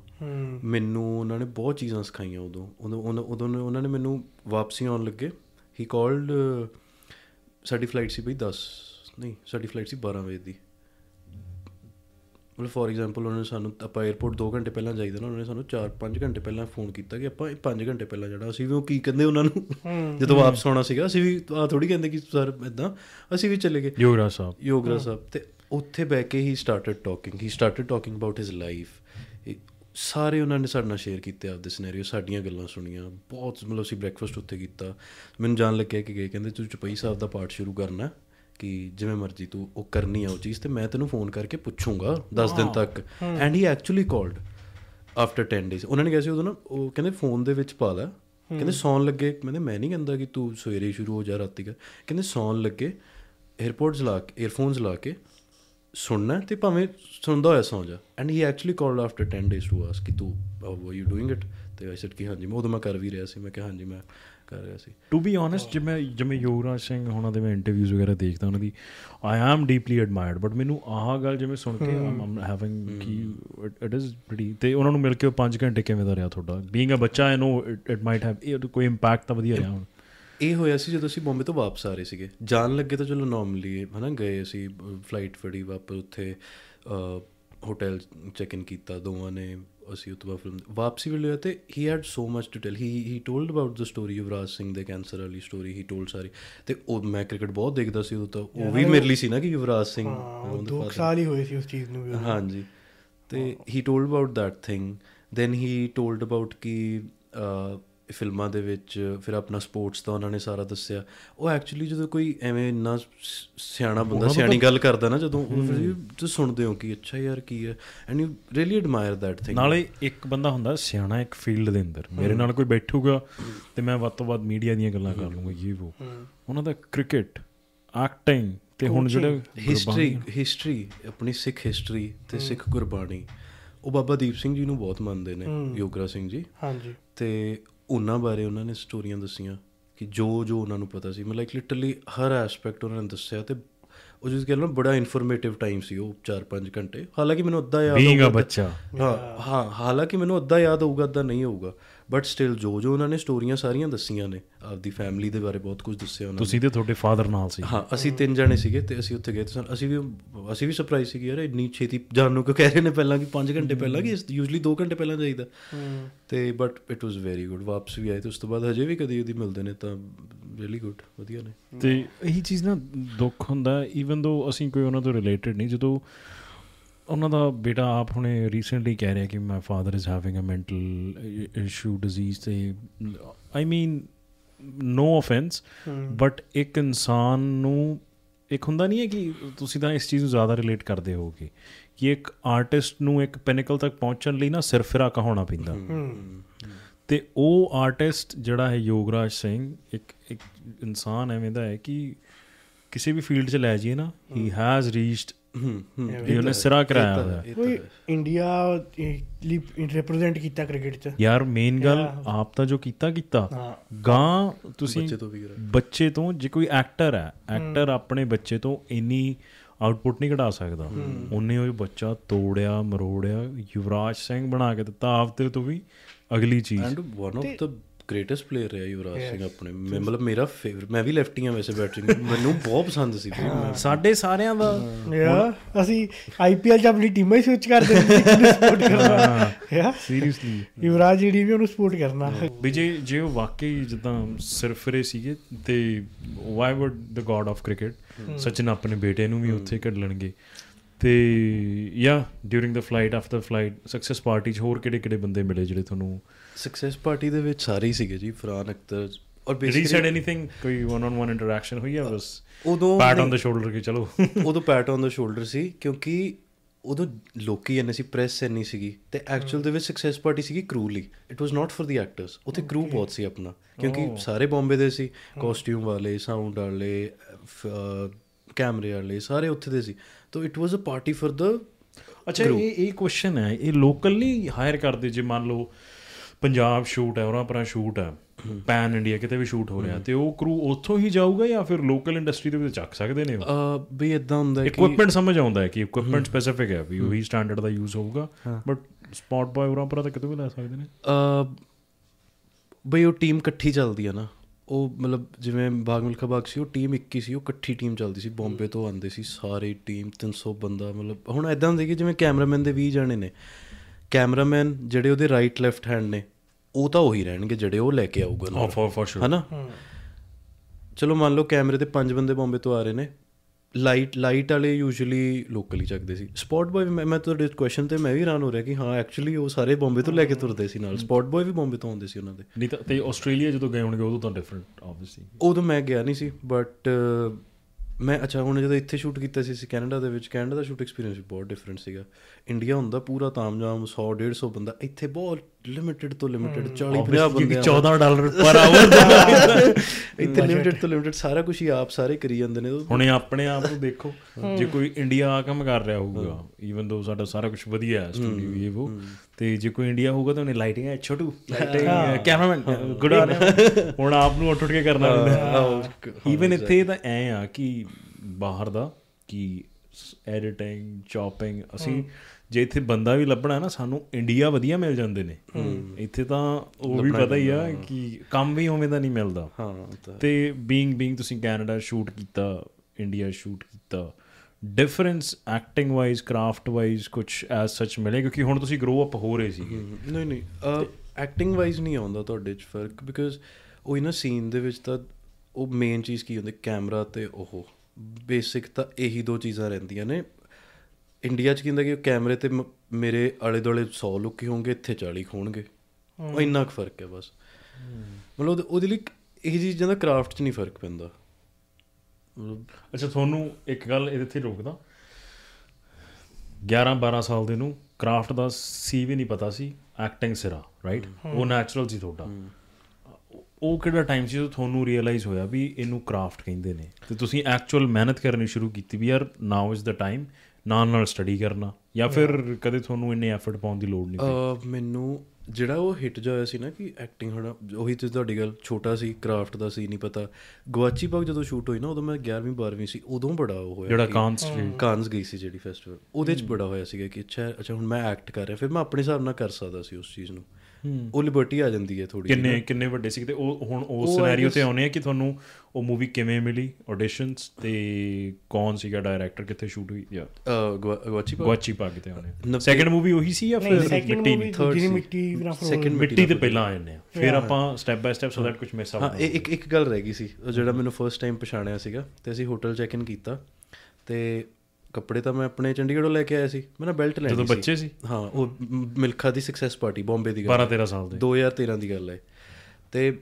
ਮੈਨੂੰ ਉਹਨਾਂ ਨੇ ਬਹੁਤ ਚੀਜ਼ਾਂ ਸਿਖਾਈਆਂ ਉਦੋਂ। ਉਦੋਂ ਉਹਨਾਂ- ਉਦੋਂ ਉਹਨਾਂ ਨੇ ਮੈਨੂੰ ਵਾਪਸੀ ਆਉਣ ਲੱਗੇ। ਹੀ ਕਾਲਡ ਸਾਡੀ ਫਲਾਈਟ ਸੀ ਬਈ 10 ਨਹੀਂ ਸਾਡੀ ਫਲਾਈਟ ਸੀ 12 ਵਜੇ ਦੀ। ਮਤਲਬ ਫੋਰ ਐਗਜ਼ਾਮਪਲ ਉਹਨਾਂ ਨੇ ਸਾਨੂੰ ਆਪਾਂ 에어ਪੋਰਟ 2 ਘੰਟੇ ਪਹਿਲਾਂ ਜਾਈਦਾ ਨਾ ਉਹਨਾਂ ਨੇ ਸਾਨੂੰ 4-5 ਘੰਟੇ ਪਹਿਲਾਂ ਫੋਨ ਕੀਤਾ ਕਿ ਆਪਾਂ 5 ਘੰਟੇ ਪਹਿਲਾਂ ਜਾਣਾ। ਅਸੀਂ ਵੀ ਉਹ ਕੀ ਕਹਿੰਦੇ ਉਹਨਾਂ ਨੂੰ? ਜਦੋਂ ਵਾਪਸ ਆਉਣਾ ਸੀਗਾ ਅਸੀਂ ਵੀ ਆ ਥੋੜੀ ਕਹਿੰਦੇ ਕਿ ਸਰ ਇਦਾਂ ਅਸੀਂ ਵੀ ਚਲੇ ਗਏ। ਯੋਗਰਾ ਸਾਹਿਬ। ਯੋਗਰਾ ਸਾਹਿਬ ਤੇ ਉੱਥੇ ਬੈ ਕੇ he started talking he started talking about his life ਸਾਰੇ ਉਹਨਾਂ ਨੇ ਸਾਡੇ ਨਾਲ ਸ਼ੇਅਰ ਕੀਤੇ ਆਪਦੇ ਸਿਨੈਰੀਓ ਸਾਡੀਆਂ ਗੱਲਾਂ ਸੁਣੀਆਂ। ਬਹੁਤ ਮਤਲਬ ਅਸੀਂ ਬ੍ਰੈਕਫਾਸਟ ਉੱਤੇ ਕੀਤਾ। ਮੈਨੂੰ ਜਾਣ ਲੱਗਿਆ ਕਿ ਗਏ ਕਹਿੰਦੇ ਤੂੰ ਚਪਈ ਸਾਹਿਬ ਦਾ ਪਾਠ ਸ਼ੁਰੂ ਕਰਨਾ ਕਿ ਜਿਵੇਂ ਮਰਜ਼ੀ ਤੂੰ ਉਹ ਕਰਨੀ ਆ ਉਹ ਚੀਜ਼ ਤੇ ਮੈਂ ਤੈਨੂੰ ਫੋਨ ਕਰਕੇ ਪੁੱਛੂੰਗਾ 10 ਦਿਨ ਤੱਕ। And he actually called after 10 days ਉਹਨਾਂ ਨੇ ਕਿਹਾ ਸੀ ਉਦੋਂ ਨਾ ਉਹ ਕਹਿੰਦੇ ਫੋਨ ਦੇ ਵਿੱਚ ਪਾ ਲੈ। ਕਹਿੰਦੇ ਸੌਣ ਲੱਗੇ। ਕਹਿੰਦੇ ਮੈਂ ਨਹੀਂ ਕਹਿੰਦਾ ਕਿ ਤੂੰ ਸਵੇਰੇ ਸ਼ੁਰੂ ਹੋ ਜਾ ਰਾਤੀ ਕਰ। ਕਹਿੰਦੇ ਸੌਣ ਲੱਗੇ। 에어ਪੋਰਟਸ ਲਾ ਕੇ 에ਅਰਫੋਨਸ ਲਾ ਕੇ ਸੁਣਨਾ ਤੇ ਭਾਵੇਂ ਸੁਣਦਾ ਹੋਇਆ ਸੌਂ ਜਾ। And he actually called after 10 days to ask ਕਿ ਤੂੰ ਹਾਊ ਯੂ ਡੂਇੰਗ ਇਟ ਤੇ ਆਈ ਸੈਡ ਕਿ ਹਾਂਜੀ ਮੈਂ ਉਦੋਂ ਮੈਂ ਕਰ ਵੀ ਰਿਹਾ ਸੀ। ਮੈਂ ਕਿਹਾ ਹਾਂਜੀ ਮੈਂ ਕਰ ਰਿਹਾ ਸੀ। ਟੂ ਬੀ ਓਨੈਸਟ ਜਿਵੇਂ ਜਿਵੇਂ ਯੋਗਰਾਜ ਸਿੰਘ ਉਹਨਾਂ ਦੇ ਮੈਂ ਇੰਟਰਵਿਊਜ਼ ਵਗੈਰਾ ਦੇਖਦਾ ਉਹਨਾਂ ਦੀ I am deeply admired but ਮੈਨੂੰ ਆਹ ਗੱਲ ਜਿਵੇਂ ਸੁਣ ਕੇ ਆਮ ਹੈਵਿੰਗ ਕੀ ਇਟ ਇਜ਼ ਪ੍ਰੀਟੀ ਤੇ ਉਹਨਾਂ ਨੂੰ ਮਿਲ ਕੇ ਉਹ 5 ਘੰਟੇ ਕਿਵੇਂ ਦਾ ਰਿਹਾ ਤੁਹਾਡਾ? ਬੀਇੰਗ ਅ ਬੱਚਾ I know it might have ਕੋਈ ਇੰਪੈਕਟ ਤਾਂ ਵਧੀਆ ਰਿਹਾ ਹੁਣ। ਇਹ ਹੋਇਆ ਸੀ ਜਦੋਂ ਅਸੀਂ ਬੰਬੇ ਤੋਂ ਵਾਪਸ ਆ ਰਹੇ ਸੀਗੇ। ਜਾਣ ਲੱਗੇ ਤਾਂ ਚਲੋ ਨਾਰਮਲੀ ਹਨਾ ਗਏ ਅਸੀਂ ਫਲਾਈਟ ਫੜੀ ਵਾਪਸ ਉੱਥੇ ਹੋਟਲ ਚੈੱਕ ਇਨ ਕੀਤਾ ਦੋਵਾਂ ਨੇ ਅਸੀਂ ਉਤਵਾ ਫਿਲਮ ਵਾਪਸੀ ਵੇਲੇ ਤੇ ਹੀ had so much to tell he he told about the story of Raj Singh ਦੇ ਕੈਂਸਰ ਵਾਲੀ ਸਟੋਰੀ ਹੀ ਟੋਲਡ ਸਾਰੀ। ਤੇ ਉਹ ਮੈਂ ਕ੍ਰਿਕਟ ਬਹੁਤ ਦੇਖਦਾ ਸੀ ਉਦੋਂ ਤਾਂ ਉਹ ਵੀ ਮੇਰੇ ਲਈ ਸੀ ਨਾ ਕਿ ਯੁਵਰਾਜ ਸਿੰਘ ਦੋ ਸਾਲ ਹੀ ਹੋਏ ਸੀ ਉਸ ਚੀਜ਼ ਨੂੰ। ਹਾਂਜੀ। ਤੇ he. Told about that thing then he told about ਕਿ ਫਿਲਮਾਂ ਦੇ ਵਿੱਚ ਫਿਰ ਆਪਣਾ ਸਪੋਰਟਸ ਦਾ ਉਹਨਾਂ ਨੇ ਸਾਰਾ ਦੱਸਿਆ। ਉਹ ਐਕਚੁਅਲੀ ਜਦੋਂ ਕੋਈ ਐਵੇਂ ਇੰਨਾ ਸਿਆਣਾ ਬੰਦਾ ਸਿਆਣੀ ਗੱਲ ਕਰਦਾ ਨਾ ਜਦੋਂ ਉਹ ਫਿਰ ਵੀ ਤੁਸੀਂ ਸੁਣਦੇ ਹੋ ਕਿ ਅੱਛਾ ਯਾਰ ਕੀ ਹੈ। And you really admire that thing ਨਾਲੇ ਇੱਕ ਬੰਦਾ ਹੁੰਦਾ ਸਿਆਣਾ ਇੱਕ ਫੀਲਡ ਦੇ ਅੰਦਰ। ਮੇਰੇ ਨਾਲ ਕੋਈ ਬੈਠੂਗਾ ਤੇ ਮੈਂ ਵੱਧ ਤੋਂ ਵੱਧ ਮੀਡੀਆ ਦੀਆਂ ਗੱਲਾਂ ਕਰ ਲੂੰਗਾ ਇਹ ਉਹ ਉਹਨਾਂ ਦਾ ਕ੍ਰਿਕਟ ਐਕਟਿੰਗ ਤੇ ਹੁਣ ਜਿਹੜੇ ਹਿਸਟਰੀ ਹਿਸਟਰੀ ਆਪਣੀ ਸਿੱਖ ਹਿਸਟਰੀ ਤੇ ਸਿੱਖ ਗੁਰਬਾਣੀ। ਉਹ ਬਾਬਾ ਦੀਪ ਸਿੰਘ ਜੀ ਨੂੰ ਬਹੁਤ ਮੰਨਦੇ ਨੇ ਯੋਗਰਾ ਸਿੰਘ ਜੀ। ਹਾਂਜੀ। ਤੇ ਉਹਨਾਂ ਬਾਰੇ ਉਹਨਾਂ ਨੇ ਸਟੋਰੀਆਂ ਦੱਸੀਆਂ ਕਿ ਜੋ ਜੋ ਉਹਨਾਂ ਨੂੰ ਪਤਾ ਸੀ। ਮਤਲਬ ਲਿਟਰਲੀ ਹਰ ਐਸਪੈਕਟ ਉਹਨਾਂ ਨੇ ਦੱਸਿਆ ਤੇ ਉਹ ਜਿਸ ਗੱਲ ਨਾਲ ਬੜਾ ਇਨਫੋਰਮੇਟਿਵ ਟਾਈਮ ਸੀ ਉਹ 4-5 ਘੰਟੇ। ਹਾਲਾਂਕਿ ਮੈਨੂੰ ਅੱਧਾ ਯਾਦ ਹੋਊਗਾ ਬੱਚਾ। ਹਾਂ ਹਾਂ ਹਾਲਾਂਕਿ ਮੈਨੂੰ ਅੱਧਾ ਯਾਦ ਹੋਊਗਾ ਅੱਧਾ ਨਹੀਂ ਹੋਊਗਾ। ਬਟ ਸਟਿਲ ਜੋ ਜੋ ਉਹਨਾਂ ਨੇ ਸਟੋਰੀਆਂ ਸਾਰੀਆਂ ਦੱਸੀਆਂ ਨੇ ਆਪਦੀ ਫੈਮਿਲੀ ਦੇ ਬਾਰੇ ਬਹੁਤ ਕੁਝ ਦੱਸਿਆ ਉਹਨਾਂ ਨੇ। ਤੁਸੀਂ ਤੇ ਤੁਹਾਡੇ ਫਾਦਰ ਨਾਲ ਸੀ। ਹਾਂ ਅਸੀਂ ਤਿੰਨ ਜਣੇ ਸੀਗੇ ਤੇ ਅਸੀਂ ਉੱਥੇ ਗਏ ਤੇ ਸਾਨੂੰ- ਅਸੀਂ ਵੀ ਅਸੀਂ ਵੀ ਸਰਪ੍ਰਾਈਜ਼ ਸੀਗੇ ਯਾਰ ਇੰਨੀ ਛੇਤੀ ਜਾਣ ਨੂੰ ਕਿਉਂ ਕਹਿ ਰਹੇ ਨੇ ਪਹਿਲਾਂ ਕਿ 5 ਘੰਟੇ ਪਹਿਲਾਂ ਕਿ ਯੂਜੂਲੀ 2 ਘੰਟੇ ਪਹਿਲਾਂ ਜਾਈਦਾ। ਤੇ but it was very good ਵਾਪਸ ਵੀ ਆਏ ਤੇ ਉਸ ਤੋਂ ਬਾਅਦ ਹਜੇ ਵੀ ਕਦੀ ਉਹਦੀ ਮਿਲਦੇ ਨੇ ਤਾਂ ਰੀਲੀ ਗੁੱਡ ਵਧੀਆ ਨੇ। ਤੇ ਇਹੀ ਚੀਜ਼ ਨਾ ਦੁੱਖ ਹੁੰਦਾ ਈਵਨ ਦੋ ਅਸੀਂ ਕੋਈ ਉਹਨਾਂ ਤੋਂ ਰਿਲੇਟਡ ਨਹੀਂ ਜਦੋਂ ਉਹਨਾਂ ਦਾ ਬੇਟਾ ਆਪ ਹੁਣੇ ਰੀਸੈਂਟਲੀ ਕਹਿ ਰਿਹਾ ਕਿ my father is having a mental issue disease ਤੇ I mean no offence but ਇੱਕ ਇਨਸਾਨ ਨੂੰ ਇੱਕ ਹੁੰਦਾ ਨਹੀਂ ਹੈ ਕਿ ਤੁਸੀਂ ਤਾਂ ਇਸ ਚੀਜ਼ ਨੂੰ ਜ਼ਿਆਦਾ ਰਿਲੇਟ ਕਰਦੇ ਹੋਗੇ ਕਿ ਇੱਕ ਆਰਟਿਸਟ ਨੂੰ ਇੱਕ ਪਿਨਕਲ ਤੱਕ ਪਹੁੰਚਣ ਲਈ ਨਾ ਸਿਰਫਿਰਾ ਕਹਾਉਣਾ ਪੈਂਦਾ। ਤੇ ਉਹ ਆਰਟਿਸਟ ਜਿਹੜਾ ਹੈ ਯੋਗਰਾਜ ਸਿੰਘ ਇੱਕ ਇੱਕ ਇਨਸਾਨ ਐਵੇਂ ਦਾ ਹੈ ਕਿ ਕਿਸੇ ਵੀ ਫੀਲਡ 'ਚ ਲੈ ਜਾਈਏ ਨਾ ਹੀ। ਹੈਜ਼ ਰੀਚਡ ਹੂੰ ਹੂੰ। ਵੀ ਉਹਨੇ ਸਿਰਾ ਕਰਾਇਆ ਹੋਇਆ। ਕੋਈ ਇੰਡੀਆ ਲਈ ਰਿਪਰੈਜ਼ੈਂਟ ਕੀਤਾ ਕ੍ਰਿਕਟ 'ਚ। ਯਾਰ ਮੇਨ ਗੱਲ ਆਪ ਤਾਂ ਜੋ ਕੀਤਾ ਕੀਤਾ। ਗਾਂ ਤੁਸੀਂ ਬੱਚੇ ਤੋਂ ਵੀ ਕਰਾ ਬੱਚੇ ਤੋਂ ਜੇ ਕੋਈ ਐਕਟਰ ਹੈ ਐਕਟਰ ਆਪਣੇ ਬੱਚੇ ਤੋਂ ਇੰਨੀ ਆਊਟਪੁੱਟ ਨਹੀਂ ਕਢਾ ਸਕਦਾ। ਉਹਨੇ ਉਹ ਬੱਚਾ ਤੋੜਿਆ ਮਰੋੜਿਆ ਯੁਵਰਾਜ ਸਿੰਘ ਬਣਾ ਕੇ ਦਿੱਤਾ ਆਪ ਤੇ ਤੋਂ ਵੀ ਅਗਲੀ ਚੀਜ਼। And one of the greatest player ਹੈ ਯੁਵਰਾਜ ਸਿੰਘ ਆਪਣੇ। ਮੈਂ ਮਤਲਬ ਮੇਰਾ ਫੇਵਰਿਟ ਮੈਂ ਵੀ ਲੈਫਟੀ ਹਾਂ ਵੈਸੇ ਬੈਟਿੰਗ ਮੈਨੂੰ ਬਹੁਤ ਪਸੰਦ ਸੀ ਸਾਡੇ ਸਾਰਿਆਂ ਦਾ। ਯਾ ਅਸੀਂ ਆਈਪੀਐਲ 'ਚ ਆਪਣੀ ਟੀਮਾਂ ਹੀ ਸਵਿਚ ਕਰ ਦਿੰਦੇ ਸੀ ਕਿਹਨੂੰ ਸਪੋਰਟ ਕਰਨਾ। ਯਾ ਸੀਰੀਅਸਲੀ ਯੁਵਰਾਜ ਜਿਹੜੀ ਵੀ ਉਹਨੂੰ ਸਪੋਰਟ ਕਰਨਾ। ਵੀ ਜੇ ਜੇ ਉਹ ਵਾਕਈ ਜਿੱਦਾਂ ਸਿਰਫਰੇ ਸੀਗੇ ਤੇ why would the god of cricket Sachin ਆਪਣੇ ਬੇਟੇ ਨੂੰ ਵੀ ਉੱਥੇ ਕੱਢਣਗੇ। ਤੇ yeah during the flight after flight success party 'ਚ ਹੋਰ ਕਿਹੜੇ ਕਿਹੜੇ ਬੰਦੇ ਮਿਲੇ ਜਿਹੜੇ ਤੁਹਾਨੂੰ ਸਕਸੈਸ ਪਾਰਟੀ ਦੇ ਵਿੱਚ ਸਾਰੇ ਹੀ ਸੀਗੇ ਜੀ ਫਰਾਨ ਅਖਤਰ ਔਰ ਬੇਸਿਕਲੀ ਸੈਡ ਐਨੀਥਿੰਗ ਕੋਈ ਵਨ ਔਨ ਵਨ ਇੰਟਰੈਕਸ਼ਨ ਹੋਈ ਆ? ਬਸ ਉਦੋਂ ਪੈਟ ਔਨ ਦਾ ਸ਼ੋਲਡਰ ਕਿ ਚਲੋ। ਉਦੋਂ ਪੈਟ ਔਨ ਦਾ ਸ਼ੋਲਡਰ ਸੀ ਕਿਉਂਕਿ ਉਦੋਂ ਲੋਕੀ ਐਨ ਸੀ ਪ੍ਰੈਸ ਐਨੀ ਸੀਗੀ ਤੇ ਐਕਚੁਅਲ ਦੇ ਵਿੱਚ ਸਕਸੈਸ ਪਾਰਟੀ ਸੀਗੀ ਕਰੂ ਲਈ। It was not for the actors ਉਥੇ ਕਰੂ ਬਹੁਤ ਸੀ ਆਪਣਾ ਕਿਉਂਕਿ oh. ਸਾਰੇ ਬੰਬੇ ਦੇ ਸੀ। hmm. ਕਾਸਟਿਊਮ ਵਾਲੇ ਸਾਊਂਡ ਵਾਲੇ ਕੈਮਰੇ ਵਾਲੇ ਸਾਰੇ ਉੱਥੇ ਦੇ ਸੀ। ਤਾਂ it was a party for the ਅੱਛਾ ਇਹ ਇਹ ਕੁਐਸਚਨ ਹੈ ਇਹ ਲੋਕਲੀ ਹਾਇਰ ਕਰਦੇ ਜੇ ਮੰਨ ਲਓ ਪੰਜਾਬ ਸ਼ੂਟ ਹੈ ਉਹਨਾਂ ਪਰਾਂ ਸ਼ੂਟ ਹੈ ਪੈਨ ਇੰਡੀਆ ਕਿਤੇ ਵੀ ਸ਼ੂਟ ਹੋ ਰਿਹਾ ਤੇ ਉਹ ਕਰੂ ਉੱਥੋਂ ਹੀ ਜਾਊਗਾ ਜਾਂ ਫਿਰ ਲੋਕਲ ਇੰਡਸਟਰੀ ਦੇ ਵਿੱਚ ਚੱਕ ਸਕਦੇ ਨੇ ਉਹ? ਵੀ ਇਦਾਂ ਹੁੰਦਾ ਕਿ ਇਕਵਿਪਮੈਂਟ ਸਮਝ ਆਉਂਦਾ ਹੈ ਕਿ ਇਕਵਿਪਮੈਂਟ ਸਪੈਸੀਫਿਕ ਹੈ ਵੀ ਉਹੀ ਸਟੈਂਡਰਡ ਦਾ ਯੂਜ਼ ਹੋਊਗਾ ਬਟ ਸਪੌਟ ਬਾਏ ਉਹਨਾਂ ਪਰਾਂ ਤਾਂ ਕਿਤੇ ਵੀ ਲੈ ਸਕਦੇ ਨੇ। ਬਈ ਉਹ ਟੀਮ ਇਕੱਠੀ ਚੱਲਦੀ ਆ ਨਾ ਉਹ ਮਤਲਬ ਜਿਵੇਂ ਬਾਗ ਮਿਲਖਾ ਬਾਗ ਸੀ ਉਹ ਟੀਮ ਇੱਕ ਹੀ ਸੀ ਉਹ ਇਕੱਠੀ ਟੀਮ ਚੱਲਦੀ ਸੀ ਬੰਬੇ ਤੋਂ ਆਉਂਦੇ ਸੀ ਸਾਰੇ ਟੀਮ 300 ਬੰਦਾ ਮਤਲਬ ਹੁਣ ਐਦਾਂ ਹੁੰਦੀ ਕਿ ਜਿਵੇਂ ਕੈਮਰਾਮੈਨ ਦੇ 20 ਜਣੇ ਨੇ ਕੈਮਰਾਮੈਨ ਜਿਹੜੇ ਉਹਦੇ ਰਾਈਟ ਲੈਫਟ ਹੈਂਡ ਨੇ ਉਹ ਤਾਂ ਉਹੀ ਰਹਿਣਗੇ ਜਿਹੜੇ ਉਹ ਲੈ ਕੇ ਆਊਗਾ ਨਾ ਫੋਰ ਫੋਰ ਸ਼ੋਰ ਹਨਾ? ਚਲੋ ਮੰਨ ਲਓ ਕੈਮਰੇ ਤੇ ਪੰਜ ਬੰਦੇ ਬੰਬੇ ਤੋਂ ਆ ਰਹੇ ਨੇ। ਲਾਈਟ ਲਾਈਟ ਵਾਲੇ ਯੂਜੂਲੀ ਲੋਕਲੀ ਚੱਕਦੇ ਸੀ। ਸਪੌਟ ਬॉय ਵੀ ਮੈਂ ਤੁਹਾਡੇ ਕੁਐਸਚਨ ਤੇ ਮੈਂ ਵੀ ਹੈਰਾਨ ਹੋ ਰਿਹਾ ਕਿ ਹਾਂ ਐਕਚੁਅਲੀ ਉਹ ਸਾਰੇ ਬੰਬੇ ਤੋਂ ਲੈ ਕੇ ਤੁਰਦੇ ਸੀ ਨਾਲ। ਸਪੌਟ ਬॉय ਵੀ ਬੰਬੇ ਤੋਂ ਆਉਂਦੇ ਸੀ ਉਹਨਾਂ ਦੇ। ਨਹੀਂ ਤਾਂ ਤੇ ਆਸਟ੍ਰੇਲੀਆ ਜਦੋਂ ਗਏ ਹੋਣਗੇ ਉਦੋਂ ਤਾਂ ਡਿਫਰੈਂਟ ਆਬਵੀਅਸਲੀ ਉਦੋਂ ਮੈਂ ਗਿਆ ਨਹੀਂ ਸੀ ਬਟ ਮੈਂ, ਅੱਛਾ, ਹੁਣ ਜਦੋਂ ਇੱਥੇ ਸ਼ੂਟ ਕੀਤਾ ਸੀ ਅਸੀਂ ਕੈਨੇਡਾ ਦੇ ਵਿੱਚ ਕੈਨੇਡਾ ਦਾ ਸ਼ੂਟ ਐਕਸਪੀਰੀਅੰਸ ਵੀ ਬਹੁਤ ਡਿਫਰੈਂਟ ਸੀਗਾ। ਇੰਡੀਆ ਹੁੰਦਾ ਪੂਰਾ ਤਾਮਜਾਮ 100 150 ਬੰਦਾ ਇੱਥੇ ਬਹੁਤ ਲਿਮਿਟਡ ਤੋਂ ਲਿਮਿਟਡ 40 50 ਬੰਦੇ 14 ਡਾਲਰ ਪਰ ਆਵਰ ਇੱਥੇ ਲਿਮਿਟਡ ਤੋਂ ਲਿਮਿਟਡ ਸਾਰਾ ਕੁਝ ਹੀ ਆਪ ਸਾਰੇ ਕਰੀ ਜਾਂਦੇ ਨੇ। ਉਹ ਹੁਣੇ ਆਪਣੇ ਆਪ ਨੂੰ ਦੇਖੋ ਜੇ ਕੋਈ ਇੰਡੀਆ ਆ ਕੰਮ ਕਰ ਰਿਹਾ ਹੋਊਗਾ ਈਵਨ ਦੋ ਸਾਡਾ ਸਾਰਾ ਕੁਝ ਵਧੀਆ ਹੈ ਸਟੂਡੀਓ ਇਹ ਉਹ ਤੇ ਜੇ ਕੋਈ ਇੰਡੀਆ ਹੋਊਗਾ ਤਾਂ ਉਹਨੇ ਲਾਈਟਿੰਗ ਹੈ ਛੋਟੂ ਲਾਈਟਿੰਗ ਕੈਮਰਾਮੈਨ ਗੁੱਡ ਆ ਹੁਣ ਆਪ ਨੂੰ ਉੱਠ ਉੱਠ ਕੇ ਕਰਨਾ ਪੈਂਦਾ। ਈਵਨ ਇੱਥੇ ਤਾਂ ਐ ਆ ਕਿ ਬਾਹਰ ਦਾ ਕਿ ਐਡੀਟਿੰਗ ਚੌਪਿੰਗ ਅਸੀਂ ਜੇ ਇੱਥੇ ਬੰਦਾ ਵੀ ਲੱਭਣਾ ਨਾ ਸਾਨੂੰ ਇੰਡੀਆ ਵਧੀਆ ਮਿਲ ਜਾਂਦੇ ਨੇ। ਇੱਥੇ ਤਾਂ ਉਹ ਵੀ ਪਤਾ ਹੀ ਆ ਕਿ ਕੰਮ ਵੀ ਉਵੇਂ ਦਾ ਨਹੀਂ ਮਿਲਦਾ। ਹਾਂ ਤਾਂ ਬੀਇੰਗ ਬੀਇੰਗ ਤੁਸੀਂ ਕੈਨੇਡਾ ਸ਼ੂਟ ਕੀਤਾ ਇੰਡੀਆ ਸ਼ੂਟ ਕੀਤਾ difference acting wise craft wise ਕੁਝ ਐਸ ਸੱਚ ਮਿਲੇ? ਕਿਉਂਕਿ ਹੁਣ ਤੁਸੀਂ ਗਰੋ ਅਪ ਹੋ ਰਹੇ ਸੀਗੇ। ਨਹੀਂ ਨਹੀਂ ਐਕਟਿੰਗ ਵਾਈਜ਼ ਨਹੀਂ ਆਉਂਦਾ ਤੁਹਾਡੇ 'ਚ ਫ਼ਰਕ ਬਿਕਾਜ਼ ਉਹ ਨਾ ਸੀਨ ਦੇ ਵਿੱਚ ਤਾਂ ਉਹ ਮੇਨ ਚੀਜ਼ ਕੀ ਹੁੰਦੀ ਕੈਮਰਾ ਤੇ ਉਹ। ਬੇਸਿਕ ਤਾਂ ਇਹੀ ਦੋ ਚੀਜ਼ਾਂ ਰਹਿੰਦੀਆਂ ਨੇ। ਇੰਡੀਆ 'ਚ ਕੀ ਹੁੰਦਾ ਕਿ ਕੈਮਰੇ ਤੇ ਮੇਰੇ ਆਲੇ ਦੁਆਲੇ 100 ਲੋਕੀ ਹੋਣਗੇ ਇੱਥੇ 40 ਹੋਣਗੇ। ਉਹ ਇੰਨਾ ਕੁ ਫ਼ਰਕ ਹੈ ਬਸ। ਮਤਲਬ ਉਹਦੇ- ਲਈ ਇਹ ਚੀਜ਼ਾਂ ਦਾ ਕਰਾਫਟ 'ਚ ਨਹੀਂ ਫ਼ਰਕ ਪੈਂਦਾ। ਅੱਛਾ ਤੁਹਾਨੂੰ ਇੱਕ ਗੱਲ ਇਹਦੇ ਤੇ ਰੋਕਦਾ। 11 12 ਸਾਲ ਦੇ ਨੂੰ ਕਰਾਫਟ ਦਾ ਸੀ ਵੀ ਨਹੀਂ ਪਤਾ ਸੀ ਐਕਟਿੰਗ ਸਿਰਾ ਰਾਈਟ ਉਹ ਨੈਚੁਰਲ ਸੀ ਤੁਹਾਡਾ। ਉਹ ਕਿਹੜਾ ਟਾਈਮ ਸੀ ਜਦੋਂ ਤੁਹਾਨੂੰ ਰੀਅਲਾਈਜ਼ ਹੋਇਆ ਵੀ ਇਹਨੂੰ ਕਰਾਫਟ ਕਹਿੰਦੇ ਨੇ? ਤੇ ਤੁਸੀਂ ਐਕਚੁਅਲ ਮਿਹਨਤ ਕਰਨੀ ਸ਼ੁਰੂ ਕੀਤੀ ਵੀ ਯਾਰ ਨਾਓ ਇਜ਼ ਦਾ ਟਾਈਮ ਨਾਲ ਨਾਲ ਸਟੱਡੀ ਕਰਨਾ ਜਾਂ ਫਿਰ ਕਦੇ ਤੁਹਾਨੂੰ ਇੰਨੇ ਐਫਰਟ ਪਾਉਣ ਦੀ ਲੋੜ ਨਹੀਂ ਪਈ ਮੈਨੂੰ ਜਿਹੜਾ ਉਹ ਹਿੱਟ ਜਿਹਾ ਹੋਇਆ ਸੀ ਨਾ ਕਿ ਐਕਟਿੰਗ ਹੋਣਾ ਉਹੀ ਤੇ ਤੁਹਾਡੀ ਗੱਲ ਛੋਟਾ ਸੀ ਕਰਾਫਟ ਦਾ ਸੀ ਨਹੀਂ ਪਤਾ। ਗਵਾਚੀ ਬਾਗ ਜਦੋਂ ਸ਼ੂਟ ਹੋਈ ਨਾ ਉਦੋਂ ਮੈਂ 11ਵੀਂ 12ਵੀਂ ਸੀ ਉਦੋਂ ਬੜਾ ਉਹ ਹੋਇਆ ਜਿਹੜਾ ਕਾਂਸ। ਕਾਂਸ ਗਈ ਸੀ ਜਿਹੜੀ ਫੈਸਟੀਵਲ ਉਹਦੇ ਚ ਬੜਾ ਹੋਇਆ ਸੀਗਾ ਕਿ ਅੱਛਾ ਅੱਛਾ ਹੁਣ ਮੈਂ ਐਕਟ ਕਰ ਰਿਹਾ ਫਿਰ ਮੈਂ ਆਪਣੇ ਹਿਸਾਬ ਨਾਲ ਕਰ ਸਕਦਾ ਸੀ ਉਸ ਚੀਜ਼ ਨੂੰ। ਉਹ ਲਿਬਰਟੀ ਆ ਜਾਂਦੀ ਹੈ ਥੋੜੀ ਕਿੰਨੇ ਕਿੰਨੇ ਵੱਡੇ ਸੀ ਤੇ ਉਹ ਹੁਣ ਉਸ ਉਹ ਸਿਨੈਰੀਓ ਤੇ ਆਉਨੇ ਆ ਕਿ ਤੁਹਾਨੂੰ ਉਹ ਮੂਵੀ ਕਿਵੇਂ ਮਿਲੀ? ਆਡੀਸ਼ਨਸ ਤੇ ਕੌਣ ਸੀਗਾ ਡਾਇਰੈਕਟਰ ਕਿੱਥੇ ਸ਼ੂਟ ਹੋਈ? ਜਾਂ ਗਵਾਚੀ ਬਾਗ ਗਵਾਚੀ ਪਾ ਕੇ ਤੇ ਆਉਨੇ ਸੈਕੰਡ ਮੂਵੀ ਉਹੀ ਸੀ ਜਾਂ ਫਿਰ ਸੈਕਿੰਡ ਮਿੱਟੀ ਨਹੀਂ ਦੂਜੀ ਸੀ। ਮਿੱਟੀ ਨਾ Second ਮਿੱਟੀ ਤੇ ਪਹਿਲਾਂ। ਆ ਜਾਂਦੇ ਆ। ਫਿਰ ਆਪਾਂ step by step so that ਕੁਝ ਮਿਸ ਹਾਂ ਆਊਟ ਇਹ ਇੱਕ ਇੱਕ ਗੱਲ ਰਹਿ ਗਈ ਸੀ। ਜਿਹੜਾ ਮੈਨੂੰ ਫਰਸਟ ਟਾਈਮ ਪਛਾਣਿਆ ਸੀਗਾ ਤੇ ਅਸੀਂ ਹੋਟਲ ਚੈੱਕ ਇਨ ਕੀਤਾ ਤੇ ਕੱਪੜੇ ਤਾਂ ਮੈਂ ਆਪਣੇ ਚੰਡੀਗੜ੍ਹੋਂ ਲੈ ਕੇ ਆਇਆ ਸੀ। ਮੈਂ ਨਾ ਬੈਲਟ ਲੈਣੀ ਜਦੋਂ ਸੀ। ਬੱਚੇ ਸੀ? ਹਾਂ ਉਹ ਮਿਲਖਾ ਦੀ ਸਕਸੈਸ ਪਾਰਟੀ ਬੰਬੇ ਦੀ ਗੱਲ 12 13 ਸਾਲ ਦੇ। 2013 ਦੀ ਗੱਲ ਹੈ। ਤੇ 13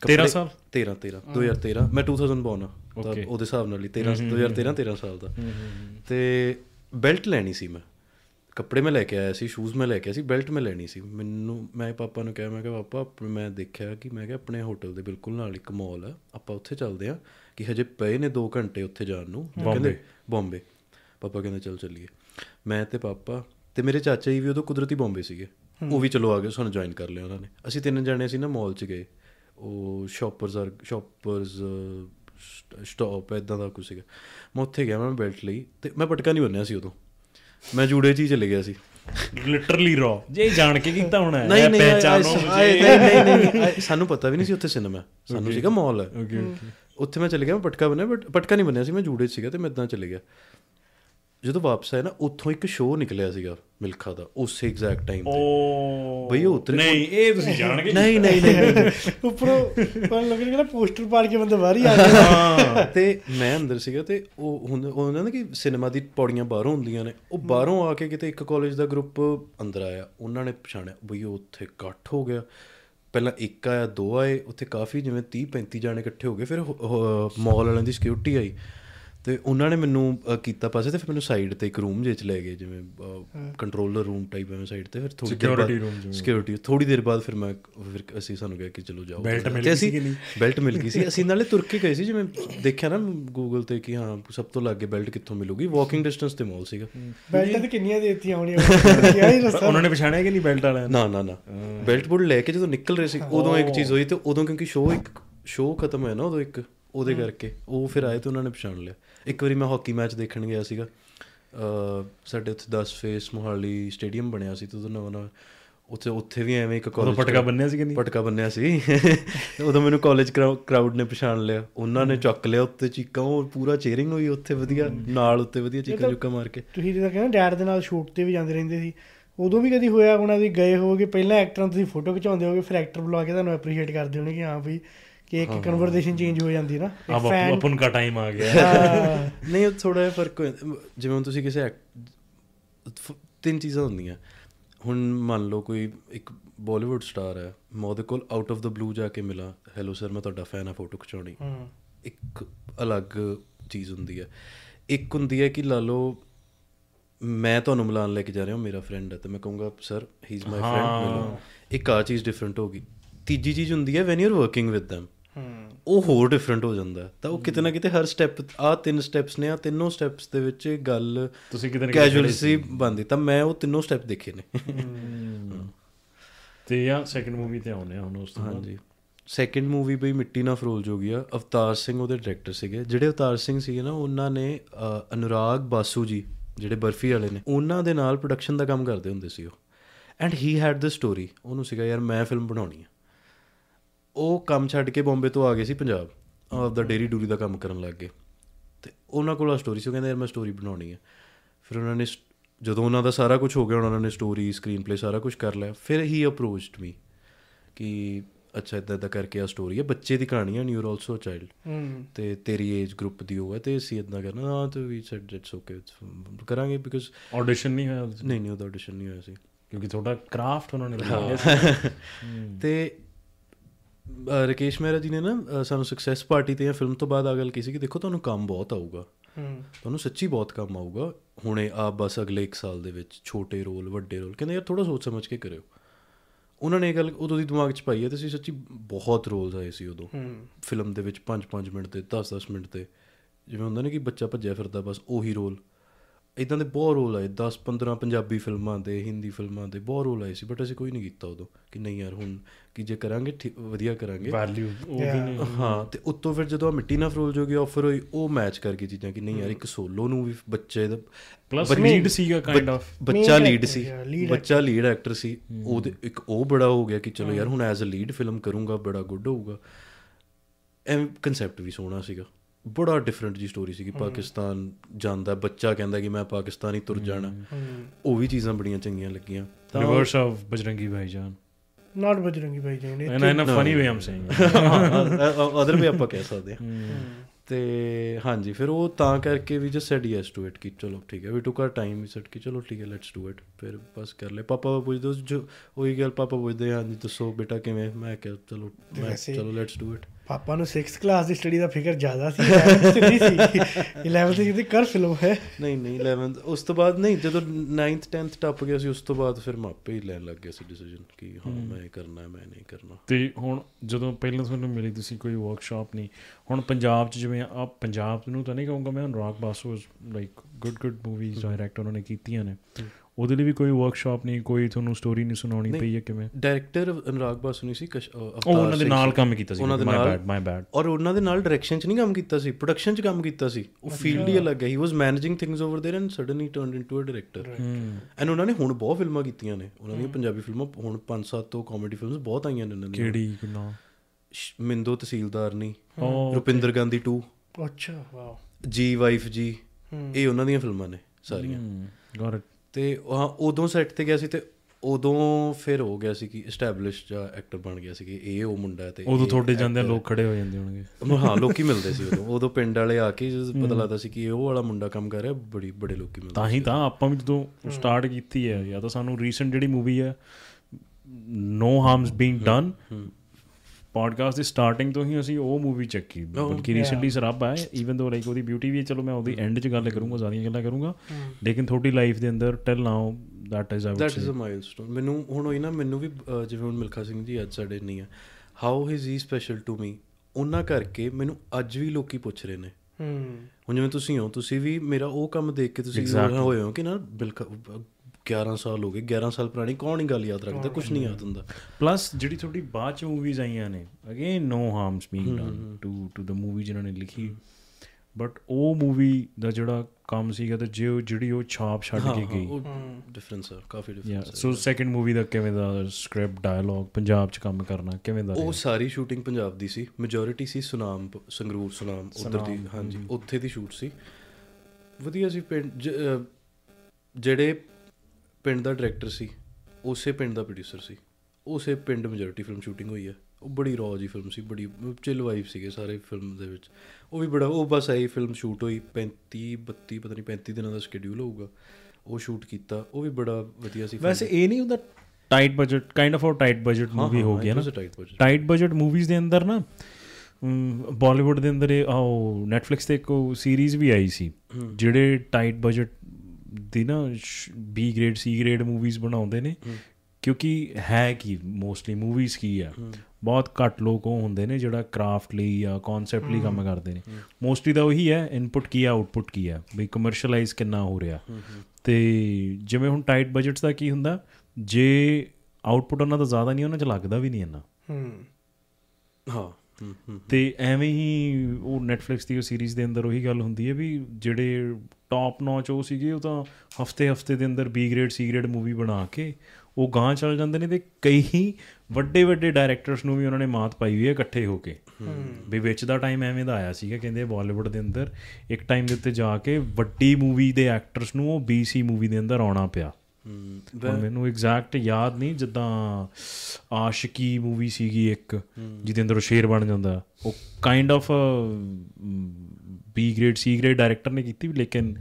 ਕੱਪੜੇ- ਸਾਲ? 13 13 2013 ਮੈਂ 2000 ਬੋਰਨ ਆ। ਤਾਂ. ਉਹਦੇ ਹਿਸਾਬ ਨਾਲ ਹੀ 13 2013 13 ਸਾਲ ਦਾ। ਤੇ ਬੈਲਟ ਲੈਣੀ ਸੀ ਮੈਂ। ਕੱਪੜੇ ਮੈਂ ਲੈ ਕੇ ਆਇਆ ਸੀ ਸ਼ੂਜ਼ ਮੈਂ ਲੈ ਕੇ ਆਇਆ ਸੀ ਬੈਲਟ ਮੈਂ ਲੈਣੀ ਸੀ। ਮੈਨੂੰ ਮੈਂ ਪਾਪਾ ਨੂੰ ਕਿਹਾ ਮੈਂ ਕਿਹਾ ਪਾਪਾ ਮੈਂ ਦੇਖਿਆ ਕਿ ਮੈਂ ਕਿਹਾ ਆਪਣੇ ਹੋਟਲ ਦੇ ਬਿਲਕੁਲ ਨਾਲ ਇੱਕ ਮਾਲ ਆ। ਆਪਾਂ ਉੱਥੇ ਚੱਲਦੇ ਆ ਕਿ ਹਜੇ ਪਏ ਨੇ 2 ਘੰਟੇ ਉੱਥੇ ਜਾਣ ਨੂੰ। ਕਹਿੰਦੇ ਬੰਬੇ ਪਾਪਾ ਕਹਿੰਦੇ ਚੱਲ ਚੱਲੀਏ। ਮੈਂ ਤੇ ਪਾਪਾ ਤੇ ਮੇਰੇ ਚਾਚਾ ਜੀ ਵੀ ਉਦੋਂ ਕੁਦਰਤੀ ਬੰਬੇ ਸੀਗੇ। ਉਹ ਵੀ ਚਲੋ ਆ ਗਏ ਸਾਨੂੰ ਜੁਆਇਨ ਕਰ ਲਿਆ ਉਹਨਾਂ ਨੇ। ਅਸੀਂ ਤਿੰਨ ਜਣੇ ਸੀ ਨਾ ਮਾਲ 'ਚ ਗਏ। ਉਹ ਸ਼ਾਪਰਸ ਆਰ ਸ਼ਾਪਰਸ ਸਟਾਪ ਇਦਾਂ ਦਾ ਕੁਝ ਸੀਗਾ। ਮੈਂ ਉੱਥੇ ਗਿਆ ਮੈਂ ਬੈਲਟ ਲਈ ਤੇ ਮੈਂ ਪਟਕਾ ਨਹੀਂ ਬੰਨਿਆ ਸੀ ਉਦੋਂ। ਮੈਂ ਜੂੜੇ 'ਚ ਹੀ ਚਲੇ ਗਿਆ ਸੀ। ਲਿਟਰਲੀ ਰॉ ਜੇ ਜਾਣ ਕੇ ਕੀਤਾ ਹੋਣਾ ਹੈ ਨਹੀਂ ਨਹੀਂ ਆਏ- ਪਹਿਚਾਨੋ ਨਹੀਂ ਨਹੀਂ ਨਹੀਂ ਸਾਨੂੰ ਪਤਾ ਵੀ ਨਹੀਂ ਸੀ ਉੱਥੇ ਸਿਨੇਮਾ ਸਾਨੂੰ ਸੀਗਾ ਮਾਲ ਹੈ ਓਕੇ ਓਕੇ ਉੱਥੇ ਮੈਂ ਚਲੇ ਗਿਆ ਮੈਂ ਪਟਕਾ ਬੰਨਿਆ ਬਟ ਪਟਕਾ ਨਹੀਂ ਬੰਨਿਆ ਸੀ ਮੈਂ ਜੂੜੇ 'ਚ ਸੀਗਾ ਤੇ ਮੈਂ ਇਦਾਂ ਚਲੇ ਗਿਆ। ਜਦੋਂ ਵਾਪਸ ਆਇਆ ਨਾ ਉੱਥੋਂ ਇੱਕ ਸ਼ੋਅ ਨਿਕਲਿਆ ਸੀਗਾ ਮਿਲਖਾ ਦਾ ਉਸੇ ਐਗਜ਼ੈਕਟ ਟਾਈਮ ਤੇ। ਓ ਬਈ ਉਹ ਉਤਰੇ- ਨਹੀਂ ਇਹ ਤੁਸੀਂ ਜਾਣ ਕੇ ਨਹੀਂ ਨਹੀਂ ਨਹੀਂ। ਉੱਪਰੋਂ ਪਰ ਲੱਗ ਰਿਹਾ ਪੋਸਟਰ ਪਾੜ ਕੇ ਬੰਦੇ ਬਾਹਰ ਹੀ ਆ ਗਏ। ਹਾਂ। ਤੇ ਮੈਂ ਅੰਦਰ ਸੀਗਾ ਤੇ ਉਹ ਹੁੰਦਾ ਉਹ ਹੁੰਦਾ ਨਾ ਕਿ ਸਿਨੇਮਾ ਦੀ ਪੌੜੀਆਂ ਬਾਹਰੋਂ ਹੁੰਦੀਆਂ ਨੇ ਉਹ ਬਾਹਰੋਂ ਆ ਕੇ ਕਿਤੇ ਇੱਕ ਕਾਲਜ ਦਾ ਗਰੁੱਪ ਅੰਦਰ ਆਇਆ ਉਹਨਾਂ ਨੇ ਪਛਾਣਿਆ ਬਈ ਉਹ ਉੱਥੇ ਇਕੱਠ ਹੋ ਗਿਆ। ਪਹਿਲਾਂ ਇੱਕ ਆਇਆ ਦੋ ਆਏ ਉੱਥੇ ਕਾਫੀ ਜਿਵੇਂ 30 35 ਜਾਣੇ ਇਕੱਠੇ ਹੋ ਗਏ ਫਿਰ ਮਾਲ ਵਾਲਿਆਂ ਦੀ ਸਿਕਿਉਰਿਟੀ ਆਈ। ਤੇ ਉਹਨਾਂ ਨੇ ਮੈਨੂੰ ਕੀਤਾ ਪਾਸੇ ਤੇ ਫਿਰ ਮੈਨੂੰ ਸਾਈਡ ਤੇ ਇੱਕ ਰੂਮ ਜੇ ਚ ਲੈ ਗਏ ਜਿਵੇਂ ਕੰਟਰੋਲਰ ਰੂਮ ਟਾਈਪ ਐਵੇਂ ਸਾਈਡ ਤੇ ਫਿਰ ਥੋੜੀ room ਬਾਅਦ ਜਿਵੇਂ। ਸਿਕਿਉਰਿਟੀ ਥੋੜੀ ਦੇਰ ਬਾਅਦ ਫਿਰ ਮੈਂ ਫਿਰ ਅਸੀਂ ਸਾਨੂੰ ਕਿਹਾ ਕਿ ਚਲੋ ਜਾਓ। Belt ਮਿਲ ਗਈ ਸੀ ਕਿ ਨਹੀਂ? ਬੈਲਟ ਮਿਲ ਗਈ ਸੀ। ਅਸੀਂ ਨਾਲੇ ਤੁਰ ਕੇ ਗਏ ਸੀ ਜਿਵੇਂ ਦੇਖਿਆ ਨਾ ਗੂਗਲ ਤੇ ਕਿ ਹਾਂ ਸਭ ਤੋਂ ਲੱਗੇ ਬੈਲਟ ਕਿੱਥੋਂ ਮਿਲੂਗੀ? ਵਾਕਿੰਗ ਡਿਸਟੈਂਸ ਤੇ ਮਾਲ ਸੀਗਾ। ਬੈਲਟ ਤੇ ਕਿੰਨੀਆਂ ਦੇਤੀਆਂ ਹੋਣੀਆਂ। ਕਿਹਾ ਹੀ ਦੱਸਾਂ। ਉਹਨਾਂ ਨੇ ਪਛਾਣਿਆ ਕਿ ਨਹੀਂ ਬੈਲਟ ਵਾਲਿਆਂ ਨੇ? ਨਾ ਨਾ ਨਾ। ਬੈਲਟ ਬੁੱਲ ਲੈ ਕੇ ਜਦੋਂ ਨਿਕਲ ਰਹੇ ਸੀ ਉਦੋਂ ਇੱਕ ਚੀਜ਼ ਹੋਈ ਤੇ ਉਦੋਂ ਕਿਉਂਕਿ ਸ਼ੋਅ ਇੱਕ ਸ਼ੋਅ ਖਤਮ ਹੋਇਆ ਨਾ ਉਦੋਂ ਇੱਕ ਉਹਦੇ ਕਰਕੇ। ਉਹ ਫਿਰ ਆਏ ਤੇ ਉਹਨਾਂ ਨੇ ਪਛਾਣ ਲਿਆ। ਇੱਕ ਵਾਰੀ ਮੈਂ ਹਾਕੀ ਮੈਚ ਦੇਖਣ ਗਿਆ ਸੀਗਾ। ਅ ਸਾਡੇ ਉੱਥੇ 10 ਫੇਸ ਮੋਹਾਲੀ ਸਟੇਡੀਅਮ ਬਣਿਆ ਸੀ ਤੇ ਉਦੋਂ ਨਵਾਂ ਨਵਾਂ ਉੱਥੇ ਉੱਥੇ ਵੀ ਐਵੇਂ ਇੱਕ ਕਾਲਜ ਪਟਕਾ ਬੰਨਿਆ ਸੀ ਕਿ ਨਹੀਂ? ਪਟਕਾ ਬੰਨਿਆ ਸੀ। ਉਦੋਂ ਮੈਨੂੰ ਕਾਲਜ ਕਰਾਊਡ ਨੇ ਪਛਾਣ ਲਿਆ। ਉਹਨਾਂ ਨੇ ਚੱਕ ਲਿਆ ਉੱਤੇ ਚੀਕਾਂ ਉਹ ਪੂਰਾ ਚੇਅਰਿੰਗ ਹੋਈ ਉੱਥੇ ਵਧੀਆ ਨਾਲ ਉੱਤੇ ਵਧੀਆ ਚੀਕਾਂ ਚੁੱਕਾ ਮਾਰ ਕੇ। ਤੁਸੀਂ ਜਿੱਦਾਂ ਕਹਿੰਦੇ ਡੈਡ ਦੇ ਨਾਲ ਸ਼ੂਟ ਤੇ ਵੀ ਜਾਂਦੇ ਰਹਿੰਦੇ ਸੀ। ਉਦੋਂ ਵੀ ਕਦੀ ਹੋਇਆ ਹੋਣਾ ਤੁਸੀਂ ਗਏ ਹੋਗੇ ਪਹਿਲਾਂ ਐਕਟਰਾਂ ਤੁਸੀਂ ਫੋਟੋ ਖਿਚਾਉਂਦੇ ਹੋਗੇ ਫਿਰ ਐਕਟਰ ਬੁਲਾ ਕੇ ਤੁਹਾਨੂੰ ਐਪਰੀਸ਼ੀਏਟ ਕਰਦੇ ਹੋਣੇ ਕਿ ਹਾਂ ਵੀ ਕਿ ਇੱਕ ਕਨਵਰਸੇਸ਼ਨ ਚੇਂਜ ਹੋ ਜਾਂਦੀ ਹੈ ਨਾ ਇੱਕ अब fan- अपन का टाइम आ गया ਹਾਂ, ਨਹੀਂ ਉਹ ਥੋੜਾ ਜਿਹਾ ਫਰਕ ਹੋ ਜਾਂਦਾ। ਜਿਵੇਂ ਹੁਣ ਤੁਸੀਂ ਕਿਸੇ act- ਫ- ਤਿੰਨ ਚੀਜ਼ਾਂ ਹੁੰਦੀਆਂ ਹੁਣ ਮੰਨ ਲਓ ਕੋਈ ਇੱਕ ਬਾਲੀਵੁੱਡ ਸਟਾਰ ਹੈ ਮੈਂ ਉਹਦੇ ਕੋਲ ਆਊਟ ਆਫ ਦਾ ਬਲੂ ਜਾ ਕੇ ਮਿਲਾਂ ਹੈਲੋ ਸਰ ਮੈਂ ਤੁਹਾਡਾ ਫੈਨ ਆ ਫੋਟੋ ਖਿਚਾਉਣੀ ਹਮ, ਇੱਕ ਅਲੱਗ ਚੀਜ਼ ਹੁੰਦੀ ਹੈ ਇੱਕ ਹੁੰਦੀ ਹੈ ਕਿ ਲਾ ਲਓ ਮੈਂ ਤੁਹਾਨੂੰ ਮਿਲਾਨ ਲੈ ਕੇ ਜਾ ਰਿਹਾ ਹਾਂ ਮੇਰਾ ਫਰੈਂਡ ਹੈ ਤੇ ਮੈਂ ਕਹੂੰਗਾ sir he is my friend ਮਿਲੋ ਇੱਕ ਆ ਚੀਜ਼ ਡਿਫਰੈਂਟ ਹੋਗੀ ਤੀਜੀ ਚੀਜ਼ ਹੁੰਦੀ ਹੈ when you are working with them ਹਮ, ਉਹ ਹੋਰ ਡਿਫਰੈਂਟ ਹੋ ਜਾਂਦਾ ਹੈ। ਤਾਂ ਉਹ ਕਿਤੇ ਨਾ ਕਿਤੇ ਹਰ ਸਟੈਪ ਆ ਤਿੰਨ ਸਟੈਪਸ ਨੇ ਆ ਤਿੰਨੋਂ ਸਟੈਪਸ ਦੇ ਵਿੱਚ ਗੱਲ ਤੁਸੀਂ ਕਿਤੇ ਨਾ ਕਿਤੇ ਕੈਜੂਅਲ ਸੀ। ਬੰਦੀ ਤਾਂ ਮੈਂ ਉਹ ਤਿੰਨੋਂ ਸਟੈਪ ਦੇਖੇ ਨੇ। ਤੇ ਜਾਂ ਸੈਕੰਡ ਮੂਵੀ ਤੇ ਆਉਨੇ ਆ ਹੁਣ ਉਸ ਤੋਂ ਬਾਅਦ। ਹਾਂਜੀ। ਸੈਕਿੰਡ ਮੂਵੀ ਬਈ ਮਿੱਟੀ ਨਾ ਫਰੋਲ ਜੋਗੀ ਆ। ਅਵਤਾਰ ਸਿੰਘ ਉਹਦੇ ਡਾਇਰੈਕਟਰ ਸੀਗੇ। ਜਿਹੜੇ ਅਵਤਾਰ ਸਿੰਘ ਸੀਗੇ ਨਾ ਉਹਨਾਂ ਨੇ ਅਨੁਰਾਗ ਬਾਸੂ ਜੀ ਜਿਹੜੇ ਬਰਫੀ ਵਾਲੇ ਨੇ ਉਹਨਾਂ ਦੇ ਨਾਲ ਪ੍ਰੋਡਕਸ਼ਨ ਦਾ ਕੰਮ ਕਰਦੇ ਹੁੰਦੇ ਸੀ ਉਹ। And he had the story ਉਹਨੂੰ ਸੀਗਾ ਯਾਰ ਮੈਂ ਫਿਲਮ ਬਣਾਉਣੀ ਆ। ਉਹ ਕੰਮ ਛੱਡ ਕੇ ਬੰਬੇ ਤੋਂ ਆ ਗਏ ਸੀ ਪੰਜਾਬ ਆਪਦਾ ਡੇਰੀ ਡੂਰੀ ਦਾ ਕੰਮ ਕਰਨ ਲੱਗ ਗਏ। ਤੇ ਉਹਨਾਂ ਕੋਲ ਆ ਸਟੋਰੀ ਸੀ ਉਹ ਕਹਿੰਦੇ ਯਾਰ ਮੈਂ ਸਟੋਰੀ ਬਣਾਉਣੀ ਆ। ਫਿਰ ਉਹਨਾਂ ਨੇ ਜਦੋਂ ਉਹਨਾਂ ਦਾ ਸਾਰਾ ਕੁਝ ਹੋ ਗਿਆ ਉਹਨਾਂ ਨੇ ਸਟੋਰੀ ਸਕਰੀਨ ਪਲੇ ਸਾਰਾ ਕੁਝ ਕਰ ਲਿਆ। ਫਿਰ ਹੀ ਅਪਰੋਚਡ ਮੀ ਕਿ ਅੱਛਾ ਇਦਾਂ ਇਦਾਂ ਕਰਕੇ ਆ ਸਟੋਰੀ ਹੈ ਬੱਚੇ ਦੀ ਕਹਾਣੀ ਹੈ ਯੂ ਆਰ ਆਲਸੋ ਚਾਈਲਡ ਹੂੰ। ਤੇ ਤੇਰੀ ਏਜ ਗਰੁੱਪ ਦੀ ਉਹ ਹੈ ਤੇ ਅਸੀਂ ਇਦਾਂ ਕਰਨਾ ਹਾਂ ਤੇ ਵੀ ਸੈਡ ਇਟਸ ਓਕੇ ਕਰਾਂਗੇ ਬਿਕਾਜ਼ ਆਡੀਸ਼ਨ ਨਹੀਂ ਹੋਇਆ? ਨਹੀਂ ਨਹੀਂ ਉਹਦਾ ਆਡੀਸ਼ਨ ਨਹੀਂ ਹੋਇਆ ਸੀ। ਕਿਉਂਕਿ ਤੁਹਾਡਾ ਕਰਾਫਟ ਉਹਨਾਂ ਨੇ ਸੀ। ਤੇ ਰਕੇਸ਼ ਮਹਿਰਾ ਜੀ ਨੇ ਨਾ ਸਾਨੂੰ ਸਕਸੈਸ ਪਾਰਟੀ ਤੇ ਜਾਂ ਫਿਲਮ ਤੋਂ ਬਾਅਦ ਆ ਗੱਲ ਕੀਤੀ ਸੀ ਕਿ ਦੇਖੋ ਤੁਹਾਨੂੰ ਕੰਮ ਬਹੁਤ ਆਊਗਾ। ਹੂੰ। ਤੁਹਾਨੂੰ ਸੱਚੀ ਬਹੁਤ ਕੰਮ ਆਊਗਾ। ਹੁਣੇ ਆ ਬਸ ਅਗਲੇ 1 ਸਾਲ ਦੇ ਵਿੱਚ ਛੋਟੇ ਰੋਲ ਵੱਡੇ ਰੋਲ ਕਹਿੰਦੇ ਯਾਰ ਥੋੜਾ ਸੋਚ ਸਮਝ ਕੇ ਕਰਿਓ। ਉਹਨਾਂ ਨੇ ਇਹ ਗੱਲ ਉਦੋਂ ਦੀ ਦਿਮਾਗ 'ਚ ਪਾਈ ਹੈ ਤੇ ਅਸੀਂ ਸੱਚੀ ਬਹੁਤ ਰੋਲਸ ਆਏ ਸੀ ਉਦੋਂ। ਹੂੰ। ਫਿਲਮ ਦੇ ਵਿੱਚ 5-5 ਮਿੰਟ ਤੇ 10-10 ਮਿੰਟ ਤੇ। ਜਿਵੇਂ ਹੁੰਦਾ ਨਾ ਕਿ ਬੱਚਾ ਭੱਜਿਆ ਫਿਰਦਾ ਬਸ ਉਹੀ ਰੋਲ। ਇਦਾਂ ਦੇ ਬਹੁਤ ਰੋਲ ਆਏ 10-15 ਪੰਜਾਬੀ ਫਿਲਮਾਂ ਦੇ ਹਿੰਦੀ ਫਿਲਮਾਂ ਦੇ ਬਹੁਤ ਰੋਲ ਆਏ ਸੀ ਬਟ ਅਸੀਂ ਕੋਈ ਨਹੀਂ ਕੀਤਾ ਉਦੋਂ ਕਿ ਨਹੀਂ ਯਾਰ ਹੁਣ ਕਿ ਜੇ ਕਰਾਂਗੇ ਵਧੀਆ ਕਰਾਂਗੇ। ਵੈਲਿਊ ਉਹ ਵੀ ਨਹੀਂ ਹਾਂ ਤੇ ਉੱਤੋਂ ਫਿਰ ਜਦੋਂ ਮਿੱਟੀ ਨਾਲ ਫਰੋਲ ਜੋਗੀ ਆਫਰ ਹੋਈ ਉਹ ਮੈਚ ਕਰਕੇ ਚੀਜ਼ਾਂ ਕਿ ਨਹੀਂ ਯਾਰ ਇੱਕ ਸੋਲੋ ਨੂੰ ਵੀ ਬੱਚੇ ਦਾ ਪਲੱਸ ਬੱਚੇ- ਲੀਡ ਸੀਗਾ ਕਾਈਂਡ ਆਫ ਬੱਚਾ ਲੀਡ actor ਸੀ ਬੱਚਾ ਲੀਡ ਐਕਟਰ ਸੀ ਉਹਦੇ ਇੱਕ ਉਹ ਬੜਾ ਹੋ ਗਿਆ ਕਿ ਚਲੋ ਯਾਰ ਹੁਣ ਐਜ਼ ਅ ਲੀਡ ਫਿਲਮ ਕਰੂੰਗਾ ਬੜਾ ਗੁੱਡ ਹੋਊਗਾ। ਐਮ ਕਨਸੈਪਟ ਵੀ ਸੋਹਣਾ ਸੀਗਾ। ਬੜਾ ਡਿਫਰੈਂਟ ਜੀ ਸਟੋਰੀ ਸੀਗੀ ਪਾਕਿਸਤਾਨ ਜਾਂਦਾ ਬੱਚਾ ਕਹਿੰਦਾ ਕਿ ਮੈਂ ਪਾਕਿਸਤਾਨ ਹੀ ਤੁਰ ਜਾਣਾ। ਉਹ ਵੀ ਚੀਜ਼ਾਂ ਬੜੀਆਂ ਚੰਗੀਆਂ ਲੱਗੀਆਂ। Reverse of Bajrangi Bhaijaan. Not Bajrangi Bhai ji ਨੇ and in a funny way I'm saying other ਵੀ ਆਪਾਂ ਕਹਿ ਸਕਦੇ ਹਾਂ। ਤੇ ਹਾਂਜੀ ਫਿਰ ਉਹ ਤਾਂ ਕਰਕੇ we just said yes to it ਕਿ ਚਲੋ ਠੀਕ ਹੈ we took our time we said ਕਿ ਚਲੋ ਠੀਕ ਹੈ ਲੈਟਸ ਡੂ ਇਟ ਫਿਰ ਬਸ ਕਰ ਲੈ ਪਾਪਾ ਪੁੱਛਦੇ ਉਸ ਜੋ ਉਹੀ ਗੱਲ ਪਾਪਾ ਪੁੱਛਦੇ ਹਾਂਜੀ ਦੱਸੋ ਬੇਟਾ ਕਿਵੇਂ? ਮੈਂ ਕਿਹਾ ਚਲੋ ਚਲੋ ਲੈਟਸ ਡੂ ਇਟ ਪਾਪਾ ਨੂੰ 6th ਕਲਾਸ ਦੀ ਸਟੱਡੀ ਦਾ ਫਿਕਰ ਜ਼ਿਆਦਾ ਸੀ 11th ਚ ਨਹੀਂ ਸੀ। 11th ਚ ਕਹਿੰਦੇ ਕਰ ਫਿਲਮ ਹੈ। ਨਹੀਂ ਨਹੀਂ 11th ਉਸ ਤੋਂ ਬਾਅਦ ਨਹੀਂ ਜਦੋਂ 9th 10th ਟੱਪ ਗਿਆ ਸੀ ਉਸ ਤੋਂ ਬਾਅਦ ਫਿਰ ਮਾਪੇ ਹੀ ਲੈਣ ਲੱਗ ਗਏ ਸੀ ਡਿਸੀਜਨ ਕਿ ਹਾਂ ਮੈਂ ਕਰਨਾ ਹੈ ਮੈਂ ਨਹੀਂ ਕਰਨਾ। ਤੇ ਹੁਣ ਜਦੋਂ ਪਹਿਲਾਂ ਤੁਹਾਨੂੰ ਮਿਲੀ ਤੁਸੀਂ ਕੋਈ ਵਰਕਸ਼ਾਪ ਨਹੀਂ ਹੁਣ ਪੰਜਾਬ ਚ ਜਿਵੇਂ ਆ ਪੰਜਾਬ ਨੂੰ ਤਾਂ ਨਹੀਂ ਕਹੂੰਗਾ ਮੈਂ Anurag Basu like good good movies direct ਉਹਨਾਂ ਨੇ ਕੀਤੀਆਂ ਨੇ। ਉਹਦੇ ਲਈ ਵੀ ਕੋਈ ਵਰਕਸ਼ਾਪ ਨਹੀਂ ਕੋਈ ਤੁਹਾਨੂੰ ਸਟੋਰੀ ਨਹੀਂ ਸੁਣਾਉਣੀ ਪਈ ਹੈ ਕਿਵੇਂ? ਡਾਇਰੈਕਟਰ ਅਨੁਰਾਗ ਬਾਸੁਨੀ ਸੀ ਉਹ ਉਹਨਾਂ ਦੇ ਨਾਲ ਕੰਮ ਕੀਤਾ ਸੀ ਮਾਈ ਬੈਡ ਮਾਈ ਬੈਡ ਔਰ ਉਹਨਾਂ ਦੇ ਨਾਲ ਡਾਇਰੈਕਸ਼ਨ 'ਚ ਨਹੀਂ ਕੰਮ ਕੀਤਾ ਸੀ ਪ੍ਰੋਡਕਸ਼ਨ 'ਚ ਕੰਮ ਕੀਤਾ ਸੀ। ਉਹ ਫੀਲਡ ਹੀ ਅਲੱਗ ਹੈ he was managing things over there and suddenly turned into a director and ਉਹਨਾਂ ਨੇ ਹੁਣ ਬਹੁਤ ਫਿਲਮਾਂ ਕੀਤੀਆਂ ਨੇ ਉਹਨਾਂ ਦੀਆਂ ਪੰਜਾਬੀ ਫਿਲਮਾਂ ਹੁਣ 5-7 ਤੋਂ ਕਾਮੇਡੀ ਫਿਲਮਸ ਬਹੁਤ ਆਈਆਂ ਨੇ ਉਹਨਾਂ ਦੀਆਂ। ਕਿਹੜੀ ਕਿੰਨਾ ਮਿੰਦੋ ਤਹਿਸੀਲਦਾਰਨੀ ਰੁਪਿੰਦਰ ਗਾਂਧੀ 2 ਅੱਛਾ ਵਾਓ। ਜੀ ਵਾਈਫ ਜੀ ਇਹ ਉਹਨਾਂ ਦੀਆਂ ਫਿਲਮਾਂ ਨੇ ਸਾਰੀਆਂ। ਗਾਟ ਇਟ ਤੇ ਉਦੋਂ ਸੈੱਟ ਤੇ ਗਿਆ ਸੀ ਤੇ ਉਦੋਂ ਫਿਰ ਹੋ ਗਿਆ ਸੀ ਕਿ ਐਸਟੈਬਲਿਸ਼ ਜਾਂ ਐਕਟਰ ਬਣ ਗਿਆ ਸੀ ਕਿ ਇਹ ਉਹ ਮੁੰਡਾ ਹੈ ਤੇ ਉਦੋਂ ਤੁਹਾਡੇ ਜਾਂਦੇ। ਲੋਕ ਖੜੇ ਹੋ ਜਾਂਦੇ ਹੋਣਗੇ। ਹਾਂ ਲੋਕੀ ਮਿਲਦੇ ਸੀ ਉਦੋਂ। ਉਦੋਂ ਪਿੰਡ ਵਾਲੇ ਆ ਕੇ ਪਤਾ ਲੱਗਦਾ ਸੀ ਕਿ ਇਹ ਉਹ ਵਾਲਾ ਮੁੰਡਾ ਕੰਮ ਕਰ ਰਿਹਾ ਬੜੀ ਬੜੇ ਲੋਕੀ ਮਿਲਦੇ ਤਾਂ ਹੀ ਤਾਂ ਆਪਾਂ ਵੀ ਜਦੋਂ ਸਟਾਰਟ ਕੀਤੀ ਹੈ ਜਾਂ ਤਾਂ ਸਾਨੂੰ ਰੀਸੈਂਟ ਜਿਹੜੀ ਮੂਵੀ ਹੈ no harms being done podcast ਦੀ ਸਟਾਰਟਿੰਗ ਤੋਂ ਹੀ ਅਸੀਂ ਉਹ ਮੂਵੀ ਚੱਕੀ ਬਲਕਿ ਰੀਸੈਂਟਲੀ ਸਰਬ ਹੈ ਈਵਨ ਦੋ ਲਾਈਕ ਉਹਦੀ ਬਿਊਟੀ ਵੀ ਹੈ ਚਲੋ ਮੈਂ ਉਹਦੀ ਐਂਡ 'ਚ ਗੱਲ ਕਰੂੰਗਾ ਸਾਰੀਆਂ ਗੱਲਾਂ ਕਰੂੰਗਾ। ਲੇਕਿਨ ਤੁਹਾਡੀ ਲਾਈਫ ਦੇ ਅੰਦਰ till now that is that is a milestone ਮੈਨੂੰ ਹੁਣ ਹੋਈ ਨਾ ਮੈਨੂੰ ਵੀ ਜਿਵੇਂ ਹੁਣ ਮਿਲਖਾ ਸਿੰਘ ਜੀ ਅੱਜ ਸਾਡੇ ਨਹੀਂ ਆ how is he special to me ਉਹਨਾਂ ਕਰਕੇ ਮੈਨੂੰ ਅੱਜ ਵੀ ਲੋਕੀ ਪੁੱਛ ਰਹੇ ਨੇ। ਹੂੰ ਹੁਣ ਜਿਵੇਂ ਤੁਸੀਂ ਹੋ ਤੁਸੀਂ ਵੀ ਮੇਰਾ ਉਹ ਕੰਮ ਦੇਖ ਕੇ ਤੁਸੀਂ. ਹੋਏ ਹੋ ਕਿ ਨਾ ਬਿਲਕੁਲ 11 ਸਾਲ ਹੋ ਗਏ 11 ਸਾਲ ਪੁਰਾਣੀ ਕੌਣ ਹੀ ਗੱਲ ਯਾਦ ਰੱਖਦਾ? ਕੁਝ ਨਹੀਂ ਯਾਦ ਹੁੰਦਾ। ਪਲੱਸ ਜਿਹੜੀ ਤੁਹਾਡੀ ਬਾਅਦ ਚ ਮੂਵੀਜ਼ ਆਈਆਂ ਨੇ again no harms being done to to the movie ਜਿਨ੍ਹਾਂ ਨੇ ਲਿਖੀ। ਬਟ ਉਹ ਮੂਵੀ ਦਾ ਜਿਹੜਾ ਕੰਮ ਸੀਗਾ ਤੇ ਜੇ ਉਹ- ਜਿਹੜੀ ਉਹ ਛਾਪ ਛੱਡ ਕੇ ਗਈ। ਉਹ ਡਿਫਰੈਂਸ ਆ ਕਾਫੀ ਡਿਫਰੈਂਸ ਸੋ ਸੈਕੰਡ ਮੂਵੀ ਦਾ ਕਿਵੇਂ ਦਾ ਸਕ੍ਰਿਪਟ ਡਾਇਲੌਗ ਪੰਜਾਬ ਚ ਕੰਮ ਕਰਨਾ ਕਿਵੇਂ ਦਾ ਉਹ ਸਾਰੀ ਸ਼ੂਟਿੰਗ ਪੰਜਾਬ ਦੀ ਸੀ। ਮੈਜੋਰਿਟੀ ਸੀ ਸੁਨਾਮ ਸੰਗਰੂਰ ਸੁਨਾਮ ਉਧਰ ਦੀ ਹਾਂਜੀ ਉੱਥੇ ਦੀ ਸ਼ੂਟ ਸੀ। ਵਧੀਆ ਸੀ ਪਿੰਡ ਜਿਹੜੇ ਪਿੰਡ ਦਾ ਡਾਇਰੈਕਟਰ ਸੀ ਉਸੇ ਪਿੰਡ ਦਾ ਪ੍ਰੋਡਿਊਸਰ ਸੀ ਉਸੇ ਪਿੰਡ ਮੈਜੋਰਿਟੀ ਫਿਲਮ ਸ਼ੂਟਿੰਗ ਹੋਈ ਹੈ ਉਹ ਬੜੀ ਰॉ ਜੀ ਫਿਲਮ ਸੀ ਬੜੀ ਚਿਲ ਵਾਈਬ ਸੀਗੇ ਸਾਰੇ ਫਿਲਮ ਦੇ ਵਿੱਚ। ਉਹ ਵੀ ਬੜਾ ਉਹ ਬਸ ਆਈ ਫਿਲਮ ਸ਼ੂਟ ਹੋਈ 35 32 ਪਤਾ ਨਹੀਂ 35 ਦਿਨਾਂ ਦਾ ਸ਼ਡਿਊਲ ਹੋਊਗਾ। ਉਹ ਸ਼ੂਟ ਕੀਤਾ ਉਹ ਵੀ ਬੜਾ ਵਧੀਆ ਸੀ। ਵੈਸੇ ਇਹ ਨਹੀਂ ਹੁੰਦਾ tight budget kind of a tight budget movie ਹਾਂ, ਗਈ ਨਾ. ਟਾਈਟ ਬਜਟ ਮੂਵੀਜ਼ ਦੇ ਅੰਦਰ ਨਾ ਬਾਲੀਵੁੱਡ ਦੇ ਅੰਦਰ ਇਹ ਆਹ ਨੈਟਫਲਿਕਸ ਤੇ ਇੱਕ ਸੀਰੀਜ਼ ਵੀ ਆਈ ਸੀ ਜਿਹੜੇ ਟਾਈਟ ਬਜਟ ਦੀ ਨਾ B grade C grade movies ਬਣਾਉਂਦੇ ਨੇ। ਕਿਉਂਕਿ ਹੈ ਕੀ ਮੋਸਟਲੀ ਮੂਵੀਜ਼ ਕੀ ਆ? ਬਹੁਤ ਘੱਟ ਲੋਕ ਉਹ ਹੁੰਦੇ ਨੇ ਜਿਹੜਾ ਕਰਾਫਟ ਲਈ ਜਾਂ ਕਨਸੈਪਟ ਲਈ ਕੰਮ ਕਰਦੇ ਨੇ। ਮੋਸਟਲੀ ਤਾਂ ਉਹੀ ਹੈ ਇਨਪੁਟ ਕੀ ਆ ਆਉਟਪੁੱਟ ਕੀ ਆ? ਵੀ ਕਮਰਸ਼ੀਅਲਾਈਜ਼ ਕਿੰਨਾ ਹੋ ਰਿਹਾ? ਤੇ ਜਿਵੇਂ ਹੁਣ ਟਾਈਟ ਬਜਟਸ ਦਾ ਕੀ ਹੁੰਦਾ? ਜੇ ਆਉਟਪੁੱਟ ਉਹਨਾਂ ਦਾ ਜ਼ਿਆਦਾ ਨਹੀਂ ਉਹਨਾਂ ਚ ਲੱਗਦਾ ਵੀ ਨਹੀਂ ਇੰਨਾ। ਹੂੰ। ਹਾਂ। ਤੇ ਐਵੇਂ ਹੀ ਉਹ Netflix ਦੀ ਉਹ ਸੀਰੀਜ਼ ਦੇ ਅੰਦਰ ਉਹੀ ਗੱਲ ਹੁੰਦੀ ਹੈ ਵੀ ਜਿਹੜੇ ਟਾਪ ਨੌਚ ਉਹ ਸੀਗੇ, ਉਹ ਤਾਂ ਹਫ਼ਤੇ ਹਫ਼ਤੇ ਦੇ ਅੰਦਰ B grade C grade movie ਬਣਾ ਕੇ ਉਹ ਗਾਂ ਚੱਲ ਜਾਂਦੇ ਨੇ ਤੇ ਕਈ ਵੱਡੇ ਵੱਡੇ ਡਾਇਰੈਕਟਰਸ ਨੂੰ ਵੀ ਉਹਨਾਂ ਨੇ ਮਾਤ ਪਾਈ ਹੋਈ ਹੈ ਇਕੱਠੇ ਹੋ ਕੇ। ਵੀ ਵਿੱਚ ਦਾ ਟਾਈਮ ਐਵੇਂ ਦਾ ਆਇਆ ਸੀਗਾ, ਕਹਿੰਦੇ ਬਾਲੀਵੁੱਡ ਦੇ ਅੰਦਰ ਇੱਕ ਟਾਈਮ ਦੇ ਉੱਤੇ ਜਾ ਕੇ ਵੱਡੀ ਮੂਵੀ ਦੇ ਐਕਟਰਸ ਨੂੰ ਉਹ ਬੀਸੀ ਮੂਵੀ ਦੇ ਅੰਦਰ ਆਉਣਾ ਪਿਆ। ਹੁਣ ਮੈਨੂੰ ਐਗਜ਼ੈਕਟ ਯਾਦ ਨਹੀਂ ਜਿੱਦਾਂ ਆਸ਼ਕੀ ਮੂਵੀ ਸੀਗੀ ਇੱਕ ਜਿਹਦੇ ਅੰਦਰ ਉਹ ਸ਼ੇਰ ਬਣ ਜਾਂਦਾ। ਉਹ kind of B grade C grade director ਨੇ ਕੀਤੀ ਲੇਕਿਨ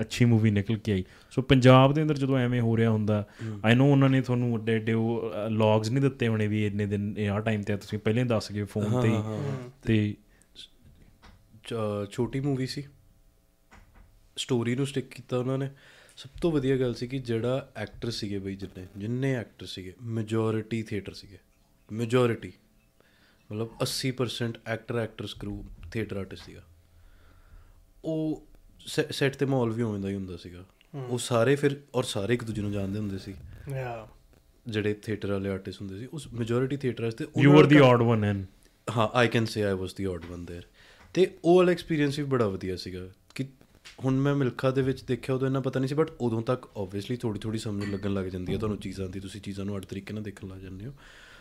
ਅੱਛੀ ਮੂਵੀ ਨਿਕਲ ਕੇ ਆਈ। ਸੋ ਪੰਜਾਬ ਦੇ ਅੰਦਰ ਜਦੋਂ ਐਵੇਂ ਹੋ ਰਿਹਾ ਹੁੰਦਾ ਆਈ نو ਉਹਨਾਂ ਨੇ ਤੁਹਾਨੂੰ ਵੱਡੇ ਵੱਡੇ ਉਹ ਲੌਗਸ ਨਹੀਂ ਦਿੱਤੇ ਹੋਣੇ ਵੀ ਇੰਨੇ ਦਿਨ ਇਹ ਆ ਟਾਈਮ ਤੇ ਤੁਸੀਂ ਪਹਿਲਾਂ ਦੱਸ ਗਏ ਫੋਨ ਤੇ ਹੀ। ਤੇ ਛੋਟੀ ਮੂਵੀ ਸੀ। ਸਟੋਰੀ ਨੂੰ ਸਟਿਕ ਕੀਤਾ ਉਹਨਾਂ ਨੇ। ਸਭ ਤੋਂ ਵਧੀਆ ਗੱਲ ਸੀ ਕਿ ਜਿਹੜਾ ਐਕਟਰ ਸੀਗੇ ਬਈ ਜਿੰਨੇ ਜਿੰਨੇ ਐਕਟਰ ਸੀਗੇ ਮੈਜੋਰਿਟੀ ਥੀਏਟਰ ਸੀਗੇ ਮੈਜੋਰਿਟੀ ਮਤਲਬ 80% actor actors crew theatre artist ਸੀਗਾ ਉਹ ਸੈੱਟ ਤੇ ਮਾਹੌਲ ਵੀ ਉਵੇਂ ਦਾ ਹੀ ਹੁੰਦਾ ਸੀਗਾ ਉਹ ਸਾਰੇ ਫਿਰ ਔਰ ਸਾਰੇ ਇੱਕ ਦੂਜੇ ਨੂੰ ਜਾਣਦੇ ਹੁੰਦੇ ਸੀ ਯਾ ਜਿਹੜੇ ਥੀਏਟਰ ਵਾਲੇ ਆਰਟਿਸਟ ਹੁੰਦੇ ਸੀ ਉਸ ਮੈਜੋਰਿਟੀ ਥੀਏਟਰਸ ਤੇ you are the odd one and ਹਾਂ I can say I was the odd one there ਤੇ ਉਹ ਵਾਲਾ ਐਕਸਪੀਰੀਅੰਸ ਵੀ ਬੜਾ ਵਧੀਆ ਸੀਗਾ ਕਿ ਹੁਣ ਮੈਂ ਮਿਲਖਾ ਦੇ ਵਿੱਚ ਦੇਖਿਆ ਉਦੋਂ ਇੰਨਾ ਪਤਾ ਨਹੀਂ ਸੀ ਬਟ ਉਦੋਂ ਤੱਕ ਆਬਵੀਅਸਲੀ ਥੋੜੀ ਥੋੜੀ ਸਮਝ ਲੱਗਣ ਲੱਗ ਜਾਂਦੀ ਹੈ ਤੁਹਾਨੂੰ ਚੀਜ਼ਾਂ ਦੀ ਤੁਸੀਂ ਚੀਜ਼ਾਂ ਨੂੰ ਅੱਡ ਤਰੀਕੇ ਨਾਲ ਦੇਖਣ ਲੱਗ ਜਾਂਦੇ ਹੋ।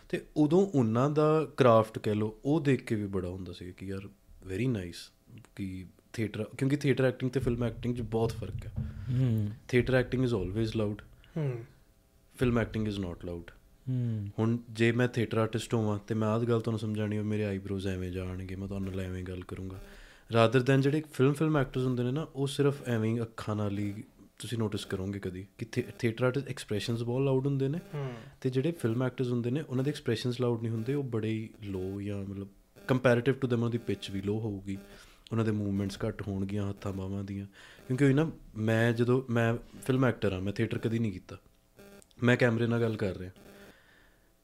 ਤੇ ਉਦੋਂ ਉਹਨਾਂ ਦਾ ਕਰਾਫਟ ਕਹਿ ਲਓ ਉਹ ਦੇਖ ਕੇ ਵੀ ਬੜਾ ਹੁੰਦਾ ਸੀ ਕਿ ਯਾਰ ਵੈਰੀ ਨਾਈਸ ਕਿ ਥੀਏਟਰ ਕਿਉਂਕਿ ਥੀਏਟਰ ਐਕਟਿੰਗ ਤੇ ਫਿਲਮ ਐਕਟਿੰਗ 'ਚ ਬਹੁਤ ਫ਼ਰਕ ਹੈ। ਹੂੰ। Theatre acting is always loud ਹੂੰ। Film acting is not loud ਹੂੰ। ਹੁਣ ਜੇ ਮੈਂ ਥੀਏਟਰ ਆਰਟਿਸਟ ਹੋਵਾਂ ਤੇ ਮੈਂ ਆਹ ਗੱਲ ਤੁਹਾਨੂੰ ਸਮਝਾਣੀ ਹੋ ਮੇਰੇ ਆਈਬ੍ਰੋਜ਼ ਐਵੇਂ ਜਾਣਗੇ ਮੈਂ ਤੁਹਾਨੂੰ ਐਵੇਂ ਗੱਲ ਕਰੂੰਗਾ। ਰਾਦਰ ਦੈਨ ਜਿਹੜੇ ਫਿਲਮ ਫਿਲਮ ਐਕਟਰਸ ਹੁੰਦੇ ਨੇ ਨਾ ਉਹ ਸਿਰਫ ਐਵੇਂ ਅੱਖਾਂ ਨਾਲ ਹੀ ਤੁਸੀਂ ਨੋਟਿਸ ਕਰੋਗੇ ਕਦੀ ਕਿ ਥੀਏਟਰ ਆਰਟਿਸਟ ਐਕਸਪ੍ਰੈਸ਼ਨਸ ਬਹੁਤ ਲਾਊਡ ਹੁੰਦੇ ਨੇ ਤੇ ਜਿਹੜੇ ਫਿਲਮ ਐਕਟਰਸ ਹੁੰਦੇ ਨੇ ਉਹਨਾਂ ਦੇ ਐਕਸਪ੍ਰੈਸ਼ਨਸ ਲਾਊਡ ਨਹੀਂ ਹੁੰਦੇ ਉਹ ਬੜੇ ਹੀ ਲੋ ਜਾਂ ਮਤਲਬ ਕੰਪੈਰੀਟਿਵ ਟੂ them ਉਹਨਾਂ ਦੀ ਪਿਚ ਵੀ ਲੋ ਹੋਊਗੀ। ਉਹਨਾਂ ਦੇ ਮੂਵਮੈਂਟਸ ਘੱਟ ਹੋਣਗੀਆਂ ਹੱਥਾਂ ਬਾਹਾਂ ਦੀਆਂ। ਕਿਉਂਕਿ ਉਹ ਨਾ ਮੈਂ ਜਦੋਂ ਮੈਂ ਫਿਲਮ ਐਕਟਰ ਆ ਮੈਂ ਥੀਏਟਰ ਕਦੀ ਨਹੀਂ ਕੀਤਾ। ਮੈਂ ਕੈਮਰੇ ਨਾਲ ਗੱਲ ਕਰ ਰਿਹਾ।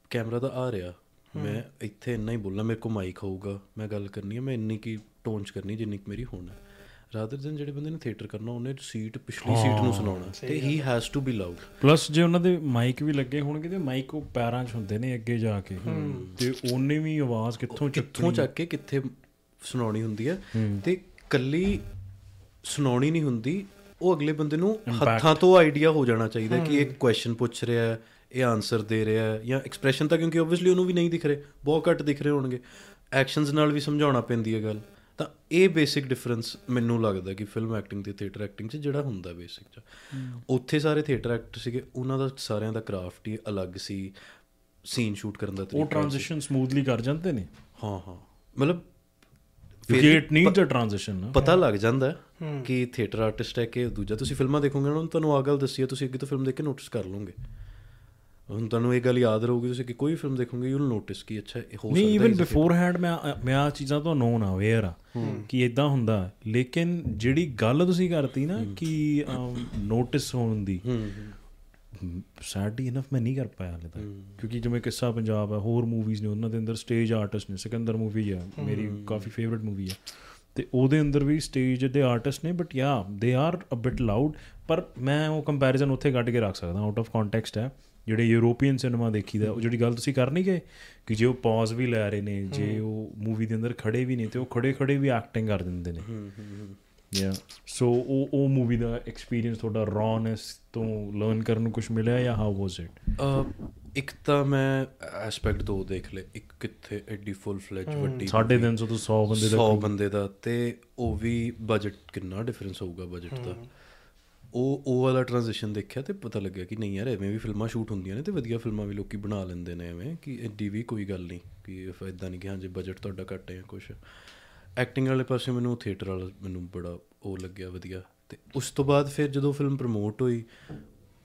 ਕੈਮਰਾ ਤਾਂ ਆ ਰਿਹਾ। ਮੈਂ ਇੱਥੇ ਇੰਨਾ ਹੀ ਬੋਲਣਾ ਮੇਰੇ ਕੋਲ ਮਾਈਕ ਹੋਊਗਾ ਮੈਂ ਗੱਲ ਕਰਨੀ ਹੈ ਮੈਂ ਇੰਨੀ ਕੀ ਟੋਨ ਚ ਕਰਨੀ ਜਿੰਨੀ ਕੁ ਮੇਰੀ ਹੋਣ ਹੈ। ਰਾਦਰ ਦੈਨ ਜਿਹੜੇ ਬੰਦੇ ਨੇ ਥੀਏਟਰ ਕਰਨਾ ਉਹਨੇ ਸੀਟ ਪਿਛਲੀ ਸੀਟ ਨੂੰ ਸੁਣਾਉਣਾ। ਤੇ ਹੀ। Has to be loud plus ਜੇ ਉਹਨਾਂ ਦੇ ਮਾਈਕ ਵੀ ਲੱਗੇ ਹੋਣਗੇ ਤੇ ਮਾਈਕ ਉਹ ਪੈਰਾਂ 'ਚ ਹੁੰਦੇ ਨੇ ਅੱਗੇ ਜਾ ਕੇ। ਤੇ ਉਹਨੇ ਵੀ ਆਵਾਜ਼ ਕਿੱਥੋਂ ਚੱਕ ਕਿੱਥੋਂ ਚੱਕ ਕੇ ਕਿੱਥੇ ਸੁਣਾਉਣੀ ਹੁੰਦੀ ਹੈ। ਤੇ ਕੱਲੀ ਸੁਣਾਉਣੀ ਨਹੀਂ ਹੁੰਦੀ ਉਹ ਅਗਲੇ ਬੰਦੇ ਨੂੰ ਹੱਥਾਂ ਤੋਂ ਆਈਡੀਆ ਹੋ ਜਾਣਾ ਚਾਹੀਦਾ ਕਿ ਇਹ ਕੁਐਸਚਨ ਪੁੱਛ ਰਿਹਾ ਹੈ ਇਹ ਆਨਸਰ ਦੇ ਰਿਹਾ ਹੈ ਜਾਂ ਐਕਸਪ੍ਰੈਸ਼ਨ ਤਾਂ ਕਿਉਂਕਿ ਆਬਵੀਅਸਲੀ ਉਹਨੂੰ ਵੀ ਨਹੀਂ ਦਿਖ ਰਹੇ ਬਹੁਤ ਘੱਟ ਦਿਖ ਰਹੇ ਹੋਣਗੇ। ਐਕਸ਼ਨਸ ਨਾਲ ਵੀ ਸਮਝਾਉਣਾ ਪੈਂਦੀ ਹੈ ਗੱਲ। ਤਾਂ ਇਹ ਬੇਸਿਕ ਡਿਫਰੈਂਸ ਮੈਨੂੰ ਲੱਗਦਾ ਕਿ ਫਿਲਮ ਐਕਟਿੰਗ ਤੇ ਥੀਏਟਰ ਐਕਟਿੰਗ 'ਚ ਜਿਹੜਾ ਹੁੰਦਾ ਬੇਸਿਕ 'ਚ। ਉੱਥੇ ਸਾਰੇ ਥੀਏਟਰ ਐਕਟਰ ਸੀਗੇ ਉਹਨਾਂ ਦਾ ਸਾਰਿਆਂ ਦਾ ਕਰਾਫਟ ਹੀ ਅਲੱਗ ਸੀ ਸੀਨ ਸ਼ੂਟ ਕਰਨ ਦਾ ਉਹ ਤਰੀਕਾ ਟ੍ਰਾਂਜੀਸ਼ਨ ਸਮੂਥਲੀ ਕਰ ਜਾਂਦੇ ਨੇ। ਹਾਂ ਹਾਂ। ਮਤਲਬ ਕਿਉਂਕਿ ਇਟ ਨੀਡਸ ਅ ਟ੍ਰਾਂਜੀਸ਼ਨ ਨਾ। ਪਤਾ ਲੱਗ ਜਾਂਦਾ ਕਿ ਥੀਏਟਰ ਆਰਟਿਸਟ ਹੈ ਕਿ ਦੂਜਾ। ਤੁਸੀਂ ਫਿਲਮਾਂ ਦੇਖੋਗੇ ਨਾ ਤੁਹਾਨੂੰ ਆ ਗੱਲ ਦੱਸੀ ਹੈ ਤੁਸੀਂ ਅੱਗੇ ਤੋਂ ਫਿਲਮ ਦੇਖ ਕੇ ਨੋਟਿਸ ਕਰ ਲਓਗੇ। ਹੁਣ ਤੁਹਾਨੂੰ ਇਹ ਗੱਲ ਯਾਦ ਰਹੂਗੀ ਤੁਸੀਂ ਕਿ ਕੋਈ ਫਿਲਮ ਦੇਖੋਗੇ ਯੂ ਵਿਲ ਨੋਟਿਸ ਕਿ ਅੱਛਾ ਇਹ ਹੋ ਨਹੀਂ ਸਕਦਾ ਇਵਨ ਬਿਫੋਰ ਹੈਂਡ ਮੈਂ ਮੈਂ ਆ ਚੀਜ਼ਾਂ ਤੋਂ ਨੋਨ ਅਵੇਅਰ ਆ ਕਿ ਇਦਾਂ ਹੁੰਦਾ ਲੇਕਿਨ ਜਿਹੜੀ ਗੱਲ ਤੁਸੀਂ ਕਰਤੀ ਨਾ ਕਿ ਨੋਟਿਸ ਹੋਣ ਦੀ ਸੈਡਲੀ ਇਨਫ ਮੈਂ ਨਹੀਂ ਕਰ ਪਾਇਆ ਹਲੇ ਤੱਕ। ਕਿਉਂਕਿ ਜਿਵੇਂ ਕਿੱਸਾ ਪੰਜਾਬ ਹੈ ਹੋਰ ਮੂਵੀਜ਼ ਨੇ ਉਹਨਾਂ ਦੇ ਅੰਦਰ ਸਟੇਜ ਆਰਟਿਸਟ ਨੇ ਸਿਕੰਦਰ ਮੂਵੀ ਹੈ। ਮੇਰੀ ਕਾਫੀ ਫੇਵਰਿਟ ਮੂਵੀ ਹੈ ਤੇ ਉਹਦੇ ਅੰਦਰ ਵੀ ਸਟੇਜ ਦੇ ਆਰਟਿਸਟ ਨੇ ਬਟ ਯਾ they are a bit loud ਪਰ ਮੈਂ ਉਹ ਕੰਪੈਰੀਜ਼ਨ ਉੱਥੇ ਕੱਢ ਕੇ ਰੱਖ ਸਕਦਾ ਆਊਟ ਆਫ ਕੰਟੈਕਸਟ ਹੈ। ਜਿਹੜੇ ਯੂਰੋਪੀਅਨ ਸਿਨੇਮਾ ਦੇਖੀਦਾ ਉਹ ਜਿਹੜੀ ਗੱਲ ਤੁਸੀਂ ਕਰ ਨਹੀਂ ਗਏ ਕਿ ਜੇ ਉਹ ਪੌਜ਼ ਵੀ ਲੈ ਰਹੇ ਨੇ ਜੇ ਉਹ ਮੂਵੀ ਦੇ ਅੰਦਰ ਖੜੇ ਵੀ ਨੇ ਤੇ ਉਹ ਖੜੇ ਖੜੇ ਵੀ ਐਕਟਿੰਗ ਕਰ ਦਿੰਦੇ ਨੇ। ਯਾ ਸੋ ਉਹ ਉਹ ਮੂਵੀ ਦਾ ਐਕਸਪੀਰੀਅੰਸ ਤੁਹਾਡਾ ਰੌਨੈਸ ਤੋਂ ਲਰਨ ਕਰਨ ਨੂੰ ਕੁਝ ਮਿਲਿਆ ਜਾਂ ਹਾਊ ਵਾਸ ਇਟ ਇੱਕ ਤਾਂ ਮੈਂ ਐਸਪੈਕਟ ਦੋ ਦੇਖ ਲਏ ਇੱਕ ਕਿੱਥੇ ਐਡੀ ਫੁੱਲ ਫਲੈਜ ਵੱਡੀ 350 ਤੋਂ 100 ਬੰਦੇ ਦਾ 100 ਬੰਦੇ ਦਾ ਤੇ ਉਹ ਵੀ ਬਜਟ ਕਿੰਨਾ ਡਿਫਰੈਂਸ ਹੋਊਗਾ ਬਜਟ ਦਾ। ਉਹ ਉਹ ਵਾਲਾ ਟ੍ਰਾਂਜੀਸ਼ਨ ਦੇਖਿਆ ਤੇ ਪਤਾ ਲੱਗਿਆ ਕਿ ਨਹੀਂ ਯਾਰ ਐਵੇਂ ਵੀ ਫਿਲਮਾਂ ਸ਼ੂਟ ਹੁੰਦੀਆਂ ਨੇ ਤੇ ਵਧੀਆ ਫਿਲਮਾਂ ਵੀ ਲੋਕੀ ਬਣਾ ਲੈਂਦੇ ਨੇ ਐਵੇਂ ਕਿ ਐਡੀ ਵੀ ਕੋਈ ਗੱਲ ਨਹੀਂ ਕਿ ਇਦਾਂ ਨਹੀਂ ਕਿ ਹਾਂ ਜੇ ਬਜਟ ਤੁਹਾਡਾ ਘੱਟ ਹੈ ਜਾਂ ਕੁਝ ਐਕਟਿੰਗ ਵਾਲੇ ਪਾਸੇ ਮੈਨੂੰ ਥੀਏਟਰ ਵਾਲਾ ਮੈਨੂੰ ਬੜਾ ਉਹ ਲੱਗਿਆ ਵਧੀਆ ਤੇ ਉਸ ਤੋਂ ਬਾਅਦ ਫਿਰ ਜਦੋਂ ਫਿਲਮ ਪ੍ਰਮੋਟ ਹੋਈ,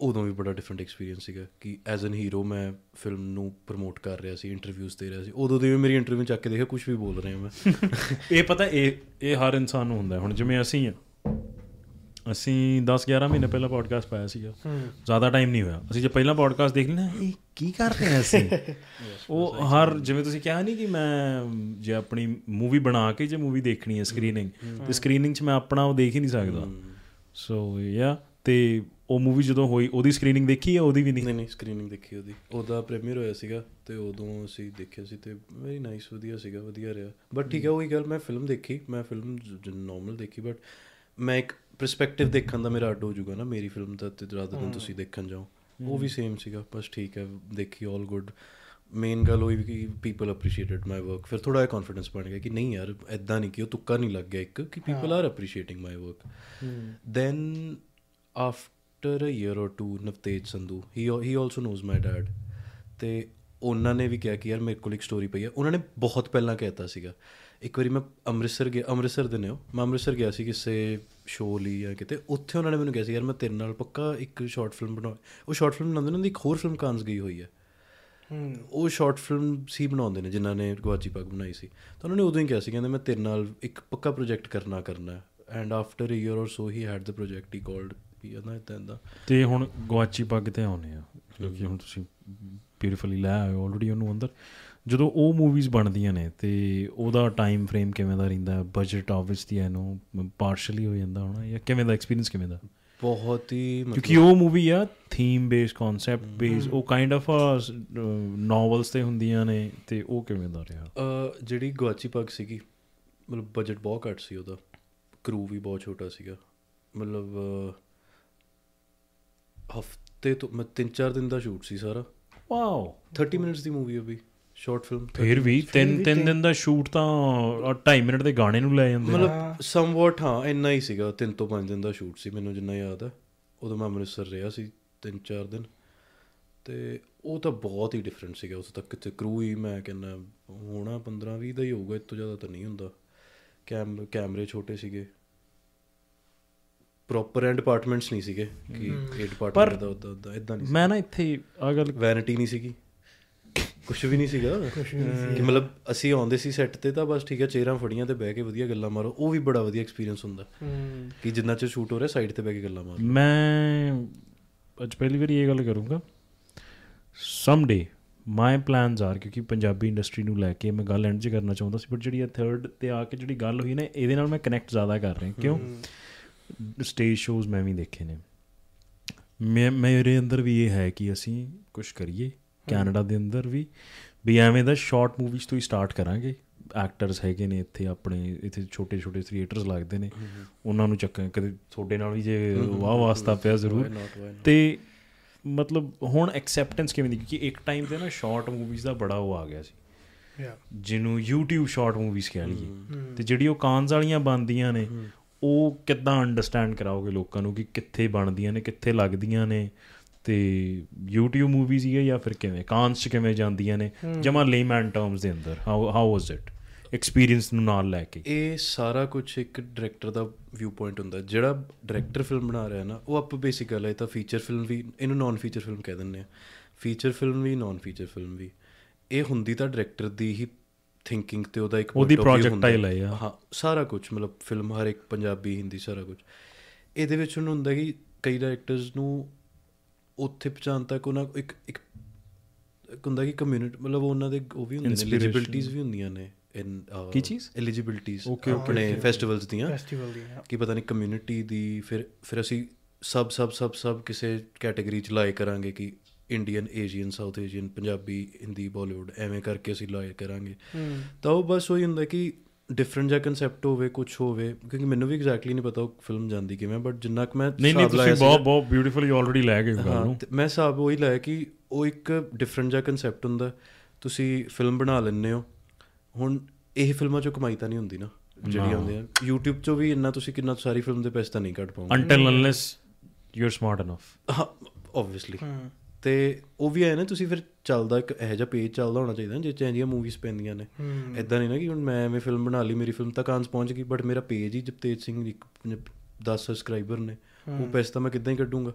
ਉਦੋਂ ਵੀ ਬੜਾ ਡਿਫਰੈਂਟ ਐਕਸਪੀਰੀਅੰਸ ਸੀਗਾ ਕਿ ਐਜ਼ ਐਨ ਹੀਰੋ ਮੈਂ ਫਿਲਮ ਨੂੰ ਪ੍ਰਮੋਟ ਕਰ ਰਿਹਾ ਸੀ ਇੰਟਰਵਿਊਜ਼ ਦੇ ਰਿਹਾ ਸੀ, ਉਦੋਂ ਦੀ ਵੀ ਮੇਰੀ ਇੰਟਰਵਿਊ ਚੱਕ ਕੇ ਦੇਖਿਆ ਕੁਝ ਵੀ ਬੋਲ ਰਿਹਾ ਮੈਂ ਇਹ ਪਤਾ, ਇਹ ਇਹ ਹਰ ਇਨਸਾਨ ਨੂੰ ਹੁੰਦਾ ਹੈ। ਹੁਣ ਜਿਵੇਂ ਅਸੀਂ ਆ ਅਸੀਂ 10 11 ਮਹੀਨੇ ਪਹਿਲਾਂ ਪੋਡਕਾਸਟ ਪਾਇਆ ਸੀਗਾ। ਜ਼ਿਆਦਾ ਟਾਈਮ ਨਹੀਂ ਹੋਇਆ। ਅਸੀਂ ਜੇ ਪਹਿਲਾਂ ਪੋਡਕਾਸਟ ਦੇਖ ਲੈਣਾ ਇਹ ਕੀ ਕਰ ਰਹੇ ਹਾਂ ਅਸੀਂ? ਉਹ ਹਰ ਜਿਵੇਂ ਤੁਸੀਂ ਕਿਹਾ ਨਹੀਂ ਕਿ ਮੈਂ ਜੇ ਆਪਣੀ ਮੂਵੀ ਬਣਾ ਕੇ ਜੇ ਮੂਵੀ ਦੇਖਣੀ ਹੈ ਸਕਰੀਨਿੰਗ ਤੇ ਸਕਰੀਨਿੰਗ 'ਚ ਮੈਂ ਆਪਣਾ ਉਹ ਦੇਖ ਹੀ ਨਹੀਂ ਸਕਦਾ। ਸੋ ਯਾ ਤੇ ਉਹ ਮੂਵੀ ਜਦੋਂ ਹੋਈ ਉਹਦੀ ਸਕਰੀਨਿੰਗ ਦੇਖੀ ਹੈ ਉਹਦੀ ਵੀ ਨਹੀਂ? ਨਹੀਂ ਨਹੀਂ ਸਕਰੀਨਿੰਗ ਦੇਖੀ ਉਹਦੀ। ਉਹਦਾ ਪ੍ਰੀਮੀਅਰ ਹੋਇਆ ਸੀਗਾ ਤੇ ਉਦੋਂ ਅਸੀਂ ਦੇਖਿਆ ਸੀ ਤੇ ਵੈਰੀ ਨਾਈਸ ਵਧੀਆ ਸੀਗਾ ਵਧੀਆ ਰਿਹਾ। ਬਟ ਠੀਕ ਹੈ ਉਹੀ ਗੱਲ ਮੈਂ ਫਿਲਮ ਦੇਖੀ ਮੈਂ ਫਿਲਮ ਨਾਰਮਲ ਦੇਖੀ ਬਟ ਮੈਂ ਇੱਕ ਪਰਸਪੈਕਟਿਵ ਦੇਖਣ ਦਾ ਮੇਰਾ ਅੱਡ ਹੋ ਜਾਊਗਾ ਨਾ ਮੇਰੀ ਫਿਲਮ ਦਾ ਤੇ ਰਾਦਰ ਦਿਨ ਤੁਸੀਂ ਦੇਖਣ ਜਾਓ। ਉਹ ਵੀ ਸੇਮ ਸੀਗਾ ਬਸ ਠੀਕ ਹੈ ਦੇਖੀ ਆਲ ਗੁੱਡ ਮੇਨ ਗੱਲ ਹੋਈ ਕਿ ਪੀਪਲ ਅਪਰੀਸ਼ੀਏਟਡ ਮਾਈ ਵਰਕ ਫਿਰ ਥੋੜਾ ਜਿਹਾ ਕੌਨਫੀਡੈਂਸ ਬਣ ਗਿਆ ਕਿ ਨਹੀਂ ਯਾਰ ਐਦਾਂ ਨਹੀਂ ਕਿ ਉਹ ਤੁੱਕਾ ਨਹੀਂ ਲੱਗ ਗਿਆ ਇੱਕ ਕਿ people are appreciating my work then after a year or two Navtej Sandhu he he also knows my dad ਤੇ ਉਹਨਾਂ ਨੇ ਵੀ ਕਿਹਾ ਕਿ ਯਾਰ ਮੇਰੇ ਕੋਲ ਇੱਕ ਸਟੋਰੀ ਪਈ ਹੈ। ਉਹਨਾਂ ਨੇ ਬਹੁਤ ਪਹਿਲਾਂ ਕਹਿਤਾ ਸੀਗਾ ਇੱਕ ਵਾਰੀ ਮੈਂ ਅੰਮ੍ਰਿਤਸਰ ਗਿਆ ਅੰਮ੍ਰਿਤਸਰ ਦੇ ਨੇ ਉਹ। ਮੈਂ ਅੰਮ੍ਰਿਤਸਰ ਗਿਆ ਸੀ ਕਿਸੇ ਸ਼ੋਅ ਲਈ ਜਾਂ ਕਿਤੇ। ਉੱਥੇ ਉਹਨਾਂ ਨੇ ਮੈਨੂੰ ਕਿਹਾ ਸੀ ਯਾਰ ਮੈਂ ਤੇਰੇ ਨਾਲ ਪੱਕਾ ਇੱਕ ਸ਼ਾਰਟ ਫਿਲਮ ਬਣਾ ਉਹ ਸ਼ਾਰਟ ਫਿਲਮ ਬਣਾਉਂਦੇ ਨੇ ਉਹਨਾਂ ਦੀ ਇੱਕ ਹੋਰ ਫਿਲਮ ਕਾਂਸ ਗਈ ਹੋਈ ਹੈ। ਉਹ ਸ਼ਾਰਟ ਫਿਲਮ ਸੀ ਬਣਾਉਂਦੇ ਨੇ ਜਿਨ੍ਹਾਂ ਨੇ ਗਵਾਚੀ ਪੱਗ ਬਣਾਈ ਸੀ। ਤਾਂ ਉਹਨਾਂ ਨੇ ਉਦੋਂ ਹੀ ਕਿਹਾ ਸੀ ਕਹਿੰਦੇ ਮੈਂ ਤੇਰੇ ਨਾਲ ਇੱਕ ਪੱਕਾ ਪ੍ਰੋਜੈਕਟ ਕਰਨਾ ਕਰਨਾ and after a year or so he had the project he called ਵੀ ਇਹਦਾ ਇਦਾਂ ਇਦਾਂ ਤੇ ਹੁਣ ਗਵਾਚੀ ਪੱਗ ਤੇ ਆਉਨੇ ਆ ਕਿਉਂਕਿ ਹੁਣ ਤੁਸੀਂ ਬਿਊਟੀਫੁਲੀ ਲੈ ਆਏ ਆਲਰੇਡੀ ਉਹਨੂੰ ਅੰਦਰ। ਜਦੋਂ ਉਹ ਮੂਵੀਜ਼ ਬਣਦੀਆਂ ਨੇ ਤੇ ਉਹਦਾ ਟਾਈਮ ਫਰੇਮ ਕਿਵੇਂ ਦਾ ਰਹਿੰਦਾ ਬਜਟ ਆਬਵੀਅਸਲੀ ਇਹਨੂੰ ਪਾਰਸ਼ਲੀ ਹੋ ਜਾਂਦਾ ਹੋਣਾ ਜਾਂ ਕਿਵੇਂ ਦਾ ਐਕਸਪੀਰੀਅੰਸ ਕਿਵੇਂ ਦਾ? ਬਹੁਤ ਹੀ ਕਿਉਂਕਿ ਉਹ ਮੂਵੀ ਆ ਥੀਮ ਬੇਸ ਕਨਸੈਪਟ ਬੇਸ ਉਹ ਕਾਈਂਡ ਆਫ ਨੋਵਲਸ ਤੇ ਹੁੰਦੀਆਂ ਨੇ ਤੇ ਉਹ ਕਿਵੇਂ ਦਾ ਰਿਹਾ? ਜਿਹੜੀ ਗਵਾਚੀ ਪੱਗ ਸੀਗੀ ਮਤਲਬ ਬਜਟ ਬਹੁਤ ਘੱਟ ਸੀ ਉਹਦਾ ਕਰੂ ਵੀ ਬਹੁਤ ਛੋਟਾ ਸੀਗਾ ਮਤਲਬ ਹਫ਼ਤੇ ਤੋਂ ਮੈਂ 3-4 ਦਿਨ ਦਾ ਸ਼ੂਟ ਸੀ ਸਾਰਾ। ਵਾਓ 30 ਮਿੰਟਸ ਦੀ ਮੂਵੀ ਉਹ ਵੀ। ਸ਼ਾਰਟ ਫਿਲਮ ਫਿਰ ਵੀ ਤਿੰਨ ਤਿੰਨ ਦਿਨ ਦਾ ਸ਼ੂਟ ਤਾਂ 2.5 ਮਿੰਟ ਦੇ ਗਾਣੇ ਨੂੰ ਲੈ ਜਾਂਦੇ ਆ। ਮਤਲਬ ਸਮਵਟ ਹਾਂ ਇੰਨਾ ਹੀ ਸੀਗਾ 3 ਤੋਂ 5 ਦਿਨ ਦਾ ਸ਼ੂਟ ਸੀ ਮੈਨੂੰ ਜਿੰਨਾ ਯਾਦ ਹੈ ਉਦੋਂ ਮੈਂ ਅੰਮ੍ਰਿਤਸਰ ਰਿਹਾ ਸੀ 3-4 ਦਿਨ। ਤੇ ਉਹ ਤਾਂ ਬਹੁਤ ਹੀ ਡਿਫਰੈਂਟ ਸੀਗਾ ਉਸ ਤੱਕ ਤੇ ਕਰੂ ਹੀ ਮੈਂ ਕਹਿੰਦਾ ਹੋਣਾ 15-20 ਦਾ ਹੀ ਹੋਊਗਾ ਇਸ ਤੋਂ ਜ਼ਿਆਦਾ ਤਾਂ ਨਹੀਂ ਹੁੰਦਾ। ਕੈਮ ਕੈਮਰੇ ਛੋਟੇ ਸੀਗੇ। ਪ੍ਰੋਪਰ ਐਂਡ ਡਿਪਾਰਟਮੈਂਟਸ ਨਹੀਂ ਸੀਗੇ ਕਿ ਇਹ ਡਿਪਾਰਟਮੈਂਟ ਦਾ ਉਦਾਂ ਉਦਾਂ ਇਦਾਂ ਨਹੀਂ ਮੈਂ ਨਾ ਇੱਥੇ ਆ ਗੱਲ ਵੈਨਿਟੀ ਨਹੀਂ ਸੀਗੀ। ਕੁਝ ਵੀ ਨਹੀਂ ਸੀਗਾ। ਕਿ ਮਤਲਬ ਅਸੀਂ ਆਉਂਦੇ ਸੀ ਸੈੱਟ ਤੇ ਤਾਂ ਬਸ ਠੀਕ ਹੈ ਚੇਅਰਾਂ ਫੜੀਆਂ ਤੇ ਬਹਿ ਕੇ ਵਧੀਆ ਗੱਲਾਂ ਮਾਰੋ ਉਹ ਵੀ ਬੜਾ ਵਧੀਆ ਐਕਸਪੀਰੀਅੰਸ ਹੁੰਦਾ। ਕਿ ਜਿੰਨਾ ਚ ਸ਼ੂਟ ਹੋ ਰਿਹਾ ਸਾਈਡ ਤੇ ਬਹਿ ਕੇ ਗੱਲਾਂ ਮਾਰੋ। ਮੈਂ ਅੱਜ ਪਹਿਲੀ ਵਾਰੀ ਇਹ ਗੱਲ ਕਰੂੰਗਾ। ਸਮਡੇ ਮਾਈ ਪਲਾਨਸ ਆਰ ਕਿਉਂਕਿ ਪੰਜਾਬੀ ਇੰਡਸਟਰੀ ਨੂੰ ਲੈ ਕੇ ਮੈਂ ਗੱਲ ਐਂਡ 'ਚ ਕਰਨਾ ਚਾਹੁੰਦਾ ਸੀ ਬਟ ਜਿਹੜੀ ਇਹ ਥਰਡ ਤੇ ਆ ਕੇ ਜਿਹੜੀ ਗੱਲ ਹੋਈ ਨਾ ਇਹਦੇ ਨਾਲ ਮੈਂ ਕਨੈਕਟ ਜ਼ਿਆਦਾ ਕਰ ਰਿਹਾ। ਕਿਉਂ? ਸਟੇਜ ਸ਼ੋਜ਼ ਮੈਂ ਵੀ ਦੇਖੇ ਨੇ। ਮੈਂ ਮੇਰੇ ਅੰਦਰ ਵੀ ਇਹ ਹੈ ਕਿ ਅਸੀਂ ਕੁਝ ਕਰੀਏ। ਕੈਨੇਡਾ ਦੇ ਅੰਦਰ ਵੀ ਵੀ ਐਵੇਂ ਦਾ ਸ਼ਾਰਟ ਮੂਵੀਜ਼ ਤੋਂ ਹੀ ਸਟਾਰਟ ਕਰਾਂਗੇ। ਐਕਟਰਸ ਹੈਗੇ ਨੇ ਇੱਥੇ ਆਪਣੇ ਇੱਥੇ ਛੋਟੇ ਛੋਟੇ ਥੀਏਟਰਸ ਲੱਗਦੇ ਨੇ। ਉਹਨਾਂ ਨੂੰ ਚੱਕਾਂ ਕਦੇ ਤੁਹਾਡੇ ਨਾਲ ਵੀ ਜੇ ਵਾਹ ਵਾਸਤਾ ਪਿਆ ਜ਼ਰੂਰ। ਤੇ ਮਤਲਬ ਹੁਣ ਐਕਸੈਪਟੈਂਸ ਕਿਵੇਂ ਦੀ ਕਿਉਂਕਿ ਇੱਕ ਟਾਈਮ ਤੇ ਨਾ ਸ਼ਾਰਟ ਮੂਵੀਜ਼ ਦਾ ਬੜਾ ਉਹ ਆ ਗਿਆ ਸੀ। ਜਿਹਨੂੰ YouTube ਸ਼ਾਰਟ ਮੂਵੀਜ਼ ਕਹਿ ਲਈਏ। ਤੇ ਜਿਹੜੀ ਉਹ ਕਾਨਸ ਵਾਲੀਆਂ ਬਣਦੀਆਂ ਨੇ ਉਹ ਕਿੱਦਾਂ ਅੰਡਰਸਟੈਂਡ ਕਰਾਓਗੇ ਲੋਕਾਂ ਨੂੰ ਕਿ ਕਿੱਥੇ ਬਣਦੀਆਂ ਨੇ ਕਿੱਥੇ ਲੱਗਦੀਆਂ ਨੇ? ਤੇ YouTube ਮੂਵੀਜ਼ ਹੀ ਹੈ ਜਾਂ ਫਿਰ ਕਿਵੇਂ? ਕਾਨਸ ਚ ਕਿਵੇਂ ਜਾਂਦੀਆਂ ਨੇ? ਜਮਾ ਲੇਮੈਨ ਟਰਮਸ ਦੇ ਅੰਦਰ। How how was it experience ਨੂੰ ਨਾਲ ਲੈ ਕੇ। ਇਹ ਸਾਰਾ ਕੁਝ ਇੱਕ ਡਾਇਰੈਕਟਰ ਦਾ ਵਿਊ ਪੁਆਇੰਟ ਹੁੰਦਾ। ਜਿਹੜਾ ਡਾਇਰੈਕਟਰ ਫਿਲਮ ਬਣਾ ਰਿਹਾ ਨਾ ਉਹ ਆਪ ਬੇਸਿਕ ਗੱਲ ਹੈ ਇਹ ਤਾਂ ਫੀਚਰ ਫਿਲਮ ਵੀ ਇਹਨੂੰ ਨਾਨ ਫੀਚਰ ਫਿਲਮ ਕਹਿ ਦਿੰਦੇ ਆ ਫੀਚਰ ਫਿਲਮ ਵੀ ਨਾਨ ਫੀਚਰ ਫਿਲਮ ਵੀ। ਇਹ ਹੁੰਦੀ ਤਾਂ ਡਾਇਰੈਕਟਰ ਦੀ ਹੀ ਥਿੰਕਿੰਗ ਤੇ ਉਹਦਾ ਇੱਕ ਉਹਦੀ ਹੁੰਦਾ। ਹੈ। ਹਾਂ ਸਾਰਾ ਕੁਝ ਮਤਲਬ ਫਿਲਮ ਹਰ ਇੱਕ ਪੰਜਾਬੀ ਹਿੰਦੀ ਸਾਰਾ ਕੁਝ ਇਹਦੇ ਵਿੱਚ ਉਹਨੂੰ ਹੁੰਦਾ ਕਿ ਕਈ ਡਾਇਰੈਕਟਰਸ ਨੂੰ ਉੱਥੇ ਪਹੁੰਚਾਉਣ ਤੱਕ ਉਹਨਾਂ ਇੱਕ ਇੱਕ ਹੁੰਦਾ ਕਿ ਕਮਿਊਨਿਟੀ ਮਤਲਬ ਉਹਨਾਂ ਦੇ ਉਹ ਵੀ ਹੁੰਦੇ ਨੇ. ਐਲੀਜੀਬਿਲਟੀਜ਼ ਵੀ ਹੁੰਦੀਆਂ ਨੇ ਇਨ ਕੀ ਚੀਜ਼? ਐਲੀਜੀਬਿਲਟੀਜ਼ Okay, okay, ਆਪਣੇ okay. ਫੈਸਟੀਵਲਸ ਦੀਆਂ ਫੈਸਟੀਵਲ ਦੀ ਹਾਂ। ਕਿ ਪਤਾ ਨਹੀਂ ਕਮਿਊਨਿਟੀ ਦੀ ਫਿਰ ਫਿਰ ਅਸੀਂ ਸਭ ਸਭ ਸਭ ਸਭ ਕਿਸੇ ਕੈਟਾਗਰੀ ਚ ਲਾਏ ਕਰਾਂਗੇ ਕਿ Indian Asian South Asian Punjabi Hindi Bollywood ਐਵੇਂ ਕਰਕੇ ਅਸੀਂ ਲਾਏ ਕਰਾਂਗੇ ਤਾਂ ਉਹ ਬਸ ਉਹੀ ਹੁੰਦਾ ਕਿ ਡਿਫਰੈਂਟ ਜਿਹਾ ਕਨਸੈਪਟ ਹੋਵੇ ਕੁਝ ਹੋਵੇ ਕਿਉਂਕਿ ਮੈਨੂੰ ਵੀ ਐਗਜ਼ੈਕਟਲੀ ਨਹੀਂ ਪਤਾ ਉਹ ਫਿਲਮ ਜਾਂਦੀ ਕਿਵੇਂ ਬਟ ਜਿੰਨਾ ਕਿ ਮੈਂ ਨਹੀਂ ਨਹੀਂ ਤੁਸੀਂ ਬਹੁਤ ਬਹੁਤ ਬਿਊਟੀਫੁਲੀ ਆਲਰੇਡੀ ਲੈ ਗਏ ਹੋ ਗੱਲ ਨੂੰ। ਮੈਂ ਹਿਸਾਬ ਉਹੀ ਲਾਇਆ ਕਿ ਉਹ ਇੱਕ ਡਿਫਰੈਂਟ ਜਿਹਾ ਕਨਸੈਪਟ ਹੁੰਦਾ। ਤੁਸੀਂ ਫਿਲਮ ਬਣਾ ਲੈਂਦੇ ਹੋ। ਹੁਣ ਇਹ ਫਿਲਮਾਂ ਚੋਂ ਕਮਾਈ ਤਾਂ ਨਹੀਂ ਹੁੰਦੀ ਨਾ ਜਿਹੜੀ ਆਉਂਦੇ ਆ YouTube ਚੋਂ ਵੀ ਇੰਨਾ ਤੁਸੀਂ ਕਿੰਨਾ ਸਾਰੀ ਫਿਲਮ ਦੇ ਪੈਸੇ ਤਾਂ ਨਹੀਂ ਕੱਢ ਪਾਉਂਗੇ until unless you are smart enough ਹਾਂ। ਆਬਵੀਅਸਲੀ ਤੇ ਉਹ ਵੀ ਆਏ ਨਾ ਤੁਸੀਂ ਫਿਰ ਚੱਲਦਾ ਇੱਕ ਇਹੋ ਜਿਹਾ ਪੇਜ ਚੱਲਦਾ ਹੋਣਾ ਚਾਹੀਦਾ ਜਿਸ ਚ ਇੰਜੀਆਂ ਮੂਵੀਜ਼ ਪੈਂਦੀਆਂ ਨੇ। ਇਦਾਂ ਨਹੀਂ ਨਾ ਕਿ ਹੁਣ ਮੈਂ ਐਵੇਂ ਫਿਲਮ ਬਣਾ ਲਈ ਮੇਰੀ ਫਿਲਮ ਤਾਂ ਕਾਂਸ ਪਹੁੰਚ ਗਈ ਬਟ ਮੇਰਾ ਪੇਜ ਹੀ ਜਪਤੇਜ ਸਿੰਘ ਇੱਕ 10 ਸਬਸਕ੍ਰਾਈਬਰ ਨੇ। ਉਹ ਪੈਸੇ ਤਾਂ ਮੈਂ ਕਿੱਦਾਂ ਹੀ ਕੱਢੂੰਗਾ।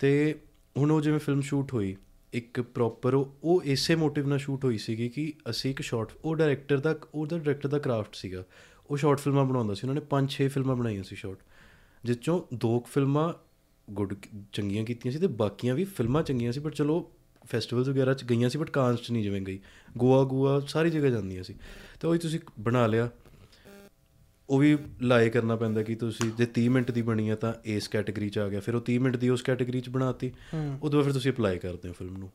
ਤੇ ਹੁਣ ਉਹ ਜਿਵੇਂ ਫਿਲਮ ਸ਼ੂਟ ਹੋਈ ਇੱਕ ਪ੍ਰੋਪਰ ਉਹ ਇਸੇ ਮੋਟਿਵ ਨਾਲ ਸ਼ੂਟ ਹੋਈ ਸੀਗੀ ਕਿ ਅਸੀਂ ਇੱਕ ਸ਼ਾਰਟ ਉਹ ਡਾਇਰੈਕਟਰ ਦਾ ਉਹਦਾ ਡਾਇਰੈਕਟਰ ਦਾ ਕਰਾਫਟ ਸੀਗਾ। ਉਹ ਸ਼ਾਰਟ ਫਿਲਮਾਂ ਬਣਾਉਂਦਾ ਸੀ ਉਹਨਾਂ ਨੇ 5-6 ਫਿਲਮਾਂ ਬਣਾਈਆਂ ਸੀ ਸ਼ਾਰਟ ਜਿਸ ਚੋਂ ਦੋ ਫਿਲਮਾਂ ਗੁੱਡ ਚੰਗੀਆਂ ਕੀਤੀਆਂ ਸੀ ਤੇ ਬਾਕੀਆਂ ਵੀ ਫਿਲਮਾਂ ਚੰਗੀਆਂ ਸੀ ਬਟ ਚਲੋ ਫੈਸਟੀਵਲਸ ਵਗੈਰਾ ਚ ਗਈਆਂ ਸੀ ਬਟ ਕਾਂਸ ਚ ਨਹੀਂ ਜਿਵੇਂ ਗਈ। ਗੋਆ ਗੋਆ ਸਾਰੀ ਜਗ੍ਹਾ ਜਾਂਦੀਆਂ ਸੀ। ਤੇ ਉਹੀ ਤੁਸੀਂ ਬਣਾ ਲਿਆ। ਉਹ ਵੀ ਲਾਏ ਕਰਨਾ ਪੈਂਦਾ ਕਿ ਤੁਸੀਂ ਜੇ 30 ਮਿੰਟ ਦੀ ਬਣੀ ਹੈ ਤਾਂ ਇਸ ਕੈਟਾਗਰੀ ਚ ਆ ਗਿਆ। ਫਿਰ ਉਹ 30 ਮਿੰਟ ਦੀ ਉਸ ਕੈਟਾਗਰੀ ਚ ਬਣਾਤੀ। ਉਦੋਂ ਫਿਰ ਤੁਸੀਂ ਅਪਲਾਈ ਕਰਦੇ ਹੋ ਫਿਲਮ ਨੂੰ।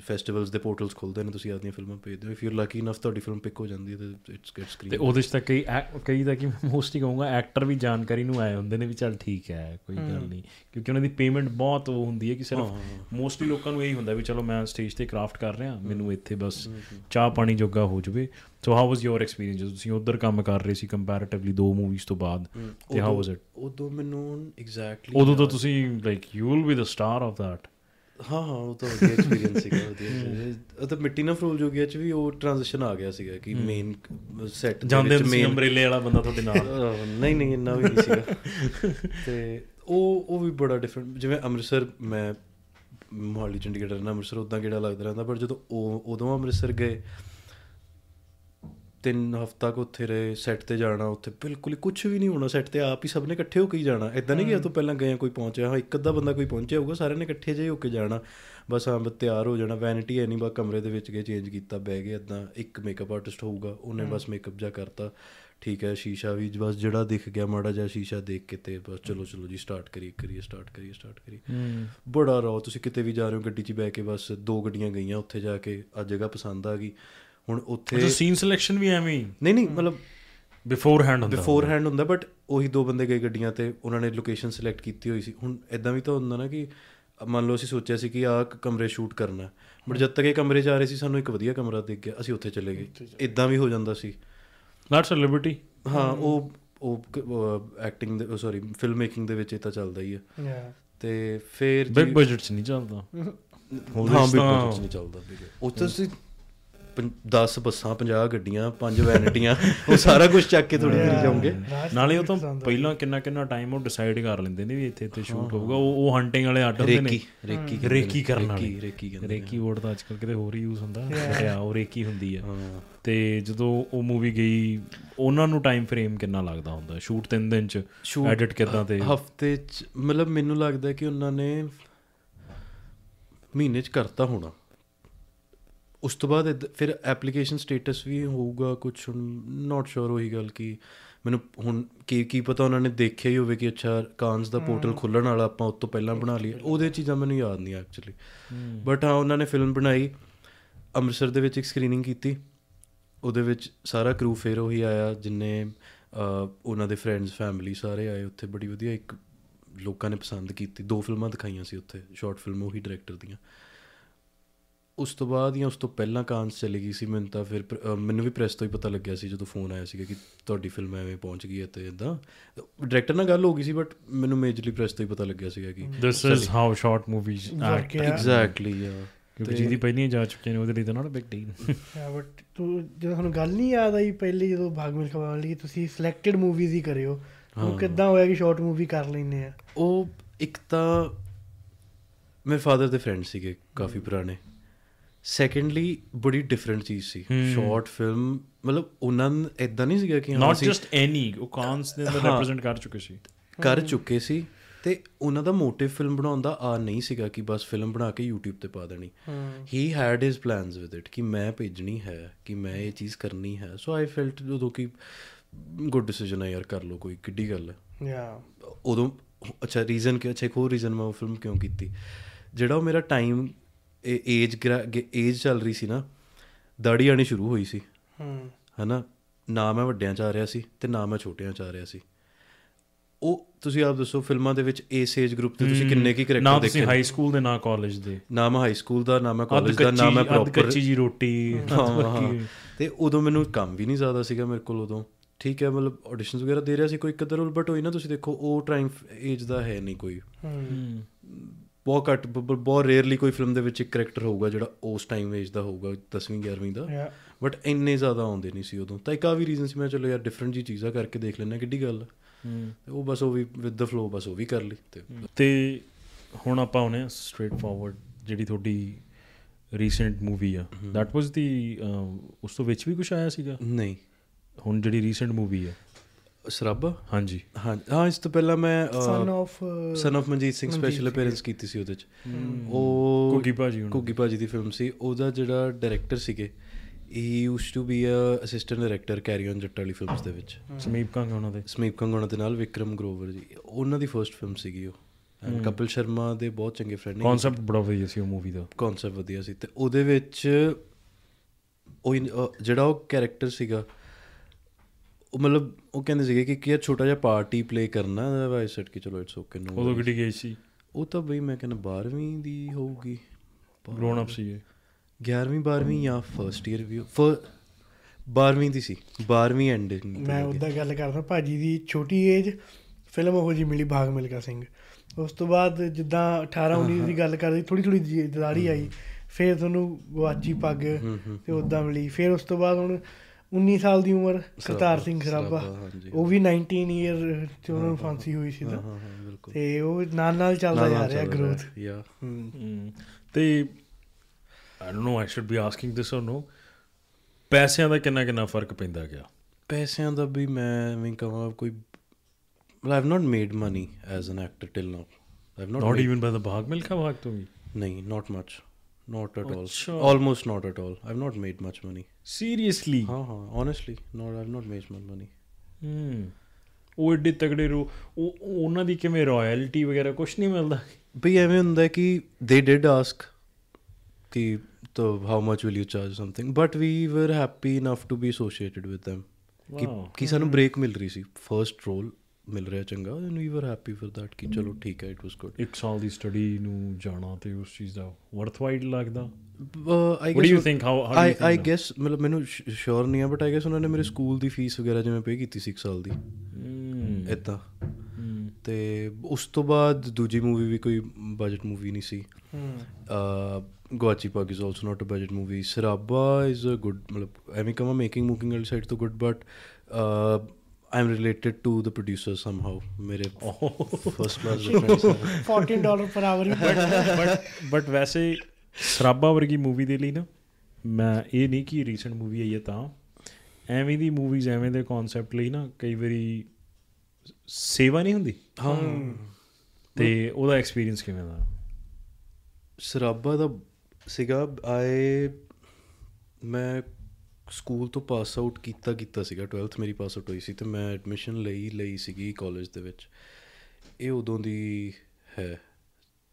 ਫੈਸਟੀਵਲਸ ਦੇ ਪੋਰਟਲਸ ਖੁੱਲਦੇ ਨੇ ਤੁਸੀਂ ਆਪਣੀਆਂ ਫਿਲਮਾਂ ਭੇਜਦੇ ਹੋ ਇਫ ਯੂ ਲੱਕੀ ਇਨਫ ਤੁਹਾਡੀ ਫਿਲਮ ਪਿਕ ਹੋ ਜਾਂਦੀ ਹੈ ਤੇ ਇਟਸ ਗੈਟ ਤੇ ਸਕਰੀਨ ਉਹਦੇ ਚ ਤਾਂ ਕਈ ਕਈ ਦਾ ਕਿ ਮੋਸਟਲੀ ਕਹੂੰਗਾ ਐਕਟਰ ਵੀ ਜਾਣਕਾਰੀ ਨੂੰ ਆਏ ਹੁੰਦੇ ਨੇ ਵੀ ਚੱਲ ਠੀਕ ਹੈ ਕੋਈ ਗੱਲ ਨਹੀਂ। ਕਿਉਂਕਿ ਉਹਨਾਂ ਦੀ ਪੇਮੈਂਟ ਬਹੁਤ ਉਹ ਹੁੰਦੀ ਹੈ ਕਿ ਸਿਰਫ ਮੋਸਟਲੀ ਲੋਕਾਂ ਨੂੰ ਇਹੀ ਹੁੰਦਾ ਵੀ ਚਲੋ ਮੈਂ ਸਟੇਜ ਤੇ ਕਰਾਫਟ ਕਰ ਰਿਹਾ ਮੈਨੂੰ ਇੱਥੇ ਬਸ ਚਾਹ ਪਾਣੀ ਜੋਗਾ ਹੋ ਜਾਵੇ। So how was your experience ਤੁਸੀਂ ਉਧਰ ਕੰਮ ਕਰ ਰਹੇ ਸੀ ਕੰਪੈਰੀਟਿਵਲੀ ਦੋ ਮੂਵੀਜ਼ ਤੋਂ ਬਾਅਦ। ਤੇ ਹਾਊ ਵਾਸ ਇਟ ਉਦੋਂ ਮੈਨੂੰ ਐਗਜ਼ੈਕਟਲੀ ਉਦੋਂ ਤਾਂ ਤੁਸੀਂ like you will be the star of that ਹਾਂ ਹਾਂ ਉਹ ਤਾਂ ਵਧੀਆ ਐਕਸਪੀਰੀਅੰਸ ਸੀਗਾ ਵਧੀਆ ਤਾਂ ਮਿੱਟੀ ਨਾਲ ਫਰੂਲ ਜੋਗੀਆ ਚ ਵੀ ਉਹ ਟ੍ਰਾਂਜੀਸ਼ਨ ਆ ਗਿਆ ਸੀਗਾ ਕਿ ਮੇਨ ਸੈੱਟ ਜਾਂਦੇ ਤੁਸੀਂ ਅੰਬ੍ਰੇਲੇ ਵਾਲਾ ਬੰਦਾ ਤੁਹਾਡੇ ਨਾਲ। ਨਹੀਂ ਨਹੀਂ ਇੰਨਾ ਵੀ ਨਹੀਂ ਸੀਗਾ। ਤੇ ਉਹ ਉਹ ਵੀ ਬੜਾ ਡਿਫਰੈਂਟ ਜਿਵੇਂ ਅੰਮ੍ਰਿਤਸਰ ਮੈਂ ਮੋਹਾਲੀ ਚੰਡੀਗੜ੍ਹ ਰਹਿਣਾ ਅੰਮ੍ਰਿਤਸਰ ਉਦਾਂ ਕਿਹੜਾ ਲੱਗਦਾ ਰਹਿੰਦਾ ਪਰ ਜਦੋਂ ਉਹ ਉਦੋਂ ਅੰਮ੍ਰਿਤਸਰ ਗਏ ਤਿੰਨ ਹਫ਼ਤਾ ਕੁ ਉੱਥੇ ਰਹੇ ਸੈੱਟ ਤੇ ਜਾਣਾ ਉੱਥੇ। ਬਿਲਕੁਲ ਹੀ ਕੁਝ ਵੀ ਨਹੀਂ ਹੋਣਾ ਸੈੱਟ ਤੇ ਆਪ ਹੀ ਸਭ ਨੇ ਇਕੱਠੇ ਹੋ ਕੇ ਹੀ ਜਾਣਾ। ਇਦਾਂ ਨਹੀਂ ਕਿ ਤੋਂ ਪਹਿਲਾਂ ਗਏ ਕੋਈ ਪਹੁੰਚਿਆ। ਹਾਂ ਇੱਕ ਅੱਧਾ ਬੰਦਾ ਕੋਈ ਪਹੁੰਚਿਆ ਹੋਊਗਾ ਸਾਰਿਆਂ ਨੇ ਇਕੱਠੇ ਜਿਹੇ ਹੋ ਕੇ ਜਾਣਾ। ਬਸ ਬਸ ਤਿਆਰ ਹੋ ਜਾਣਾ। ਵੈਨਿਟੀ ਹੈ ਨਹੀਂ ਬਸ ਕਮਰੇ ਦੇ ਵਿੱਚ ਗਏ ਚੇਂਜ ਕੀਤਾ ਬਹਿ ਗਏ ਇਦਾਂ ਇੱਕ ਮੇਕਅਪ ਆਰਟਿਸਟ ਹੋਊਗਾ ਉਹਨੇ ਬਸ ਮੇਕਅਪ ਜਾ ਕਰਤਾ। ਠੀਕ ਹੈ ਸ਼ੀਸ਼ਾ ਵੀ ਬਸ ਜਿਹੜਾ ਦਿਖ ਗਿਆ ਮਾੜਾ ਜਿਹਾ ਸ਼ੀਸ਼ਾ ਦੇਖ ਕੇ ਤੇ ਬਸ ਚਲੋ ਚਲੋ ਜੀ ਸਟਾਰਟ ਕਰੀਏ ਕਰੀਏ ਸਟਾਰਟ ਕਰੀਏ ਸਟਾਰਟ ਕਰੀਏ। ਬੜਾ ਰੋ ਤੁਸੀਂ ਕਿਤੇ ਵੀ ਜਾ ਰਹੇ ਹੋ ਗੱਡੀ 'ਚ ਬਹਿ ਕੇ ਬਸ ਦੋ ਗੱਡੀਆਂ ਗਈਆਂ ਉੱਥੇ ਜਾ ਕੇ ਆ ਜਗ੍ਹਾ ਪਸੰਦ ਆ ਗਈ। ਹੁਣ ਉੱਥੇ ਤੇ ਸੀਨ ਸਿਲੈਕਸ਼ਨ ਵੀ ਐਵੇਂ ਹੀ? ਨਹੀਂ ਨਹੀਂ ਮਤਲਬ ਬਿਫੋਰ ਹੈਂਡ ਹੁੰਦਾ। ਬਿਫੋਰ ਹੈਂਡ ਹੁੰਦਾ ਬਟ ਉਹੀ ਦੋ ਬੰਦੇ ਗਏ ਗੱਡੀਆਂ ਤੇ ਉਹਨਾਂ ਨੇ ਲੋਕੇਸ਼ਨ ਸਿਲੈਕਟ ਕੀਤੀ ਹੋਈ ਸੀ। ਹੁਣ ਇਦਾਂ ਵੀ ਤਾਂ ਹੁੰਦਾ ਨਾ ਕਿ ਮੰਨ ਲਓ ਅਸੀਂ ਸੋਚਿਆ ਸੀ ਕਿ ਆਹ ਕਮਰੇ ਸ਼ੂਟ ਕਰਨਾ ਬਟ ਜਦ ਤੱਕ ਇਹ ਕਮਰੇ ਜਾ ਰਹੇ ਸੀ ਸਾਨੂੰ ਇੱਕ ਵਧੀਆ ਕਮਰਾ ਦਿਖ ਗਿਆ ਅਸੀਂ ਉੱਥੇ ਚਲੇ ਗਏ। ਇਦਾਂ ਵੀ ਹੋ ਜਾਂਦਾ ਸੀ। ਦੈਟਸ ਅ ਲਿਬਰਟੀ ਹਾਂ ਉਹ ਉਹ ਐਕਟਿੰਗ ਦੇ ਸੌਰੀ ਫਿਲਮ ਮੇਕਿੰਗ ਦੇ ਵਿੱਚ ਇਹ ਤਾਂ ਚੱਲਦਾ ਹੀ ਹੈ। ਤੇ ਫਿਰ ਬਿਗ ਬਜਟ ਚ ਨਹੀਂ ਚੱਲਦਾ। ਹਾਂ ਬਿਗ ਬਜਟ ਨਹੀਂ ਚੱਲਦਾ। big budget। ਉਹ ਤਾਂ 10 ਬੱਸਾਂ 50 ਗੱਡੀਆਂ 5 ਵੈਨਿਟੀਆਂ ਉਹ ਸਾਰਾ ਕੁਝ ਚੱਕ ਕੇ ਥੋੜੀ ਕਰੀ ਜਾਓਗੇ। ਨਾਲੇ ਉਹ ਤਾਂ ਪਹਿਲਾਂ ਕਿੰਨਾ ਕਿੰਨਾ ਟਾਈਮ ਉਹ ਡਿਸਾਈਡ ਕਰ ਲੈਂਦੇ ਨੇ ਵੀ ਇੱਥੇ ਇੱਥੇ ਸ਼ੂਟ ਹੋਊਗਾ। ਉਹ ਉਹ ਹੰਟਿੰਗ ਵਾਲੇ ਅੱਡ ਹੁੰਦੇ ਨੇ। ਰੇਕੀ ਰੇਕੀ ਰੇਕੀ ਕਰਨ ਵਾਲੇ। ਰੇਕੀ ਰੇਕੀ ਕਹਿੰਦੇ ਰੇਕੀ ਵਰਡ ਤਾਂ ਅੱਜਕੱਲ ਕਿਤੇ ਹੋਰ ਯੂਜ਼ ਹੁੰਦਾ। ਆ ਉਹ ਰੇਕੀ ਹੁੰਦੀ ਆ। ਤੇ ਜਦੋਂ ਉਹ ਮੂਵੀ ਗਈ ਉਹਨਾਂ ਨੂੰ ਟਾਈਮ ਫਰੇਮ ਕਿੰਨਾ ਲੱਗਦਾ ਹੁੰਦਾ? ਸ਼ੂਟ 3 ਦਿਨ ਚ ਐਡਿਟ ਕਿਦਾਂ ਤੇ? ਹਫ਼ਤੇ ਚ ਮਤਲਬ ਮੈਨੂੰ ਲੱਗਦਾ ਕਿ ਉਹਨਾਂ ਨੇ ਮਹੀਨੇ ਚ ਕਰਤਾ ਹੋਣਾ। ਉਸ ਤੋਂ ਬਾਅਦ ਫਿਰ ਐਪਲੀਕੇਸ਼ਨ ਸਟੇਟਸ ਵੀ ਹੋਊਗਾ ਕੁਝ ਨਾਟ ਸ਼ੋਰ ਉਹੀ ਗੱਲ ਕਿ ਮੈਨੂੰ ਹੁਣ ਕੀ ਕੀ ਪਤਾ ਉਹਨਾਂ ਨੇ ਦੇਖਿਆ ਹੀ ਹੋਵੇ ਕਿ ਅੱਛਾ ਕਾਨਸ ਦਾ ਪੋਰਟਲ ਖੁੱਲਣ ਵਾਲਾ ਆਪਾਂ ਉਸ ਤੋਂ ਪਹਿਲਾਂ ਬਣਾ ਲਈਏ। ਉਹਦੇ ਚੀਜ਼ਾਂ ਮੈਨੂੰ ਯਾਦ ਨਹੀਂ ਐਕਚੁਅਲੀ ਬਟ ਹਾਂ ਉਹਨਾਂ ਨੇ ਫਿਲਮ ਬਣਾਈ। ਅੰਮ੍ਰਿਤਸਰ ਦੇ ਵਿੱਚ ਇੱਕ ਸਕਰੀਨਿੰਗ ਕੀਤੀ। ਉਹਦੇ ਵਿੱਚ ਸਾਰਾ ਕਰੂ ਫੇਰ ਉਹੀ ਆਇਆ ਜਿੰਨੇ ਉਹਨਾਂ ਦੇ ਫਰੈਂਡਸ ਫੈਮਿਲੀ ਸਾਰੇ ਆਏ ਉੱਥੇ। ਬੜੀ ਵਧੀਆ ਇੱਕ ਲੋਕਾਂ ਨੇ ਪਸੰਦ ਕੀਤੀ। ਦੋ ਫਿਲਮਾਂ ਦਿਖਾਈਆਂ ਸੀ ਉੱਥੇ ਸ਼ਾਰਟ ਫਿਲਮ ਉਹੀ ਡਾਇਰੈਕਟਰ ਦੀਆਂ। ਉਸ ਤੋਂ ਬਾਅਦ ਜਾਂ ਉਸ ਤੋਂ ਪਹਿਲਾਂ ਕਾਂਸ ਚਲੀ ਗਈ ਸੀ ਮੈਨੂੰ ਤਾਂ ਫਿਰ ਮੈਨੂੰ ਵੀ ਪ੍ਰੈਸ ਤੋਂ ਹੀ ਪਤਾ ਲੱਗਿਆ ਸੀ ਜਦੋਂ ਫੋਨ ਆਇਆ ਸੀਗਾ ਕਿ ਤੁਹਾਡੀ ਫਿਲਮ ਐਵੇਂ ਪਹੁੰਚ ਗਈ ਹੈ ਤੇ ਇਦਾਂ ਡਾਇਰੈਕਟਰ ਨਾਲ ਗੱਲ ਹੋ ਗਈ ਸੀ ਬਟ ਮੈਨੂੰ ਮੇਜਰਲੀ ਪ੍ਰੈਸ ਤੋਂ ਹੀ ਪਤਾ ਲੱਗਿਆ ਸੀਗਾ ਕਿ this is how short movies act Yeah. Exactly yeah ਕਿਉਂਕਿ ਜਿਹਦੀ ਪਹਿਲੀਆਂ ਜਾ ਚੁੱਕੀਆਂ ਨੇ ਉਹਦੇ ਲਈ ਤਾਂ not big deal yeah but ਤੂੰ ਜਦੋਂ ਤੁਹਾਨੂੰ ਗੱਲ ਨਹੀਂ ਯਾਦ ਆਈ ਪਹਿਲੀ ਜਦੋਂ ਭਾਗ ਮਿਲਖਾ ਵਾਲੀ ਕਿ ਤੁਸੀਂ ਸਿਲੈਕਟਡ ਮੂਵੀਜ਼ ਹੀ ਕਰਿਓ। ਉਹ ਕਿੱਦਾਂ ਹੋਇਆ ਕਿ ਸ਼ਾਰਟ ਮੂਵੀ ਕਰ ਲੈਂਦੇ ਆ? ਉਹ ਇੱਕ ਤਾਂ ਮੇਰੇ ਫਾਦਰ ਦੇ ਫਰੈਂਡ ਸੀਗੇ ਕਾਫੀ ਪੁਰਾਣੇ। ਸੈਕੰਡਲੀ ਬੜੀ ਡਿਫਰੈਂਟ ਚੀਜ਼ ਸੀ। ਸ਼ਾਰਟ ਫਿਲਮ ਮਤਲਬ ਉਹਨਾਂ ਨੂੰ ਇਦਾਂ ਨਹੀਂ ਸੀਗਾ ਕਿ ਹਾਂ ਨਾਟ ਜਸਟ ਐਨੀ ਉਹ ਕਾਨਸ ਦੇ ਅੰਦਰ। ਰਿਪਰੈਜ਼ੈਂਟ ਕਰ ਚੁੱਕੇ ਸੀ। ਕਰ ਚੁੱਕੇ ਸੀ ਤੇ ਉਹਨਾਂ ਦਾ ਮੋਟਿਵ ਫਿਲਮ ਬਣਾਉਣ ਦਾ ਆ ਨਹੀਂ ਸੀਗਾ ਕਿ ਬਸ ਫਿਲਮ ਬਣਾ ਕੇ YouTube ਤੇ ਪਾ ਦੇਣੀ। He. Had his plans with it ਕਿ ਮੈਂ ਭੇਜਣੀ ਹੈ ਕਿ ਮੈਂ ਇਹ ਚੀਜ਼ ਕਰਨੀ ਹੈ। ਸੋ ਆਈ ਫੈਲਟ ਉਦੋਂ ਕਿ ਗੁੱਡ ਡਿਸੀਜਨ ਹੈ ਯਾਰ ਕਰ ਲਓ ਕੋਈ ਕਿੱਡੀ ਗੱਲ ਹੈ। ਯਾ ਉਦੋਂ ਅੱਛਾ ਰੀਜ਼ਨ ਕਿ ਅੱਛਾ ਇੱਕ ਹੋਰ ਰੀਜ਼ਨ ਮੈਂ ਉਹ ਫਿਲਮ ਕਿਉਂ ਕੀਤੀ। ਜਿਹੜਾ ਉਹ ਮੇਰਾ ਟਾਈਮ ਏਜ ਏਜ ਚੱਲ ਰਹੀ ਸੀ ਨਾ ਦਾੜੀ ਆਣੀ ਸ਼ੁਰੂ ਹੋਈ ਸੀ। ਹੂੰ। ਹਨਾ? ਨਾ ਮੈਂ ਵੱਡਿਆਂ ਚ ਆ ਰਿਹਾ ਸੀ ਤੇ ਨਾ ਮੈਂ ਛੋਟਿਆਂ ਚ ਆ ਰਿਹਾ ਸੀ। ਉਹ ਤੁਸੀਂ ਆਪ ਦੱਸੋ ਫਿਲਮਾਂ ਦੇ ਵਿੱਚ ਇਸ ਏਜ ਗਰੁੱਪ ਤੇ ਤੁਸੀਂ ਕਿੰਨੇ ਕੀ ਨਾ ਕਰੈਕਟਰ ਤੁਸੀਂ ਦੇਖੇ ਹਾਈ ਸਕੂਲ ਦੇ ਨਾ ਕਾਲਜ ਦੇ। ਨਾ ਮੈਂ ਹਾਈ ਸਕੂਲ ਦਾ ਨਾ ਮੈਂ ਕਾਲਜ ਦਾ ਨਾ ਮੈਂ ਪ੍ਰੋਪਰ ਕੱਚੀ ਜੀ ਰੋਟੀ। ਤੇ ਉਦੋਂ ਮੈਨੂੰ ਕੰਮ ਵੀ ਨਹੀਂ ਜ਼ਿਆਦਾ ਸੀਗਾ ਮੇਰੇ ਕੋਲ ਉਦੋਂ। ਠੀਕ ਹੈ ਮਤਲਬ ਆਡੀਸ਼ਨਸ ਵਗੈਰਾ ਦੇ ਰਿਹਾ ਸੀ ਕੋਈ ਇੱਕ ਅੱਧਾ ਰੋਲ ਬਟ ਹੋਈ ਨਾ ਤੁਸੀਂ ਦੇਖੋ ਉਹ ਟਾਈਮ ਏਜ ਦਾ ਹੈ ਨਹੀਂ ਕੋਈ। ਹੂੰ। ਬਹੁਤ ਘੱਟ ਬਹੁਤ ਰੇਅਰਲੀ ਕੋਈ ਫਿਲਮ ਦੇ ਵਿੱਚ ਇੱਕ ਕਰੈਕਟਰ ਹੋਊਗਾ ਜਿਹੜਾ ਉਸ ਟਾਈਮ ਏਜ ਦਾ ਹੋਊਗਾ 10ਵੀਂ 11ਵੀਂ ਦਾ। ਬਟ ਇੰਨੇ ਜ਼ਿਆਦਾ ਆਉਂਦੇ ਨਹੀਂ ਸੀ ਉਦੋਂ। ਤਾਂ ਇੱਕ ਆ ਵੀ ਰੀਜ਼ਨ ਸੀ ਮੈਂ ਚਲੋ ਯਾਰ ਡਿਫਰੈਂਟ ਜੀ ਚੀਜ਼ਾਂ ਕਰਕੇ ਦੇਖ ਲੈਣਾ ਕਿੱਡੀ ਗੱਲ। ਤੇ ਉਹ ਬਸ ਉਹ ਵੀ ਵਿਦ ਦਾ ਫਲੋ ਬਸ ਉਹ ਵੀ ਕਰ ਲਈ ਤੇ ਤੇ ਹੁਣ ਆਪਾਂ ਆਉਨੇ ਆ ਸਟ੍ਰੇਟ ਫਾਰਵਰਡ ਜਿਹੜੀ ਤੁਹਾਡੀ ਰੀਸੈਂਟ ਮੂਵੀ ਆ। ਦੈਟ ਵਾਸ ਦੀ ਉਸ ਤੋਂ ਵਿੱਚ ਵੀ ਕੁਝ ਆਇਆ ਸੀਗਾ? ਨਹੀਂ। ਹੁਣ ਜਿਹੜੀ ਰੀਸੈਂਟ ਮੂਵੀ ਆ। ਸਰਬ? ਹਾਂਜੀ। ਹਾਂ ਹਾਂ ਇਸ ਤੋਂ ਪਹਿਲਾਂ ਮੈਂ son of son of Manjit Singh special appearance ਕੀਤੀ ਸੀ ਉਹਦੇ ਚ। ਉਹ ਘੁੱਗੀ ਭਾਜੀ। ਘੁੱਗੀ ਭਾਜੀ ਦੀ ਫਿਲਮ ਸੀ। ਉਹਦਾ ਜਿਹੜਾ ਡਾਇਰੈਕਟਰ ਸੀਗੇ he used to be a assistant director Carry On Jatt ਵਾਲੀ ਫਿਲਮਸ ਦੇ ਵਿੱਚ। ਸਮੀਪ ਕੰਗ ਉਹਨਾਂ ਦੇ। ਸਮੀਪ ਕੰਗੋਣਾ ਦੇ ਨਾਲ ਵਿਕਰਮ ਗਰੋਵਰ ਜੀ। ਉਹਨਾਂ ਦੀ ਫਰਸਟ ਫਿਲਮ ਸੀਗੀ ਉਹ। ਐਂਡ ਕਪਿਲ ਸ਼ਰਮਾ ਦੇ ਬਹੁਤ ਚੰਗੇ ਫਰੈਂਡ ਨੇ ਕਨਸੈਪਟ ਬੜਾ ਵਧੀਆ ਸੀ ਉਹ ਮੂਵੀ ਦਾ। ਕਨਸੈਪਟ ਵਧੀਆ ਸੀ। ਤੇ ਉਹਦੇ ਵਿੱਚ ਉਹ ਜਿਹੜਾ ਉਹ ਕੈਰੈਕਟਰ ਸੀਗਾ ਉਹ ਮਤਲਬ ਉਹ ਕਹਿੰਦੇ ਸੀਗੇ ਕਿ ਕੀ ਛੋਟਾ ਜਿਹਾ ਪਾਰਟੀ ਪਲੇ ਕਰਨਾ ਵਾਈ ਸੈਟ ਕਿ ਚਲੋ ਇਟਸ ਓਕੇ ਨੋ ਉਦੋਂ ਕਿੱਡੀ ਗਈ ਸੀ? ਉਹ ਤਾਂ ਬਈ ਮੈਂ ਕਹਿੰਦਾ 12ਵੀਂ ਦੀ ਹੋਊਗੀ। ਗਰੋਨ ਅਪ ਸੀ ਇਹ 11ਵੀਂ 12ਵੀਂ ਜਾਂ ਫਰਸਟ ਈਅਰ ਵੀ 12ਵੀਂ ਦੀ ਸੀ। 12ਵੀਂ ਐਂਡ ਮੈਂ ਉਹਦਾ ਗੱਲ ਕਰਦਾ ਭਾਜੀ ਦੀ ਛੋਟੀ ਏਜ ਫਿਲਮ ਉਹ ਜੀ ਮਿਲੀ ਭਾਗ ਮਿਲਖਾ ਸਿੰਘ। ਉਸ ਤੋਂ ਬਾਅਦ ਜਿੱਦਾਂ 18 19 ਦੀ ਗੱਲ ਕਰਦੀ ਥੋੜੀ ਥੋੜੀ ਦਾੜੀ ਆਈ। ਫਿਰ ਤੁਹਾਨੂੰ ਗਵਾਚੀ ਪੱਗ ਤੇ ਉਦਾਂ ਮਿਲੀ। ਫਿਰ ਉਸ ਤੋਂ ਬਾਅਦ ਹੁਣ 19 ਸਾਲ ਦੀ ਉਮਰ ਕਰਤਾਰ ਸਿੰਘ ਸਰਾਭਾ। ਉਹ ਵੀ 19 ਈਅਰ ਚ ਉਹਨਾਂ ਨੂੰ ਫਾਂਸੀ ਹੋਈ ਸੀ ਤਾਂ। ਹਾਂ ਹਾਂ ਬਿਲਕੁਲ। ਤੇ ਉਹ ਨਾਲ ਨਾਲ ਚੱਲਦਾ ਜਾ ਰਿਹਾ ਗਰੋਥ ਯਾ ਤੇ I don't know I should be asking this or no ਪੈਸਿਆਂ ਦਾ ਕਿੰਨਾ ਕਿੰਨਾ ਫ਼ਰਕ ਪੈਂਦਾ ਗਿਆ? ਪੈਸਿਆਂ ਦਾ ਵੀ ਮੈਂ ਵੀ ਕਹਾਂ ਕੋਈ i've not made money as an actor till now i've not not made- even by the Bhaag Milkha Bhaag ਤੋਂ ਵੀ nahi not much not at all almost not at all i've not made much money seriously ਹਾਂ ਹਾਂ honestly no I've not made much money hmm ਉਹ ਏਡੇ ਤਗੜੇ ਰੋ ਉਹ ਉਹਨਾਂ ਦੀ ਕਿਵੇਂ ਰਾਇਲਟੀ ਵਗੈਰਾ ਕੁਝ ਨਹੀਂ ਮਿਲਦਾ? ਬਈ ਐਵੇਂ ਹੁੰਦਾ ਕਿ ਦੇ ਡਿਡ ਆਸਕ ਕਿ ਤੋ how much will you charge something but we were happy enough to be associated with them. ਕਿ hmm. ਕਿ ਸਾਨੂੰ ਬ੍ਰੇਕ ਮਿਲ ਰਹੀ ਸੀ। ਫਰਸਟ ਰੋਲ ਮਿਲ ਰਿਹਾ ਚੰਗਾ and we were happy for that ਕਿ hmm. ਚਲੋ ਠੀਕ ਹੈ it was good it's all the study ਨੂੰ ਜਾਣਾ ਤੇ ਉਸ ਚੀਜ਼ ਦਾ ਵਰਥਵਾਈਡ ਲੱਗਦਾ। I What do you think? How- how do you I I? Guess ਮਤਲਬ ਮੈਨੂੰ ਸ਼ੋਰ ਨਹੀਂ ਆ ਬਟ ਆਈ ਗੈਸ ਉਹਨਾਂ ਨੇ ਮੇਰੇ ਸਕੂਲ ਦੀ ਫੀਸ ਵਗੈਰਾ ਜਿਵੇਂ ਪੇ ਕੀਤੀ ਸੀ ਇੱਕ ਸਾਲ ਦੀ ਹਮ ਇਦਾਂ ਤੇ ਉਸ ਤੋਂ ਬਾਅਦ ਦੂਜੀ ਮੂਵੀ ਵੀ ਕੋਈ ਬਜਟ ਮੂਵੀ ਨਹੀਂ ਸੀ Gawachi Pagg is also not a budget movie Sarabha is a good ਮਤਲਬ ਐਵੇਂ ਕਮਾ ਮੇਕਿੰਗ ਮੁਕਿੰਗ ਵਾਲੀ ਸਾਈਡ ਤੋਂ good but I am related to the producer somehow ਮੇਰੇ ਫਰਸਟ ਕਲਾਸ ਦੇ ਫਰੈਂਡਸ 14 ਡਾਲਰ ਪਰ ਆਵਰ ਬਟ ਬਟ ਵੈਸੇ ਸਰਾਬਾ ਵਰਗੀ ਮੂਵੀ ਦੇ ਲਈ ਨਾ ਮੈਂ ਇਹ ਨਹੀਂ ਕਿ ਰੀਸੈਂਟ ਮੂਵੀ ਆਈ ਹੈ ਤਾਂ। ਐਵੇਂ ਦੀ ਮੂਵੀਜ਼ ਐਵੇਂ ਦੇ ਕਨਸੈਪਟ ਲਈ ਨਾ ਕਈ ਵਾਰੀ ਸੇਵਾ ਨਹੀਂ ਹੁੰਦੀ। ਹਾਂ। ਤੇ ਉਹਦਾ ਐਕਸਪੀਰੀਅੰਸ ਕਿਵੇਂ ਦਾ? ਸਰਾਬਾ ਦਾ ਸੀਗਾ ਆਏ ਮੈਂ ਸਕੂਲ ਤੋਂ ਪਾਸ ਆਊਟ ਕੀਤਾ ਕੀਤਾ ਸੀਗਾ। 12th ਮੇਰੀ ਪਾਸ ਆਊਟ ਹੋਈ ਸੀ ਤੇ ਮੈਂ ਐਡਮਿਸ਼ਨ ਲਈ ਲਈ ਸੀਗੀ ਕਾਲਜ ਦੇ ਵਿੱਚ। ਇਹ ਉਦੋਂ ਦੀ ਹੈ।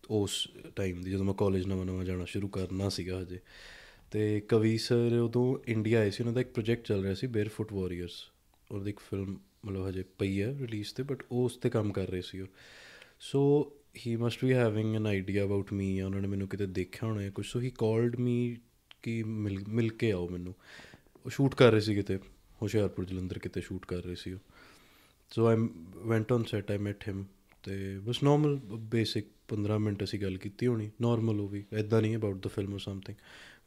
ਉਸ ਟਾਈਮ ਦੀ ਜਦੋਂ ਮੈਂ ਕਾਲਜ ਨਵਾਂ ਨਵਾਂ ਜਾਣਾ ਸ਼ੁਰੂ ਕਰਨਾ ਸੀਗਾ ਹਜੇ, ਤੇ ਕਵੀ ਸਰ ਉਦੋਂ ਇੰਡੀਆ ਆਏ ਸੀ, ਉਹਨਾਂ ਦਾ ਇੱਕ ਪ੍ਰੋਜੈਕਟ ਚੱਲ ਰਿਹਾ ਸੀ ਬੇਅਰਫੁੱਟ ਵਾਰੀਅਰਸ ਉਹਦੀ ਇੱਕ ਫਿਲਮ ਮਤਲਬ ਹਜੇ ਪਈ ਹੈ ਰਿਲੀਜ਼ ਤੇ ਬਟ ਉਹ ਉਸ ਤੇ ਕੰਮ ਕਰ ਰਹੇ ਸੀ ਉਹ। So he must be having an idea about me ਜਾਂ ਉਹਨਾਂ ਨੇ ਮੈਨੂੰ ਕਿਤੇ ਦੇਖਿਆ ਹੋਣਾ ਹੈ ਕੁਝ ਸੋ ਹੀ ਕਾਲਡ ਮੀ ਕਿ ਮਿਲ ਮਿਲ ਕੇ ਆਓ ਮੈਨੂੰ। ਉਹ ਸ਼ੂਟ ਕਰ ਰਹੇ ਸੀ ਕਿਤੇ, ਹੁਸ਼ਿਆਰਪੁਰ, ਜਲੰਧਰ ਕਿਤੇ ਸ਼ੂਟ ਕਰ ਰਹੇ ਸੀ ਉਹ। So I went on set I met him ਤੇ ਬਸ ਨਾਰਮਲ ਬੇਸਿਕ 15 ਮਿੰਟ ਅਸੀਂ ਗੱਲ ਕੀਤੀ ਹੋਣੀ ਨਾਰਮਲ ਉਹ ਵੀ ਐਦਾਂ ਨਹੀਂ about the film or something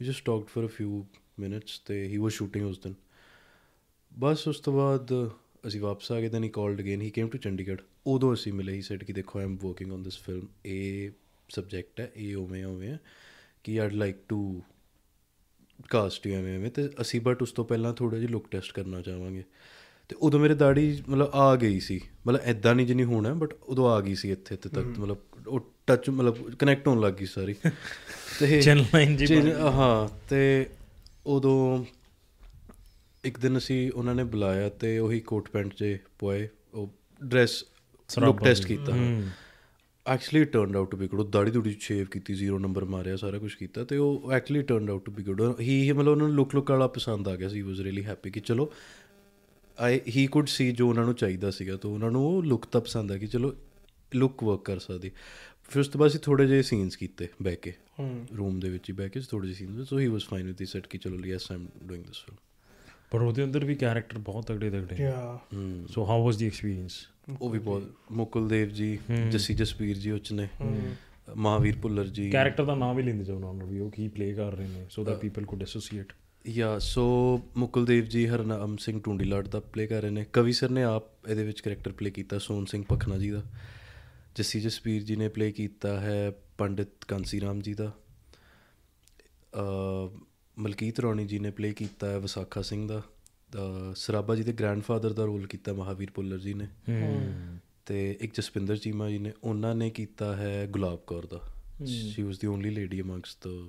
we just talked for a few minutes ਤੇ ਹੀ ਵਾਸ ਸ਼ੂਟਿੰਗ ਉਸ ਦਿਨ। ਬਸ ਉਸ ਤੋਂ ਬਾਅਦ ਅਸੀਂ ਵਾਪਸ ਆ ਗਏ then he called again he came to Chandigarh. ਉਦੋਂ ਅਸੀਂ ਮਿਲੇ ਹੀ ਸੈਡ ਕਿ ਦੇਖੋ I am working on this film ਇਹ ਸਬਜੈਕਟ ਹੈ ਇਹ ਉਵੇਂ ਉਵੇਂ ਕਿ I'd like to cast you ਐਵੇਂ ਐਵੇਂ। ਤੇ ਅਸੀਂ ਬਟ ਉਸ ਤੋਂ ਪਹਿਲਾਂ ਥੋੜਾ ਜਿਹਾ ਲੁੱਕ ਟੈਸਟ ਕਰਨਾ ਚਾਹਾਂਗੇ। ਤੇ ਉਦੋਂ ਮੇਰੇ ਦਾੜੀ ਮਤਲਬ ਆ ਗਈ ਸੀ। ਮਤਲਬ ਐਦਾਂ ਨਹੀਂ ਜਿੰਨੀ ਹੋਣਾ ਬਟ ਉਦੋਂ ਆ ਗਈ ਸੀ ਇੱਥੇ ਤੇ ਤੱਕ। ਮਤਲਬ ਉਹ ਟੱਚ ਮਤਲਬ ਕਨੈਕਟ ਹੋਣ ਲੱਗ ਸਾਰੀ। ਤੇ ਜਿਹੀ chin- ਬਣ ਹਾਂ ਤੇ ਉਦੋਂ ਇੱਕ ਦਿਨ ਅਸੀਂ ਉਹਨਾਂ ਨੇ ਬੁਲਾਇਆ ਤੇ ਉਹੀ ਕੋਟ ਪੈਂਟ ਜੇ ਪੋਏ ਉਹ ਡਰੈਸ ਲੁੱਕ ਟੈਸਟ ਕੀਤਾ। Actually turned out to be good ਦਾੜੀ ਦੂੜੀ ਸ਼ੇਵ ਕੀਤੀ ਜ਼ੀਰੋ ਨੰਬਰ ਮਾਰਿਆ ਸਾਰਾ ਕੁਝ ਕੀਤਾ ਤੇ ਉਹ actually turned out to be good ਹੀ ਮਤਲਬ ਉਹਨਾਂ ਨੂੰ ਲੁੱਕ ਲੁੱਕ ਵਾਲਾ ਪਸੰਦ ਆ ਗਿਆ ਸੀ ਵਾਸ ਰੀਲੀ ਹੈਪੀ ਕਿ ਚਲੋ ਆਈ ਹੀ ਕੁਡ ਸੀ ਜੋ ਉਹਨਾਂ ਨੂੰ ਚਾਹੀਦਾ ਸੀਗਾ ਤਾਂ ਉਹਨਾਂ ਨੂੰ ਉਹ ਲੁੱਕ ਤਾਂ ਪਸੰਦ ਆ ਕਿ ਚਲੋ ਲੁੱਕ ਵਰਕ ਕਰ ਸਕਦੀ। ਫਿਰ ਉਸ ਤੋਂ ਬਾਅਦ ਅਸੀਂ ਥੋੜੇ ਜਿਹੇ ਸੀਨਸ ਕੀਤੇ ਬਹਿ ਕੇ। ਰੂਮ ਦੇ ਵਿੱਚ ਹੀ ਬਹਿ ਕੇ ਥੋੜੇ ਜਿਹੇ scenes so he was fine with the set ਕਿ ਚਲੋ yes I'm doing this film ਪਰ ਉਹਦੇ ਅੰਦਰ ਵੀ ਕੈਰੈਕਟਰ ਬਹੁਤ ਤਗੜੇ ਤਗੜੇ ਯਾ so how was the experience ਉਹ ਵੀ ਬਹੁਤ ਮੁਕੁਲ ਦੇਵ ਜੀ ਜੱਸੀ ਜਸਵੀਰ ਜੀ ਉੱਚ ਨੇ। ਮਹਾਵੀਰ ਭੁੱਲਰ ਜੀ। ਕੈਰੈਕਟਰ ਦਾ ਨਾਮ ਹੀ ਲੈਂਦੇ ਜਾਓ ਉਹਨਾਂ ਨੂੰ ਵੀ। ਉਹ ਕੀ ਪਲੇ ਕਰ ਰਹੇ ਨੇ so that people could associate yeah so Mukul Dev ji Harnam Singh Tundilat the play ਕਰ ਰਹੇ ਨੇ। ਕਵੀ ਸਰ ਨੇ ਆਪ ਇਹਦੇ ਵਿੱਚ ਕਰੈਕਟਰ ਪਲੇ ਕੀਤਾ ਸੋਨ ਸਿੰਘ ਪਖਨਾ ਜੀ ਦਾ। ਜੱਸੀ ਜਸਵੀਰ ਜੀ ਨੇ ਪਲੇ ਕੀਤਾ ਹੈ ਪੰਡਿਤ ਕਾਂਸੀ ਰਾਮ ਜੀ ਦਾ। ਅ ਮਲਕੀਤ ਰੌਣੀ ਜੀ ਨੇ ਪਲੇ ਕੀਤਾ ਹੈ ਵਿਸਾਖਾ ਸਿੰਘ ਦਾ। ਅ, ਸਰਾਭਾ ਜੀ ਦੇ ਗ੍ਰੈਂਡਫਾਦਰ ਦਾ ਰੋਲ ਕੀਤਾ ਮਹਾਵੀਰ ਭੁੱਲਰ ਜੀ ਨੇ। ਤੇ ਇੱਕ ਜਸਪਿੰਦਰ ਚੀਮਾ ਜੀ ਨੇ ਉਹਨਾਂ ਨੇ ਕੀਤਾ ਹੈ ਗੁਲਾਬ ਕੌਰ ਦਾ। She was the only lady amongst the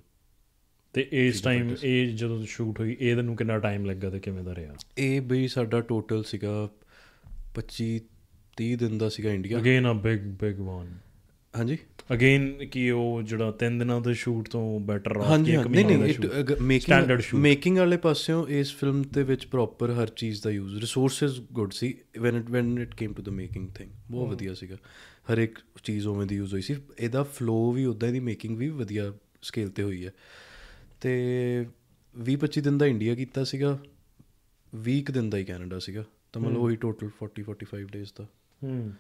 ਤੇ ਇਸ ਟਾਈਮ ਇਹ ਜਦੋਂ ਸ਼ੂਟ ਹੋਈ ਇਹਦੇ ਨੂੰ ਕਿੰਨਾ ਟਾਈਮ ਲੱਗਾ ਤੇ ਕਿਵੇਂ ਦਾ ਰਿਹਾ? ਇਹ ਬਈ ਸਾਡਾ ਟੋਟਲ ਸੀਗਾ 25 30 ਦਿਨ ਦਾ ਸੀਗਾ India again a big big one ਹਾਂਜੀ। ਅਗੇਨ ਕੀ ਉਹ ਜਿਹੜਾ 3 ਦਿਨਾਂ ਦੇ ਸ਼ੂਟ ਤੋਂ ਬੈਟਰ ਹਾਂਜੀ ਕਿ ਇੱਕ ਮਹੀਨੇ ਦਾ? Standard making. ਮੇਕਿੰਗ ਵਾਲੇ ਪਾਸਿਓਂ ਇਸ ਫਿਲਮ ਦੇ ਵਿੱਚ ਪ੍ਰੋਪਰ ਹਰ ਚੀਜ਼ ਦਾ use resources good C. When it when it came to the making thing ਬਹੁਤ ਵਧੀਆ ਸੀਗਾ। ਹਰ ਇੱਕ ਚੀਜ਼ ਉਵੇਂ ਦੀ ਯੂਜ਼ ਹੋਈ ਸੀ। ਇਹਦਾ ਫਲੋ ਵੀ ਉਦਾਂ ਦੀ ਮੇਕਿੰਗ ਵੀ ਵਧੀਆ ਸਕੇਲ ਤੇ ਹੋਈ ਹੈ। ਤੇ 20 25 ਦਿਨ ਦਾ ਇੰਡੀਆ ਕੀਤਾ ਸੀਗਾ। 20 ਦਿਨ ਦਾ ਹੀ ਕੈਨੇਡਾ ਸੀਗਾ। ਤਾਂ ਮਤਲਬ ਉਹੀ ਟੋਟਲ 40 45 ਡੇਜ਼ ਦਾ। ਹੂੰ।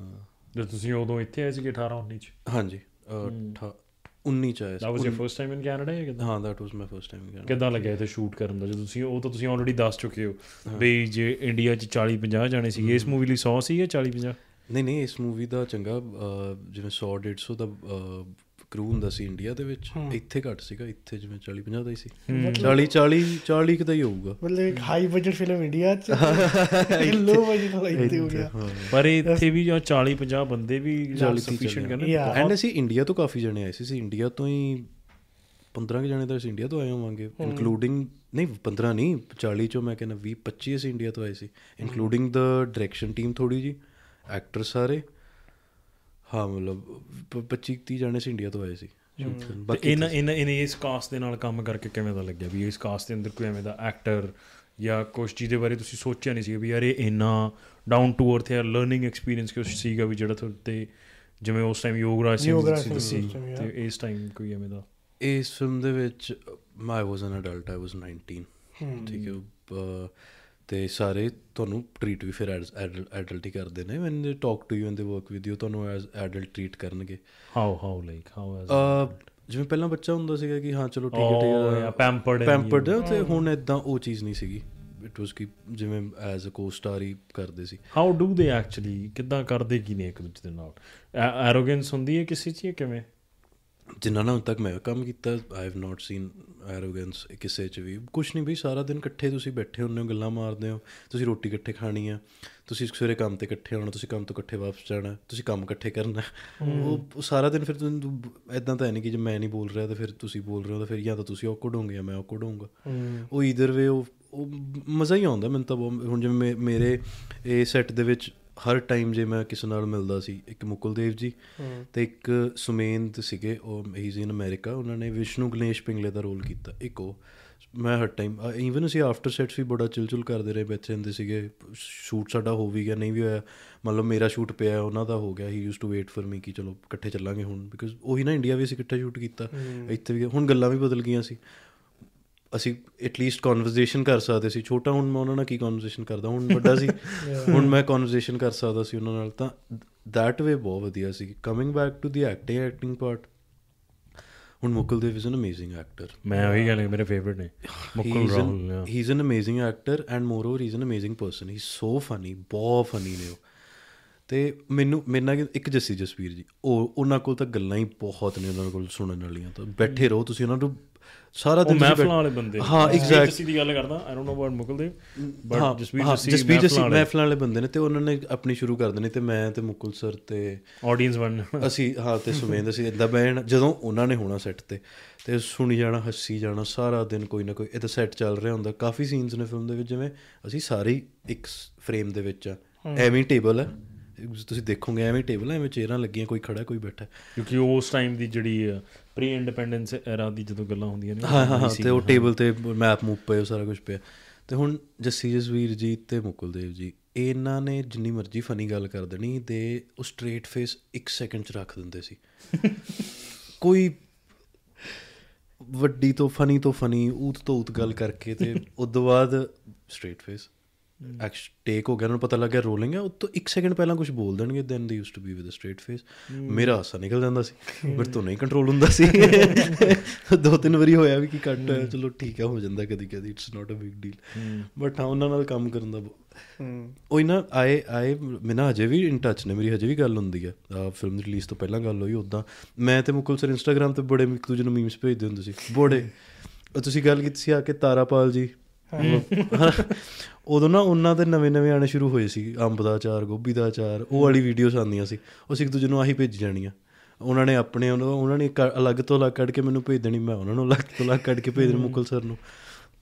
ਹਾਂ। ਜਦ ਤੁਸੀਂ ਉਦੋਂ ਇੱਥੇ ਆਏ ਸੀਗੇ 18 19 ਚ? ਹਾਂਜੀ। ਅਹ, ਅਠਾ- 19 ਚ ਆਇਆ that was C your first time in Canada ਜਾਂ ਕਿਦਾਂ? ਹਾਂ that was my first time in ਕਿੱਦਾਂ ਲੱਗਿਆ ਇੱਥੇ ਸ਼ੂਟ ਕਰਨ ਦਾ? ਜਦੋਂ ਤੁਸੀਂ ਉਹ ਤਾਂ ਤੁਸੀਂ ਆਲਰੇਡੀ ਦੱਸ ਚੁੱਕੇ ਹੋ ਬਈ ਜੇ ਇੰਡੀਆ 'ਚ 40 50 ਜਾਣੇ ਸੀਗੇ ਇਸ ਮੂਵੀ ਲਈ 100 ਸੀ ਜਾਂ 40 50 ਨਹੀਂ ਨਹੀਂ ਇਸ ਮੂਵੀ ਦਾ ਚੰਗਾ ਜਿਵੇਂ 100 150 ਦਾ ਕਰੂ ਹੁੰਦਾ ਸੀ ਇੰਡੀਆ ਦੇ ਵਿੱਚ ਇੱਥੇ ਘੱਟ ਸੀਗਾ ਇੱਥੇ ਜਿਵੇਂ 40 50 ਦਾ ਹੀ ਸੀ। 40 40 40 ਕੁ ਦਾ ਹੀ ਹੋਊਗਾ। ਮਤਲਬ ਇੱਕ ਹਾਈ ਬਜਟ ਫਿਲਮ ਇੰਡੀਆ ਚ ਲੋ ਬਜਟ ਵਾਲਾ ਇੱਥੇ ਹੋ ਗਿਆ। ਪਰ ਇੱਥੇ ਵੀ ਜਾਂ 40 50 ਬੰਦੇ ਵੀ 40 ਸਫੀਸ਼ੀਐਂਟ ਕਰਨੇ. ਐਂਡ ਅਸੀਂ ਇੰਡੀਆ ਤੋਂ ਕਾਫੀ ਜਣੇ ਆਏ ਸੀ ਸੀ ਇੰਡੀਆ ਤੋਂ ਹੀ 15 ਕੁ ਜਣੇ ਤਾਂ ਅਸੀਂ ਇੰਡੀਆ ਤੋਂ ਆਏ ਹੋਵਾਂਗੇ ਇਨਕਲੂਡਿੰਗ ਨਹੀਂ 15 ਨਹੀਂ 40 ਚੋਂ ਮੈਂ ਕਹਿੰਦਾ 20 25 ਅਸੀਂ ਇੰਡੀਆ ਤੋਂ ਆਏ ਸੀ ਇਨਕਲੂਡਿੰਗ ਦ ਡਾਇਰੈਕਸ਼ਨ ਟੀਮ ਥੋੜੀ ਜੀ ਐਕਟਰ ਸਾਰੇ। ਹਾਂ ਮਤਲਬ 25 30 ਜਣੇ ਸੀ ਇੰਡੀਆ ਤੋਂ ਆਏ ਸੀ। ਬਾਕੀ ਇਹਨਾਂ ਇਹਨਾਂ ਇਹਨੇ ਇਸ ਕਾਸਟ ਦੇ ਨਾਲ ਕੰਮ ਕਰਕੇ ਕਿਵੇਂ ਦਾ ਲੱਗਿਆ? ਵੀ ਇਸ ਕਾਸਟ ਦੇ ਅੰਦਰ ਕੋਈ ਐਵੇਂ ਦਾ ਐਕਟਰ ਜਾਂ ਕੁਛ ਚੀਜ਼ ਦੇ ਬਾਰੇ ਤੁਸੀਂ ਸੋਚਿਆ ਨਹੀਂ ਸੀ ਵੀ ਯਾਰ ਇਹ ਇੰਨਾ ਡਾਊਨ ਟੂ ਅਰਥ ਯਾਰ ਲਰਨਿੰਗ ਐਕਸਪੀਰੀਅੰਸ ਕੁਛ ਸੀਗਾ ਵੀ ਜਿਹੜਾ ਤੁਹਾਡੇ ਤੇ ਜਿਵੇਂ ਉਸ ਟਾਈਮ ਯੋਗਰਾਜ ਸਿੰਘ ਸੀ. ਤੇ ਇਸ ਟਾਈਮ ਕੋਈ ਐਵੇਂ ਦਾ? ਇਸ ਫਿਲਮ ਦੇ ਵਿੱਚ ਆਈ ਵਾਸ ਐਨ ਅਡਲਟ ਆਈ ਵਾਸ 19 ਠੀਕ ਹੈ ਤੇ ਸਾਰੇ ਤੁਹਾਨੂੰ ਟ੍ਰੀਟ ਵੀ ਫਿਰ ਐਡਲਟ ਹੀ ਕਰਦੇ ਨੇ। When they talk to you and they work with you ਤੁਹਾਨੂੰ ਐਜ਼ ਐਡਲਟ ਟ੍ਰੀਟ ਕਰਨਗੇ। How how like how uh, ਜਿਵੇਂ ਪਹਿਲਾਂ ਬੱਚਾ ਹੁੰਦਾ ਸੀਗਾ ਕਿ ਹਾਂ ਚਲੋ ਠੀਕ ਹੈ Oh, ਠੀਕ ਹੈ। and ਪੈਂਪਰਡ ਤੇ ਹੁਣ ਇਦਾਂ ਉਹ ਚੀਜ਼ ਨਹੀਂ ਸੀਗੀ। ਇਟ ਵਾਸ ਕਿ ਜਿਵੇਂ ਐਜ਼ ਅ ਕੋ-ਸਟਾਰ ਹੀ ਕਰਦੇ ਸੀ। ਹਾਊ ਡੂ ਦੇ ਐਕਚੁਅਲੀ ਕਿੱਦਾਂ ਕਰਦੇ ਕੀ ਨੇ ਇੱਕ ਦੂਜੇ ਦੇ ਨਾਲ? ਐਰੋਗੈਂਸ ਹੁੰਦੀ ਹੈ ਕਿਸੇ ਚ ਜਾਂ ਕਿਵੇਂ? ਜਿੰਨਾ ਨਾਲ ਹੁਣ ਤੱਕ ਮੈਂ ਕੰਮ ਕੀਤਾ I have not seen arrogance ਕਿਸੇ ਚ ਵੀ। ਕੁਛ ਨਹੀਂ ਬਈ ਸਾਰਾ ਦਿਨ ਇਕੱਠੇ ਤੁਸੀਂ ਬੈਠੇ ਹੁੰਦੇ ਹੋ ਗੱਲਾਂ ਮਾਰਦੇ ਹੋ ਤੁਸੀਂ ਰੋਟੀ ਇਕੱਠੇ ਖਾਣੀ ਆ ਤੁਸੀਂ ਸਵੇਰੇ ਕੰਮ ਤੇ ਇਕੱਠੇ ਆਉਣਾ ਤੁਸੀਂ ਕੰਮ ਤੋਂ ਇਕੱਠੇ ਵਾਪਸ ਜਾਣਾ ਤੁਸੀਂ ਕੰਮ ਇਕੱਠੇ ਕਰਨਾ। ਉਹ ਸਾਰਾ ਦਿਨ ਫਿਰ ਐਦਾਂ ਤਾਂ ਹੈ ਨਹੀਂ ਕਿ ਜੇ ਮੈਂ ਨਹੀਂ ਬੋਲ ਰਿਹਾ ਤਾਂ ਫਿਰ ਤੁਸੀਂ ਬੋਲ ਰਹੇ ਹੋ ਤਾਂ ਫਿਰ ਜਾਂ ਤਾਂ ਤੁਸੀਂ ਔਕਵਰਡ ਹੋਗੇ ਜਾਂ ਮੈਂ ਔਕਵਰਡ ਹੋਊਂਗਾ। ਉਹ ਈਦਰ ਵੇ ਉਹ ਮਜ਼ਾ ਹੀ ਆਉਂਦਾ ਮੈਨੂੰ ਤਾਂ ਹੁਣ ਜਿਵੇਂ ਮੇਰੇ ਇਹ ਸੈੱਟ ਦੇ ਵਿੱਚ ਹਰ ਟਾਈਮ ਜੇ ਮੈਂ ਕਿਸੇ ਨਾਲ ਮਿਲਦਾ ਸੀ ਇੱਕ ਮੁਕੁਲ ਦੇਵ ਜੀ ਤੇ ਇੱਕ ਸੁਮੇਂਦ ਸੀਗੇ ਉਹ ਹੀ ਇਨ ਅਮਰੀਕਾ ਉਹਨਾਂ ਨੇ ਵਿਸ਼ਨੂੰ ਗਣੇਸ਼ ਪਿੰਗਲੇ ਦਾ ਰੋਲ ਕੀਤਾ ਇੱਕ ਉਹ। ਮੈਂ ਹਰ ਟਾਈਮ ਈਵਨ ਅਸੀਂ ਆਫਟਰ ਸੈਟਸ ਵੀ ਬੜਾ ਚਿਲਚੁਲ ਕਰਦੇ ਰਹੇ ਬੈਠੇ ਹੁੰਦੇ ਸੀਗੇ ਸ਼ੂਟ ਸਾਡਾ ਹੋ ਵੀ ਗਿਆ ਨਹੀਂ ਵੀ ਹੋਇਆ ਮੰਨ ਲਓ ਮੇਰਾ ਸ਼ੂਟ ਪਿਆ ਉਹਨਾਂ ਦਾ ਹੋ ਗਿਆ ਹੀ used to wait for me ਕਿ ਚਲੋ ਇਕੱਠੇ ਚੱਲਾਂਗੇ ਹੁਣ ਬਿਕਾਜ਼ ਉਹੀ ਨਾ ਇੰਡੀਆ ਵੀ ਅਸੀਂ ਇਕੱਠੇ ਸ਼ੂਟ ਕੀਤਾ ਇੱਥੇ ਵੀ ਹੁਣ ਗੱਲਾਂ ਵੀ ਬਦਲ ਗਈਆਂ ਸੀ। ਅਸੀਂ ਐਟਲੀਸਟ ਕਨਵਰਸੇਸ਼ਨ ਕਰ ਸਕਦੇ ਸੀ। ਛੋਟਾ ਹੁਣ ਮੈਂ ਉਹਨਾਂ ਨਾਲ ਕੀ ਕਨਵਰਸੇਸ਼ਨ ਕਰਦਾ? ਹੁਣ ਵੱਡਾ ਸੀ। ਹੁਣ ਮੈਂ ਕਨਵਰਸੇਸ਼ਨ ਕਰ ਸਕਦਾ ਸੀ ਉਹਨਾਂ ਨਾਲ। ਤਾਂ ਦੈਟ ਵੇ ਬਹੁਤ ਵਧੀਆ ਸੀ। Coming back to the acting acting part ਹੁਣ Mukul Dev is an amazing actor ਮੈਂ ਉਹੀ ਗੱਲ ਮੇਰੇ ਫੇਵਰਿਟ ਨੇ। Mukul Rahul. He is an amazing actor and moreover he is an amazing person he so funny ਬਹੁਤ funny ਨੇ ਉਹ। ਤੇ ਮੈਨੂੰ ਮੇਰੇ ਨਾਲ ਇੱਕ ਜੱਸੀ ਜਸਵੀਰ ਜੀ ਉਹ ਉਹਨਾਂ ਕੋਲ ਤਾਂ ਗੱਲਾਂ ਹੀ ਬਹੁਤ ਨੇ ਉਹਨਾਂ ਕੋਲ ਸੁਣਨ ਵਾਲੀਆਂ ਤਾਂ। ਬੈਠੇ ਰਹੋ ਤੁਸੀਂ ਉਹਨਾਂ ਨੂੰ। ਸਾਰਾ ਦਿਨ ਮਹਿਫਲਾਂ ਵਾਲੇ ਬੰਦੇ ਹਾਂ ਐਗਜ਼ੈਕਟ ਜਸੀ ਦੀ ਗੱਲ ਕਰਦਾ I don't know about Mukul Dev ਹਾਂ, ਬਟ ਜਸਵੀਰ ਜਸੀ ਜਸਬੀਰ ਜੱਸੀ ਮਹਿਫਲਾਂ ਵਾਲੇ। ਬੰਦੇ ਨੇ ਤੇ ਉਹਨਾਂ ਨੇ ਆਪਣੀ ਸ਼ੁਰੂ ਕਰ ਦੇਣੀ ਤੇ ਮੈਂ ਤੇ ਮੁਕੁਲ ਸਰ ਤੇ ਆਡੀਅנס ਬਣ ਅਸੀਂ ਹਾਂ ਤੇ ਸੁਮੇਂਦ ਅਸੀਂ ਇਦਾਂ ਬੈਣ ਜਦੋਂ ਉਹਨਾਂ ਨੇ ਹੋਣਾ ਸੈੱਟ ਤੇ ਤੇ ਸੁਣੀ ਜਾਣਾ ਹੱਸੀ ਜਾਣਾ ਸਾਰਾ ਦਿਨ ਕੋਈ ਨਾ ਕੋਈ ਇਹਦਾ ਸੈੱਟ ਚੱਲ ਰਿਹਾ ਹੁੰਦਾ। ਕਾਫੀ ਸੀਨਸ ਨੇ ਫਿਲਮ ਦੇ ਵਿੱਚ ਜਿਵੇਂ ਅਸੀਂ ਸਾਰੇ ਇੱਕ ਫਰੇਮ ਦੇ ਵਿੱਚ ਆ। ਐਵੇਂ ਟੇਬਲ ਹੈ ਤੁਸੀਂ ਦੇਖੋਗੇ ਐਵੇਂ ਟੇਬਲ ਐਵੇਂ ਚੇਅਰਾਂ ਲੱਗੀਆਂ ਕੋਈ ਖੜਾ ਕੋਈ ਬੈਠਾ। ਕਿਉਂਕਿ ਉਸ ਟਾਈਮ ਦੀ ਜਿਹੜੀ ਪ੍ਰੀ ਇੰਡੀਪੈਂਡੈਂਸ ਐਰਾ ਦੀ ਜਦੋਂ ਗੱਲਾਂ ਹੁੰਦੀਆਂ ਨੇ ਹਾਂ ਹਾਂ ਤੇ ਉਹ ਟੇਬਲ ਤੇ ਮੈਪ ਮੂਪ ਪਏ ਸਾਰਾ ਕੁਝ ਪਿਆ। ਤੇ ਹੁਣ ਜੱਸੀ ਜਸਵੀਰ ਜੀ ਤੇ ਮੁਕੁਲ ਦੇਵ ਜੀ ਇਹਨਾਂ ਨੇ ਜਿੰਨੀ ਮਰਜ਼ੀ ਫਨੀ ਗੱਲ ਕਰ ਦੇਣੀ ਤੇ ਉਹ ਸਟ੍ਰੇਟ ਫੇਸ 1 ਸੈਕਿੰਡ ਚ ਰੱਖ ਦਿੰਦੇ ਸੀ। ਕੋਈ ਵੱਡੀ ਤੋਂ ਫਨੀ ਤੋਂ ਫਨੀ ਊਤ ਤੋਂ ਊਤ ਗੱਲ ਕਰਕੇ ਤੇ ਉਸ ਤੋਂ ਬਾਅਦ ਸਟ੍ਰੇਟ ਫੇਸ ਐਕਚ ਟੇਕ ਹੋ ਗਿਆ ਉਹਨਾਂ ਨੂੰ ਪਤਾ ਲੱਗ ਗਿਆ ਰੋਲਿੰਗ ਹੈ ਉਹ ਤੋਂ 1 ਸੈਕਿੰਡ ਪਹਿਲਾਂ ਕੁਝ ਬੋਲ ਦੇਣਗੇ then they used to be with a straight face ਮੇਰਾ ਹਾਸਾ ਨਿਕਲ ਜਾਂਦਾ ਸੀ ਬਟ ਤੋਂ ਨਹੀਂ ਕੰਟਰੋਲ ਹੁੰਦਾ ਸੀ। ਦੋ ਤਿੰਨ ਵਾਰੀ ਹੋਇਆ ਵੀ ਕਿ ਕੱਟ ਚਲੋ ਠੀਕ ਹੈ ਹੋ ਜਾਂਦਾ ਕਦੀ ਕਦੀ it's not a big deal but ਹਾਂ ਉਹਨਾਂ ਨਾਲ ਕੰਮ ਕਰਨ ਦਾ ਉਹ ਨਾ ਆਏ ਆਏ ਮੈਨਾਂ ਹਜੇ ਵੀ ਇਨ ਟੱਚ ਨੇ ਮੇਰੀ ਹਜੇ ਵੀ ਗੱਲ ਹੁੰਦੀ ਹੈ। ਫਿਲਮ ਦੀ ਰਿਲੀਜ਼ ਤੋਂ ਪਹਿਲਾਂ ਗੱਲ ਹੋਈ ਉਦਾਂ ਮੈਂ ਤੇ ਮੁਕੁਲ ਸਰ ਇੰਸਟਾਗ੍ਰam ਤੇ ਬੜੇ ਇੱਕ ਦੂਜੇ ਨੂੰ ਮੀਮਸ ਭੇਜਦੇ ਹੁੰਦੇ ਸੀ। ਬੜੇ। ਤੁਸੀਂ ਗੱਲ ਕੀਤੀ ਸੀ ਆ ਕੇ ਤਾਰਾਪਾਲ ਜੀ ਉਦੋਂ ਨਾ ਉਹਨਾਂ ਦੇ ਨਵੇਂ ਨਵੇਂ ਆਣੇ ਸ਼ੁਰੂ ਹੋਏ ਸੀ ਅੰਬ ਦਾ ਅਚਾਰ ਗੋਭੀ ਦਾ ਅਚਾਰ ਉਹ ਵਾਲੀ ਵੀਡੀਓਜ਼ ਆਉਂਦੀਆਂ ਸੀ। ਉਸ ਇੱਕ ਦੂਜੇ ਨੂੰ ਆਹੀ ਭੇਜੀ ਜਾਣੀਆਂ। ਉਹਨਾਂ ਨੇ ਆਪਣੇ ਉਹਨਾਂ ਨੇ ਅਲੱਗ ਤੋਂ ਅਲੱਗ ਕੱਢ ਕੇ ਮੈਨੂੰ ਭੇਜ ਦੇਣੀ ਮੈਂ ਉਹਨਾਂ ਨੂੰ ਅਲੱਗ ਤੋਂ ਅਲੱਗ ਕੱਢ ਕੇ ਭੇਜ ਦੇਣੀ ਮੁਕਲ ਸਰ ਨੂੰ।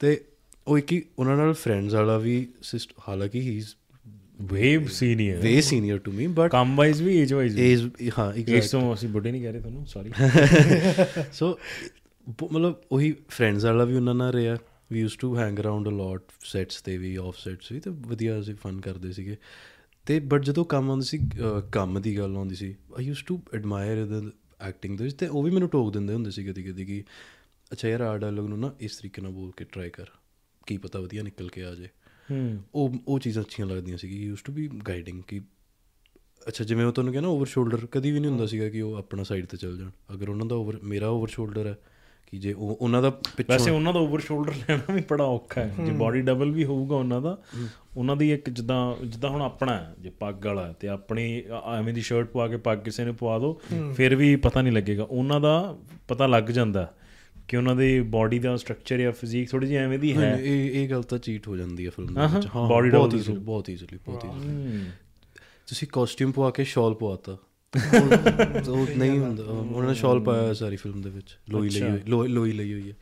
ਤੇ ਉਹ ਇੱਕ ਹੀ ਉਹਨਾਂ ਨਾਲ ਫਰੈਂਡਸ ਵਾਲਾ ਵੀ ਸਿਸਟ ਹਾਲਾਂਕਿ he is way senior way senior to me but ਕੰਮ ਵਾਈਜ਼ ਵੀ ਏਜ ਵਾਈਜ਼ ਏਜ ਹਾਂ ਐਗਜ਼ੈਕਟ ਤੋਂ ਅਸੀਂ ਬੁੱਢੇ ਨਹੀਂ ਕਹਿ ਰਹੇ ਤੁਹਾਨੂੰ ਸੌਰੀ ਸੋ ਮਤਲਬ ਉਹੀ ਫਰੈਂਡਸ ਵਾਲਾ ਵੀ ਉਹਨਾਂ ਨਾਲ ਰਿਹਾ। We used to hang around a lot sets ਤੇ ਵੀ ਆਫ ਸੈਟਸ ਵੀ ਤੇ ਵਧੀਆ ਅਸੀਂ ਫਨ ਕਰਦੇ ਸੀਗੇ। ਤੇ ਬਟ ਜਦੋਂ ਕੰਮ ਆਉਂਦੀ ਸੀ ਕੰਮ ਦੀ ਗੱਲ ਆਉਂਦੀ ਸੀ I used to admire the acting ਦੇ ਤੇ ਉਹ ਵੀ ਮੈਨੂੰ ਟੋਕ ਦਿੰਦੇ ਹੁੰਦੇ ਸੀ ਕਦੀ ਕਦੀ ਕਿ ਅੱਛਾ ਯਾਰ ਆ ਡਾਇਲੋਗ ਨੂੰ ਨਾ ਇਸ ਤਰੀਕੇ ਨਾਲ ਬੋਲ ਕੇ ਟਰਾਈ ਕਰ ਕੀ ਪਤਾ ਵਧੀਆ ਨਿਕਲ ਕੇ ਆ ਜਾਏ। ਹੂੰ। ਉਹ ਉਹ ਚੀਜ਼ਾਂ ਅੱਛੀਆਂ ਲੱਗਦੀਆਂ ਸੀ ਯੂਸ ਟੂ ਬੀ ਗਾਈਡਿੰਗ ਕਿ ਅੱਛਾ ਜਿਵੇਂ ਉਹ ਤੁਹਾਨੂੰ ਕਹਿੰਦਾ ਓਵਰ ਸ਼ੋਲਡਰ ਕਦੀ ਵੀ ਨਹੀਂ ਹੁੰਦਾ ਸੀਗਾ ਕਿ ਉਹ ਆਪਣਾ ਸਾਈਡ ਤੇ ਚੱਲ ਜਾਣ। ਅਗਰ ਉਹਨਾਂ ਦਾ ਓਵਰ ਮੇਰਾ ਓਵਰ ਸ਼ੋਲਡਰ ਹੈ ਕਿ ਜੇ ਉਹ ਉਹਨਾਂ ਦਾ ਵੈਸੇ ਪਿੱਛੋਂ ਉਹਨਾਂ ਦਾ ਓਵਰ ਸ਼ੋਲਡਰ ਲੈਣਾ ਵੀ ਬੜਾ ਔਖਾ ਹੈ। ਜੇ ਬਾਡੀ ਡਬਲ ਵੀ ਹੋਊਗਾ ਉਹਨਾਂ ਦਾ ਉਹਨਾਂ ਦੀ ਇੱਕ ਜਿੱਦਾਂ ਜਿੱਦਾਂ ਹੁਣ ਆਪਣਾ ਹੈ, ਜੇ ਪੱਗ ਵਾਲਾ ਤੇ ਆਪਣੀ ਐਵੇਂ ਦੀ ਸ਼ਰਟ ਪਵਾ ਕੇ ਪੱਗ ਕਿਸੇ ਨੇ ਪਵਾ ਦੋ ਫਿਰ ਵੀ ਪਤਾ ਨਹੀਂ ਲੱਗੇਗਾ। ਉਹਨਾਂ ਦਾ ਪਤਾ ਲੱਗ ਜਾਂਦਾ ਕਿ ਉਹਨਾਂ ਦੀ ਬਾਡੀ ਦਾ ਸਟਰਕਚਰ ਜਾਂ ਫਿਜ਼ੀਕ ਥੋੜੀ ਜਿਹੀ ਐਵੇਂ ਦੀ ਹੈ। ਇਹ ਇਹ ਗੱਲ ਤਾਂ ਚੀਟ ਹੋ ਜਾਂਦੀ ਹੈ ਫਿਲਮ ਦੇ ਵਿੱਚ। ਹਾਂ body ਬਹੁਤ double easily, ਬਹੁਤ ਈਜ਼ੀਲੀ ਬਹੁਤ। ਹੂੰ। ਤੁਸੀਂ ਕਾਸਟਿਊਮ ਪਵਾ ਕੇ ਸ਼ਾਲ ਪਵਾਤਾ ਉਹ ਨਹੀਂ ਹੁੰਦਾ। ਉਹਨਾਂ ਨੇ ਸ਼ਾਲ ਪਾਇਆ ਹੋਇਆ ਸਾਰੀ ਫਿਲਮ ਦੇ ਵਿੱਚ। ਲੋਈ ਲਈ ਹੋਈ ਲੋਈ ਲਈ ਹੋਈ ਹੈ।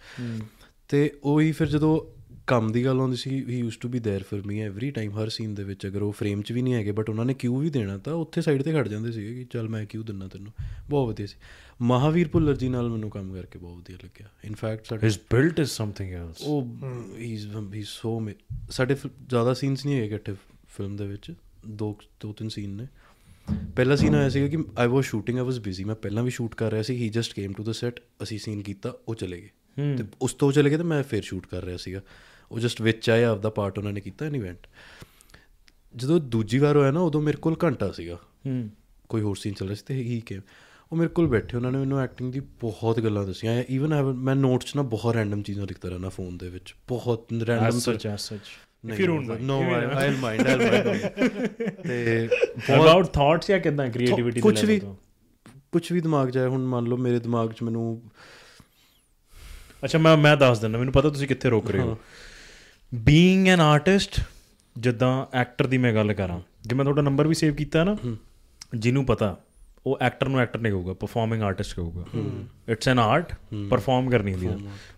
ਤੇ ਉਹੀ ਫਿਰ ਜਦੋਂ ਕੰਮ ਦੀ ਗੱਲ ਆਉਂਦੀ ਸੀ he used to be there for me every time Har scene ਦੇ ਵਿੱਚ। ਅਗਰ ਉਹ ਫਰੇਮ 'ਚ ਵੀ ਨਹੀਂ ਹੈਗੇ ਬਟ ਉਹਨਾਂ ਨੇ ਕਿਊ ਵੀ ਦੇਣਾ ਤਾਂ ਉੱਥੇ ਸਾਈਡ ਤੇ ਖੜ ਜਾਂਦੇ ਸੀਗੇ ਕਿ ਚੱਲ ਮੈਂ ਕਿਊ ਦਿੰਨਾ ਤੈਨੂੰ। ਬਹੁਤ ਵਧੀਆ ਸੀ। ਮਹਾਵੀਰ ਭੁੱਲਰ ਜੀ ਨਾਲ ਮੈਨੂੰ ਕੰਮ ਕਰਕੇ ਬਹੁਤ ਵਧੀਆ ਲੱਗਿਆ। ਇਨਫੈਕਟ ਸਾਡਾ his built is something else ਉਹ ਹੀ ਇਜ਼ ਹੀ ਸੋ ਸਾਡੇ ਜ਼ਿਆਦਾ ਸੀਨਸ ਨਹੀਂ ਹੈਗੇ ਇਕੱਠੇ ਫਿਲਮ ਦੇ ਵਿੱਚ। ਦੋ ਦੋ ਤਿੰਨ ਸੀਨ ਨੇ। ਪਹਿਲਾ ਸੀਨ ਆਇਆ ਸੀਗਾ ਕਿ ਆਈ ਵਾਸ ਸ਼ੂਟਿੰਗ ਆਈ ਵਾਸ ਬਿਜ਼ੀ ਮੈਂ ਪਹਿਲਾਂ ਵੀ ਸ਼ੂਟ ਕਰ ਰਿਹਾ ਸੀ he just came to the set ਅਸੀਂ ਸੀਨ ਕੀਤਾ ਉਹ ਚਲੇ ਗਏ। ਤੇ ਉਸ ਤੋਂ ਚਲੇ ਗਏ ਤੇ ਮੈਂ ਫਿਰ ਸ਼ੂਟ ਕਰ ਰਿਹਾ ਸੀਗਾ। ਉਹ ਜਸਟ ਵਿੱਚ ਆਇਆ ਆਪਦਾ ਪਾਰਟ ਉਹਨਾਂ ਨੇ ਕੀਤਾ ਐਨ ਇਵੈਂਟ ਜਦੋਂ ਦੂਜੀ ਵਾਰ ਹੋਇਆ ਨਾ ਉਦੋਂ ਮੇਰੇ ਕੋਲ ਘੰਟਾ ਸੀਗਾ। ਹੂੰ। ਕੋਈ ਹੋਰ ਸੀਨ ਚੱਲ ਰਿਹਾ ਸੀ ਤੇ ਹੀ ਕੇ ਉਹ ਮੇਰੇ ਕੋਲ ਬੈਠੇ ਉਹਨਾਂ ਨੇ ਮੈਨੂੰ ਐਕਟਿੰਗ ਦੀ ਬਹੁਤ ਗੱਲਾਂ ਦੱਸੀਆਂ। ਈਵਨ ਮੈਂ ਨੋਟਸ ਨਾ ਬਹੁਤ ਰੈਂਡਮ ਚੀਜ਼ਾਂ ਲਿਖਦਾ ਰਹਿਣਾ ਫੋਨ ਦੇ ਵਿੱਚ। ਬਹੁਤ random as such you don't mind no I'll mind I'll mind ਤੇ about thoughts ਜਾਂ ਕਿਦਾਂ creativity ਕੁਝ ਵੀ ਕੁਝ ਵੀ ਦਿਮਾਗ 'ਚ ਆਇਆ ਹੁਣ ਮੰਨ ਲਓ ਮੇਰੇ ਦਿਮਾਗ 'ਚ ਮੈਨੂੰ ਅੱਛਾ ਮੈਂ ਮੈਂ ਦੱਸ ਦਿੰਦਾ ਮੈਨੂੰ ਪਤਾ ਤੁਸੀਂ ਕਿੱਥੇ ਰੋਕ ਰਹੇ ਹੋ। ਬੀਇੰਗ ਐਨ ਆਰਟਿਸਟ ਜਿੱਦਾਂ ਐਕਟਰ ਦੀ ਮੈਂ ਗੱਲ ਕਰਾਂ ਜੇ ਮੈਂ ਤੁਹਾਡਾ ਨੰਬਰ ਵੀ ਸੇਵ ਕੀਤਾ ਨਾ ਜਿਹਨੂੰ ਪਤਾ ਉਹ ਐਕਟਰ ਨੂੰ ਐਕਟਰ ਨਹੀਂ ਕਹੂਗਾ ਪਰਫਾਰਮਿੰਗ ਆਰਟਿਸਟ ਕਹੂਗਾ। ਇਟਸ ਐਨ ਆਰਟ ਪਰਫਾਰਮ ਕਰਨੀ ਹੁੰਦੀ ਹੈ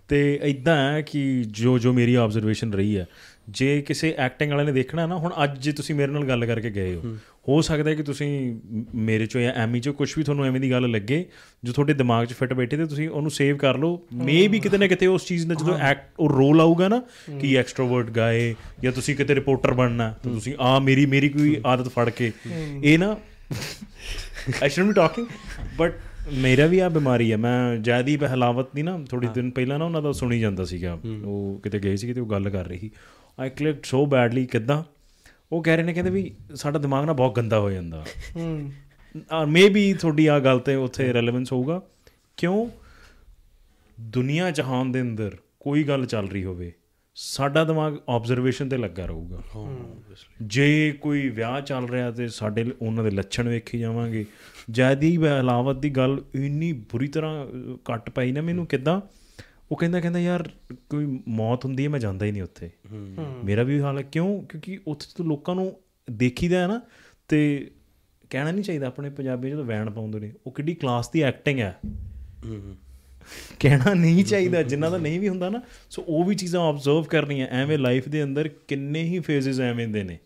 ਤੇ ਇਦਾਂ ਹੈ ਕਿ ਜੋ ਜੋ ਮੇਰੀ ਆਬਜ਼ਰਵੇਸ਼ਨ ਰਹੀ ਹੈ ਜੇ ਕਿਸੇ ਐਕਟਿੰਗ ਵਾਲੇ ਨੇ ਦੇਖਣਾ ਨਾ ਹੁਣ ਅੱਜ ਜੇ ਤੁਸੀਂ ਮੇਰੇ ਨਾਲ ਗੱਲ ਕਰਕੇ ਗਏ ਹੋ ਹੋ ਸਕਦਾ ਹੈ ਕਿ ਤੁਸੀਂ ਮੇਰੇ ਚੋਂ ਜਾਂ ਐਮੀ ਚੋਂ ਕੁਝ ਵੀ ਤੁਹਾਨੂੰ ਐਵੇਂ ਦੀ ਗੱਲ ਲੱਗੇ ਜੋ ਤੁਹਾਡੇ ਦਿਮਾਗ 'ਚ ਫਿੱਟ ਬੈਠੇ ਤੇ ਤੁਸੀਂ ਉਹਨੂੰ ਸੇਵ ਕਰ ਲਓ। ਮੇ ਵੀ ਕਿਤੇ ਨਾ ਕਿਤੇ ਉਸ ਚੀਜ਼ ਦਾ ਜਦੋਂ ਐਕਟ ਉਹ ਰੋਲ ਆਊਗਾ ਨਾ ਕਿ ਐਕਸਟਰੋਵਰਟ ਗਾਏ ਜਾਂ ਤੁਸੀਂ ਕਿਤੇ ਰਿਪੋਰਟਰ ਬਣਨਾ ਤਾਂ ਤੁਸੀਂ ਆ ਮੇਰੀ ਮੇਰੀ ਕੋਈ ਆਦਤ ਫੜ ਕੇ। ਇਹ ਨਾ I should be talking but ਮੇਰਾ ਵੀ ਆ ਬਿਮਾਰੀ ਹੈ ਮੈਂ ਜੈਦੀ ਬਹਿਲਾਵਤ ਦੀ ਨਾ ਥੋੜੀ ਦਿਨ ਪਹਿਲਾਂ ਨਾ ਉਹਨਾਂ ਦਾ ਸੁਣੀ ਜਾਂਦਾ ਸੀਗਾ। ਉਹ ਕਿਤੇ ਗਏ ਸੀ ਤੇ ਉਹ ਗੱਲ ਕਰ ਰਹੀ। ਆਈ ਕਲਿਕਡ ਸੋ ਬੈਡਲੀ ਕਿਦਾਂ? ਉਹ ਕਹਿ ਰਹੇ ਨੇ ਕਹਿੰਦੇ ਵੀ ਸਾਡਾ ਦਿਮਾਗ ਨਾ ਬਹੁਤ ਗੰਦਾ ਹੋ ਜਾਂਦਾ। ਹੂੰ। ਮੇ ਬੀ ਤੁਹਾਡੀ ਆ ਗੱਲ ਤੇ ਉੱਥੇ ਰੈਲੇਵੈਂਸ ਹੋਊਗਾ। ਕਿਉਂ? ਦੁਨੀਆ ਜਹਾਨ ਦੇ ਅੰਦਰ ਕੋਈ ਗੱਲ ਚੱਲ ਰਹੀ ਹੋਵੇ ਸਾਡਾ ਦਿਮਾਗ ਆਬਜ਼ਰਵੇਸ਼ਨ ਤੇ ਲੱਗਾ ਰਹੂਗਾ। ਜੇ ਕੋਈ ਵਿਆਹ ਚੱਲ ਰਿਹਾ ਤੇ ਸਾਡੇ ਉਹਨਾਂ ਦੇ ਲੱਛਣ ਵੇਖੀ ਜਾਵਾਂਗੇ। ਜੈਦੀ ਬਹਿਲਾਵਤ ਦੀ ਗੱਲ ਇੰਨੀ ਬੁਰੀ ਤਰ੍ਹਾਂ ਕੱਟ ਪਈ ਨਾ ਮੈਨੂੰ ਕਿਦਾਂ? ਉਹ ਕਹਿੰਦਾ ਕਹਿੰਦਾ ਯਾਰ ਕੋਈ ਮੌਤ ਹੁੰਦੀ ਹੈ ਮੈਂ ਜਾਂਦਾ ਹੀ ਨਹੀਂ ਉੱਥੇ। ਮੇਰਾ ਵੀ ਹਾਲ ਹੈ। ਕਿਉਂ? ਕਿਉਂਕਿ ਉੱਥੇ ਤੋਂ ਲੋਕਾਂ ਨੂੰ ਦੇਖੀਦਾ ਹੈ ਨਾ ਤੇ ਕਹਿਣਾ ਨਹੀਂ ਚਾਹੀਦਾ ਆਪਣੇ ਪੰਜਾਬੀ ਜਦੋਂ ਵੈਣ ਪਾਉਂਦੇ ਨੇ। ਉਹ ਕਿੱਡੀ ਕਲਾਸ ਦੀ ਐਕਟਿੰਗ ਹੈ। ਕਹਿਣਾ ਨਹੀਂ ਚਾਹੀਦਾ ਜਿਨ੍ਹਾਂ ਦਾ ਨਹੀਂ ਵੀ ਹੁੰਦਾ ਨਾ ਸੋ ਉਹ ਵੀ ਚੀਜ਼ਾਂ ਆਬਜ਼ਰਵ ਕਰਨੀਆਂ। ਐਵੇਂ ਲਾਈਫ ਦੇ ਅੰਦਰ ਕਿੰਨੇ ਹੀ ਫੇਜ਼ਸ ਐਵੇਂ ਦੇ ਨੇ।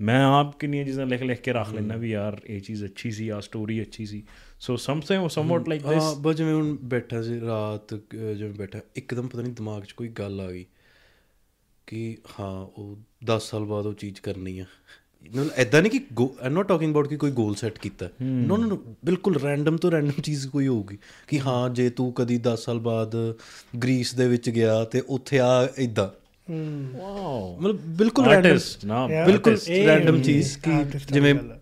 ਮੈਂ ਆਪ ਕਿੰਨੀਆਂ ਚੀਜ਼ਾਂ ਲਿਖ ਲਿਖ ਕੇ ਰੱਖ ਲੈਣਾ ਵੀ ਯਾਰ ਇਹ ਚੀਜ਼ ਅੱਛੀ ਸੀ ਆ ਸਟੋਰੀ ਅੱਛੀ ਸੀ। ਸੋ ਸਮਥਿੰਗ ਸਮਵਟ ਲਾਈਕ ਹਾਂ ਦਿਸ ਬਸ ਜਿਵੇਂ ਹੁਣ ਬੈਠਾ ਸੀ ਰਾਤ ਜਿਵੇਂ ਬੈਠਾ ਇੱਕਦਮ ਪਤਾ ਨਹੀਂ ਦਿਮਾਗ 'ਚ ਕੋਈ ਗੱਲ ਆ ਗਈ ਕਿ ਹਾਂ ਉਹ 10 ਸਾਲ ਬਾਅਦ ਉਹ ਚੀਜ਼ ਕਰਨੀ ਆ। ਮਤਲਬ ਐਦਾਂ ਨਹੀਂ ਕਿ ਆਈ ਨਾਟ ਟਾਕਿੰਗ ਅਬਾਊਟ ਕਿ ਕੋਈ ਗੋਲ ਸੈੱਟ ਕੀਤਾ। ਨੋ ਨੋ ਬਿਲਕੁਲ ਰੈਂਡਮ ਤੋਂ ਰੈਂਡਮ ਚੀਜ਼ ਕੋਈ ਹੋਊਗੀ ਕਿ ਹਾਂ ਜੇ ਤੂੰ ਕਦੀ 10 ਸਾਲ ਬਾਅਦ ਗ੍ਰੀਸ ਦੇ ਵਿੱਚ ਗਿਆ ਤੇ ਉੱਥੇ ਆ ਇਦਾਂ ਹੂੰ ਵਾਓ ਮਤਲਬ ਬਿਲਕੁਲ ਰੈਂਡਮ. ਬਿਲਕੁਲ ਰੈਂਡਮ ਚੀਜ਼ ਹੈ, ਕਿ ਜਿਵੇਂ ਹੈ।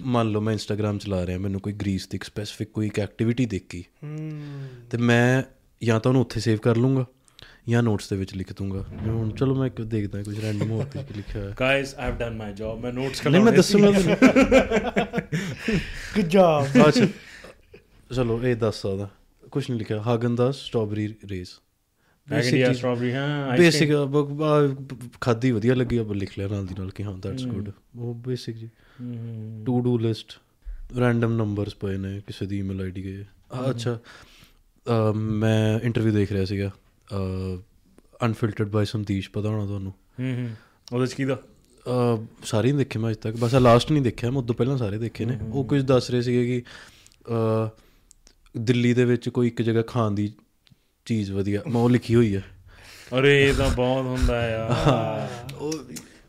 ਮੰਨ ਲਓ ਮੈਂ ਇੰਸਟਾਗ੍ਰam ਚਲਾ ਰਿਹਾ ਮੈਨੂੰ ਕੋਈ ਗ੍ਰੀਸ ਦੀ ਸਪੈਸੀਫਿਕ ਕੋਈ ਇੱਕ ਐਕਟੀਵਿਟੀ ਦੇਖੀ। ਹੂੰ। ਤੇ ਮੈਂ ਜਾਂ ਤਾਂ ਉਹਨੂੰ ਉੱਥੇ ਸੇਵ ਕਰ ਲੂੰਗਾ ਜਾਂ ਨੋਟਸ ਦੇ ਵਿੱਚ ਲਿਖ ਦੂੰਗਾ। ਜਿਵੇਂ ਹੁਣ ਚਲੋ ਮੈਂ ਇੱਕ ਦੇਖਦਾ ਕੁਝ ਰੈਂਡਮ ਹੋਰ ਕੁਝ ਲਿਖਿਆ ਹੋਇਆ। Guys I have done my job ਮੈਂ ਨੋਟਸ ਕਰ ਨਹੀਂ ਮੈਂ ਦੱਸੂਗਾ ਤੁਹਾਨੂੰ ਗੁੱਡ ਜੌਬ ਅੱਛਾ। ਚਲੋ ਇਹ ਦੱਸ ਸਕਦਾ। ਕੁਝ ਨਹੀਂ ਲਿਖਿਆ। ਹਾਗਨ ਦਾ ਸਟ੍ਰਾਬੇਰੀ ਰੇਸ ਮੈਗਨੀਆ ਸਟ੍ਰਾਬੇਰੀ ਹਾਂ ਬੇਸਿਕ ਖਾਦੀ ਵਧੀਆ ਲੱਗੀ ਅਬ ਲਿਖ ਲਿਆ ਨਾਲ ਦੀ ਨਾਲ ਕਿ ਹਾਂ ਦੈਟਸ ਗੁੱਡ ਉਹ ਬੇਸਿਕ ਜੀ। To do list random numbers ਪਏ ਨੇ ਕਿਸੇ ਦੀ ਈਮੇਲ ਆਈਡੀ ਗਏ। ਅੱਛਾ ਮੈਂ ਇੰਟਰਵਿਊ ਦੇਖ ਰਿਹਾ ਸੀਗਾ। ਅਨਫਿਲਟਰਡ ਬਾਈ ਸੰਤੀਸ਼ ਪਤਾ ਹੋਣਾ ਤੁਹਾਨੂੰ? ਹੂੰ ਹੂੰ। ਉਹਦੇ ਚ ਕੀ ਦਾ? ਸਾਰੇ ਨਹੀਂ ਦੇਖੇ ਮੈਂ ਅਜੇ ਤੱਕ। ਬਸ ਆ ਲਾਸਟ ਨਹੀਂ ਦੇਖਿਆ ਮੈਂ ਉਦੋਂ ਪਹਿਲਾਂ ਸਾਰੇ ਦੇਖੇ ਨੇ। ਉਹ ਕੁਝ ਦੱਸ ਰਹੇ ਸੀਗੇ ਕਿ ਦਿੱਲੀ ਦੇ ਵਿੱਚ ਕੋਈ ਇੱਕ ਜਗ੍ਹਾ ਖਾਣ ਦੀ ਚੀਜ਼ ਵਧੀਆ। ਮੈਂ ਉਹ ਲਿਖੀ ਹੋਈ ਹੈ। ਅਰੇ ਇਹ ਤਾਂ ਬਹੁਤ ਹੁੰਦਾ ਆ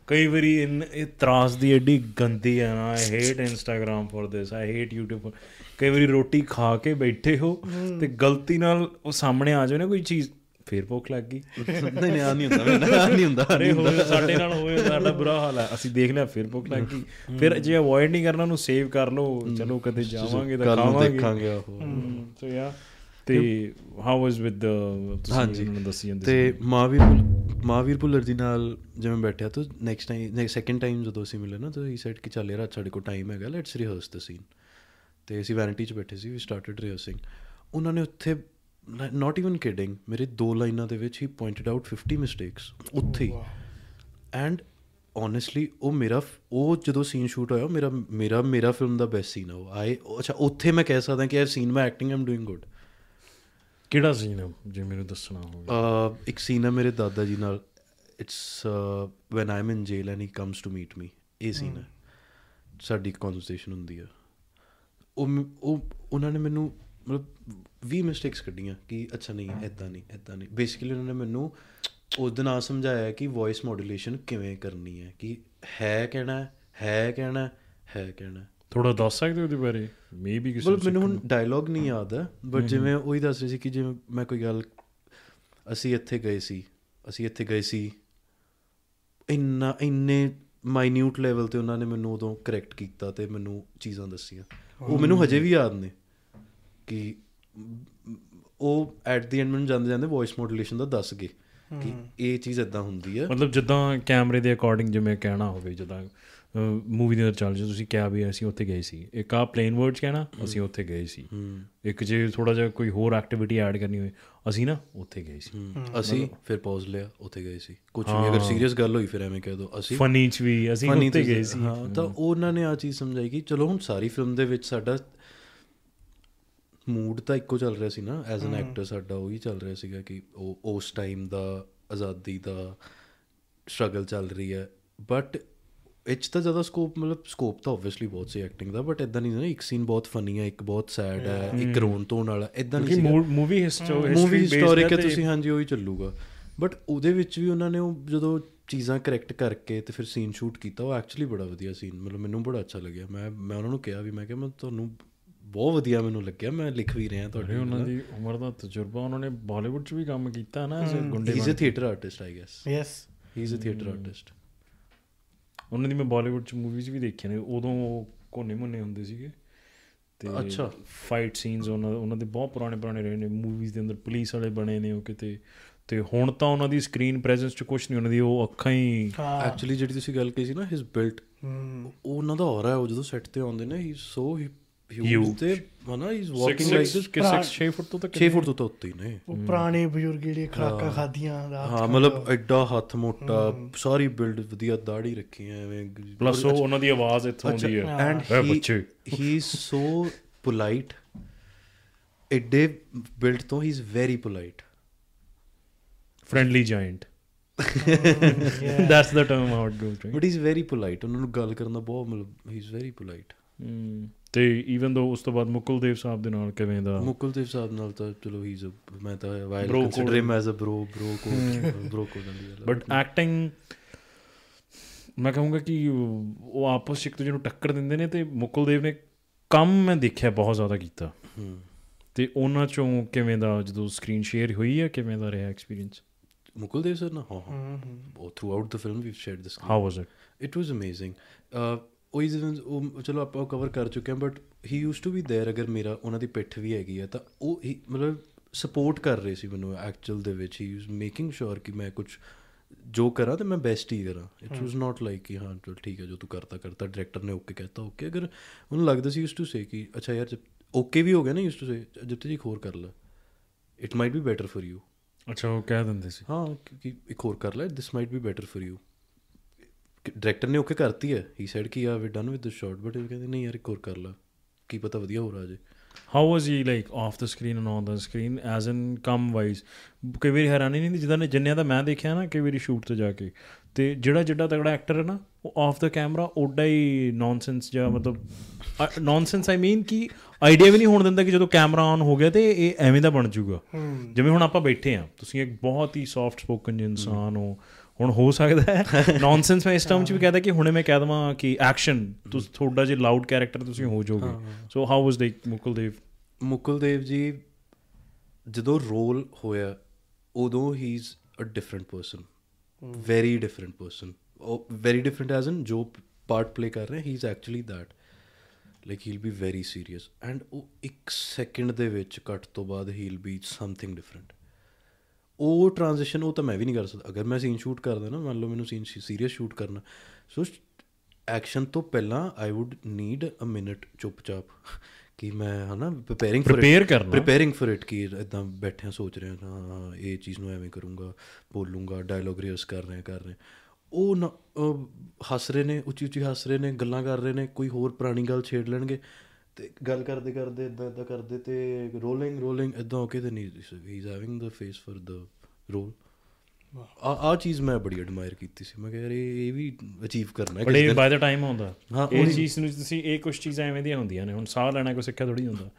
ਕਈ ਵਾਰੀ ਇਨ ਇਹ ਤਰਾਸ ਦੀ ਐਡੀ ਗੰਦੀ ਹੈ ਨਾ I hate Instagram for this I hate YouTube for- ਕਈ ਵਾਰੀ ਰੋਟੀ ਖਾ ਕੇ ਬੈਠੇ ਹੋ ਤੇ ਗਲਤੀ ਨਾਲ ਉਹ ਸਾਹਮਣੇ ਆ ਜਾਵੇ ਨਾ ਕੋਈ ਚੀਜ਼ ਫੇਰ ਭੁੱਖ ਲੱਗ ਗਈ। ਨਹੀਂ ਨਹੀਂ ਆ ਨਹੀਂ ਹੁੰਦਾ ਮੇਰੇ ਨਹੀਂ ਹੁੰਦਾ ਅਰੇ ਹੋਏ ਸਾਡੇ ਨਾਲ ਹੋਏ ਸਾਡਾ ਬੁਰਾ ਹਾਲ ਹੈ ਅਸੀਂ ਦੇਖ ਲਿਆ ਫਿਰ ਭੁੱਖ ਲੱਗ ਗਈ। ਫਿਰ ਜੇ ਅਵੋਇਡ ਨਹੀਂ ਕਰਨਾ ਉਹਨੂੰ ਸੇਵ ਕਰ ਲਓ ਚਲੋ ਕਦੇ ਜਾਵਾਂਗੇ ਤਾਂ ਖਾਵਾਂਗੇ। ਦੇਖਾਂਗੇ ਆਹੋ। ਸੋ ਯਾ ਤੇ ਹਾਊ ਵਾਸ ਵਿਦ ਤੁਸੀਂ ਹਾਂਜੀ। ਉਹਨਾਂ ਨੂੰ ਦੱਸੀ ਜਾਂਦੇ ਤੇ ਮਹਾਵੀਰ ਮਹਾਵੀਰ ਭੁੱਲਰ ਜੀ ਨਾਲ ਜਿਵੇਂ ਬੈਠਿਆ ਤਾਂ ਨੈਕਸਟ ਟਾਈਮ ਸੈਕੰਡ ਟਾਈਮ ਜਦੋਂ ਅਸੀਂ ਮਿਲੇ ਨਾ ਤਾਂ ਹੀ ਸੈਡ ਕਿ ਚੱਲ ਯਾਰ ਅੱਜ ਸਾਡੇ ਕੋਲ ਟਾਈਮ ਹੈਗਾ ਲੈਟਸ ਰਿਹਰਸ ਦ ਸੀਨ ਤੇ ਅਸੀਂ ਵੈਨਿਟੀ 'ਚ ਬੈਠੇ ਸੀ ਵੀ ਸਟਾਰਟਡ ਰਿਹਰਸਿੰਗ ਉਹਨਾਂ ਨੇ ਉੱਥੇ ਨਾਟ ਇਵਨ ਕਿਡਿੰਗ ਮੇਰੇ ਦੋ ਲਾਈਨਾਂ ਦੇ ਵਿੱਚ ਹੀ ਪੁਆਇੰਟਡ ਆਊਟ 50 ਮਿਸਟੇਕਸ ਉੱਥੇ ਐਂਡ ਓਨੈਸਟਲੀ ਉਹ ਮੇਰਾ ਉਹ ਜਦੋਂ ਸੀਨ ਸ਼ੂਟ ਹੋਇਆ ਮੇਰਾ ਮੇਰਾ ਮੇਰਾ ਫਿਲਮ ਦਾ ਬੈਸਟ ਸੀਨ ਆ ਉਹ। ਆਏ ਅੱਛਾ ਉੱਥੇ ਮੈਂ ਕਹਿ ਸਕਦਾ ਕਿ ਯਾਰ ਸੀਨ ਮੈਂ ਐਕਟਿੰਗ ਆਮ ਡੂਇੰਗ ਗੁੱਡ ਕਿਹੜਾ ਸੀਨ ਹੈ ਜੇ ਮੈਨੂੰ ਦੱਸਣਾ ਹੋਵੇ। ਇੱਕ ਸੀਨ ਹੈ ਮੇਰੇ ਦਾਦਾ ਜੀ ਨਾਲ। It's when I am in jail and he comes to meet me ਇਹ ਸੀਨ ਹੈ। ਸਾਡੀ ਕਨਵਰਸੇਸ਼ਨ ਹੁੰਦੀ ਹੈ ਉਹ ਉਹ ਉਹਨਾਂ ਨੇ ਮੈਨੂੰ ਮਤਲਬ 20 ਮਿਸਟੇਕਸ ਕੱਢੀਆਂ ਕਿ ਅੱਛਾ ਨਹੀਂ ਐਦਾਂ ਨਹੀਂ ਐਦਾਂ ਨਹੀਂ। ਬੇਸਿਕਲੀ ਉਹਨਾਂ ਨੇ ਮੈਨੂੰ ਉਸ ਦਿਨ ਆ ਸਮਝਾਇਆ ਕਿ ਵੌਇਸ ਮੋਡੂਲੇਸ਼ਨ ਕਿਵੇਂ ਕਰਨੀ ਹੈ। ਕਿ ਹੈ ਕਹਿਣਾ ਹੈ, ਕਹਿਣਾ ਹੈ, ਕਹਿਣਾ। ਥੋੜਾ ਦੱਸ ਸਕਦੇ ਹੋ ਉਹਦੇ ਬਾਰੇ? ਮੇਬੀ ਕਿਸੇ ਮਤਲਬ ਮੈਨੂੰ ਹੁਣ ਡਾਇਲੌਗ ਨਹੀਂ ਯਾਦ ਹੈ ਬਟ ਜਿਵੇਂ ਉਹੀ ਦੱਸ ਰਹੀ ਸੀ ਕਿ ਜਿਵੇਂ ਮੈਂ ਕੋਈ ਗੱਲ ਅਸੀਂ ਇੱਥੇ ਗਏ ਸੀ ਅਸੀਂ ਇੱਥੇ ਗਏ ਸੀ ਇੰਨਾ ਇੰਨੇ ਮਾਈਨਿਊਟ ਲੈਵਲ ਤੇ ਉਹਨਾਂ ਨੇ ਮੈਨੂੰ ਉਦੋਂ ਕਰੈਕਟ ਕੀਤਾ ਤੇ ਮੈਨੂੰ ਚੀਜ਼ਾਂ ਦੱਸੀਆਂ। ਉਹ ਮੈਨੂੰ ਹਜੇ ਵੀ ਯਾਦ ਨੇ ਕਿ ਉਹ ਐਟ ਦੀ ਐਂਡ ਮੈਨੂੰ ਜਾਂਦੇ ਜਾਂਦੇ ਵੌਇਸ ਮੋਡੂਲੇਸ਼ਨ ਦਾ ਦੱਸ ਗਏ ਕਿ ਇਹ ਚੀਜ਼ ਇਦਾਂ ਹੁੰਦੀ ਹੈ। ਮਤਲਬ ਜਿੱਦਾਂ ਕੈਮਰੇ ਦੇ ਅਕੋਰਡਿੰਗ ਜਿਵੇਂ ਕਹਿਣਾ ਹੋਵੇ ਜਿੱਦਾਂ ਮੂਵੀ ਦੇ ਅੰਦਰ ਚੱਲ ਜੇ ਤੁਸੀਂ ਕਿਹਾ ਵੀ ਅਸੀਂ ਉੱਥੇ ਗਏ ਸੀ। ਇੱਕ ਆ ਪਲੇਨ ਵਰਡਸ ਕਹਿਣਾ ਅਸੀਂ ਉੱਥੇ ਗਏ ਸੀ। ਇੱਕ ਜੇ ਥੋੜਾ ਜਿਹਾ ਕੋਈ ਹੋਰ ਐਕਟੀਵਿਟੀ ਐਡ ਕਰਨੀ ਹੋਵੇ ਅਸੀਂ ਨਾ ਉੱਥੇ ਗਏ ਸੀ। ਅਸੀਂ ਫਿਰ ਪੌਜ਼ ਲਿਆ ਉੱਥੇ ਗਏ ਸੀ। ਕੁਝ ਵੀ ਅਗਰ ਸੀਰੀਅਸ ਗੱਲ ਹੋਈ ਫਿਰ ਐਵੇਂ ਕਹਿ ਦੋ ਅਸੀਂ ਫਨੀ ਚ ਵੀ ਅਸੀਂ Funny ਉੱਥੇ ਗਏ ਸੀ। ਹਾਂ ਤਾਂ ਉਹਨਾਂ ਨੇ ਆ ਚੀਜ਼ ਸਮਝਾਈ ਕਿ ਚਲੋ ਹੁਣ ਸਾਰੀ ਫਿਲਮ ਦੇ ਵਿੱਚ ਸਾਡਾ ਮੂਡ ਤਾਂ ਇੱਕੋ ਚੱਲ ਰਿਹਾ ਸੀ ਨਾ। ਐਜ਼ ਐਨ ਐਕਟਰ ਸਾਡਾ ਉਹੀ ਚੱਲ ਰਿਹਾ ਸੀਗਾ ਕਿ ਉਹ ਉਸ ਟਾਈਮ ਦਾ ਆਜ਼ਾਦੀ ਦਾ ਸਟਰਗਲ ਚੱਲ ਰਹੀ ਹੈ। ਬਟ ਇੱਚ ਤਾਂ ਜ਼ਿਆਦਾ ਸਕੋਪ ਮਤਲਬ ਸਕੋਪ ਤਾਂ ਆਬਵੀਅਸਲੀ ਬਹੁਤ ਸੀ ਐਕਟਿੰਗ ਦਾ ਬਟ ਇਦਾਂ ਨਹੀਂ ਨਾ ਇੱਕ ਸੀਨ ਬਹੁਤ ਫਨੀ ਹੈ ਇੱਕ ਬਹੁਤ ਸੈਡ ਹੈ। ਇੱਕ ਰੋਣ ਧੋਣ ਵਾਲਾ ਇਦਾਂ ਨਹੀਂ ਸੀਗਾ। ਮੂਵੀ ਹਿਸਟਰੀ ਮੂਵੀ ਹਿਸਟੋਰਿਕ ਹੈ ਤੁਸੀਂ ਹਾਂਜੀ ਉਹੀ ਚੱਲੂਗਾ। ਬਟ ਉਹਦੇ ਵਿੱਚ ਵੀ ਉਹਨਾਂ ਨੇ ਉਹ ਜਦੋਂ ਚੀਜ਼ਾਂ ਕਰੈਕਟ ਕਰਕੇ ਤੇ ਫਿਰ ਸੀਨ ਸ਼ੂਟ ਕੀਤਾ ਉਹ ਐਕਚੁਅਲੀ ਬੜਾ ਵਧੀਆ ਸੀਨ ਮਤਲਬ ਮੈਨੂੰ ਬੜਾ ਅੱਛਾ ਲੱਗਿਆ। ਮੈਂ ਮੈਂ ਉਹਨਾਂ ਨੂੰ ਕਿਹਾ ਵੀ ਮੈਂ ਕਿਹਾ ਮੈਂ ਤੁਹਾਨੂੰ ਬਹੁਤ ਵਧੀਆ ਮੈਨੂੰ ਲੱਗਿਆ ਮੈਂ ਲਿਖ ਵੀ ਰਿਹਾ ਤੁਹਾਡੇ ਉਹਨਾਂ ਦੀ ਉਮਰ ਦਾ ਤਜਰਬਾ ਉਹਨਾਂ ਨੇ ਬਾਲੀਵੁੱਡ ਚ ਵੀ ਕੰਮ ਕੀਤਾ ਨਾ ਗੁੰਡੇ ਹੀ। Is a theatre artist I guess yes he is a theatre artist ਉਹਨਾਂ ਦੀ ਮੈਂ ਬਾਲੀਵੁੱਡ ਚ ਮੂਵੀਜ਼ ਵੀ ਦੇਖੀਆਂ ਨੇ ਉਦੋਂ ਉਹ ਕੋਨੇ ਮੁੰਨੇ ਹੁੰਦੇ ਸੀਗੇ ਤੇ ਅੱਛਾ। ਫਾਈਟ ਸੀਨਸ ਉਹਨਾਂ ਉਹਨਾਂ ਦੇ ਬਹੁਤ ਪੁਰਾਣੇ ਪੁਰਾਣੇ ਰਹੇ ਨੇ ਮੂਵੀਜ਼ ਦੇ ਅੰਦਰ ਪੁਲਿਸ ਵਾਲੇ ਬਣੇ ਨੇ ਉਹ ਕਿਤੇ ਤੇ ਹੁਣ ਤਾਂ ਉਹਨਾਂ ਦੀ ਸਕਰੀਨ ਪ੍ਰੈਜ਼ੈਂਸ ਚ ਕੁਝ ਨਹੀਂ ਉਹਨਾਂ ਦੀ ਉਹ ਅੱਖਾਂ ਹੀ ਹਾਂ ਐਕਚੁਅਲੀ ਜਿਹੜੀ ਤੁਸੀਂ ਗੱਲ ਕਹੀ ਸੀ ਨਾ ਹਿਸ ਬਿਲਟ ਉਹ ਉਹਨਾਂ ਦਾ ਔਰਾ ਹੈ ਉਹ ਜਦੋਂ ਸੈੱਟ ਤੇ ਆਉਂਦੇ ਨੇ ਹੀ ਸੋ Huge. ਹਿਊਜ ਤੇ he is walking like this 6 foot ਤੋਂ ਤੱਕ 6 ਫੁੱਟ ਤੋਂ ਤਾਂ ਉੱਤੇ ਨੇ। ਉਹ ਪੁਰਾਣੇ ਬਜ਼ੁਰਗ ਜਿਹੜੇ ਖਰਾਕਾਂ ਖਾਦੀਆਂ ਰਾਤ ਹਾਂ ਮਤਲਬ ਐਡਾ ਹੱਥ ਮੋਟਾ ਸਾਰੀ ਬਿਲਡ ਵਧੀਆ ਦਾੜੀ ਰੱਖੀ ਐ ਐਵੇਂ ਪਲੱਸ ਉਹ ਉਹਨਾਂ ਦੀ ਆਵਾਜ਼ ਇੱਥੋਂ ਆਉਂਦੀ ਹੈ ਐਂਡ ਬੱਚੇ। ਹੀ ਇਜ਼ ਸੋ ਪੋਲਾਈਟ ਐਡੇ ਬਿਲਡ ਤੋਂ he is very polite friendly giant that's the term how it goes but he is very polite ਉਹਨਾਂ ਨੂੰ ਗੱਲ ਕਰਨ ਦਾ ਬਹੁਤ ਮਤਲਬ ਹੀ ਇਜ਼ ਵੈਰੀ ਪੋਲਾਈਟ ਤੇ ਈਵਨ ਦੋ ਉਸ ਤੋਂ ਬਾਅਦ ਮੁਕੁਲ ਦੇਵ ਸਾਹਿਬ ਦੇ ਨਾਲ ਕਿਵੇਂ ਦਾ? ਮੁਕੁਲ ਦੇਵ ਸਾਹਿਬ ਨਾਲ ਤਾਂ ਚਲੋ ਹੀ ਮੈਂ ਤਾਂ while consider. Him as a bro bro co bro co but acting ਮੈਂ ਕਹੂੰਗਾ ਕਿ ਉਹ ਆਪਸ ਇੱਕ ਦੂਜੇ ਨੂੰ ਟੱਕਰ ਦਿੰਦੇ ਨੇ ਤੇ ਮੁਕੁਲ ਦੇਵ ਨੇ ਕੰਮ ਮੈਂ ਦੇਖਿਆ ਬਹੁਤ ਜ਼ਿਆਦਾ ਕੀਤਾ। ਤੇ ਉਹਨਾਂ ਚੋਂ ਕਿਵੇਂ ਦਾ ਜਦੋਂ ਸਕਰੀਨ ਸ਼ੇਅਰ ਹੋਈ ਹੈ ਕਿਵੇਂ ਦਾ ਰਿਹਾ ਐਕਸਪੀਰੀਅੰਸ ਮੁਕੁਲ ਦੇਵ ਸਰ ਨਾ ਹਾਂ ਹਾਂ। ਉਹ throughout the film we shared this how was it it was amazing ਉਹੀ ਰੀਜ਼ਨਸ ਉਹ ਚਲੋ ਆਪਾਂ ਕਵਰ ਕਰ ਚੁੱਕੇ ਹਾਂ but he used to be there ਅਗਰ ਮੇਰਾ ਉਹਨਾਂ ਦੀ ਪਿੱਠ ਵੀ ਹੈਗੀ ਆ ਤਾਂ ਉਹ ਮਤਲਬ ਸਪੋਰਟ ਕਰ ਰਹੇ ਸੀ ਮੈਨੂੰ ਐਕਚੁਅਲ ਦੇ ਵਿੱਚ। ਹੀ ਯੂਸ ਮੇਕਿੰਗ ਸ਼ੋਰ ਕਿ ਮੈਂ ਕੁਝ ਜੋ ਕਰਾਂ ਤੇ ਮੈਂ ਬੈਸਟ ਹੀ ਕਰਾਂ। ਇਟ ਵਾਸ ਨਾਟ ਲਾਈਕ ਕਿ ਹਾਂ ਚਲ ਠੀਕ ਹੈ ਜੋ ਤੂੰ ਕਰਤਾ ਕਰਤਾ ਡਾਇਰੈਕਟਰ ਨੇ ਓਕੇ ਕਹਿਤਾ ਓਕੇ ਅਗਰ ਉਹਨੂੰ ਲੱਗਦਾ ਸੀ ਯੂਸ ਟੂ ਸੇ ਕਿ ਅੱਛਾ ਯਾਰ ਓਕੇ ਵੀ ਹੋ ਗਿਆ ਨਾ ਯੂਸ ਟੂ ਸੇ ਜਦ ਤੇ ਇੱਕ ਹੋਰ ਕਰ ਲੈ। It might be better for you ਅੱਛਾ ਉਹ ਕਹਿ ਦਿੰਦੇ ਸੀ। ਹਾਂ ਕਿ ਇੱਕ ਹੋਰ ਕਰ ਲੈ this might be better for you director ਨੇ ਓਕੇ ਕਰਤੀ ਹੈ। ਹੀ ਸੈਡ ਕਿ ਆ we done with the shot but ਇਹ ਕਹਿੰਦੇ ਨਹੀਂ ਯਾਰ ਇੱਕ ਹੋਰ ਕਰ ਲੈ। ਕੀ ਪਤਾ ਵਧੀਆ ਹੋ ਰਿਹਾ ਜੇ। How was he like off the screen and on the screen as in come wise ਕਈ ਵਾਰੀ ਹੈਰਾਨੀ ਨਹੀਂ ਜਿੱਦਾਂ ਨੇ ਜਿੰਨਿਆਂ ਦਾ ਮੈਂ ਦੇਖਿਆ ਨਾ ਕਈ ਵਾਰੀ ਸ਼ੂਟ ਤੇ ਜਾ ਕੇ। ਤੇ ਜਿਹੜਾ ਜਿਹੜਾ ਤਗੜਾ ਐਕਟਰ ਹੈ ਨਾ ਉਹ ਆਫ ਦ ਕੈਮਰਾ ਓਡਾ ਹੀ ਨੌਨਸੈਂਸ ਜਾਂ ਮਤਲਬ ਨੌਨਸੈਂਸ ਆਈ ਮੀਨ ਕਿ ਆਈਡੀਆ ਵੀ ਨਹੀਂ ਹੋਣ ਦਿੰਦਾ ਕਿ ਜਦੋਂ ਕੈਮਰਾ ਔਨ ਹੋ ਗਿਆ ਤੇ ਇਹ ਐਵੇਂ ਦਾ ਬਣ ਜਾਊਗਾ। ਜਿਵੇਂ ਹੁਣ ਆਪਾਂ ਬੈਠੇ ਆ ਤੁਸੀਂ ਇੱਕ ਬਹੁਤ ਹੀ ਸੌਫਟ ਸਪੋਕਨ ਇਨਸਾਨ ਹੋ। ਹੁਣ ਹੋ ਸਕਦਾ ਹੈ। ਨੌਨਸੈਂਸ ਮੈਂ ਇਸ ਟਰਮ ਚ ਵੀ ਕਹਦਾ ਕਿ ਹੁਣੇ ਮੈਂ ਕਹਿ ਦਵਾਂ ਕਿ ਐਕਸ਼ਨ ਤੁਸੀਂ ਥੋੜਾ ਜਿਹਾ ਲਾਊਡ ਕੈਰੈਕਟਰ ਤੁਸੀਂ ਹੋ ਜਾਓਗੇ। ਸੋ ਹਾਊ ਵਾਸ ਲਾਈਕ ਮੁਕੁਲਦੇਵ ਮੁਕੁਲਦੇਵ ਜੀ ਜਦੋਂ ਰੋਲ ਹੋਇਆ ਉਦੋਂ ਹੀ is a different person very different person ਉਹ ਵੈਰੀ ਡਿਫਰੈਂਟ ਐਜ਼ ਇਨ ਜੋ ਪਾਰਟ ਪਲੇ ਕਰ ਰਿਹਾ he is actually that like he will be very serious and ਉਹ ਇੱਕ ਸੈਕਿੰਡ ਦੇ ਵਿੱਚ ਕੱਟ ਤੋਂ ਬਾਅਦ he will be something different ਉਹ ਟ੍ਰਾਂਜੀਸ਼ਨ ਉਹ ਤਾਂ ਮੈਂ ਵੀ ਨਹੀਂ ਕਰ ਸਕਦਾ। ਅਗਰ ਮੈਂ ਸੀਨ ਸ਼ੂਟ ਕਰਦਾ ਨਾ ਮੰਨ ਲਓ ਮੈਨੂੰ ਸੀਨ ਸੀਰੀਅਸ ਸ਼ੂਟ ਕਰਨਾ ਸੋ ਐਕਸ਼ਨ ਤੋਂ ਪਹਿਲਾਂ I would need a minute ਚੁੱਪਚਾਪ ਕਿ ਮੈਂ ਹਨਾ ਪ੍ਰੀਪੇਅਰਿੰਗ ਫॉर Prepare ਕਰਨਾ। ਪ੍ਰੀਪੇਅਰਿੰਗ ਫॉर ਇਟ ਕਿ ਇਦਾਂ ਬੈਠਿਆ ਸੋਚ ਰਿਹਾ ਹਾਂ ਇਹ ਚੀਜ਼ ਨੂੰ ਐਵੇਂ ਕਰੂੰਗਾ ਬੋਲੂੰਗਾ ਡਾਇਲੌਗ ਰਿਹਰਸ ਕਰ ਰਹੇ ਕਰ ਰਹੇ। ਉਹ ਹੱਸ ਰਹੇ ਨੇ ਉੱਚੀ ਉੱਚੀ ਹੱਸ ਰਹੇ ਨੇ ਗੱਲਾਂ ਕਰ ਰਹੇ ਨੇ ਕੋਈ ਹੋਰ ਪੁਰਾਣੀ ਗੱਲ ਛੇੜ ਲੈਣਗੇ। ਤੇ ਗੱਲ ਕਰਦੇ ਕਰਦੇ ਇਦਾਂ ਇਦਾਂ ਕਰਦੇ ਤੇ ਰੋਲਿੰਗ ਰੋਲਿੰਗ ਇਦਾਂ ਓਕੇ ਤੇ ਨਹੀਂ he is having the face for the role ਆ ਆ ਚੀਜ਼ ਮੈਂ ਬੜੀ ਐਡਮਾਇਰ ਕੀਤੀ ਸੀ। ਮੈਂ ਕਿਹਾ ਯਾਰ ਇਹ ਵੀ ਅਚੀਵ ਕਰਨਾ ਹੈ ਦਿਨ। ਬਾਈ ਦਾ ਟਾਈਮ ਆਉਂਦਾ ਹਾਂ, ਇਹ ਉਹੀ- ਚੀਜ਼ ਨੂੰ ਤੁਸੀਂ ਇਹ ਕੁਝ ਚੀਜ਼ਾਂ ਐਵੇਂ ਦੀਆਂ ਹੁੰਦੀਆਂ ਨੇ। ਹੁਣ ਸਾਹ ਲੈਣਾ ਕੋਈ ਸਿੱਖਿਆ ਥੋੜੀ ਹੁੰਦਾ।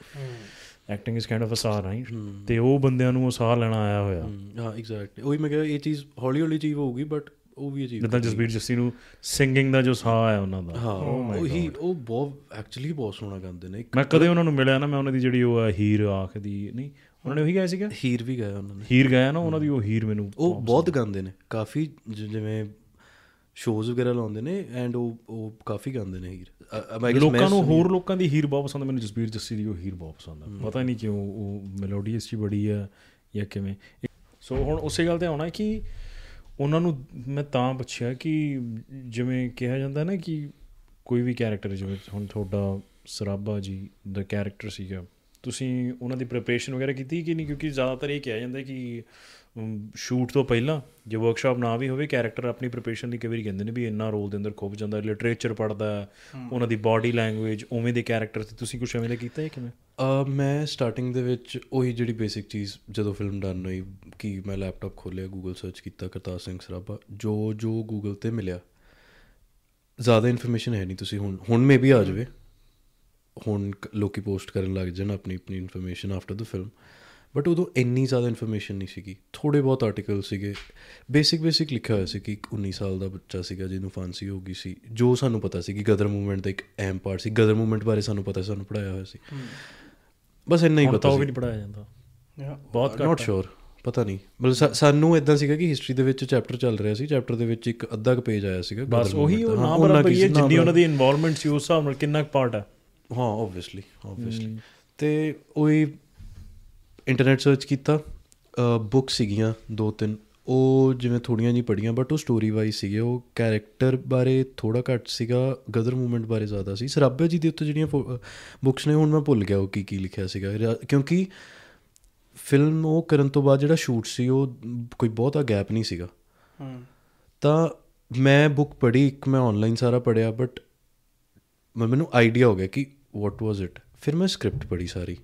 Acting is kind of a ਸਾਹ ਰਾਈਟ ਤੇ ਉਹ ਬੰਦਿਆਂ ਨੂੰ ਉਹ ਸਾਹ ਲੈਣਾ ਆਇਆ ਹੋਇਆ। ਹਾਂ ਐਗਜ਼ੈਕਟਲੀ ਉਹੀ ਮੈਂ ਕਿਹਾ ਇਹ ਚੀਜ਼ ਹੌਲੀ ਹੌਲੀ ਅਚੀਵ ਹੋਊਗੀ ਬਟ ਉਹ ਵੀ ਅਚੀਵ ਜਿੱਦਾਂ ਜਸਬੀਰ ਜੱਸੀ ਨੂੰ ਸਿੰਗਿੰਗ ਦਾ ਜੋ ਸਾਹ ਹੈ ਉਹਨਾਂ ਦਾ। ਹਾਂ Oh ਉਹੀ. ਉਹ ਬਹੁਤ ਐਕਚੁਅਲੀ ਬਹੁਤ ਸੋਹਣਾ ਗਾਉਂਦੇ ਨੇ। ਮੈਂ ਕਦੇ ਉਹਨਾਂ ਨੂੰ ਮਿਲਿਆ ਨਾ ਮੈਂ ਉਹਨਾਂ ਦੀ ਜਿਹੜੀ ਉਹ ਹੀਰ ਆਖ ਦੀ ਨਹੀਂ ਉਹਨਾਂ ਨੇ ਉਹੀ ਗਾਇਆ ਸੀਗਾ? ਹੀਰ ਵੀ ਗਾਇਆ ਉਹਨਾਂ ਨੇ। ਹੀਰ ਗਾਇਆ ਨਾ ਉਹਨਾਂ ਦੀ ਉਹ ਹੀਰ ਮੈਨੂੰ ਉਹ ਬਹੁਤ ਗਾਉਂਦੇ ਨੇ। ਕਾਫੀ ਜਿਵੇਂ ਸ਼ੋਜ਼ ਵਗੈਰਾ ਲਾਉਂਦੇ ਨੇ ਐਂਡ ਉਹ ਉਹ ਕਾਫੀ ਗਾਉਂਦੇ ਨੇ ਹੀਰ। ਲੋਕਾਂ ਨੂੰ ਹੋਰ ਲੋਕਾਂ ਦੀ ਹੀਰ ਬਹੁਤ ਪਸੰਦ ਮੈਨੂੰ ਜਸਬੀਰ ਜੱਸੀ ਦੀ ਉਹ ਹੀਰ ਬਹੁਤ ਪਸੰਦ ਹੈ। ਪਤਾ ਨਹੀਂ ਕਿਉਂ ਉਹ ਮੈਲੋਡੀਅਸ ਜੀ ਬੜੀ ਹੈ ਜਾਂ ਕਿਵੇਂ। ਸੋ ਹੁਣ ਉਸੇ ਗੱਲ ਤੇ ਆਉਣਾ ਕਿ ਉਹਨਾਂ ਨੂੰ ਮੈਂ ਤਾਂ ਪੁੱਛਿਆ ਕਿ ਜਿਵੇਂ ਕਿਹਾ ਜਾਂਦਾ ਨਾ ਕਿ ਕੋਈ ਵੀ ਕੈਰੈਕਟਰ ਜਿਵੇਂ ਹੁਣ ਤੁਹਾਡਾ ਸਰਾਬਾ ਜੀ ਦਾ ਕੈਰੈਕਟਰ ਸੀਗਾ ਤੁਸੀਂ ਉਹਨਾਂ ਦੀ ਪ੍ਰਿਪਰੇਸ਼ਨ ਵਗੈਰਾ ਕੀਤੀ ਕਿ ਨਹੀਂ? ਕਿਉਂਕਿ ਜ਼ਿਆਦਾਤਰ ਇਹ ਕਿਹਾ ਜਾਂਦਾ ਕਿ ਸ਼ੂਟ ਤੋਂ ਪਹਿਲਾਂ ਜੇ ਵਰਕਸ਼ਾਪ ਨਾ ਵੀ ਹੋਵੇ ਕੈਰੈਕਟਰ ਆਪਣੀ ਪ੍ਰਿਪਰੇਸ਼ਨ ਲਈ ਕਈ ਵਾਰੀ ਕਹਿੰਦੇ ਨੇ ਵੀ ਇੰਨਾ ਰੋਲ ਦੇ ਅੰਦਰ ਖੁੱਭ ਜਾਂਦਾ ਲਿਟਰੇਚਰ ਪੜਦਾ ਉਹਨਾਂ ਦੀ ਬਾਡੀ ਲੈਂਗੁਏਜ ਉਵੇਂ ਦੇ ਕੈਰੈਕਟਰ ਤੇ ਤੁਸੀਂ ਕੁਝ ਐਵੇਂ ਦਾ ਕੀਤਾ ਹੈ ਕਿਵੇਂ? ਮੈਂ ਸਟਾਰਟਿੰਗ ਦੇ ਵਿੱਚ ਉਹੀ ਜਿਹੜੀ ਬੇਸਿਕ ਚੀਜ਼ ਜਦੋਂ ਫਿਲਮ ਡਨ ਹੋਈ, ਕਿ ਮੈਂ ਲੈਪਟਾਪ ਖੋਲ੍ਹਿਆ ਗੂਗਲ ਸਰਚ ਕੀਤਾ, ਕਰਤਾਰ ਸਿੰਘ ਸਰਾਭਾ, ਜੋ ਜੋ ਗੂਗਲ ਤੇ ਮਿਲਿਆ, ਜ਼ਿਆਦਾ ਇਨਫੋਰਮੇਸ਼ਨ ਹੈ ਨਹੀਂ ਤੁਸੀਂ ਹੁਣ ਹੁਣ ਮੇ ਵੀ ਆ ਜਾਵੇ। ਹੁਣ ਕ- ਲੋਕੀ ਪੋਸਟ ਕਰਨ ਲੱਗ ਜਾਣ ਆਪਣੀ ਆਪਣੀ information after the film but ਉਦੋਂ ਇੰਨੀ ਜ਼ਿਆਦਾ ਇਨਫੋਰਮੇਸ਼ਨ ਨਹੀਂ ਸੀਗੀ। ਥੋੜੇ ਬਹੁਤ ਆਰਟੀਕਲ ਸੀਗੇ। ਬੇਸਿਕ ਬੇਸਿਕ ਲਿਖਿਆ ਹੋਇਆ ਸੀ ਕਿ ਇੱਕ 19 ਸਾਲ ਦਾ ਬੱਚਾ ਸੀਗਾ, ਜਿਹਨੂੰ ਫਾਂਸੀ ਹੋ ਗਈ ਸੀ, ਜੋ ਸਾਨੂੰ ਪਤਾ ਸੀ ਕਿ ਗਦਰ ਮੂਵਮੈਂਟ ਦਾ ਇੱਕ ਅਹਿਮ ਪਾਰਟ ਸੀ। ਗਦਰ ਮੂਵਮੈਂਟ ਬਾਰੇ ਸਾਨੂੰ ਪਤਾ ਸੀ ਸਾਨੂੰ ਪੜਾਇਆ ਹੋਇਆ ਸੀ। ਬਸ ਇੰਨਾ ਹੀ ਪਤਾ ਉਹ ਸੀ ਵੀ ਨਹੀਂ ਪੜਾਇਆ ਜਾਂਦਾ. ਬਹੁਤ ਘੱਟ ਨਾਟ। ਸ਼ੋਰ ਪਤਾ ਨਹੀਂ ਮਤਲਬ ਸਾਨੂੰ ਇਦਾਂ ਸੀਗਾ ਕਿ ਹਿਸਟਰੀ ਦੇ ਵਿੱਚ ਚੈਪਟਰ ਚੱਲ ਰਿਹਾ ਸੀ ਚੈਪਟਰ ਦੇ ਵਿੱਚ ਇੱਕ ਅੱਧਾ ਕੁ ਪੇਜ ਆਇਆ ਸੀਗਾ ਬਸ ਉਹੀ ਉਹ। ਨਾ ਬਰਾਬਰ ਕੀ ਹੀ ਜਿੰਨੀ ਉਹਨਾਂ ਦੀ। ਇਨਵੋਲਵਮੈਂਟ ਸੀ ਉਸ ਹਿਸਾਬ ਨਾਲ ਕਿੰਨਾ ਪਾਰਟ ਹੈ ਹਾਂ ਆਬਵੀਅਸਲੀ ਆਬਵੀਅਸਲੀ ਤੇ ਉਹੀ ਇੰਟਰਨੈਟ ਸਰਚ ਕੀਤਾ ਬੁੱਕ ਸੀਗੀਆਂ ਦੋ ਤਿੰਨ ਉਹ ਜਿਵੇਂ ਥੋੜੀਆਂ ਜੀ ਪੜੀਆਂ ਬਟ ਉਹ ਸਟੋਰੀ ਵਾਈਜ਼ ਸੀਗੇ ਉਹ ਕੈਰੈਕਟਰ ਬਾਰੇ ਥੋੜਾ ਘੱਟ ਸੀਗਾ ਗਦਰ ਮੂਵਮੈਂਟ ਬਾਰੇ ਜ਼ਿਆਦਾ ਸੀ। ਸਰਾਬੇ ਜੀ ਦੇ ਉੱਤੇ ਜਿਹੜੀਆਂ ਬੁੱਕਸ ਨੇ ਹੁਣ ਮੈਂ ਭੁੱਲ ਗਿਆ ਉਹ ਕੀ ਕੀ ਲਿਖਿਆ ਸੀਗਾ। ਕਿਉਂਕਿ ਫਿਲਮ ਉਹ ਕਰਨ ਤੋਂ ਬਾਅਦ ਜਿਹੜਾ ਸ਼ੂਟ ਸੀ ਉਹ ਕੋਈ ਬਹੁਤਾ ਗੈਪ ਨਹੀਂ ਸੀਗਾ। ਹਮ ਤਾਂ ਮੈਂ ਬੁੱਕ ਪੜ੍ਹੀ ਇੱਕ ਮੈਂ ਆਨਲਾਈਨ ਸਾਰਾ ਪੜਿਆ ਬਟ ਮੈਨੂੰ ਆਈਡੀਆ ਹੋ ਗਿਆ ਕਿ ਵਾਟ ਵਾਸ ਇਟ ਫਿਰ ਮੈਂ ਸਕ੍ਰਿਪਟ ਪੜ੍ਹੀ ਸਾਰੀ।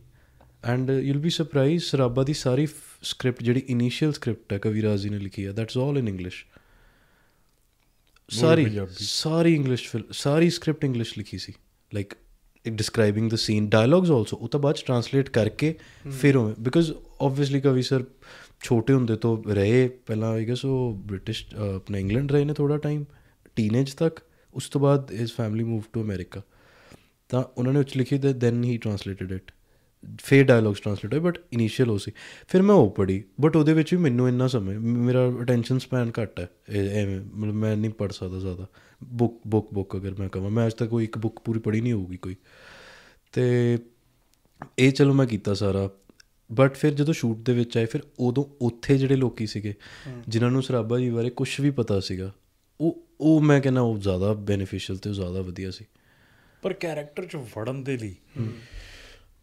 And you'll be surprise Sarabha ਦੀ ਸਾਰੀ ਸਕ੍ਰਿਪਟ ਜਿਹੜੀ ਇਨੀਸ਼ੀਅਲ ਸਕ੍ਰਿਪਟ ਹੈ ਕਵੀਰਾਜ ਜੀ ਨੇ ਲਿਖੀ ਹੈ ਦੈਟਸ ਆਲ ਇਨ ਇੰਗਲਿਸ਼ ਸਾਰੀ। ਸਾਰੀ ਇੰਗਲਿਸ਼ ਸਾਰੀ ਸਕ੍ਰਿਪਟ ਇੰਗਲਿਸ਼ ਲਿਖੀ ਸੀ like describing the scene dialogues also ਉਹ ਤਾਂ ਬਾਅਦ ਟ੍ਰਾਂਸਲੇਟ ਕਰਕੇ ਫਿਰ ਉਹ ਬਿਕਾਜ਼ ਆਬਵੀਅਸਲੀ ਕਵੀ ਸਰ ਛੋਟੇ ਹੁੰਦੇ ਤੋਂ ਰਹੇ ਪਹਿਲਾਂ ਆਈ ਗੈਸ ਉਹ ਬ੍ਰਿਟਿਸ਼ ਆਪਣਾ ਇੰਗਲੈਂਡ ਰਹੇ ਨੇ ਥੋੜਾ ਟਾਈਮ ਟੀਨੇਜ ਤੱਕ ਉਸ ਤੋਂ ਬਾਅਦ his family move to America ਤਾਂ ਉਹਨਾਂ ਨੇ ਉੱਚ ਲਿਖੀ ਦੈਨ ਹੀ ਟ੍ਰਾਂਸਲੇਟਡ ਇਟ ਫੇਰ ਡਾਇਲੌਗਸ ਟ੍ਰਾਂਸਲੇਟ ਹੋਏ ਬਟ ਇਨੀਸ਼ੀਅਲ ਹੋ ਸੀ। ਫਿਰ ਮੈਂ ਉਹ ਪੜ੍ਹੀ ਬਟ ਉਹਦੇ ਵਿੱਚ ਵੀ ਮੈਨੂੰ ਇੰਨਾ ਸਮੇਂ ਮੇਰਾ ਅਟੈਂਸ਼ਨ ਸਪੈਨ ਘੱਟ ਹੈ। ਐਵੇਂ ਮਤਲਬ ਮੈਂ ਨਹੀਂ ਪੜ੍ਹ ਸਕਦਾ ਜ਼ਿਆਦਾ। ਬੁੱਕ ਬੁੱਕ ਬੁੱਕ ਅਗਰ ਮੈਂ ਕਹਾਂ ਮੈਂ ਅੱਜ ਤੱਕ ਕੋਈ ਇੱਕ ਬੁੱਕ ਪੂਰੀ ਪੜ੍ਹੀ ਨਹੀਂ ਹੋਊਗੀ ਕੋਈ। ਤੇ ਇਹ ਚਲੋ ਮੈਂ ਕੀਤਾ ਸਾਰਾ ਬਟ ਫਿਰ ਜਦੋਂ ਸ਼ੂਟ ਦੇ ਵਿੱਚ ਆਏ ਫਿਰ ਉਦੋਂ ਉੱਥੇ ਜਿਹੜੇ ਲੋਕੀ ਸੀਗੇ ਜਿਨ੍ਹਾਂ ਨੂੰ ਸਰਾਬਾ ਜੀ ਬਾਰੇ ਕੁਝ ਵੀ ਪਤਾ ਸੀਗਾ ਉਹ ਉਹ ਮੈਂ ਕਹਿੰਦਾ ਉਹ ਜ਼ਿਆਦਾ ਬੈਨੀਫੀਸ਼ੀਅਲ ਤੇ ਉਹ ਜ਼ਿਆਦਾ ਵਧੀਆ ਸੀ। ਪਰ ਕੈਰੈਕਟਰ ਚ ਵੜਨ ਦੇ ਲਈ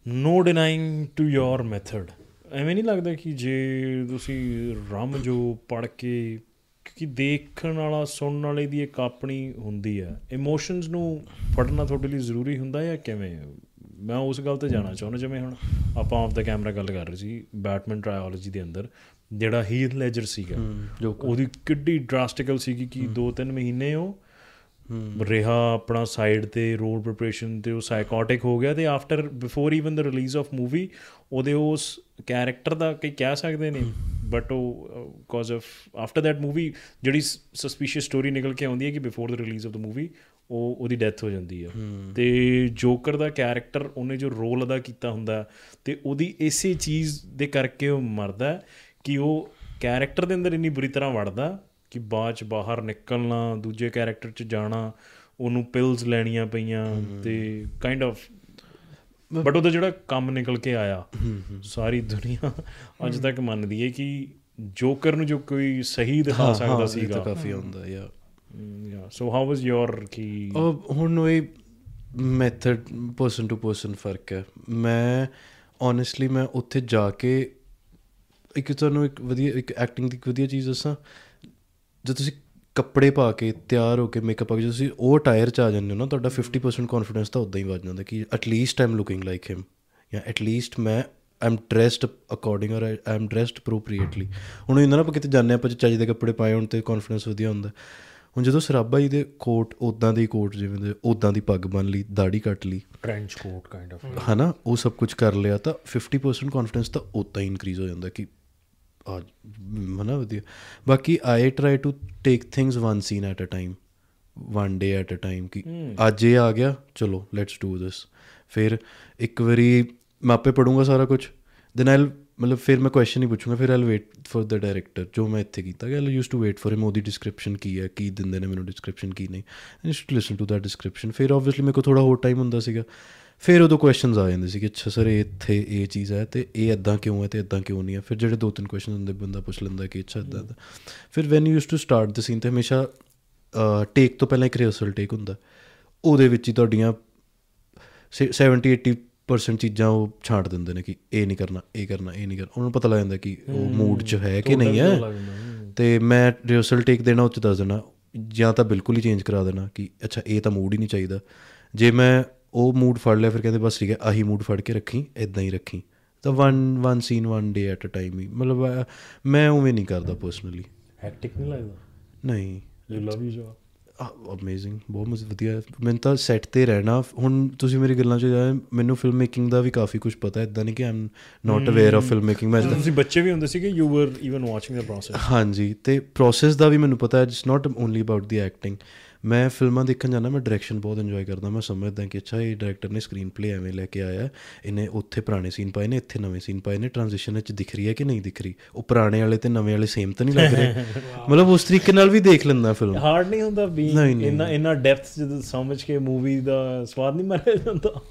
ਨੋ ਡਿਨਾਈਂਗ ਟੂ ਯੋਰ ਮੈਥਡ ਐਵੇਂ ਨਹੀਂ ਲੱਗਦਾ ਕਿ ਜੇ ਤੁਸੀਂ ਰਮ ਜੋ ਪੜ ਕੇ ਕਿਉਂਕਿ ਦੇਖਣ ਵਾਲਾ ਸੁਣਨ ਵਾਲੇ ਦੀ ਇੱਕ ਆਪਣੀ ਹੁੰਦੀ ਹੈ। ਇਮੋਸ਼ਨਸ ਨੂੰ ਫੜਨਾ ਤੁਹਾਡੇ ਲਈ ਜ਼ਰੂਰੀ ਹੁੰਦਾ ਹੈ ਜਾਂ ਕਿਵੇਂ? ਮੈਂ ਉਸ ਗੱਲ ਤੇ ਜਾਣਾ ਚਾਹੁੰਦਾ ਜਿਵੇਂ ਹੁਣ ਆਪਾਂ ਆਫ ਦਾ ਕੈਮਰਾ ਗੱਲ ਕਰ ਰਹੇ ਸੀ ਬੈਟਮੈਨ ਟ੍ਰਾਇਓਲੋਜੀ ਦੇ ਅੰਦਰ ਜਿਹੜਾ ਹੀਥ ਲੈਜਰ ਸੀਗਾ। ਉਹਦੀ ਕਿੱਡੀ ਡਰਾਸਟਿਕਲ ਸੀਗੀ ਕਿ 2-3 ਮਹੀਨੇ ਉਹ ਰਿਹਾ ਆਪਣਾ ਸਾਈਡ ਤੇ ਰੋਲ ਪ੍ਰੀਪਰੇਸ਼ਨ ਤੇ ਉਹ ਸਾਈਕੋਟਿਕ ਹੋ ਗਿਆ ਤੇ after before even the release of movie ਉਹਦੇ ਉਸ ਕੈਰੈਕਟਰ ਦਾ ਕਈ ਕਹਿ ਸਕਦੇ ਨੇ ਬਟ ਉਹ cause of after that movie ਜਿਹੜੀ ਸਸਪੀਸ਼ੀਅਸ ਸਟੋਰੀ ਨਿਕਲ ਕੇ ਆਉਂਦੀ ਹੈ ਕਿ before the release of the movie ਉਹ ਉਹਦੀ ਡੈਥ ਹੋ ਜਾਂਦੀ ਆ। ਤੇ ਜੋਕਰ ਦਾ ਕੈਰੈਕਟਰ ਉਹਨੇ ਜੋ ਰੋਲ ਅਦਾ ਕੀਤਾ ਹੁੰਦਾ ਤੇ ਉਹਦੀ ਇਸੇ ਚੀਜ਼ ਦੇ ਕਰਕੇ ਉਹ ਮਰਦਾ ਕਿ ਉਹ ਕੈਰੈਕਟਰ ਦੇ ਅੰਦਰ ਇੰਨੀ ਬੁਰੀ ਤਰ੍ਹਾਂ ਵੜਦਾ ਕਿ ਬਾਅਦ ਚ ਬਾਹਰ ਨਿਕਲਣਾ ਦੂਜੇ ਕੈਰੈਕਟਰ ਚ ਜਾਣਾ ਉਹਨੂੰ ਪਿਲਸ ਲੈਣੀਆਂ ਪਈਆਂ ਤੇ ਕਾਈਂਡ ਆਫ ਬਟ ਉਹਦਾ ਜਿਹੜਾ ਕੰਮ ਨਿਕਲ ਕੇ ਆਇਆ ਸਾਰੀ ਦੁਨੀਆ ਅੱਜ ਤੱਕ ਮੰਨਦੀ ਹੈ ਕਿ ਜੋਕਰ ਨੂੰ ਜੋ ਕੋਈ ਸਹੀ ਦਿਖਾ ਸਕਦਾ ਸੀਗਾ। ਕਾਫੀ ਹੁੰਦਾ ਯਾ ਯਾ ਸੋ ਹਾਊ ਵਾਸ ਯੋਰ ਕੀ ਉਹ ਹੁਣ ਉਹ ਮੈਥਡ ਪਰਸਨ ਟੂ ਪਰਸਨ ਫ਼ਰਕ ਹੈ। ਮੈਂ ਓਨੈਸਟਲੀ ਮੈਂ ਉੱਥੇ ਜਾ ਕੇ ਇੱਕ ਤੁਹਾਨੂੰ ਇੱਕ ਵਧੀਆ ਇੱਕ ਐਕਟਿੰਗ ਦੀ ਵਧੀਆ ਚੀਜ਼ ਦੱਸਾਂ। ਜਦ ਤੁਸੀਂ ਕੱਪੜੇ ਪਾ ਕੇ ਤਿਆਰ ਹੋ ਕੇ ਮੇਕਅਪ ਪਾ ਕੇ ਤੁਸੀਂ ਉਹ ਟਾਇਰ ਚ ਆ ਜਾਂਦੇ ਹੋ ਨਾ ਤੁਹਾਡਾ 50% ਕੌਨਫੀਡੈਂਸ ਤਾਂ ਉਦਾਂ ਹੀ ਵੱਧ ਜਾਂਦਾ ਕਿ at least I am looking like him ਜਾਂ ਐਟ ਲੀਸਟ ਮੈਂ ਆਈ ਐਮ ਡਰੈਸਡ ਅਕੋਰਡਿੰਗ ਔਰ ਆਈ ਐਮ ਡਰੈਸਡ ਅਪਰੋਪਰੀਏਟਲੀ ਹੁਣ ਇਹਨਾਂ ਨਾ ਆਪਾਂ ਕਿਤੇ ਜਾਂਦੇ ਆਪਾਂ ਚੱਜ ਦੇ ਕੱਪੜੇ ਪਾਏ ਹੋਣ ਤੇ ਕੌਨਫੀਡੈਂਸ ਵਧੀਆ ਹੁੰਦਾ। ਹੁਣ ਜਦੋਂ ਸਰਾਬਾ ਜੀ ਦੇ ਕੋਟ ਉਦਾਂ ਦੀ ਕੋਟ ਜਿਵੇਂ ਦੇ ਉਦਾਂ ਦੀ ਪੱਗ ਬੰਨ ਲਈ ਦਾੜੀ ਕੱਟ ਲਈ ਟ੍ਰੈਂਚ ਕੋਟ ਕਾਈਂਡ ਆਫ ਹਨਾ ਉਹ ਸਭ ਕੁਝ ਕਰ ਲਿਆ ਤਾਂ 50% ਕੌਨਫੀਡੈਂਸ ਤਾਂ ਉਦਾਂ ਹੀ ਇਨਕਰੀਜ਼ ਹੋ ਜਾਂਦਾ ਕਿ ਆ ਮਨਾ ਵਧੀਆ ਬਾਕੀ I try to take things one scene at a time one day at a time ਕਿ ਅੱਜ ਇਹ ਆ ਗਿਆ ਚਲੋ ਲੈਟਸ ਡੂ ਦਿਸ ਫਿਰ ਇੱਕ ਵਾਰੀ ਮੈਂ ਆਪੇ ਪੜੂੰਗਾ ਸਾਰਾ ਕੁਝ ਦੈਨ ਆਈਲ ਮਤਲਬ ਫਿਰ ਮੈਂ ਕੁਐਸਚਨ ਹੀ ਪੁੱਛੂੰਗਾ ਫਿਰ I'll wait for the director ਜੋ ਮੈਂ ਇੱਥੇ ਕੀਤਾ ਗਿਆ I used to wait for him ਉਹਦੀ ਡਿਸਕ੍ਰਿਪਸ਼ਨ ਕੀ ਹੈ ਕੀ ਦਿੰਦੇ ਨੇ ਮੈਨੂੰ ਡਿਸਕ੍ਰਿਪਸ਼ਨ ਕੀ ਨਹੀਂ and to listen to that description ਫਿਰ ਆਬਵੀਅਸਲੀ ਮੇਰੇ ਕੋਲ ਥੋੜਾ ਹੋਰ ਟਾਈਮ ਹੁੰਦਾ ਸੀਗਾ। ਫਿਰ ਉਦੋਂ ਕੁਐਸਚਨਸ ਆ ਜਾਂਦੇ ਸੀ ਕਿ ਅੱਛਾ ਸਰ ਇਹ ਇੱਥੇ ਇਹ ਚੀਜ਼ ਹੈ ਤੇ ਇਹ ਇਦਾਂ ਕਿਉਂ ਹੈ ਤੇ ਇਦਾਂ ਕਿਉਂ ਨਹੀਂ ਹੈ? ਫਿਰ ਜਿਹੜੇ ਦੋ ਤਿੰਨ ਕੁਐਸਚਨ ਹੁੰਦੇ ਬੰਦਾ ਪੁੱਛ ਲੈਂਦਾ ਕਿ ਅੱਛਾ ਇਦਾਂ ਦਾ ਫਿਰ when you used to start the scene ਤੇ ਹਮੇਸ਼ਾ ਟੇਕ ਤੋਂ ਪਹਿਲਾਂ ਇੱਕ ਰਿਹਰਸਲ ਟੇਕ ਹੁੰਦਾ। ਉਹਦੇ ਵਿੱਚ ਹੀ ਤੁਹਾਡੀਆਂ 70 80% ਚੀਜ਼ਾਂ ਉਹ ਛਾਂਟ ਦਿੰਦੇ ਨੇ ਕਿ ਇਹ ਨਹੀਂ ਕਰਨਾ ਇਹ ਕਰਨਾ ਇਹ ਨਹੀਂ ਕਰਨਾ। ਉਹਨਾਂ ਨੂੰ ਪਤਾ ਲੱਗ ਜਾਂਦਾ ਕਿ ਉਹ ਮੂਡ 'ਚ ਹੈ ਕਿ ਨਹੀਂ ਹੈ। ਤੇ ਮੈਂ ਰਿਹਰਸਲ ਟੇਕ ਦੇਣਾ ਉੱਚ ਦੱਸ ਦੇਣਾ ਜਾਂ ਤਾਂ ਬਿਲਕੁਲ ਹੀ ਚੇਂਜ ਕਰਾ ਦੇਣਾ ਕਿ ਅੱਛਾ ਇਹ ਤਾਂ ਮੂਡ ਹੀ ਨਹੀਂ ਚਾਹੀਦਾ। ਜੇ ਮੈਂ ਉਹ ਮੂਡ ਫੜ ਲਿਆ ਫਿਰ ਕਹਿੰਦੇ ਬਸ ਠੀਕ ਹੈ ਆਹੀ ਮੂਡ ਫੜ ਕੇ ਰੱਖੀ ਇਦਾਂ ਹੀ ਰੱਖੀ। ਤਾਂ one one scene one day at a time ਹੀ। ਮਤਲਬ ਮੈਂ ਉਵੇਂ ਨਹੀਂ ਕਰਦਾ ਪਰਸਨਲੀ ਹੈਕਟਿਕ ਨਹੀਂ ਲੱਗਦਾ? ਨਹੀਂ। You love you job amazing ਬਹੁਤ ਮਜ਼ਾ ਵਧੀਆ। ਮੈਨੂੰ ਤਾਂ ਸੈੱਟ ਤੇ ਰਹਿਣਾ ਹੁਣ ਤੁਸੀਂ ਮੇਰੀ ਗੱਲਾਂ 'ਚ ਜਾਏ ਮੈਨੂੰ ਫਿਲਮ ਮੇਕਿੰਗ ਦਾ ਵੀ ਕਾਫੀ ਕੁਝ ਪਤਾ ਹੈ ਇਦਾਂ ਨਹੀਂ ਕਿ I'm not aware of film making ਮੈਂ ਤੁਸੀਂ ਬੱਚੇ ਵੀ ਹੁੰਦੇ ਸੀ ਕਿ you were even watching the process ਹਾਂਜੀ ਤੇ ਪ੍ਰੋਸੈਸ ਦਾ ਵੀ ਮੈਨੂੰ ਪਤਾ ਹੈ it's not only about the acting ਮੈਂ ਫਿਲਮਾਂ ਦੇਖਣ ਜਾਂਦਾ ਮੈਂ ਡਾਇਰੈਕਸ਼ਨ ਬਹੁਤ ਇੰਜੋਏ ਕਰਦਾ ਮੈਂ ਸਮਝਦਾ ਕਿ ਅੱਛਾ ਇਹ ਡਾਇਰੈਕਟਰ ਨੇ ਸਕਰੀਨ ਪਲੇ ਐਵੇਂ ਲੈ ਕੇ ਆਇਆ ਇਹਨੇ ਉੱਥੇ ਪੁਰਾਣੇ ਸੀਨ ਪਾਏ ਨੇ ਇੱਥੇ ਨਵੇਂ ਸੀਨ ਪਾਏ ਨੇ ਟ੍ਰਾਂਜੀਸ਼ਨ ਵਿੱਚ ਦਿਖ ਰਹੀ ਹੈ ਕਿ ਨਹੀਂ ਦਿਖ ਰਹੀ? ਉਹ ਪੁਰਾਣੇ ਵਾਲੇ ਤੇ ਨਵੇਂ ਵਾਲੇ ਸੇਮ ਤਾਂ ਨਹੀਂ ਲੱਗ ਰਹੇ? ਮਤਲਬ ਉਸ ਤਰੀਕੇ ਨਾਲ ਵੀ ਦੇਖ ਲੈਂਦਾ ਫਿਲਮ ਹਾਰਡ ਨਹੀਂ ਹੁੰਦਾ ਵੀ ਇੰਨਾ ਇੰਨਾ ਡੈਪਥ ਜਦੋਂ ਸਮਝ ਕੇ ਮੂਵੀ ਦਾ ਸਵਾਦ ਨਹੀਂ ਮਾਰਿਆ ਜਾਂਦਾ।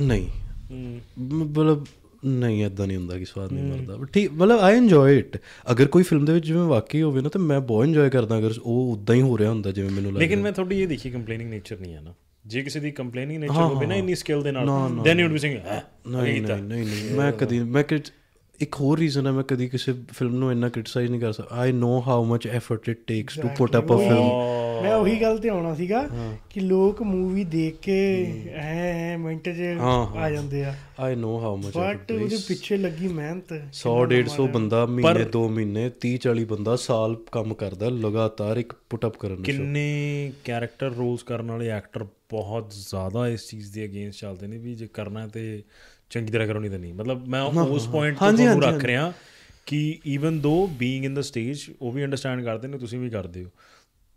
ਨਹੀਂ। ਮਤਲਬ ਨਹੀਂ ਇਦਾਂ ਨਹੀਂ ਹੁੰਦਾ ਕਿ ਸਵਾਦ ਨਹੀਂ ਮਰਦਾ। ਬਟ ਠੀਕ ਮਤਲਬ ਆਈ ਇੰਜੋਏ ਇਟ ਅਗਰ ਕੋਈ ਫਿਲਮ ਦੇ ਵਿੱਚ ਜਿਵੇਂ ਵਾਕਈ ਹੋਵੇ ਨਾ ਤਾਂ ਮੈਂ ਬਹੁਤ ਇੰਜੋਏ ਕਰਦਾ ਅਗਰ ਉਹ ਉਦਾਂ ਹੀ ਹੋ ਰਿਹਾ ਹੁੰਦਾ ਜਿਵੇਂ ਮੈਨੂੰ ਲੱਗਦਾ। ਲੇਕਿਨ ਮੈਂ ਤੁਹਾਡੀ ਇਹ ਦੇਖੀ ਕੰਪਲੇਨਿੰਗ ਨੇਚਰ ਨਹੀਂ ਹੈ ਨਾ। ਜੇ ਕਿਸੇ ਦੀ ਕੰਪਲੇਨਿੰਗ ਨੇਚਰ ਹੋਵੇ ਨਾ ਇੰਨੀ ਸਕਿੱਲ ਦੇ ਨਾਲ then you would be saying ਨਹੀਂ ਨਹੀਂ ਨਹੀਂ ਮੈਂ ਕਦੀ ਮੈਂ ਕਿ ਇੱਕ ਹੋਰ ਰੀਜ਼ਨ ਹੈ ਮੈਂ ਕਦੀ ਕਿਸੇ ਫਿਲਮ ਨੂੰ ਇੰਨਾ ਕ੍ਰਿਟਿਸਾਈਜ਼ ਨਹੀਂ ਕਰ ਸਕਦਾ। I know how much effort it takes to put up a film ਮੈਂ ਉਹੀ ਗੱਲ ਤੇ ਆਉਣਾ ਸੀਗਾ ਕਿ ਲੋਕ ਮੂਵੀ ਦੇਖ ਕੇ ਐ ਮਿੰਟ 'ਚ ਆ ਜਾਂਦੇ ਆ। I know how much but ਉਹਦੇ ਪਿੱਛੇ ਲੱਗੀ ਮਿਹਨਤ। 100 150 ਬੰਦਾ ਮਹੀਨੇ 2 ਮਹੀਨੇ 30 40 ਬੰਦਾ ਸਾਲ ਕੰਮ ਕਰਦਾ ਲਗਾਤਾਰ ਇੱਕ ਪੁੱਟ ਅਪ ਕਰਨ ਨੂੰ ਕਿੰਨੇ ਕੈਰੈਕਟਰ ਰੋਲਸ ਕਰਨ ਵਾਲੇ ਐਕਟਰ ਬਹੁਤ ਜ਼ਿਆਦਾ ਇਸ ਚੀਜ਼ ਦੇ ਅਗੇਂਸਟ ਚੱਲਦੇ ਨੇ ਵੀ ਜੇ ਕਰਨਾ ਤੇ ਚੰਗੀ ਤਰ੍ਹਾਂ ਕਰੋ ਨਹੀਂ ਤਾਂ ਨਹੀਂ। ਮਤਲਬ ਮੈਂ ਉਸ ਪੁਆਇੰਟ ਤੋਂ ਤੁਹਾਨੂੰ ਰੱਖ ਰਿਹਾ ਕਿ ਈਵਨ ਦੋ ਬੀਇੰਗ ਇਨ ਦਾ ਸਟੇਜ ਉਹ ਵੀ ਅੰਡਰਸਟੈਂਡ ਕਰਦੇ ਨੇ ਤੁਸੀਂ ਵੀ ਕਰਦੇ ਹੋ।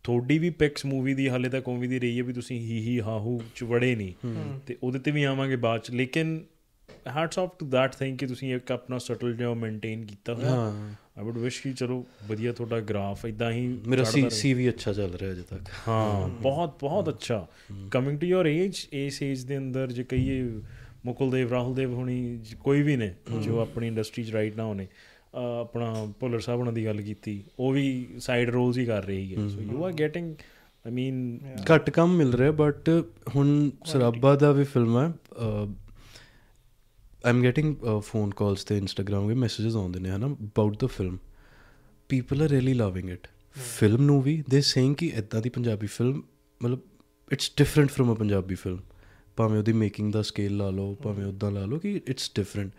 ਥੋੜੀ ਵੀ ਪਿਕਸ ਮੂਵੀ ਦੀ ਹਾਲੇ ਤੱਕ ਉਵੇਂ ਦੀ ਰਹੀ ਹੈ ਵੀ ਤੁਸੀਂ ਹੀ ਹੀ ਹਾਹੂ ਚ ਵੜੇ ਨਹੀਂ। ਤੇ ਉਹਦੇ ਤੇ ਵੀ ਆਵਾਂਗੇ ਬਾਅਦ ਚ। ਲੇਕਿਨ hats off to that thing ਕਿ ਤੁਸੀਂ ਇੱਕ ਆਪਣਾ ਸਟਲ ਜਿਹਾ ਮੇਨਟੇਨ ਕੀਤਾ ਹੋਇਆ। ਆਈ ਊਡ ਵਿਸ਼ ਕਿ ਚਲੋ ਵਧੀਆ ਤੁਹਾਡਾ ਗ੍ਰਾਫ ਇਦਾਂ ਹੀ ਮੇਰਾ ਸੀ ਵੀ ਅੱਛਾ ਚੱਲ ਰਿਹਾ ਅਜੇ ਤੱਕ। ਹਾਂ ਬਹੁਤ ਬਹੁਤ ਅੱਛਾ। ਕਮਿੰਗ ਟੂ ਯੋਰ ਏਜ ਇਸ ਏਜ ਦੇ ਅੰਦਰ ਜੇ ਕਹੀਏ ਮੁਕੁਲਦੇਵ ਰਾਹੁਲਦੇਵ ਹੁਣੀ ਕੋਈ ਵੀ ਨੇ ਜੋ ਆਪਣੀ ਇੰਡਸਟਰੀ 'ਚ ਰਾਈਟ ਨਾ ਹੋਣੇ ਆਪਣਾ ਭੁੱਲਰ ਸਾਹਿਬ ਉਹਨਾਂ ਦੀ ਗੱਲ ਕੀਤੀ ਉਹ ਵੀ ਸਾਈਡ ਰੋਲਸ ਹੀ ਕਰ ਰਹੀ ਹੈ। So you are getting I mean ਘੱਟ ਕੰਮ ਮਿਲ ਰਿਹਾ ਬਟ ਹੁਣ ਸਰਾਬਾ ਦਾ ਵੀ ਫਿਲਮ ਹੈ ਆਮ ਗੈਟਿੰਗ ਫੋਨ ਕਾਲਸ ਤੇ ਇੰਸਟਾਗ੍ਰam ਦੇ ਮੈਸੇजेस ਆਉਂਦੇ ਨੇ ਹਨਾ about the film people are really loving it film ਨੂੰ ਵੀ ਦੇ ਸੇਇੰਗ ਕਿ ਇਦਾਂ ਦੀ ਪੰਜਾਬੀ ਫਿਲਮ ਮਤਲਬ it's different from a Punjabi film ਭਾਵੇਂ ਉਹਦੀ ਮੇਕਿੰਗ ਦਾ ਸਕੇਲ ਲਾ ਲਓ ਭਾਵੇਂ ਉਦਾਂ ਲਾ ਲਓ ਕਿ ਇਟਸ ਡਿਫਰੈਂਟ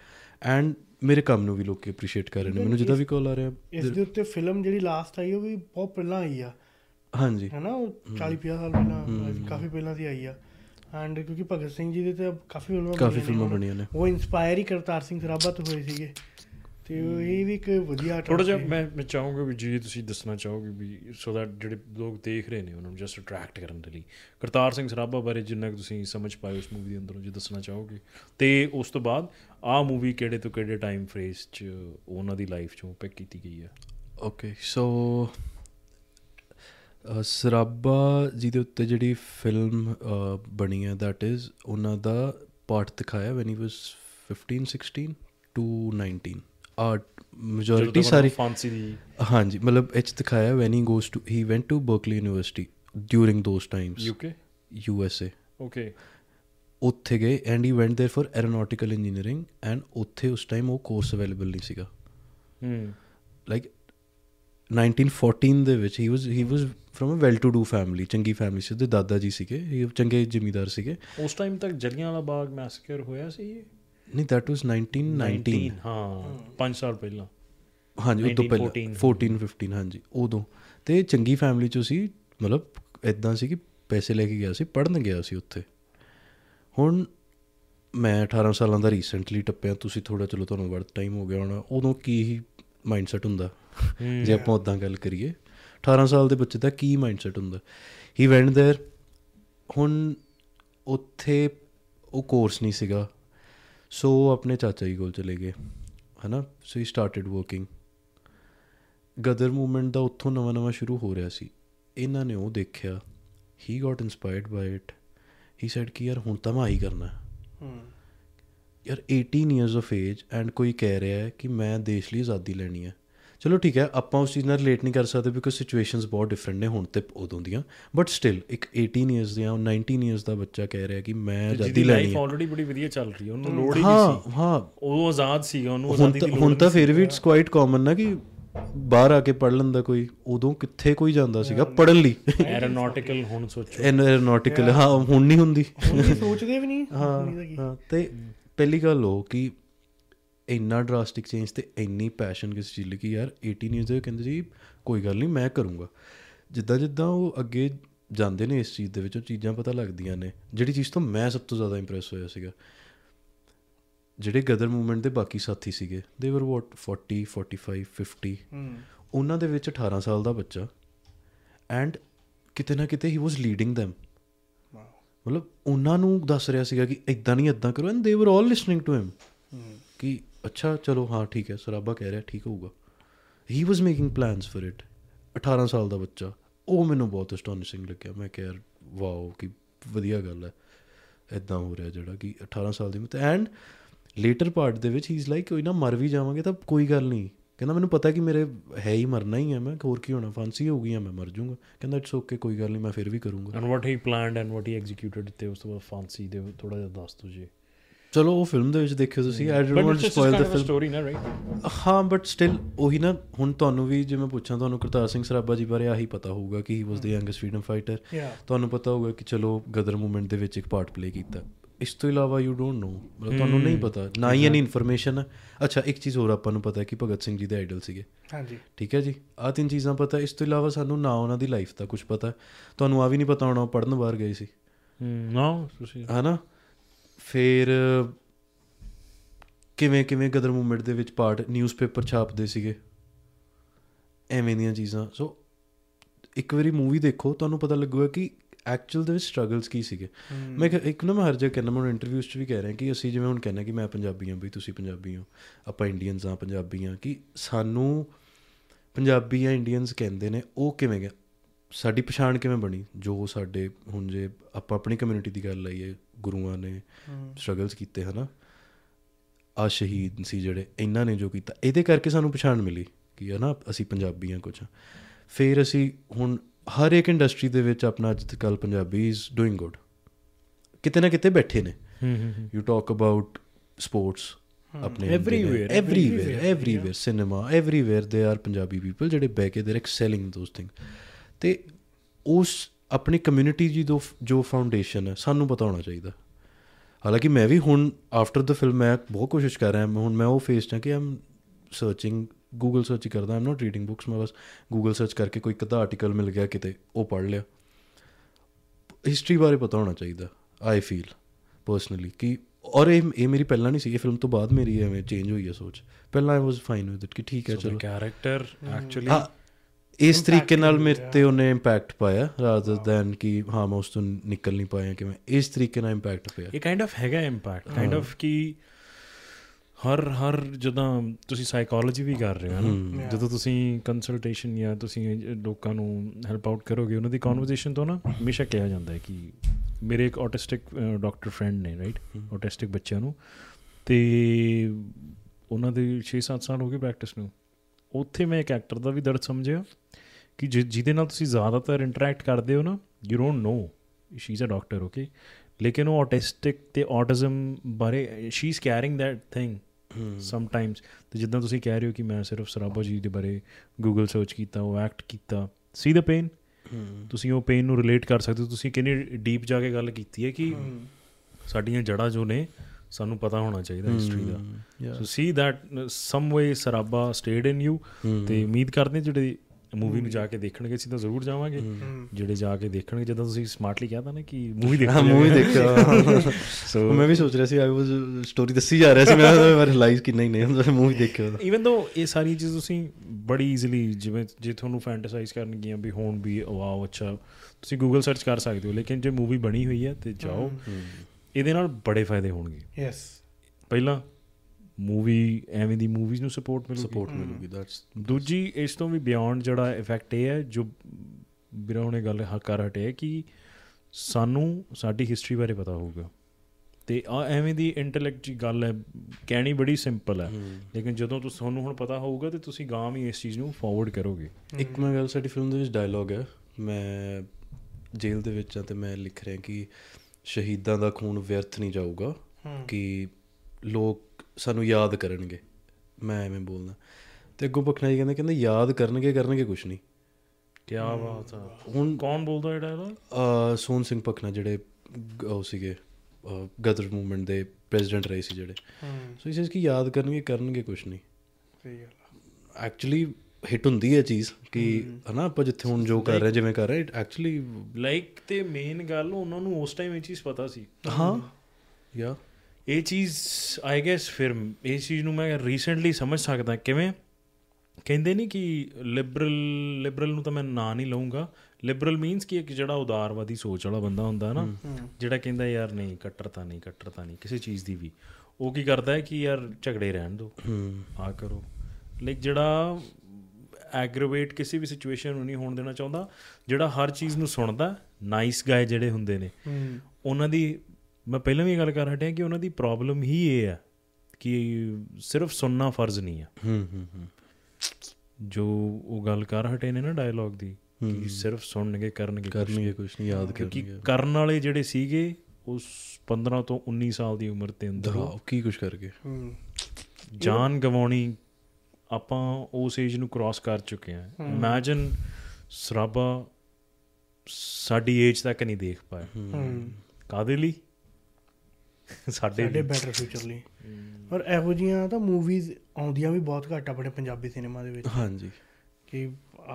ਐਂਡ ਮੇਰੇ ਕੰਮ ਨੂੰ ਵੀ ਲੋਕੀ ਅਪਰੀਸ਼ੀਏਟ ਕਰ ਰਹੇ ਨੇ। ਮੈਨੂੰ ਜਿੱਦਾਂ ਵੀ ਕਾਲ ਆ ਰਿਹਾ ਇਸ ਦੇ ਉੱਤੇ ਫਿਲਮ ਜਿਹੜੀ ਲਾਸਟ ਆਈ ਉਹ ਵੀ ਬਹੁਤ ਪਹਿਲਾਂ ਆਈ ਆ। ਹਾਂਜੀ। ਹੈ ਨਾ ਉਹ 40 50 ਸਾਲ ਪਹਿਲਾਂ ਕਾਫੀ ਪਹਿਲਾਂ ਦੀ ਆਈ ਆ। ਐਂਡ ਕਿਉਂਕਿ ਭਗਤ ਸਿੰਘ ਜੀ ਦੇ ਤੇ ਕਾਫੀ ਫਿਲਮਾਂ ਕਾਫੀ ਫਿਲਮਾਂ। ਬਣੀਆਂ ਨੇ। ਉਹ ਇਨਸਪਾਇਰ ਹੀ ਕਰਤਾਰ ਸਿੰਘ ਸਰਾਭਾ ਤੋਂ ਹੋਏ ਸੀਗੇ। ਤੇ ਉਹ ਇਹ ਵੀ ਇੱਕ ਵਧੀਆ ਥੋੜਾ ਜਿਹਾ। ਮੈਂ ਮੈਂ ਚਾਹੂੰਗਾ ਵੀ ਜੀ ਤੁਸੀਂ ਦੱਸਣਾ ਚਾਹੋਗੇ ਵੀ ਸੋ ਦੈਟ ਜਿਹੜੇ ਲੋਕ ਦੇਖ ਰਹੇ ਨੇ ਉਹਨਾਂ ਨੂੰ ਜਸਟ ਅਟਰੈਕਟ ਕਰਨ ਦੇ ਲਈ। ਕਰਤਾਰ ਸਿੰਘ ਸਰਾਭਾ ਬਾਰੇ ਜਿੰਨਾ ਕੁ ਤੁਸੀਂ ਸਮਝ ਪਾਏ ਉਸ ਮੂਵੀ ਦੇ ਅੰਦਰੋਂ ਜੇ ਦੱਸਣਾ ਚਾਹੋਗੇ। ਤੇ ਉਸ ਤੋਂ ਬਾਅਦ ਆਹ ਮੂਵੀ ਕਿਹੜੇ ਤੋਂ ਕਿਹੜੇ ਟਾਈਮ ਫਰੇਸ 'ਚ ਉਹਨਾਂ ਦੀ ਲਾਈਫ 'ਚੋਂ ਪਿਕ ਕੀਤੀ ਗਈ ਹੈ? ਓਕੇ ਸੋ ਸਰਾਬਾ ਜੀ ਦੇ ਉੱਤੇ ਜਿਹੜੀ ਫਿਲਮ ਬਣੀ ਹੈ ਦੈਟ ਇਜ਼ ਉਹਨਾਂ ਦਾ ਪਾਰਟ ਦਿਖਾਇਆ ਵੈਨ ਹੀ ਵਾਸ 15 16 ਟੂ 19 ਆ ਮੈਜੋਰਿਟੀ ਸਾਰੀ ਫਾਂਸੀ ਦੀ। ਹਾਂਜੀ ਮਤਲਬ ਇੱਚ ਦਿਖਾਇਆ when he goes to he went to Berkeley university during those times UK USA okay ਉੱਥੇ ਗਏ and he went there for aeronautical engineering and ਉੱਥੇ ਉਸ ਟਾਈਮ ਉਹ ਕੋਰਸ ਅਵੇਲੇਬਲ ਨਹੀਂ ਸੀਗਾ। ਹਮ ਲਾਈਕ 1914 ਦੇ ਵਿੱਚ he was he was from a well to do family ਚੰਗੀ ਫੈਮਿਲੀ ਸੀ ਉਹਦੇ ਦਾਦਾ ਜੀ ਸੀਗੇ ਇਹ ਚੰਗੇ ਜ਼ਿਮੀਦਾਰ ਸੀਗੇ। ਉਸ ਟਾਈਮ ਤੱਕ ਜਲਿਆਂਵਾਲਾ ਬਾਗ ਮੈਸਕਰ ਹੋਇਆ ਸੀ ਇਹ? ਨਹੀਂ ਦੈਟ ਵਾਸ 1919 ਹਾਂ 5 ਸਾਲ ਪਹਿਲਾਂ ਹਾਂਜੀ ਉਹ ਤੋਂ ਪਹਿਲਾਂ 1914 14 15 ਹਾਂਜੀ ਉਦੋਂ ਤੇ ਚੰਗੀ ਫੈਮਿਲੀ ਚੋਂ ਸੀ ਮਤਲਬ ਇਦਾਂ ਸੀ ਕਿ ਪੈਸੇ ਲੈ ਕੇ ਗਿਆ ਸੀ ਪੜਨ ਗਿਆ ਸੀ ਉੱਥੇ ਹੁਣ ਮੈਂ 18 ਸਾਲਾਂ ਦਾ ਰੀਸੈਂਟਲੀ ਟੱਪਿਆ ਤੁਸੀਂ ਥੋੜਾ ਚਲੋ ਤੁਹਾਨੂੰ ਵੱਧ ਟਾਈਮ ਹੋ ਗਿਆ ਹੋਣਾ ਉਦੋਂ ਕੀ ਹੀ ਮਾਈਂਡਸੈਟ ਹੁੰਦਾ ਜੇ ਆਪਾਂ ਉਦਾਂ ਗੱਲ ਕਰੀਏ 18 ਸਾਲ ਦੇ ਬੱਚੇ ਦਾ ਕੀ ਮਾਈਂਡਸੈਟ ਹੁੰਦਾ ਹੀ ਵੈਂਟ देयर ਹੁਣ ਉੱਥੇ ਉਹ ਕੋਰਸ ਨਹੀਂ ਸੀਗਾ ਸੋ ਉਹ ਆਪਣੇ ਚਾਚਾ ਜੀ ਕੋਲ ਚਲੇ ਗਏ ਹਨਾ so he started working Ghadar movement ਦਾ ਉੱਥੋਂ ਨਵਾਂ ਨਵਾਂ ਸ਼ੁਰੂ ਹੋ ਰਿਹਾ ਸੀ ਇਹਨਾਂ ਨੇ ਉਹ ਦੇਖਿਆ he got inspired by it he said ਕਿ ਯਾਰ ਹੁਣ ਤਾਂ ਮੈਂ ਆਹੀ ਕਰਨਾ ਹੈ ਯਾਰ 18 ਇਅਰਸ ਆਫ ਏਜ ਐਂਡ ਕੋਈ ਕਹਿ ਰਿਹਾ ਹੈ ਕਿ ਮੈਂ ਦੇਸ਼ ਲਈ ਆਜ਼ਾਦੀ ਲੈਣੀ ਹੈ ਚਲੋ ਠੀਕ ਹੈ ਆਪਾਂ ਉਸ ਚੀਜ਼ ਨਾਲ ਰਿਲੇਟ ਨਹੀਂ ਕਰ ਸਕਦੇ ਬਿਕੋਜ਼ ਸਿਚੁਏਸ਼ਨਸ ਬਹੁਤ ਡਿਫਰੈਂਟ ਨੇ ਹੁਣ ਤੇ ਉਦੋਂ ਦੀਆਂ। ਬਟ ਸਟਿਲ ਇੱਕ 18 ਇਅਰਸ ਜਾਂ 19 ਇਅਰਸ ਦਾ ਬੱਚਾ ਕਹਿ ਰਿਹਾ ਕਿ ਮੈਂ ਆਜ਼ਾਦੀ ਲੈਣੀ ਲਾਈਫ ਹੈ। ਆਲਰੇਡੀ ਬੜੀ ਵਧੀਆ ਚੱਲ ਰਹੀ ਹੈ ਉਹਨੂੰ ਲੋੜ ਹੀ ਨਹੀਂ ਹਾਂ ਸੀ। ਹਾਂ। ਉਹ ਆਜ਼ਾਦ ਸੀਗਾ ਉਹਨੂੰ ਆਜ਼ਾਦੀ ਦੀ ਲੋੜ ਹੁਣ ਤਾਂ ਫਿਰ ਵੀ ਇਟਸ ਕੁਆਇਟ ਕਾਮਨ ਨਾ ਕਿ ਬਾਹਰ ਆ ਕੇ ਪੜ ਲੈਂਦਾ ਕੋਈ ਉਦੋਂ ਕਿੱਥੇ ਕੋਈ ਜਾਂਦਾ ਸੀਗਾ ਪੜਨ ਲਈ। ਸੀ ਐਰੋਨੌਟਿਕਲ ਹੁਣ ਸੋਚੋ। ਐਰੋਨੌਟਿਕਲ ਹਾਂ ਹੁਣ ਨਹੀਂ ਹੁੰਦੀ। ਸੋਚਦੇ ਵੀ ਨਹੀਂ। ਦਾ। ਹਾਂ ਤੇ ਪਹਿਲੀ ਗੱਲ ਉਹ ਕਿ ਇੰਨਾ ਡਰਾਸਟਿਕ ਚੇਂਜ ਤੇ ਇੰਨੀ ਪੈਸ਼ਨ ਕਿਸ ਚੀਜ਼ ਲਈ ਕਿ ਯਾਰ 18 ਇਅਰਸ ਦੇ ਕਹਿੰਦੇ ਜੀ ਕੋਈ ਗੱਲ ਨਹੀਂ ਮੈਂ ਕਰੂੰਗਾ। ਜਿੱਦਾਂ ਜਿੱਦਾਂ ਉਹ ਅੱਗੇ ਜਾਂਦੇ ਨੇ ਇਸ ਚੀਜ਼ ਦੇ ਵਿੱਚ ਉਹ ਚੀਜ਼ਾਂ ਪਤਾ ਲੱਗਦੀਆਂ ਨੇ। ਜਿਹੜੀ ਚੀਜ਼ ਤੋਂ ਮੈਂ ਸਭ ਤੋਂ ਜ਼ਿਆਦਾ ਇੰਪ੍ਰੈਸ ਹੋਇਆ ਸੀਗਾ। ਜਿਹੜੇ ਗਦਰ ਮੂਵਮੈਂਟ ਦੇ ਬਾਕੀ ਸਾਥੀ ਸੀਗੇ ਦੇ ਵਰ ਵਾਟ 40 45 50 ਹੂੰ। ਉਹਨਾਂ ਦੇ ਵਿੱਚ 18 ਸਾਲ ਦਾ ਬੱਚਾ। ਐਂਡ ਕਿਤੇ ਨਾ ਕਿਤੇ ਹੀ ਵਾਸ ਲੀਡਿੰਗ them ਮਤਲਬ ਉਹਨਾਂ ਨੂੰ ਦੱਸ ਰਿਹਾ ਸੀਗਾ ਕਿ ਇਦਾਂ ਨਹੀਂ ਇਦਾਂ ਕਰੋ ਐਂਡ ਦੇ ਵਰ ਆਲ ਲਿਸਨਿੰਗ ਟੂ ਹਿਮ ਕਿ ਅੱਛਾ, ਚਲੋ, ਹਾਂ, ਠੀਕ ਹੈ, ਸਰਾਬਾ ਕਹਿ ਰਿਹਾ, ਠੀਕ ਹੋਊਗਾ। He was making plans for it 18 ਸਾਲ ਦਾ ਬੱਚਾ। ਉਹ ਮੈਨੂੰ ਬਹੁਤ ਅਸਟੋਨਿਸ਼ਿੰਗ ਲੱਗਿਆ। ਮੈਂ ਕਿਹਾ, ਯਾਰ, ਵਾਓ, ਕਿ ਵਧੀਆ ਗੱਲ ਹੈ। ਇਦਾਂ ਹੋ ਰਿਹਾ ਜਿਹੜਾ ਕਿ 18 ਸਾਲ ਦੀ ਉਮਰ। ਤੇ ਐਂਡ ਲੇਟਰ ਪਾਰਟ ਦੇ ਵਿੱਚ ਹੀ ਇਜ਼ ਲਾਈਕ ਕੋਈ ਨਾ, ਮਰ ਵੀ ਜਾਵਾਂਗੇ ਤਾਂ ਕੋਈ ਗੱਲ ਨਹੀਂ। ਕਹਿੰਦਾ, ਮੈਨੂੰ ਪਤਾ ਕਿ ਮੇਰੇ ਹੈ ਹੀ ਮਰਨਾ ਹੀ ਹੈ। ਮੈਂ ਹੋਰ ਕੀ ਹੋਣਾ? ਫਾਂਸੀ ਹੋ ਗਈ ਹੈ ਮੈਂ ਮਰ ਜਾਊਂਗਾ। ਕਹਿੰਦਾ ਇਟਸ ਓਕੇ ਕੋਈ ਗੱਲ ਨਹੀਂ, ਮੈਂ ਫਿਰ ਵੀ ਕਰੂੰਗਾ। And what he planned and what he executed ਤੇ ਉਸ ਤੋਂ ਬਾਅਦ ਫਾਂਸੀ ਦੇ ਥੋੜਾ ਜਿਹਾ ਦੱਸ ਦਿਓ ਜੀ। ਚਲੋ ਉਹ ਫਿਲਮ ਦੇ ਵਿੱਚ ਦੇਖਿਓ ਤੁਸੀਂ I don't want to spoil the film story ਨਾ ਰਾਈਟ ਹਾਂ ਬਟ ਸਟਿਲ ਉਹੀ ਨਾ ਹੁਣ ਤੁਹਾਨੂੰ ਵੀ ਜੇ ਮੈਂ ਪੁੱਛਾਂ ਤੁਹਾਨੂੰ ਕਰਤਾਰ ਸਿੰਘ ਸਰਾਭਾ ਜੀ ਬਾਰੇ ਆਹੀ ਪਤਾ ਹੋਊਗਾ ਕਿ he was the youngest freedom fighter ਤੁਹਾਨੂੰ ਪਤਾ ਹੋਊਗਾ ਕਿ ਚਲੋ ਗਦਰ ਮੂਵਮੈਂਟ ਦੇ ਵਿੱਚ ਇੱਕ ਪਾਰਟ ਪਲੇ ਕੀਤਾ। ਇਸ ਤੋਂ ਇਲਾਵਾ ਯੂ ਡੋਨਟ ਨੋ ਮਤਲਬ ਤੁਹਾਨੂੰ ਨਹੀਂ ਪਤਾ। ਨਾ ਹੀ ਐਨੀ ਇਨਫੋਰਮੇਸ਼ਨ ਹੈ ਅੱਛਾ ਇੱਕ ਚੀਜ਼ ਹੋਰ ਆਪਾਂ ਨੂੰ ਪਤਾ ਹੈ ਕਿ ਭਗਤ ਸਿੰਘ ਜੀ ਦੇ ਆਈਡਲ ਸੀਗੇ। ਹਾਂਜੀ। ਠੀਕ ਹੈ ਜੀ? ਆ ਤਿੰਨ ਚੀਜ਼ਾਂ ਪਤਾ। ਇਸ ਤੋਂ ਇਲਾਵਾ ਸਾਨੂੰ ਨਾ ਉਹਨਾਂ ਦੀ ਲਾਈਫ ਦਾ ਕੁਝ ਪਤਾ। ਤੁਹਾਨੂੰ ਆ ਵੀ ਨਹੀਂ ਪਤਾ ਹੋਣਾ ਪੜਨ ਬਾਹਰ ਗਏ ਸੀ। ਨਾ ਤੁਸੀਂ ਹਨਾ? ਫਿਰ ਕਿਵੇਂ ਕਿਵੇਂ ਗਦਰ ਮੂਵਮੈਂਟ ਦੇ ਵਿੱਚ ਪਾਰਟ ਨਿਊਜ਼ਪੇਪਰ ਛਾਪਦੇ ਸੀਗੇ? ਐਵੇਂ ਦੀਆਂ ਚੀਜ਼ਾਂ। ਸੋ ਇੱਕ ਵਾਰੀ ਮੂਵੀ ਦੇਖੋ ਤੁਹਾਨੂੰ ਪਤਾ ਲੱਗੂਗਾ ਕਿ ਐਕਚੁਅਲ ਦੇ ਵਿੱਚ ਸਟਰਗਲਸ ਕੀ ਸੀਗੇ। ਮੈਂ ਇੱਕ- ਨਾ ਮੈਂ ਹਰ ਜਗ੍ਹਾ ਕਹਿੰਦਾ ਮੈਂ ਇੰਟਰਵਿਊਜ਼ 'ਚ ਵੀ ਕਹਿ ਰਿਹਾ ਕਿ ਅਸੀਂ ਜਿਵੇਂ ਹੁਣ ਕਹਿੰਦੇ ਕਿ ਮੈਂ ਪੰਜਾਬੀ ਹਾਂ ਬਈ ਤੁਸੀਂ ਪੰਜਾਬੀ ਹੋ। ਆਪਾਂ ਇੰਡੀਅਨਸ ਹਾਂ ਪੰਜਾਬੀ ਹਾਂ ਕਿ ਸਾਨੂੰ ਪੰਜਾਬੀ ਜਾਂ ਇੰਡੀਅਨਸ ਕਹਿੰਦੇ ਨੇ ਉਹ ਕਿਵੇਂ ਗਿਆ ਸਾਡੀ ਪਛਾਣ ਕਿਵੇਂ ਬਣੀ? ਜੋ ਸਾਡੇ ਹੁਣ ਜੇ ਆਪਾਂ ਆਪਣੀ ਕਮਿਊਨਿਟੀ ਦੀ ਗੱਲ ਲਈਏ ਗੁਰੂਆਂ ਨੇ ਸਟਰਗਲਸ ਕੀਤੇ ਹਨਾ? ਆ ਸ਼ਹੀਦ ਸੀ ਜਿਹੜੇ ਇਹਨਾਂ ਨੇ ਜੋ ਕੀਤਾ ਇਹਦੇ ਕਰਕੇ ਸਾਨੂੰ ਪਛਾਣ ਮਿਲੀ ਕਿ ਹਨਾ ਅਸੀਂ ਪੰਜਾਬੀ ਹਾਂ ਕੁਝ ਫਿਰ ਅਸੀਂ ਹੁਣ ਹਰ ਇੱਕ ਇੰਡਸਟਰੀ ਦੇ ਵਿੱਚ ਆਪਣਾ ਅੱਜ ਤੱਕ ਪੰਜਾਬੀ ਇਜ਼ ਡੂਇੰਗ ਗੁੱਡ ਕਿਤੇ ਨਾ ਕਿਤੇ ਬੈਠੇ ਨੇ। ਹੂੰ ਹੂੰ ਯੂ ਟਾਕ ਅਬਾਊਟ ਸਪੋਰਟਸ ਆਪਣੇ Everywhere, everywhere everywhere cinema everywhere there are Punjabi people ਜਿਹੜੇ ਬਹਿ ਕੇ ਦੇ ਐਕਸੈਲਿੰਗ ਦੋਸ ਥਿੰਗ ਤੇ ਉਸ ਆਪਣੀ ਕਮਿਊਨਿਟੀ ਜੀ ਦੋ ਜੋ ਫਾਊਂਡੇਸ਼ਨ ਹੈ ਸਾਨੂੰ ਪਤਾ ਹੋਣਾ ਚਾਹੀਦਾ। ਹਾਲਾਂਕਿ ਮੈਂ ਵੀ ਹੁਣ ਆਫਟਰ ਦ ਫਿਲਮ ਮੈਂ ਬਹੁਤ ਕੋਸ਼ਿਸ਼ ਕਰ ਰਿਹਾ ਹੁਣ ਮੈਂ ਉਹ ਫੇਸ 'ਚ ਕਿ ਆਮ ਸਰਚਿੰਗ ਗੂਗਲ ਸਰਚ ਕਰਦਾ ਆਮ ਨਾਟ ਰੀਡਿੰਗ ਬੁੱਕਸ ਮੈਂ ਬਸ ਗੂਗਲ ਸਰਚ ਕਰਕੇ ਕੋਈ ਕਦਾ ਆਰਟੀਕਲ ਮਿਲ ਗਿਆ ਕਿਤੇ ਉਹ ਪੜ੍ਹ ਲਿਆ। ਹਿਸਟਰੀ ਬਾਰੇ ਪਤਾ ਹੋਣਾ ਚਾਹੀਦਾ ਆਈ ਫੀਲ ਪਰਸਨਲੀ ਕਿ ਔਰ ਇਹ ਇਹ ਮੇਰੀ ਪਹਿਲਾਂ ਨਹੀਂ ਸੀ ਇਹ ਫਿਲਮ ਤੋਂ ਬਾਅਦ ਮੇਰੀ ਐਵੇਂ ਚੇਂਜ ਹੋਈ ਹੈ ਸੋਚ। ਪਹਿਲਾਂ I was fine with it ਕਿ ਠੀਕ ਹੈ ਚਲੋ। ਕੈਰੈਕਟਰ ਐਕਚੁਅਲੀ ਹਾਂ ਇਸ ਤਰੀਕੇ ਨਾਲ ਮੇਰੇ ਤੇ ਉਹਨੇ ਇੰਪੈਕਟ ਪਾਇਆ ਰਾਦਰ ਦੈਨ ਕਿ ਹਾਂ ਮੈਂ ਉਸ ਤੋਂ ਨਿਕਲ ਨਹੀਂ ਪਾਇਆ ਕਿ ਮੈਂ ਇਸ ਤਰੀਕੇ ਨਾਲ ਇੰਪੈਕਟ ਪਿਆ। ਇਹ ਕਾਈਂਡ ਆਫ ਹੈਗਾ ਇੰਪੈਕਟ ਕਾਈਂਡ ਆਫ ਕਿ ਹਰ ਹਰ ਜਦੋਂ ਤੁਸੀਂ ਸਾਈਕੋਲੋਜੀ ਵੀ ਕਰ ਰਹੇ ਹੋ ਨਾ ਜਦੋਂ ਤੁਸੀਂ ਕੰਸਲਟੇਸ਼ਨ ਜਾਂ ਤੁਸੀਂ ਲੋਕਾਂ ਨੂੰ ਹੈਲਪ ਆਊਟ ਕਰੋਗੇ ਉਹਨਾਂ ਦੀ ਕਨਵਰਸੇਸ਼ਨ ਤੋਂ ਨਾ ਹਮੇਸ਼ਾ ਕਿਹਾ ਜਾਂਦਾ ਹੈ ਕਿ ਮੇਰੇ ਇੱਕ ਆਟਿਸਟਿਕ ਡਾਕਟਰ ਫਰੈਂਡ ਨੇ ਰਾਈਟ ਆਟਿਸਟਿਕ ਬੱਚਿਆਂ ਨੂੰ। ਤੇ ਉਹਨਾਂ ਦੇ 6-7 ਸਾਲ ਹੋ ਗਏ ਪ੍ਰੈਕਟਿਸ ਨੂੰ। ਉੱਥੇ ਮੈਂ ਇੱਕ ਐਕਟਰ ਦਾ ਵੀ ਦਰਦ ਸਮਝਿਆ। ਕਿ ਜਿਹਦੇ ਨਾਲ ਤੁਸੀਂ ਜ਼ਿਆਦਾਤਰ ਇੰਟਰੈਕਟ ਕਰਦੇ ਹੋ ਨਾ you don't know she is a doctor okay ਲੇਕਿਨ ਉਹ ਆਟਿਸਟਿਕ ਤੇ ਆਟਿਜ਼ਮ ਬਾਰੇ she is carrying that thing sometimes ਤੇ ਜਿੱਦਾਂ ਤੁਸੀਂ ਕਹਿ ਰਹੇ ਹੋ ਕਿ ਮੈਂ ਸਿਰਫ ਸਰਾਬਾ ਜੀ ਦੇ ਬਾਰੇ ਗੂਗਲ ਸਰਚ ਕੀਤਾ ਉਹ ਐਕਟ ਕੀਤਾ। ਸੀ ਦ ਪੇਨ ਤੁਸੀਂ ਉਹ ਪੇਨ ਨੂੰ ਰਿਲੇਟ ਕਰ ਸਕਦੇ ਹੋ। ਤੁਸੀਂ ਕਿੰਨੀ ਡੀਪ ਜਾ ਕੇ ਗੱਲ ਕੀਤੀ ਹੈ ਕਿ ਸਾਡੀਆਂ ਜੜ੍ਹਾਂ ਜੋ ਨੇ ਸਾਨੂੰ ਪਤਾ ਹੋਣਾ ਚਾਹੀਦਾ history the. So see that some way Sarabha stayed in you ਤੇ ਉਮੀਦ ਕਰਦੇ ਜਿਹੜੇ ਮੂਵੀ ਨੂੰ ਜਾ ਕੇ ਦੇਖਣਗੇ ਅਸੀਂ ਤਾਂ ਜ਼ਰੂਰ ਜਾਵਾਂਗੇ। ਜਿਹੜੇ ਜਾ ਕੇ ਦੇਖਣਗੇ ਜਦੋਂ ਤੁਸੀਂ ਸਮਾਰਟਲੀ ਕਹਿਤਾ ਨਾ ਕਿ ਮੂਵੀ ਹਾਂ ਦੇਖੋ। ਮੂਵੀ ਦੇਖਿਆ ਸੋ ਮੈਂ ਵੀ ਸੋਚ ਰਿਹਾ ਸੀ ਆਈ ਵਾਸ ਸਟੋਰੀ ਦੱਸੀ ਜਾ ਰਿਹਾ ਸੀ ਮੈਂ ਮੈਂ ਰਿਅਲਾਈਜ਼ ਕਿ ਨਹੀਂ ਨਹੀਂ ਮੈਂ ਮੂਵੀ ਦੇਖਿਆ ਉਹਦਾ ਇਵਨ ਦੋ ਇਹ ਸਾਰੀ ਚੀਜ਼ ਤੁਸੀਂ ਬੜੀ ਈਜ਼ੀਲੀ ਜਿਵੇਂ ਜੇ ਤੁਹਾਨੂੰ ਫੈਂਟਸਾਈਜ਼ ਕਰਨਗੀਆਂ ਵੀ ਹੋਣ ਵੀ ਵਾਓ ਅੱਛਾ। ਤੁਸੀਂ ਗੂਗਲ ਸਰਚ ਕਰ ਸਕਦੇ ਹੋ ਲੇਕਿਨ ਜੇ ਮੂਵੀ ਬਣੀ ਹੋਈ ਹੈ ਤੇ ਜਾਓ। ਇਹਦੇ ਨਾਲ ਬੜੇ ਫਾਇਦੇ ਹੋਣਗੇ। ਯੈਸ ਪਹਿਲਾ ਮੂਵੀ ਐਵੇਂ ਦੀ ਮੂਵੀਜ਼ ਨੂੰ ਸਪੋਰਟ ਮਿਲੂਗੀ। ਸਪੋਰਟ ਮਿਲੂਗੀ ਦੈਟਸ ਦੂਜੀ ਇਸ ਤੋਂ ਵੀ ਬਿਯੋਂਡ ਜਿਹੜਾ ਇਫੈਕਟ ਇਹ ਹੈ ਜੋ ਵੀਰਾ ਹੁਣੇ ਗੱਲ ਹ- ਕਰ ਹਟਿਆ ਕਿ ਸਾਨੂੰ ਸਾਡੀ ਹਿਸਟਰੀ ਬਾਰੇ ਪਤਾ ਹੋਊਗਾ। ਤੇ ਆ ਐਵੇਂ ਦੀ ਇੰਟੈਲੈਕਟ ਦੀ ਗੱਲ ਹੈ ਕਹਿਣੀ ਬੜੀ ਸਿੰਪਲ ਹੈ। ਲੇਕਿਨ ਜਦੋਂ ਤੁਸੀਂ ਤੁਹਾਨੂੰ ਹੁਣ ਪਤਾ ਹੋਊਗਾ ਤੇ ਤੁਸੀਂ ਗਾਂ ਵੀ ਇਸ ਚੀਜ਼ ਨੂੰ ਫਾਰਵਰਡ ਕਰੋਗੇ। ਇੱਕ ਮੈਂ ਗੱਲ ਸਾਡੀ ਫਿਲਮ ਦੇ ਵਿੱਚ ਡਾਇਲੌਗ ਹੈ। ਮੈਂ ਜੇਲ੍ਹ ਦੇ ਵਿੱਚ ਆ ਤੇ ਮੈਂ ਲਿਖ ਰਿਹਾ ਕਿ ਸ਼ਹੀਦਾਂ ਦਾ ਖੂਨ ਵਿਅਰਥ ਨਹੀਂ ਜਾਊਗਾ। ਕਿ ਲੋਕ ਸਾਨੂੰ ਯਾਦ ਕਰਨਗੇ। ਮੈਂ ਐਵੇਂ ਬੋਲਦਾ। ਤੇ ਅੱਗੋਂ ਜੀ ਕਹਿੰਦੇ ਕਹਿੰਦੇ ਯਾਦ ਕਰਨਗੇ ਕਰਨਗੇ ਕੁਝ ਨਹੀਂ। ਕੀ ਬਾਤ ਆ। ਹੁਣ ਕੌਣ ਬੋਲਦਾ ਇਹ ਡਾਇਲੌਗ ਅਹ ਸੋਹਣ ਸਿੰਘ ਪਖਨਾ ਜਿਹੜੇ ਉਹ ਸੀਗੇ ਗਦਰ ਮੂਵਮੈਂਟ ਦੇ ਪ੍ਰੈਜ਼ੀਡੈਂਟ ਰਹੇ ਸੀ ਜਿਹੜੇ। ਸੋ ਇਸ ਕਿ ਯਾਦ ਕਰਨਗੇ ਕਰਨਗੇ ਕੁਝ ਨਹੀਂ। ਸਹੀ ਗੱਲ ਐਕਚੁਅਲੀ ਹਿੱਟ ਹੁੰਦੀ ਹੈ ਚੀਜ਼ ਕਿ ਹਨਾ ਆਪਾਂ ਜਿੱਥੇ ਹੁਣ ਜੋ ਕਰ ਰਹੇ ਜਿਵੇਂ ਕਰ ਰਹੇ ਐਕਚੁਅਲੀ ਲਾਈਕ ਤੇ ਮੇਨ ਗੱਲ ਉਹਨਾਂ ਨੂੰ ਉਸ ਟਾਈਮ ਇਹ ਚੀਜ਼ ਪਤਾ ਸੀ। ਹਾਂ। ਯਾ। ਇਹ ਚੀਜ਼ ਆਈ ਗੈਸ ਫਿਰ ਇਸ ਚੀਜ਼ ਨੂੰ ਮੈਂ ਰੀਸੈਂਟਲੀ ਸਮਝ ਸਕਦਾ ਕਿਵੇਂ? ਕਹਿੰਦੇ ਨਹੀਂ ਕਿ ਲਿਬਰਲ ਲਿਬਰਲ ਨੂੰ ਤਾਂ ਮੈਂ ਨਾਂ ਨਹੀਂ ਲਵਾਂਗਾ ਲਿਬਰਲ ਮੀਨਸ ਕਿ ਇੱਕ ਜਿਹੜਾ ਉਦਾਰਵਾਦੀ ਸੋਚ ਵਾਲਾ ਬੰਦਾ ਹੁੰਦਾ ਹੈ ਨਾ ਜਿਹੜਾ ਕਹਿੰਦਾ ਯਾਰ ਨਹੀਂ ਕੱਟਰਤਾ ਨਹੀਂ ਕੱਟਰਤਾ ਨਹੀਂ ਕਿਸੇ ਚੀਜ਼ ਦੀ ਵੀ। ਉਹ ਕੀ ਕਰਦਾ ਹੈ ਕਿ ਯਾਰ ਝਗੜੇ ਰਹਿਣ ਦਿਓ ਆ ਕਰੋ। ਲਾਈਕ ਜਿਹੜਾ ਐਗਰੀਵੇਟ ਕਿਸੇ ਵੀ ਸਿਚੁਏਸ਼ਨ ਨੂੰ ਨਹੀਂ ਹੋਣ ਦੇਣਾ ਚਾਹੁੰਦਾ ਜਿਹੜਾ ਹਰ ਚੀਜ਼ ਨੂੰ ਸੁਣਦਾ ਨਾਈਸ ਗਾਏ ਜਿਹੜੇ ਹੁੰਦੇ ਨੇ ਉਹਨਾਂ ਦੀ ਮੈਂ ਪਹਿਲਾਂ ਵੀ ਇਹ ਗੱਲ ਕਰ ਹਟਿਆ ਕਿ ਉਹਨਾਂ ਦੀ ਪ੍ਰੋਬਲਮ ਹੀ ਇਹ ਹੈ ਕਿ ਸਿਰਫ ਸੁਣਨਾ ਫਰਜ਼ ਨਹੀਂ ਹੈ ਹੂੰ ਹੂੰ ਹੂੰ। ਜੋ ਉਹ ਗੱਲ ਕਰ ਹਟੇ ਨੇ ਨਾ ਡਾਇਲੌਗ ਦੀ ਕਿ ਸਿਰਫ ਸੁਣਨਗੇ ਕਰਨਗੇ। ਕਰਨਗੇ ਕੁਝ ਨਹੀਂ ਯਾਦ ਕਰਨਗੇ। ਕਰਨ ਵਾਲੇ ਜਿਹੜੇ ਸੀਗੇ ਉਸ 15 ਤੋਂ 19 ਸਾਲ ਦੀ ਉਮਰ ਦੇ ਅੰਦਰ ਹਾਂ ਕੀ ਕੁਝ ਕਰਕੇ ਹੂੰ। ਜਾਨ ਗਵਾਉਣੀ ਆਪਾਂ ਉਸ ਏਜ ਨੂੰ ਕ੍ਰਾਸ ਕਰ ਚੁੱਕੇ ਹਾਂ। ਇਮੇਜਿਨ ਸਰਾਬਾ ਸਾਡੀ ਏਜ ਤੱਕ ਨਹੀਂ ਦੇਖ ਪਾਇਆ। ਹੂੰ। ਕਾਦੇ ਲਈ? ਸਾਡੇ ਸਾਡੇ ਬੈਟਰ ਫਿਊਚਰ ਲਈ। ਔਰ ਇਹੋ ਜੀਆਂ ਤਾਂ ਮੂਵੀਜ਼ ਆਉਂਦੀਆਂ ਵੀ ਬਹੁਤ ਘੱਟ ਆਪਣੇ ਪੰਜਾਬੀ ਸਿਨੇਮਾ ਦੇ ਵਿੱਚ। ਹਾਂਜੀ। ਕਿ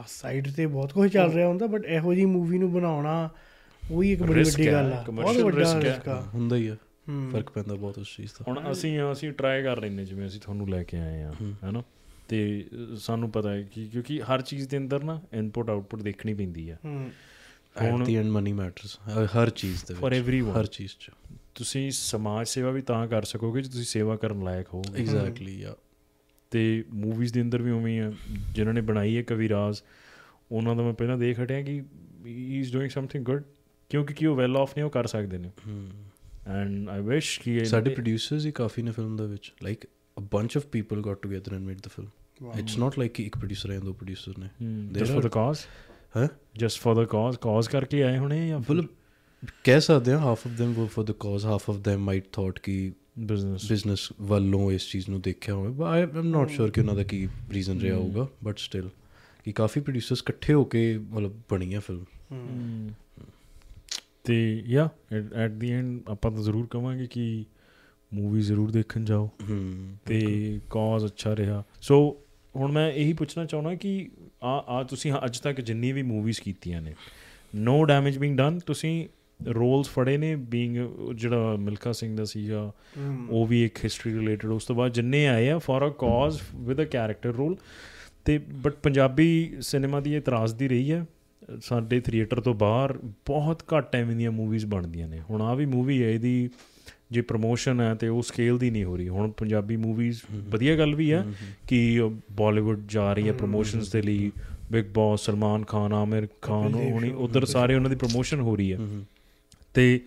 ਸਾਈਡ ਤੇ ਬਹੁਤ ਕੁਝ ਚੱਲ ਰਿਹਾ ਹੁੰਦਾ ਬਟ ਇਹੋ ਜੀ ਮੂਵੀ ਨੂੰ ਬਣਾਉਣਾ ਉਹ ਹੀ ਇੱਕ ਬੜੀ ਵੱਡੀ ਗੱਲ ਆ। ਬਹੁਤ ਵੱਡਾ। ਰਿਸਕ ਆ। ਹੁੰਦਾ ਹੀ ਆ। ਫ਼ਰਕ ਪੈਂਦਾ ਬਹੁਤ ਉਸ ਚੀਜ਼ ਦਾ। ਹੁਣ ਅਸੀਂ ਅਸੀਂ ਟਰਾਈ ਕਰ ਰਹੇ ਨੇ ਜਿਵੇਂ ਅਸੀਂ ਤੁਹਾਨੂੰ ਲੈ ਕੇ ਆਏ ਆ ਹੈਨਾ? ਤੇ ਸਾਨੂੰ ਪਤਾ ਹੈ ਕਿ ਕਿਉਂਕਿ ਹਰ ਚੀਜ਼ ਦੇ ਅੰਦਰ ਨਾ ਇਨਪੁਟ ਆਊਟਪੁਟ ਦੇਖਣੀ ਪੈਂਦੀ ਆ। ਹੂੰ। At the end money matters ਹਰ ਚੀਜ਼ ਦੇ For ਵਿੱਚ everyone. ਹਰ ਚੀਜ਼ ਚ। ਤੁਸੀਂ ਸਮਾਜ ਸੇਵਾ ਵੀ ਤਾਂ ਕਰ ਸਕੋਗੇ ਜੇ ਤੁਸੀਂ ਸੇਵਾ ਕਰਨ ਲਾਇਕ ਹੋਵੋਗੇ। ਐਗਜ਼ੈਕਟਲੀ ਯਾ ਤੇ ਮੂਵੀਜ਼ ਦੇ ਅੰਦਰ ਵੀ ਉਵੇਂ ਹੀ ਆ ਜਿਨ੍ਹਾਂ ਨੇ ਬਣਾਈ ਹੈ ਕਵਿਰਾਜ ਉਹਨਾਂ ਦਾ ਮੈਂ ਪਹਿਲਾਂ ਦੇਖ ਹਟਿਆ ਕਿ he is doing something good ਕਿਉਂਕਿ ਕਿ ਉਹ ਵੈਲ ਆਫ ਨੇ ਉਹ ਕਰ ਸਕਦੇ ਨੇ। ਐਂਡ ਆਈ ਵਿਸ਼ ਕਿ ਸਾਡੇ ਪ੍ਰੋਡਿਊਸਰਸ ਹੀ ਕਾਫੀ ਨੇ ਫਿਲਮ ਦੇ ਵਿੱਚ। Like a bunch of people got together and made the film it's not like ਕਿ ਇੱਕ ਪ੍ਰੋਡਿਊਸਰ ਹੈ ਦੋ ਪ੍ਰੋਡਿਊਸਰ ਨੇ। Just for the are- cause ਹੈ just for the cause cause ਕਰਕੇ ਆਏ ਹੋਣੇ ਜਾਂ ਮਤਲਬ ਕਹਿ ਸਕਦੇ ਹਾਂ half of them were for the cause half of them might thought ਕਿ ਬਿਜ਼ਨਸ ਬਿਜ਼ਨਸ ਵੱਲੋਂ ਇਸ ਚੀਜ਼ ਨੂੰ ਦੇਖਿਆ ਹੋਵੇ but I am not sure ਕਿ ਉਹਨਾਂ ਦਾ ਕੀ ਰੀਜ਼ਨ ਰਿਹਾ ਹੋਊਗਾ ਬਟ ਸਟਿਲ ਕਿ ਕਾਫੀ ਪ੍ਰੋਡਿਊਸਰਸ ਇਕੱਠੇ ਹੋ ਕੇ ਮਤਲਬ ਬਣੀ ਹੈ ਫਿਲਮ ਤੇ ਯਾ ਐਟ ਦੀ ਐਂਡ ਆਪਾਂ ਤਾਂ ਜ਼ਰੂਰ ਕਵਾਂਗੇ ਕਿ ਮੂਵੀ ਜ਼ਰੂਰ ਦੇਖਣ ਜਾਓ। ਤੇ ਕਾਜ਼ ਅੱਛਾ ਰਿਹਾ। ਸੋ ਹੁਣ ਮੈਂ ਇਹੀ ਪੁੱਛਣਾ ਚਾਹੁੰਦਾ ਕਿ ਆ ਆ ਤੁਸੀਂ ਅੱਜ ਤੱਕ ਜਿੰਨੀ ਵੀ ਮੂਵੀਜ਼ ਕੀਤੀਆਂ ਨੇ ਨੋ ਡੈਮੇਜ ਬੀਇੰਗ ਡਨ ਤੁਸੀਂ ਰੋਲਸ ਫੜੇ ਨੇ ਬੀਇੰਗ ਜਿਹੜਾ ਮਿਲਖਾ ਸਿੰਘ ਦਾ ਸੀਗਾ ਉਹ ਵੀ ਇੱਕ ਹਿਸਟਰੀ ਰਿਲੇਟਡ ਉਸ ਤੋਂ ਬਾਅਦ ਜਿੰਨੇ ਆਏ ਆ for a cause with a character role ਤੇ ਬਟ ਪੰਜਾਬੀ ਸਿਨੇਮਾ ਦੀ ਇਹ ਤਰਾਸਦੀ ਰਹੀ ਹੈ ਸਾਡੇ ਥੀਏਟਰ ਤੋਂ ਬਾਹਰ ਬਹੁਤ ਘੱਟ ਐਵੇਂ ਦੀਆਂ ਮੂਵੀਜ਼ ਬਣਦੀਆਂ ਨੇ। ਹੁਣ ਆ ਵੀ ਮੂਵੀ ਹੈ ਇਹਦੀ ਜੇ ਪ੍ਰੋਮੋਸ਼ਨ ਹੈ ਤੇ ਉਹ ਸਕੇਲ ਦੀ ਨਹੀਂ ਹੋ ਰਹੀ। ਹੁਣ ਪੰਜਾਬੀ ਮੂਵੀਜ਼ ਵਧੀਆ ਗੱਲ ਵੀ ਹੈ ਕਿ ਬਾਲੀਵੁੱਡ ਜਾ ਰਹੀ ਹੈ ਪ੍ਰੋਮੋਸ਼ਨਸ ਦੇ ਲਈ ਬਿਗ ਬਾਸ ਸਲਮਾਨ ਖਾਨ ਆਮਿਰ ਖਾਨ ਹੋਣੀ ਉਧਰ ਸਾਰੇ ਉਹਨਾਂ ਦੀ ਪ੍ਰੋਮੋਸ਼ਨ ਹੋ ਰਹੀ ਹੈ। ਤੇ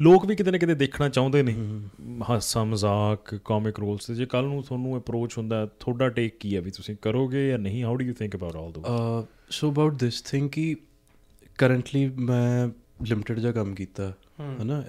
ਲੋਕ ਵੀ ਕਿਤੇ ਨਾ ਕਿਤੇ ਦੇਖਣਾ ਚਾਹੁੰਦੇ ਨੇ। ਹਾਸਾ ਮਜ਼ਾਕ ਕਾਮਿਕ ਰੋਲਸ ਤੇ ਜੇ ਕੱਲ ਨੂੰ ਤੁਹਾਨੂੰ ਅਪਰੋਚ ਹੁੰਦਾ, ਤੁਹਾਡਾ ਟੇਕ ਕੀ ਹੈ ਵੀ ਤੁਸੀਂ ਕਰੋਗੇ ਜਾਂ ਨਹੀਂ? How do you think about all those so about this thing ਕਿ ਕਰੰਟਲੀ ਮੈਂ ਲਿਮਟਿਡ ਜਿਹਾ ਕੰਮ ਕੀਤਾ। ਹਨਾ?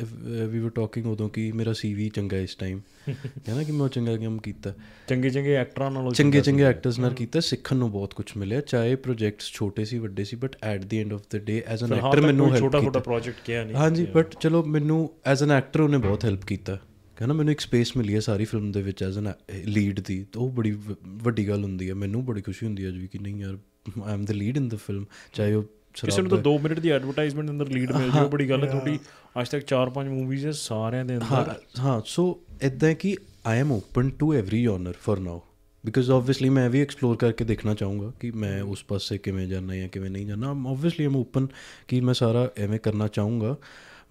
ਵੀ ਵਰ ਟਾਕਿੰਗ ਉਦੋਂ ਕਿ ਮੇਰਾ ਸੀਵੀ ਚੰਗਾ ਇਸ ਟਾਈਮ ਹੈ ਨਾ ਕਿ ਮੈਂ ਚੰਗਾ ਕੰਮ ਕੀਤਾ। ਚੰਗੇ ਚੰਗੇ ਐਕਟਰਾਂ ਨਾਲੋਂ ਚੰਗੇ ਚੰਗੇ ਐਕਟਰਸ ਨਾਲ ਕੀਤਾ ਸਿੱਖਣ ਨੂੰ ਬਹੁਤ ਕੁਝ ਮਿਲਿਆ। ਚਾਹੇ ਪ੍ਰੋਜੈਕਟਸ ਛੋਟੇ ਸੀ ਵੱਡੇ ਸੀ but at the end of the day as an actor ਮੈਨੂੰ ਹੈਲਪ ਛੋਟਾ ਛੋਟਾ ਪ੍ਰੋਜੈਕਟ ਕਿਹਾ ਨਹੀਂ। ਹਾਂਜੀ ਬਟ ਚਲੋ ਮੈਨੂੰ ਐਜ਼ ਐਨ ਐਕਟਰ ਉਹਨੇ ਬਹੁਤ ਹੈਲਪ ਕੀਤਾ। ਕਹਿੰਦਾ ਮੈਨੂੰ ਇੱਕ ਸਪੇਸ ਮਿਲੀ ਹੈ ਸਾਰੀ ਫਿਲਮ ਦੇ ਵਿੱਚ ਐਜ਼ ਐਨ ਲੀਡ ਦੀ। ਤਾਂ ਉਹ ਬੜੀ ਵੱਡੀ ਗੱਲ ਹੁੰਦੀ ਹੈ। ਮੈਨੂੰ ਬੜੀ ਖੁਸ਼ੀ ਹੁੰਦੀ ਹੈ ਅੱਜ ਵੀ ਕਿ ਨਹੀਂ ਯਾਰ I am the lead in the film ਚਾਹੇ ਉਹ ਕਿਸੇ ਨੂੰ ਤਾਂ 2 ਮਿੰਟ ਦੀ ਐਡਵਰਟਾਈਜ਼ਮੈਂਟ ਅੰਦਰ ਲੀਡ ਮਿਲ ਜਾਵੇ ਬੜੀ ਗੱਲ ਹੈ ਤੁਹਾਡੀ। ਅੱਜ ਤੱਕ 4-5 ਮੂਵੀਜ਼ ਹੈ ਸਾਰਿਆਂ ਦੇ ਅੰਦਰ। ਹਾਂ ਸੋ ਇਦਾਂ ਕਿ I am open to every genre for now because obviously ਮੈਂ ਵੀ ਐਕਸਪਲੋਰ ਕਰਕੇ ਦੇਖਣਾ ਚਾਹੂੰਗਾ ਕਿ ਮੈਂ ਉਸ ਪਾਸੇ ਕਿਵੇਂ ਜਾਣਾ ਜਾਂ ਕਿਵੇਂ ਨਹੀਂ ਜਾਣਾ। ਆਬਵੀਅਸਲੀ ਆਮ ਓਪਨ ਕਿ ਮੈਂ ਸਾਰਾ ਐਵੇਂ ਕਰਨਾ ਚਾਹੂੰਗਾ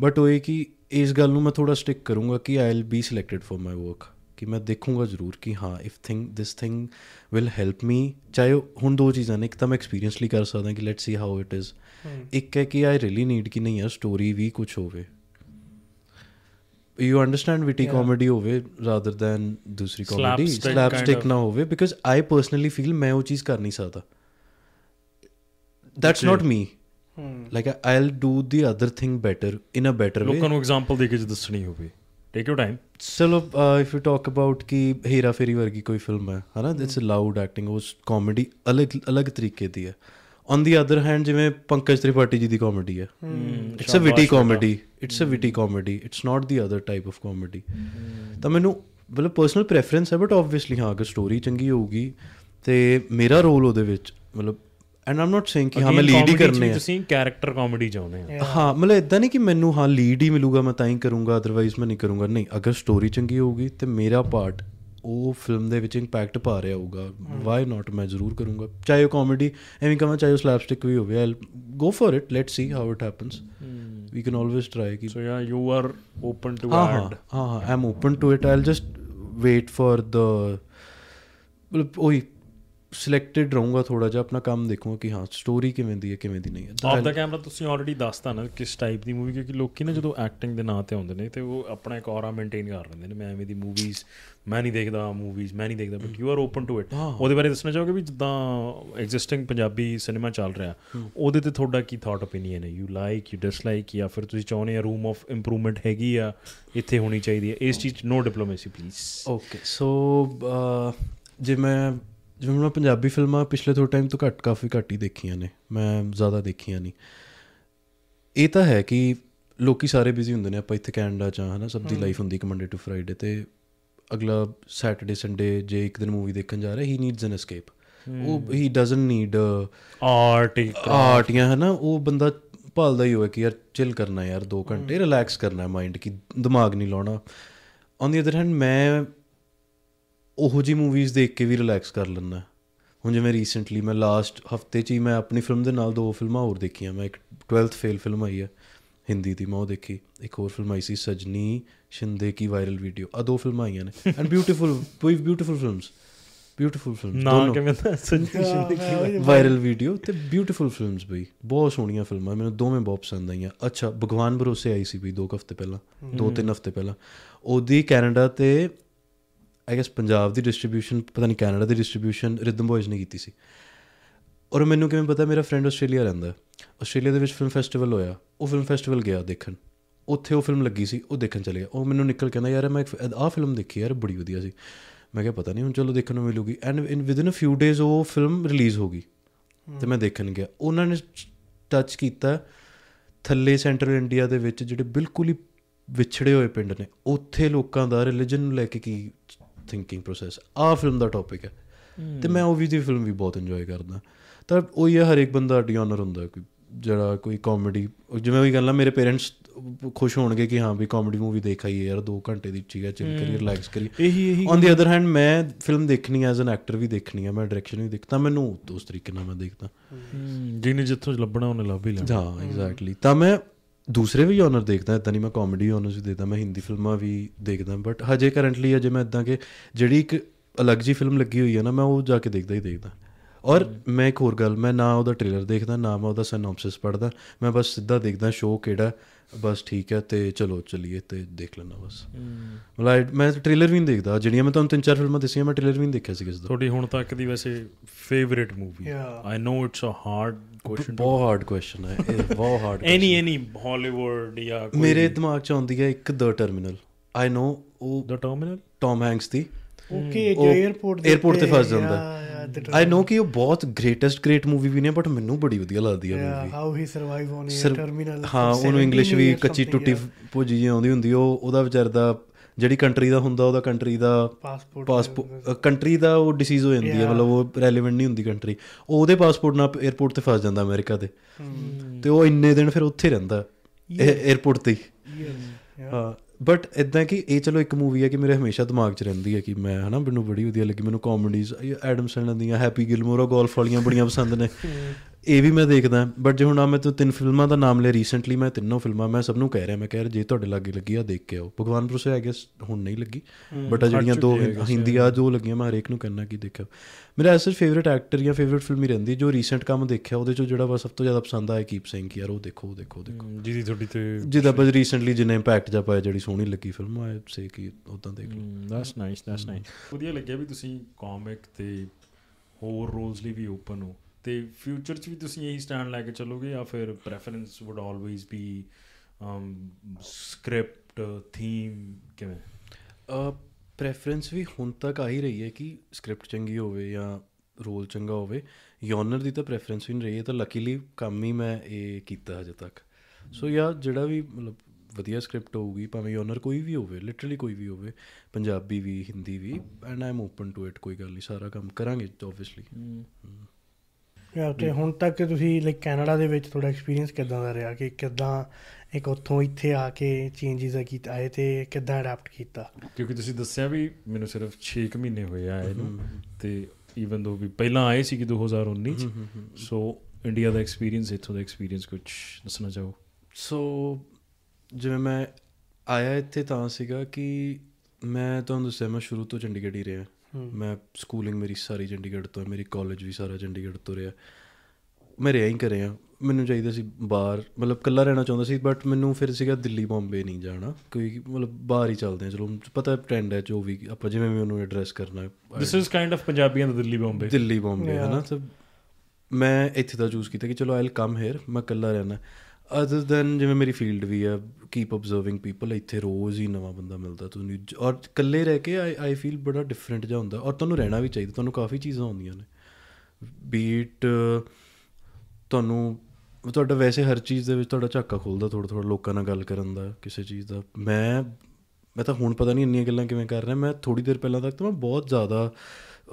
ਬਟ ਉਹ ਇਹ ਕਿ ਇਸ ਗੱਲ ਨੂੰ ਮੈਂ ਥੋੜਾ ਸਟਿਕ ਕਰੂੰਗਾ ਕਿ I will be selected for my work ਕਿ ਮੈਂ ਦੇਖੂੰਗਾ ਜ਼ਰੂਰ ਕਿ ਹਾਂ if thing this thing will help me ਚਾਹੇ ਹੁਣ ਦੋ ਚੀਜ਼ਾਂ ਨੇ ਇੱਕ ਤਾਂ ਮੈਂ ਐਕਸਪੀਰੀਅੰਸਲੀ ਕਰ ਸਕਦਾ ਕਿ let's see how it is ਇੱਕ ਹੈ ਕਿ ਆਈ ਰੀਲੀ ਨੀਡ ਕਿ ਨਹੀਂ ਯਾਰ ਸਟੋਰੀ ਵੀ ਕੁਝ ਹੋਵੇ। ਯੂ ਅੰਡਰਸਟੈਂਡ ਵਿਟੀ ਕਾਮੇਡੀ ਹੋਵੇ ਰਾਦਰ ਦੈਨ ਦੂਸਰੀ ਕਾਮੇਡੀ ਸਲੈਪਸਟਿਕ ਨਾ ਹੋਵੇ ਬਿਕਾਜ਼ ਆਈ ਪਰਸਨਲੀ ਫੀਲ ਮੈਂ ਉਹ ਚੀਜ਼ ਕਰ ਨਹੀਂ ਸਕਦਾ। That's not me like I'll do the other thing better in a better way ਲੋਕਾਂ ਨੂੰ ਐਗਜ਼ਾਮਪਲ ਦੇ ਕੇ ਦੱਸਣੀ ਹੋਵੇ। ਟੇਕ ਯੂ ਟਾਈਮ ਚਲੋ ਇਫ ਯੂ ਟਾਕ ਅਬਾਊਟ ਕਿ ਹੀਰਾ ਫੇਰੀ ਵਰਗੀ ਕੋਈ ਫਿਲਮ ਹੈ ਹਨਾ ਇਟਸ ਲਾਊਡ ਐਕਟਿੰਗ ਉਸ ਕਾਮੇਡੀ ਅਲੱਗ ਅਲੱਗ ਤਰੀਕੇ ਦੀ ਹੈ ਔਨ ਦੀ ਅਦਰ ਹੈਂਡ ਜਿਵੇਂ ਪੰਕਜ ਤ੍ਰਿਪਾਠੀ ਜੀ ਦੀ ਕਾਮੇਡੀ ਹੈ it's a witty comedy it's a witty comedy it's not the other type of comedy ਤਾਂ ਮੈਨੂੰ ਮਤਲਬ ਪਰਸਨਲ ਪ੍ਰੈਫਰੈਂਸ ਹੈ ਬਟ ਆਬਵੀਅਸਲੀ ਹਾਂ ਅਗਰ ਸਟੋਰੀ ਚੰਗੀ ਹੋਊਗੀ ਤੇ ਮੇਰਾ ਰੋਲ ਉਹਦੇ ਵਿੱਚ ਮਤਲਬ ਐਂਡ ਆਮ ਨਾਟ ਸੇਇੰਗ ਕਿ ਹਾਂ ਮੈਂ ਲੀਡ ਹੀ ਕਰਨੇ ਆ ਤੁਸੀਂ ਕੈਰੈਕਟਰ ਕਾਮੇਡੀ ਚਾਹੁੰਦੇ ਆ ਹਾਂ। ਮਤਲਬ ਇਦਾਂ ਨਹੀਂ ਕਿ ਮੈਨੂੰ ਹਾਂ ਲੀਡ ਹੀ ਮਿਲੂਗਾ ਮੈਂ ਤਾਂ ਹੀ ਕਰੂੰਗਾ ਅਦਰਵਾਈਜ਼ ਮੈਂ ਨਹੀਂ ਕਰੂੰਗਾ। ਨਹੀਂ ਅਗਰ ਸਟੋਰੀ ਚੰਗੀ ਹੋਊਗੀ ਤੇ ਮੇਰਾ ਪਾਰਟ ਉਹ ਫਿਲਮ ਦੇ ਵਿੱਚ ਇੰਪੈਕਟ ਪਾ ਰਿਹਾ ਹੋਊਗਾ। ਵਾਈ ਨਾਟ ਮੈਂ ਜ਼ਰੂਰ ਕਰੂੰਗਾ। ਚਾਹੇ ਉਹ ਕਾਮੇਡੀ ਐਵੇਂ ਕਹਾਂ ਚਾਹੇ ਉਹ ਸਲੈਪਸਟਿਕ ਵੀ ਹੋਵੇ I go for it let's see how it happens we can always try ਕਿ so ya you are open to ad ਹਾਂ ਹਾਂ I am open to it I'll just wait for the ਮਤਲਬ ਉਹੀ selected ਰਹੂੰਗਾ ਥੋੜਾ ਜਿਹਾ ਆਪਣਾ ਕੰਮ ਦੇਖੂੰਗਾ ਕਿ ਹਾਂ ਸਟੋਰੀ ਕਿਵੇਂ ਦੀ ਹੈ ਕਿਵੇਂ ਦੀ ਨਹੀਂ ਹੈ। ਆਫ ਦਾ ਕੈਮਰਾ ਤੁਸੀਂ ਆਲਰੇਡੀ ਦੱਸਤਾ ਨਾ ਕਿਸ ਟਾਈਪ ਦੀ ਮੂਵੀ ਕਿਉਂਕਿ ਲੋਕੀ ਨਾ ਜਦੋਂ ਐਕਟਿੰਗ ਦੇ ਨਾਂ ਤੇ ਆਉਂਦੇ ਨੇ ਤੇ ਉਹ ਆਪਣਾ ਇੱਕ ਔਰਾ ਮੇਨਟੇਨ ਕਰ ਲੈਂਦੇ ਨੇ ਮੈਂ ਐਵੇਂ ਦੀ ਮੂਵੀਜ਼ ਮੈਂ ਨਹੀਂ ਦੇਖਦਾ ਮੂਵੀਜ਼ ਮੈਂ ਨਹੀਂ ਦੇਖਦਾ but you are open to it ਉਹਦੇ ਬਾਰੇ ਦੱਸਣਾ ਚਾਹੋਗੇ ਵੀ ਜਿੱਦਾਂ ਐਗਜ਼ਿਸਟਿੰਗ ਪੰਜਾਬੀ ਸਿਨੇਮਾ ਚੱਲ ਰਿਹਾ ਉਹਦੇ ਤੇ ਤੁਹਾਡਾ ਕੀ ਥਾਟ ਓਪੀਨੀਅਨ ਹੈ? ਯੂ ਲਾਈਕ ਯੂ ਡਿਸਲਾਈਕ ਜਾਂ ਫਿਰ ਤੁਸੀਂ ਚਾਹੁੰਦੇ ਆ ਰੂਮ ਆਫ ਇੰਪਰੂਵਮੈਂਟ ਹੈਗੀ ਆ ਇੱਥੇ ਹੋਣੀ ਚਾਹੀਦੀ ਹੈ? ਇਸ ਚੀਜ਼ no diplomacy please okay so ਜੇ ਮੈਂ ਜਿਵੇਂ ਮੈਂ ਪੰਜਾਬੀ ਫਿਲਮਾਂ ਪਿਛਲੇ ਥੋੜੇ ਟਾਈਮ ਤੋਂ ਘੱਟ ਕਾਫੀ ਘੱਟ ਹੀ ਦੇਖੀਆਂ ਨੇ ਮੈਂ ਜ਼ਿਆਦਾ ਦੇਖੀਆਂ ਨਹੀਂ। ਇਹ ਤਾਂ ਹੈ ਕਿ ਲੋਕੀ ਸਾਰੇ ਬਿਜ਼ੀ ਹੁੰਦੇ ਨੇ ਆਪਾਂ ਇੱਥੇ ਕੈਨੇਡਾ ਚ ਹਨਾ ਸਭ ਦੀ ਲਾਈਫ ਹੁੰਦੀ ਕਿ ਮੰਡੇ ਟੂ ਫਰਾਈਡੇ ਤੇ ਅਗਲਾ ਸੈਟਰਡੇ ਸੰਡੇ ਜੇ ਇੱਕ ਦਿਨ ਮੂਵੀ ਦੇਖਣ ਜਾ ਰਿਹਾ ਹੀ ਨੀਡਸ ਐਨ ਐਸਕੇਪ ਉਹ ਹੀ। ਡਸਨਟ ਨੀਡ ਆਰਟ ਆਰਟ ਜਾਂ ਹਨਾ ਉਹ ਬੰਦਾ ਭਾਲਦਾ ਹੀ ਹੋਵੇ ਕਿ ਯਾਰ ਚਿਲ ਕਰਨਾ ਯਾਰ 2 ਘੰਟੇ ਰਿਲੈਕਸ ਕਰਨਾ ਮਾਈਂਡ ਕਿ ਦਿਮਾਗ ਨਹੀਂ ਲਾਉਣਾ। ਔਨ ਦੀ ਅਦਰ ਹੈਂਡ ਮੈਂ ਉਹੋ ਜੀ ਮੂਵੀਜ਼ ਦੇਖ ਕੇ ਵੀ ਰਿਲੈਕਸ ਕਰ ਲੈਂਦਾ। ਹੁਣ ਜਿਵੇਂ ਰੀਸੈਂਟਲੀ ਮੈਂ ਲਾਸਟ ਹਫ਼ਤੇ 'ਚ ਹੀ ਮੈਂ ਆਪਣੀ ਫਿਲਮ ਦੇ ਨਾਲ ਦੋ ਫਿਲਮਾਂ ਹੋਰ ਦੇਖੀਆਂ। ਮੈਂ ਇੱਕ 12th ਫੇਲ ਫਿਲਮ ਆਈ ਹੈ ਹਿੰਦੀ ਦੀ ਮੈਂ ਉਹ ਦੇਖੀ। ਇੱਕ ਹੋਰ ਫਿਲਮ ਆਈ ਸੀ ਸਜਨੀ ਸ਼ਿੰਦੇ ਕੀ ਵਾਇਰਲ ਵੀਡੀਓ ਆ ਦੋ ਫਿਲਮਾਂ ਆਈਆਂ ਨੇ। ਐਂਡ ਬਿਊਟੀਫੁਲ ਕੋਈ ਬਿਊਟੀਫੁਲ ਫਿਲਮਸ ਬਿਊਟੀਫੁਲ ਫਿਲਮਸ ਨਾ ਕਿਵੇਂ ਦਾ ਸੰਜੀਵ ਵਾਇਰਲ ਵੀਡੀਓ ਤੇ ਬਿਊਟੀਫੁਲ ਫਿਲਮਸ ਬਈ। ਬਹੁਤ ਸੋਹਣੀਆਂ ਫਿਲਮਾਂ ਮੈਨੂੰ ਦੋਵੇਂ ਬਹੁਤ ਪਸੰਦ ਆਈਆਂ। ਅੱਛਾ ਭਗਵਾਨ ਭਰੋਸੇ ਆਈ ਸੀ ਬਈ ਦੋ ਹਫ਼ਤੇ ਪਹਿਲਾਂ ਦੋ ਤਿੰਨ ਹਫ਼ਤੇ ਪਹਿਲਾਂ। ਉਹਦੀ ਕੈਨੇਡਾ ਤੇ ਆਈ ਗੈਸ ਪੰਜਾਬ ਦੀ ਡਿਸਟ੍ਰੀਬਿਊਸ਼ਨ ਪਤਾ ਨਹੀਂ ਕੈਨੇਡਾ ਦੀ ਡਿਸਟ੍ਰੀਬਿਊਸ਼ਨ ਰਿਦਮ ਬॉयਜ਼ ਨੇ ਕੀਤੀ ਸੀ। ਔਰ ਮੈਨੂੰ ਕਿਵੇਂ ਪਤਾ ਮੇਰਾ ਫਰੈਂਡ ਆਸਟ੍ਰੇਲੀਆ ਰਹਿੰਦਾ ਆਸਟ੍ਰੇਲੀਆ ਦੇ ਵਿੱਚ ਫਿਲਮ ਫੈਸਟੀਵਲ ਹੋਇਆ ਉਹ ਫਿਲਮ ਫੈਸਟੀਵਲ ਗਿਆ ਦੇਖਣ। ਉੱਥੇ ਉਹ ਫਿਲਮ ਲੱਗੀ ਸੀ ਉਹ ਦੇਖਣ ਚਲੇ ਗਿਆ। ਉਹ ਮੈਨੂੰ ਨਿਕਲ ਕਹਿੰਦਾ ਯਾਰ ਮੈਂ ਆਹ ਫਿਲਮ ਦੇਖੀ ਯਾਰ ਬੜੀ ਵਧੀਆ ਸੀ। ਮੈਂ ਕਿਹਾ ਪਤਾ ਨਹੀਂ ਹੁਣ ਚਲੋ ਦੇਖਣ ਨੂੰ ਮਿਲੂਗੀ। And in within a few days ਉਹ ਫਿਲਮ ਰਿਲੀਜ਼ ਹੋ ਗਈ। ਤੇ ਮੈਂ ਦੇਖਣ ਗਿਆ। ਉਹਨਾਂ ਨੇ ਟੱਚ ਕੀਤਾ ਥੱਲੇ ਸੈਂਟਰਲ ਇੰਡੀਆ ਦੇ ਵਿੱਚ ਜਿਹੜੇ ਬਿਲਕੁਲ ਹੀ ਵਿਛੜੇ ਹੋਏ ਪਿੰਡ ਨੇ ਉੱਥੇ ਲੋਕਾਂ ਦਾ ਰਿਲੀਜਨ ਨੂੰ ਲੈ ਕੇ ਕੀ ਥਿੰਕਿੰਗ ਪ੍ਰੋਸੈਸ ਆ ਫਿਲਮ ਦਾ ਟੌਪਿਕ ਹੈ। ਤੇ ਮੈਂ ਉਹ ਵੀ ਦੀ ਫਿਲਮ ਵੀ ਬਹੁਤ ਇੰਜੋਏ ਕਰਦਾ। ਤਾਂ ਉਹ ਹੀ ਹਰ ਇੱਕ ਬੰਦਾ ਡਿਓਨਰ ਹੁੰਦਾ ਕੋਈ ਜਿਹੜਾ ਕੋਈ ਕਾਮੇਡੀ ਜਿਵੇਂ ਉਹੀ ਗੱਲ ਆ ਮੇਰੇ ਪੇਰੈਂਟਸ ਖੁਸ਼ ਹੋਣਗੇ ਕਿ ਹਾਂ ਵੀ ਕਾਮੇਡੀ ਮੂਵੀ ਦੇਖ ਆਈਏ ਯਾਰ 2 ਘੰਟੇ ਦੀ ਚੀਜ਼ ਹੈ ਚਿਲ ਕਰੀਏ ਰਿਲੈਕਸ ਕਰੀਏ। ਇਹੀ ਇਹੀ ਔਨ ਦੀ ਅਦਰ ਹੈਂਡ ਮੈਂ ਫਿਲਮ ਦੇਖਣੀ ਐਜ਼ ਐਨ ਐਕਟਰ ਵੀ ਦੇਖਣੀ ਹੈ ਮੈਂ ਡਾਇਰੈਕਸ਼ਨ ਵੀ ਦੇਖਦਾ ਮੈਨੂੰ ਉਸ ਤਰੀਕੇ ਨਾਲ ਮੈਂ ਦੇਖਦਾ। ਜਿਹਨੇ ਜਿੱਥੋਂ ਲੱਭਣਾ ਉਹਨੇ ਲੱਭ ਹੀ ਲੈਣਾ। ਹਾਂ ਐਗਜ਼ੈਕਟਲੀ ਤਾਂ ਮੈਂ ਦੂਸਰੇ ਵੀ ਜਨਰ ਦੇਖਦਾ ਇਦਾਂ ਨਹੀਂ ਮੈਂ ਕਾਮੇਡੀ ਜਨਰਸ ਵੀ ਦੇਖਦਾ ਮੈਂ ਹਿੰਦੀ ਫਿਲਮਾਂ ਵੀ ਦੇਖਦਾ ਬਟ ਹਜੇ ਕਰੰਟਲੀ ਅਜੇ ਮੈਂ ਇਦਾਂ ਕਿ ਜਿਹੜੀ ਇੱਕ ਅਲੱਗ ਜੀ ਫਿਲਮ ਲੱਗੀ ਹੋਈ ਹੈ ਨਾ ਮੈਂ ਉਹ ਜਾ ਕੇ ਦੇਖਦਾ ਹੀ ਦੇਖਦਾ। ਔਰ ਮੈਂ ਇੱਕ ਹੋਰ ਗੱਲ ਮੈਂ ਨਾ ਉਹਦਾ ਟ੍ਰੇਲਰ ਦੇਖਦਾ ਨਾ ਮੈਂ ਉਹਦਾ ਸਿਨੋਪਸਿਸ ਪੜਦਾ ਮੈਂ ਬਸ ਸਿੱਧਾ ਦੇਖਦਾ ਸ਼ੋਅ ਕਿਹੜਾ ਬਸ ਠੀਕ ਹੈ ਤੇ ਚਲੋ ਚਲੀਏ ਤੇ ਦੇਖ ਲੈਣਾ ਬਸ। ਮਤਲਬ ਮੈਂ ਟ੍ਰੇਲਰ ਵੀ ਨਹੀਂ ਦੇਖਦਾ ਜਿਹੜੀਆਂ ਮੈਂ ਤੁਹਾਨੂੰ ਤਿੰਨ ਚਾਰ ਫਿਲਮਾਂ ਦੱਸੀਆਂ ਮੈਂ ਟ੍ਰੇਲਰ ਵੀ ਨਹੀਂ ਦੇਖਿਆ ਸੀ ਕਿਸ ਦਾ ਤੁਹਾਡੀ ਹੁਣ ਤੱਕ ਦੀ ਵੈਸੇ favourite movie Yeah. I know it's a hard question ਬਹੁਤ ਹਾਰਡ ਕੁਐਸਚਨ ਹੈ ਇਹ ਬਹੁਤ ਹਾਰਡ ਐਨੀ ਐਨੀ ਹਾਲੀਵੁੱਡ ਜਾਂ ਕੋਈ ਮੇਰੇ ਦਿਮਾਗ 'ਚ ਆਉਂਦੀ ਹੈ ਇੱਕ ਦ ਟਰਮੀਨਲ ਆਈ ਨੋ ਉਹ ਦਾ ਟਰਮੀਨਲ ਟੌਮ ਹੈਂਕਸ ਦੀ। ਓਕੇ ਜੋ 에어ਪੋਰਟ ਦੇ 에어ਪੋਰਟ ਤੇ ਫਸ ਜਾਂਦਾ। ਆਈ نو ਕਿ ਉਹ ਬਹੁਤ ਗ੍ਰੇਟੈਸਟ ਗ੍ਰੇਟ ਮੂਵੀ ਵੀ ਨੇ ਬਟ ਮੈਨੂੰ ਬੜੀ ਵਧੀਆ ਲੱਗਦੀ ਹੈ movie how he survive on a terminal ਹਾਂ ਉਹਨੂੰ ਇੰਗਲਿਸ਼ ਵੀ ਕੱਚੀ ਟੁੱਟੀ ਪੁੱਜੀ ਜੀ ਆਉਂਦੀ ਹੁੰਦੀ ਉਹ ਉਹਦਾ ਵਿਚਾਰ ਦਾ ਜਿਹੜੀ ਕੰਟਰੀ ਦਾ ਹੁੰਦਾ ਉਹਦਾ ਕੰਟਰੀ ਦਾ ਪਾਸਪੋਰਟ ਕੰਟਰੀ ਦਾ ਉਹ ਡਿਸੀਜ਼ ਹੋ ਜਾਂਦੀ ਹੈ ਮਤਲਬ ਉਹ ਰੈਲੇਵੈਂਟ ਨਹੀਂ ਹੁੰਦੀ ਕੰਟਰੀ ਉਹ ਉਹਦੇ ਪਾਸਪੋਰਟ ਨਾਲ 에어ਪੋਰਟ ਤੇ ਫਸ ਜਾਂਦਾ ਅਮਰੀਕਾ ਦੇ ਤੇ ਉਹ ਇੰਨੇ ਦਿਨ ਫਿਰ ਉੱਥੇ ਰਹਿੰਦਾ 에어ਪੋਰਟ ਤੇ ਹਾਂ। ਹਾਂ ਬਟ ਇਦਾਂ ਕਿ ਇਹ ਚਲੋ ਇੱਕ ਮੂਵੀ ਹੈ ਕਿ ਮੇਰੇ ਹਮੇਸ਼ਾ ਦਿਮਾਗ 'ਚ ਰਹਿੰਦੀ ਹੈ ਕਿ ਮੈਂ ਹਨਾ ਮੈਨੂੰ ਬੜੀ ਵਧੀਆ ਲੱਗੀ, ਮੈਨੂੰ ਕਾਮੇਡੀਜ਼ ਐਡਮ ਸੈਂਡਲਰ ਦੀਆਂ ਹੈਪੀ ਗਿਲਮੋਰ ਗੋਲਫ ਵਾਲੀਆਂ ਬੜੀਆਂ ਪਸੰਦ ਨੇ। ਇਹ ਵੀ ਮੈਂ ਦੇਖਦਾ ਬਟ ਜੇ ਹੁਣ ਆ ਮੈਂ ਤੋਂ ਤਿੰਨ ਫਿਲਮਾਂ ਦਾ ਨਾਮ ਲਿਆ ਰੀਸੈਂਟਲੀ ਮੈਂ ਤਿੰਨੋਂ ਫਿਲਮਾਂ ਮੈਂ ਸਭ ਨੂੰ ਕਹਿ ਰਿਹਾ ਮੈਂ ਕਹਿ ਰਿਹਾ ਜੇ ਤੁਹਾਡੇ ਲੱਗੇ ਲੱਗੀ ਆ ਦੇਖ ਕੇ ਆਓ। ਭਗਵਾਨ ਪੁਰਸੇ ਆਈ ਗੈਸ ਹੁਣ ਨਹੀਂ ਲੱਗੀ। ਬਟ ਆ ਜਿਹੜੀਆਂ ਦੋ ਹਿੰਦੀ ਆ ਜੋ ਲੱਗੀਆਂ ਮੈਂ ਹਰੇਕ ਨੂੰ ਕਹਿਣਾ ਕਿ ਦੇਖਿਓ। ਮੇਰਾ ਐਸਾ ਫੇਵਰਿਟ ਐਕਟਰ ਜਾਂ ਫੇਵਰਿਟ ਫਿਲਮ ਹੀ ਰਹਿੰਦੀ ਜੋ ਰੀਸੈਂਟ ਕੰਮ ਦੇਖਿਆ ਉਹਦੇ ਚੋਂ ਜਿਹੜਾ ਵਾ ਸਭ ਤੋਂ ਜ਼ਿਆਦਾ ਪਸੰਦ ਆਇਆ ਕੀਪ ਸਿੰਘ ਯਾਰ ਉਹ ਦੇਖੋ ਉਹ ਦੇਖੋ ਦੇਖੋ। ਜਿਹਦੀ ਤੁਹਾਡੀ ਤੇ ਜਿਹਦਾ ਬਸ ਰੀਸੈਂਟਲੀ ਜਿੰਨੇ ਇੰਪੈਕਟ ਜਾ ਪਾਇਆ ਜਿਹੜੀ ਸੋਹਣੀ ਲੱਗੀ ਫਿਲਮ ਆਏ ਸੇ ਕਿ ਉਦਾਂ ਦੇਖ ਲਓ। ਦੈਟਸ ਨਾਈਸ ਦੈਟਸ ਨਾਈਸ ਵਧੀਆ ਲੱਗਿਆ ਵੀ ਤੁਸੀਂ ਕਾਮਿਕ ਤੇ ਹੋਰ ਰੋਲਸ ਲਈ ਵੀ ਓਪਨ ਹੋ। ਤੇ ਫਿਊਚਰ 'ਚ ਵੀ ਤੁਸੀਂ ਇਹੀ ਸਟੈਂਡ ਲੈ ਕੇ ਚੱਲੋਗੇ ਜਾਂ ਫਿਰ preference would always be script theme ਕਿਵੇਂ? ਪ੍ਰੈਫਰੈਂਸ ਵੀ ਹੁਣ ਤੱਕ ਆ ਹੀ ਰਹੀ ਹੈ ਕਿ ਸਕ੍ਰਿਪਟ ਚੰਗੀ ਹੋਵੇ ਜਾਂ ਰੋਲ ਚੰਗਾ ਹੋਵੇ। ਯੋਨਰ ਦੀ ਤਾਂ ਪ੍ਰੈਫਰੈਂਸ ਵੀ ਨਹੀਂ ਰਹੀ ਹੈ ਤਾਂ ਲੱਕੀਲੀ ਕੰਮ ਹੀ ਮੈਂ ਇਹ ਕੀਤਾ ਹਜੇ ਤੱਕ। ਸੋ ਯਾ ਜਿਹੜਾ ਵੀ ਮਤਲਬ ਵਧੀਆ ਸਕ੍ਰਿਪਟ ਹੋਊਗੀ ਭਾਵੇਂ ਯੋਨਰ ਕੋਈ ਵੀ ਹੋਵੇ ਲਿਟਰਲੀ ਕੋਈ ਵੀ ਹੋਵੇ ਪੰਜਾਬੀ ਵੀ ਹਿੰਦੀ ਵੀ and I am open to it ਕੋਈ ਗੱਲ ਨਹੀਂ ਸਾਰਾ ਕੰਮ ਕਰਾਂਗੇ ਆਬਵੀਅਸਲੀ ਤੇ ਹੁਣ ਤੱਕ ਤੁਸੀਂ ਲਾਈਕ ਕੈਨੇਡਾ ਦੇ ਵਿੱਚ ਤੁਹਾਡਾ ਐਕਸਪੀਰੀਅੰਸ ਕਿਦਾਂ ਦਾ ਰਿਹਾ ਕਿ ਕਿਦਾਂ ਇੱਕ ਉੱਥੋਂ ਇੱਥੇ ਆ ਕੇ ਚੇਂਜਸ ਕੀਤਾ ਆਏ ਤੇ ਕਿਦਾਂ ਅਡਾਪਟ ਕੀਤਾ? ਕਿਉਂਕਿ ਤੁਸੀਂ ਦੱਸਿਆ ਵੀ ਮੈਨੂੰ ਸਿਰਫ 6 ਮਹੀਨੇ ਹੋਏ ਆ ਆਏ ਨੂੰ ਤੇ ਈਵਨ ਦੋ ਵੀ ਪਹਿਲਾਂ ਆਏ ਸੀ ਕਿ 2019 ਚ ਸੋ ਇੰਡੀਆ ਦਾ ਐਕਸਪੀਰੀਅੰਸ ਇੱਥੋਂ ਦਾ ਐਕਸਪੀਰੀਅੰਸ ਕੁਝ ਦੱਸਣਾ ਚਾਹੋ? ਸੋ ਜਿਵੇਂ ਮੈਂ ਆਇਆ ਇੱਥੇ ਤਾਂ ਸੀਗਾ ਕਿ ਮੈਂ ਤੁਹਾਨੂੰ ਦੱਸਿਆ ਮੈਂ ਸ਼ੁਰੂ ਤੋਂ ਚੰਡੀਗੜ੍ਹ ਹੀ ਰਿਹਾ। ਮੈਂ ਸਕੂਲਿੰਗ ਮੇਰੀ ਸਾਰੀ ਚੰਡੀਗੜ੍ਹ ਤੋਂ ਹੈ ਮੇਰੀ ਕਾਲਜ ਵੀ ਸਾਰਾ ਚੰਡੀਗੜ੍ਹ ਤੋਂ ਰਿਹਾ। ਮੈਂ ਰਿਹਾ ਹੀ ਕਰਿਆ ਮੈਨੂੰ ਚਾਹੀਦਾ ਸੀ ਬਾਹਰ ਮਤਲਬ ਇਕੱਲਾ ਰਹਿਣਾ ਚਾਹੁੰਦਾ ਸੀ ਬਟ ਮੈਨੂੰ ਫਿਰ ਸੀਗਾ ਦਿੱਲੀ ਬੰਬੇ ਨਹੀਂ ਜਾਣਾ। ਕੋਈ ਮਤਲਬ ਬਾਹਰ ਹੀ ਚੱਲਦੇ ਆ ਚਲੋ ਪਤਾ ਟ੍ਰੈਂਡ ਹੈ ਜੋ ਵੀ ਆਪਾਂ ਜਿਵੇਂ ਵੀ ਉਹਨੂੰ ਐਡਰੈਸ ਕਰਨਾ ਹੈ। ਦਿਸ ਇਜ਼ ਕਾਈਂਡ ਆਫ ਪੰਜਾਬੀਆਂ ਦਾ ਦਿੱਲੀ ਬੰਬੇ। ਦਿੱਲੀ ਬੰਬੇ ਹੈ ਨਾ ਤਾਂ ਮੈਂ ਇੱਥੇ ਦਾ ਚੂਜ਼ ਕੀਤਾ ਕਿ ਚਲੋ ਆਈਲ ਕਮ ਹੇਅਰ ਮੈਂ ਇਕੱਲਾ ਰਹਿਣਾ। ਅਦਰ ਦੈਨ ਜਿਵੇਂ ਮੇਰੀ ਫੀਲਡ ਵੀ ਆ ਕੀਪ ਆਬਜ਼ਰਵਿੰਗ ਪੀਪਲ ਇੱਥੇ ਰੋਜ਼ ਹੀ ਨਵਾਂ ਬੰਦਾ ਮਿਲਦਾ ਤੁਹਾਨੂੰ ਜ- ਔਰ ਇਕੱਲੇ ਰਹਿ ਕੇ ਆਈ ਆਈ ਫੀਲ ਬੜਾ ਡਿਫਰੈਂਟ ਜਿਹਾ ਹੁੰਦਾ ਔਰ ਤੁਹਾਨੂੰ ਰਹਿਣਾ ਵੀ ਚਾਹੀਦਾ ਤੁਹਾਨੂੰ ਕਾਫੀ ਚੀਜ਼ਾਂ ਆਉਂਦੀਆਂ ਨੇ। ਬੀਟ ਤੁਹਾਨੂੰ ਤੁਹਾਡਾ ਵੈਸੇ ਹਰ ਚੀਜ਼ ਦੇ ਵਿੱਚ ਤੁਹਾਡਾ ਝਾਕਾ ਖੁੱਲਦਾ ਥੋੜਾ ਥੋੜਾ ਲੋਕਾਂ ਨਾਲ ਗੱਲ ਕਰਨ ਦਾ ਕਿਸੇ ਚੀਜ਼ ਦਾ। ਮੈਂ ਮੈਂ ਤਾਂ ਹੁਣ ਪਤਾ ਨਹੀਂ ਇੰਨੀਆਂ ਗੱਲਾਂ ਕਿਵੇਂ ਕਰ ਰਿਹਾ ਮੈਂ ਥੋੜੀ ਦੇਰ ਪਹਿਲਾਂ ਤੱਕ ਤਾਂ ਮੈਂ ਬਹੁਤ ਜ਼ਿਆਦਾ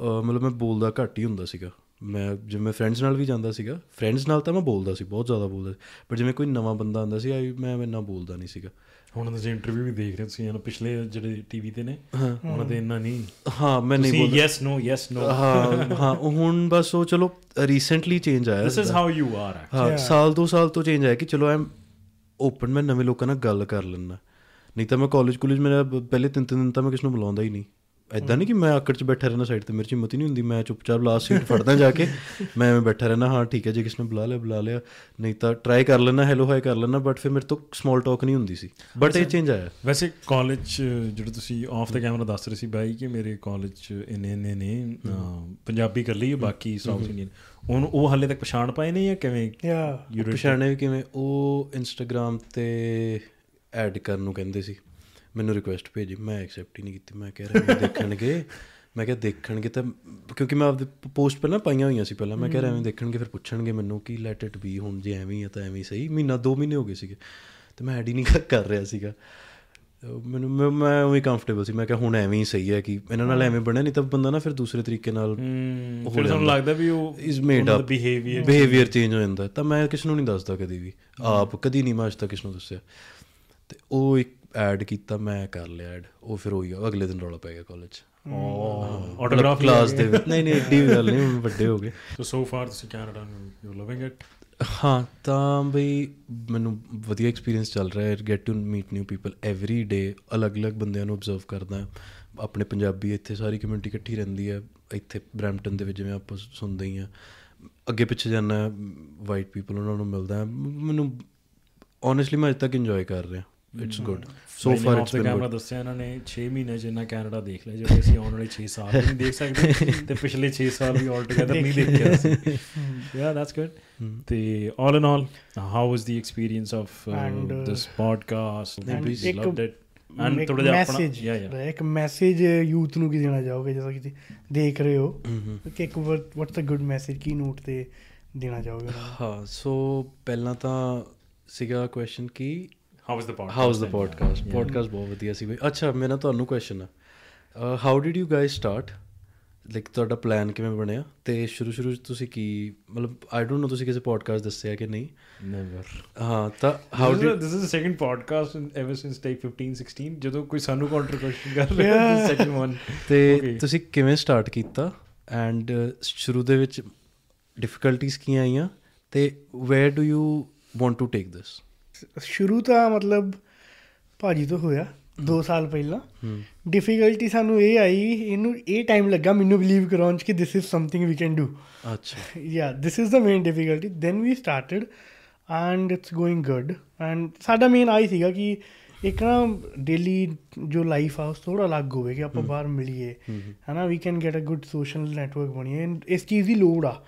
ਅਹ, ਮਤਲਬ ਮੈਂ ਬੋਲਦਾ ਘੱਟ ਹੀ ਹੁੰਦਾ ਸੀਗਾ। ਮੈਂ ਜਿਵੇਂ ਮੈਂ ਫਰੈਂਡਸ ਨਾਲ ਵੀ ਜਾਂਦਾ ਸੀਗਾ ਫਰੈਂਡਸ ਨਾਲ ਤਾਂ ਮੈਂ ਬੋਲਦਾ ਸੀ ਬਹੁਤ ਜ਼ਿਆਦਾ ਬੋਲਦਾ ਸੀ ਪਰ ਜਿਵੇਂ ਕੋਈ ਨਵਾਂ ਬੰਦਾ ਆਉਂਦਾ ਸੀ ਆਈ ਮੈਂ ਇੰਨਾ ਬੋਲਦਾ ਨਹੀਂ ਸੀਗਾ। ਹੁਣ ਤੁਸੀਂ ਇੰਟਰਵਿਊ ਵੀ ਦੇਖ ਰਹੇ ਤੁਸੀਂ ਇਹਨਾਂ ਪਿਛਲੇ ਜਿਹੜੇ ਟੀਵੀ ਤੇ ਨੇ ਉਹਨਾਂ ਦੇ ਇੰਨਾ ਨਹੀਂ। ਹਾਂ ਮੈਂ ਨਹੀਂ ਬੋਲਦਾ। ਯੈਸ ਨੋ ਯੈਸ ਨੋ ਹਾਂ ਹਾਂ ਹੁਣ ਬਸ ਉਹ ਚਲੋ ਰੀਸੈਂਟਲੀ ਚੇਂਜ ਆਇਆ this is how you are ਹਾਂ ਸਾਲ ਦੋ ਸਾਲ ਤੋਂ ਚੇਂਜ ਆਇਆ ਕਿ ਚਲੋ ਐਮ ਓਪਨ ਮੈਂ ਨਵੇਂ ਲੋਕਾਂ ਨਾਲ ਗੱਲ ਕਰ ਲੈਣਾ ਨਹੀਂ ਤਾਂ ਮੈਂ ਕਾਲਜ ਕਾਲਜ ਮੇਰਾ ਪਹਿਲੇ ਤਿੰਨ ਤਿੰਨ ਦਿਨ ਤਾਂ ਮੈਂ ਕਿਸ ਨੂੰ ਬੁਲਾਉਂਦਾ ਹੀ ਨਹੀਂ। ਐਦਾਂ ਨਹੀਂ ਕਿ ਮੈਂ ਆਕੜ 'ਚ ਬੈਠਾ ਰਹਿਣਾ ਸਾਈਡ ਤੇ ਮੇਰੀ 'ਚ ਹਿੰਮਤ ਹੀ ਨਹੀਂ ਹੁੰਦੀ ਮੈਂ ਚੁੱਪਚਾਪ ਲਾਸਟ ਸੀਟ ਫੜਦਾ ਜਾ ਕੇ ਮੈਂ ਐਵੇਂ ਬੈਠਾ ਰਹਿਣਾ ਹਾਂ ਠੀਕ ਹੈ ਜੇ ਕਿਸ ਨੇ ਬੁਲਾ ਲਿਆ ਬੁਲਾ ਲਿਆ ਨਹੀਂ ਤਾਂ ਟਰਾਈ ਕਰ ਲੈਣਾ ਹੈਲੋ ਹਾਈ ਕਰ ਲੈਣਾ ਬਟ ਫਿਰ ਮੇਰੇ ਤੋਂ ਸਮਾਲ ਟਾਕ ਨਹੀਂ ਹੁੰਦੀ ਸੀ। ਬਟ ਇਹ ਚੇਂਜ ਆਇਆ। ਵੈਸੇ ਕਾਲਜ ਜਿਹੜਾ ਤੁਸੀਂ ਆਫ ਦਾ ਕੈਮਰਾ ਦੱਸ ਰਹੇ ਸੀ ਬਾਈ ਕਿ ਮੇਰੇ ਕਾਲਜ ਚ ਇੰਨੇ ਇੰਨੇ ਨੇ ਪੰਜਾਬੀ ਕਰ ਲਈ ਬਾਕੀ ਸਾਊਥ ਇੰਡੀਅਨ। ਉਹਨੂੰ ਉਹ ਹਾਲੇ ਤੱਕ ਪਛਾਣ ਪਾਏ ਨੇ ਜਾਂ ਕਿਵੇਂ? ਯਾ। ਪਛਾਣੇ ਵੀ ਕਿਵੇਂ ਉਹ ਇੰਸਟਾਗ੍ਰam ਤੇ ਐਡ ਕਰਨ ਨੂੰ ਕਹਿੰਦੇ ਸੀ। ਮੈਨੂੰ ਰਿਕੁਐਸਟ ਭੇਜੀ ਮੈਂ ਐਕਸੈਪਟ ਹੀ ਨਹੀਂ ਕੀਤੀ ਮੈਂ ਕਹਿ ਰਿਹਾ ਦੇਖਣਗੇ। ਮੈਂ ਕਿਹਾ ਦੇਖਣਗੇ ਤਾਂ ਕਿਉਂਕਿ ਮੈਂ ਆਪਦੇ ਪੋਸਟ ਪਹਿਲਾਂ ਪਾਈਆਂ ਹੋਈਆਂ ਸੀ ਪਹਿਲਾਂ ਮੈਂ ਕਿਹਾ ਐਵੇਂ ਦੇਖਣਗੇ ਫਿਰ ਪੁੱਛਣਗੇ ਮੈਨੂੰ ਕਿ ਲੈਟ ਇਟ ਬੀ ਹੁਣ ਜੇ ਐਵੇਂ ਹੀ ਆ ਤਾਂ ਐਵੇਂ ਸਹੀ। ਮਹੀਨਾ ਦੋ ਮਹੀਨੇ ਹੋ ਗਏ ਸੀਗੇ ਤੇ ਮੈਂ ਐਡ ਹੀ ਨਹੀਂ ਕਰ- ਰਿਹਾ ਸੀਗਾ। ਮੈਨੂੰ ਮੈਂ ਉਵੇਂ ਕੰਫਰਟੇਬਲ ਸੀ ਮੈਂ ਕਿਹਾ ਹੁਣ ਐਵੇਂ ਹੀ ਸਹੀ ਹੈ ਕਿ ਇਹਨਾਂ ਨਾਲ ਐਵੇਂ ਬਣਿਆ ਨਹੀਂ ਤਾਂ ਬੰਦਾ ਨਾ ਫਿਰ ਦੂਸਰੇ ਤਰੀਕੇ ਨਾਲ ਫਿਰ ਤੁਹਾਨੂੰ ਲੱਗਦਾ ਵੀ ਉਹ is made up behaviour behaviour change ਹੋ ਜਾਂਦਾ। ਤਾਂ ਮੈਂ ਕਿਸ ਨੂੰ ਨਹੀਂ ਦੱਸਦਾ ਕਦੀ ਵੀ। ਆਪ ਕਦੀ ਨਹੀਂ ਮੈਂ ਅੱਜ ਤੱਕ ਕਿਸ ਨੂੰ ਦੱਸਿਆ। ਤੇ ਉਹ ਇੱਕ ਐਡ ਕੀਤਾ ਮੈਂ ਕਰ ਲਿਆ ਐਡ ਉਹ ਫਿਰ ਹੋਈ ਅਗਲੇ ਦਿਨ ਰੌਲਾ ਪੈ ਗਿਆ ਕਾਲਜ ਆਟੋਗ੍ਰਾਫ ਕਲਾਸ ਦੇ ਵਿੱਚ। ਨਹੀਂ ਨਹੀਂ ਐਡੀ ਵੀ ਗੱਲ ਨਹੀਂ ਹੁਣ ਵੱਡੇ ਹੋ ਗਏ। ਸੋ ਸੋ ਫਾਰ ਤੁਸੀਂ ਕੈਨੇਡਾ ਨੂੰ ਯੂ ਲਵਿੰਗ ਇਟ ਹਾਂ ਤਾਂ ਬਈ ਮੈਨੂੰ ਵਧੀਆ ਐਕਸਪੀਰੀਅੰਸ ਚੱਲ ਰਿਹਾ ਹੈ। Get to meet new people every day ਅਲੱਗ-ਅਲੱਗ ਬੰਦਿਆਂ ਨੂੰ ਆਬਜ਼ਰਵ ਕਰਦਾ ਆਪਣੇ ਪੰਜਾਬੀ ਇੱਥੇ ਸਾਰੀ ਕਮਿਊਨਿਟੀ ਇਕੱਠੀ ਰਹਿੰਦੀ ਹੈ। ਇੱਥੇ ਬ੍ਰੈਂਪਟਨ ਦੇ ਵਿੱਚ ਜਿਵੇਂ ਆਪਾਂ ਸੁਣਦੇ ਹੀ ਆ ਅੱਗੇ ਪਿੱਛੇ ਜਾਣਾ ਵਾਈਟ ਪੀਪਲ ਉਹਨਾਂ ਨੂੰ ਮਿਲਦਾ। ਮੈਨੂੰ ਓਨੈਸਟਲੀ ਮੈਂ ਅਜੇ ਤੱਕ ਇੰਜੋਏ ਕਰ ਰਿਹਾ। It's good so far it's been camera ਦੱਸਿਆ ਇਹਨਾਂ ਨੇ 6 ਮਹੀਨੇ ਚ ਇੰਨਾ ਕੈਨੇਡਾ ਦੇਖ ਲਿਆ ਜਿਹੜੇ ਅਸੀਂ ਆਉਣ ਵਾਲੇ 6 ਸਾਲ ਵੀ ਨਹੀਂ ਦੇਖ ਸਕਦੇ ਤੇ ਪਿਛਲੇ 6 ਸਾਲ ਵੀ ਆਲ ਟੁਗੇਦਰ ਨਹੀਂ ਦੇਖਿਆ ਸੀ ਯਾ ਦੈਟਸ ਗੁੱਡ ਤੇ all in all how was the experience of And, this podcast and we loved it and ਥੋੜਾ ਜਿਹਾ ਆਪਣਾ ਯਾ ਯਾ ਇੱਕ ਮੈਸੇਜ ਯੂਥ ਨੂੰ ਕੀ ਦੇਣਾ ਚਾਹੋਗੇ? ਜਦੋਂ ਕਿ ਦੇਖ ਰਹੇ ਹੋ ਕਿ ਇੱਕ ਵਾਟਸ ਅ ਗੁੱਡ ਮੈਸੇਜ ਕੀ ਨੋਟ ਤੇ ਦੇਣਾ ਚਾਹੋਗੇ? ਹਾਂ ਸੋ ਪਹਿਲਾਂ ਤਾਂ ਸੀਗਾ ਕੁਐਸਚਨ ਕਿ how was the podcast house the podcast podcast ਬਹੁਤ ਵਧੀਆ ਸੀ ਬਈ ਅੱਛਾ ਮੇਰਾ ਤੁਹਾਨੂੰ ਕੁਐਸਚਨ ਆ how did you guys start like ਤੁਹਾਡਾ ਪਲਾਨ ਕਿਵੇਂ ਬਣਿਆ ਤੇ ਸ਼ੁਰੂ ਸ਼ੁਰੂ ਤੁਸੀਂ ਕੀ ਮਤਲਬ ਆਈ ਡੋਨਟ ਨੋ ਤੁਸੀਂ ਕਿਸੇ ਪੋਡਕਾਸਟ ਦੱਸਿਆ ਕਿ ਨਹੀਂ ਨੈਵਰ ਹਾਂ ਤਾਂ how did this is the second podcast in, ever since take 15 16 ਜਦੋਂ ਕੋਈ ਸਾਨੂੰ ਕਾਊਂਟਰ ਕੁਐਸਚਨ ਕਰ ਰਿਹਾ ਹੈ ਸੈਕੰਡ ਵਨ ਤੇ Okay. ਤੁਸੀਂ ਕਿਵੇਂ ਸਟਾਰਟ ਕੀਤਾ ਐਂਡ ਸ਼ੁਰੂ ਦੇ ਵਿੱਚ ਡਿਫਿਕਲਟੀਆਂ ਕੀ ਆਈਆਂ ਤੇ where do you want to take this ਸ਼ੁਰੂ ਤਾਂ ਮਤਲਬ ਭਾਜੀ ਤੋਂ ਹੋਇਆ 2 ਸਾਲ ਪਹਿਲਾਂ। ਡਿਫਿਕਲਟੀ ਸਾਨੂੰ ਇਹ ਆਈ ਇਹਨੂੰ ਇਹ ਟਾਈਮ ਲੱਗਾ ਮੈਨੂੰ ਬਿਲੀਵ ਕਰਾਉਣ ਚ ਕਿ this is something we can do ਅੱਛਾ। Yeah this is the main difficulty then we started and it's going good and ਸਾਡਾ ਮੇਨ ਆਈ ਸੀਗਾ ਕਿ ਇੱਕ ਨਾ ਡੇਲੀ ਜੋ ਲਾਈਫ ਆ ਉਸ ਥੋੜਾ ਅਲੱਗ ਹੋਵੇ ਕਿ ਆਪਾਂ ਬਾਹਰ ਮਿਲੀਏ। ਹਨਾ we can get a good social network ਬਣੀਏ And ਇਸ ਚੀਜ਼ ਦੀ ਲੋੜ ਆ।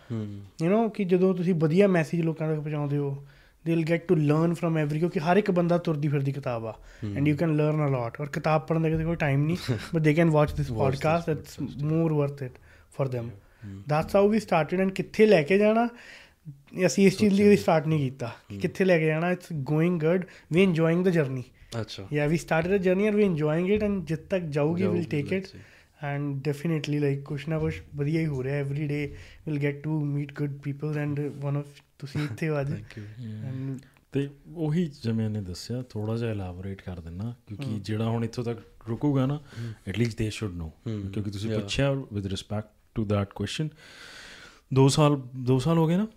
ਯੂ نو ਕਿ ਜਦੋਂ ਤੁਸੀਂ ਵਧੀਆ ਮੈਸੇਜ ਲੋਕਾਂ ਤੱਕ ਪਹੁੰਚਾਉਂਦੇ ਹੋ they will get to learn from every ਕਿਉਂਕਿ ਹਰ ਇੱਕ ਬੰਦਾ ਤੁਰਦੀ ਫਿਰਦੀ ਕਿਤਾਬ ਆ and you can learn a lot ਔਰ ਕਿਤਾਬ ਪੜ੍ਹਨ ਦਾ ਕੋਈ ਟਾਈਮ ਨਹੀਂ but they can watch this podcast it's more worth it for them. That's how we started and ਕਿੱਥੇ ਲੈ ਕੇ ਜਾਣਾ ਅਸੀਂ ਇਸ ਚੀਜ਼ ਲਈ ਸਟਾਰਟ ਨਹੀਂ ਕੀਤਾ ਕਿੱਥੇ ਲੈ ਕੇ ਜਾਣਾ it's going good we enjoying the journey ਅੱਛਾ yeah we started a journey and we enjoying it and jit tak jaoge we'll ਜਾਊਗੀ, take it. let's see. and definitely like ਕੁਛ ਨਾ ਕੁਛ ਵਧੀਆ ਹੀ ਹੋ ਰਿਹਾ every day we'll get to meet good people and one of ਤੁਸੀਂ ਇੱਥੇ ਹੋ ਅੱਜ। ਥੈਂਕ ਯੂ and ਤੇ ਉਹੀ ਜਿਵੇਂ ਨੇ ਦੱਸਿਆ ਥੋੜਾ ਜਿਹਾ ਐਲਾਬੋਰੇਟ ਕਰ ਦਿੰਨਾ ਕਿਉਂਕਿ ਜਿਹੜਾ ਹੁਣ ਇੱਥੋਂ ਤੱਕ ਰੁਕੂਗਾ ਨਾ at least they should no ਕਿਉਂਕਿ ਤੁਸੀਂ. ਪੁੱਛਿਆ with respect to that question 2 ਸਾਲ 2 ਸਾਲ ਹੋ ਗਏ ਨਾ?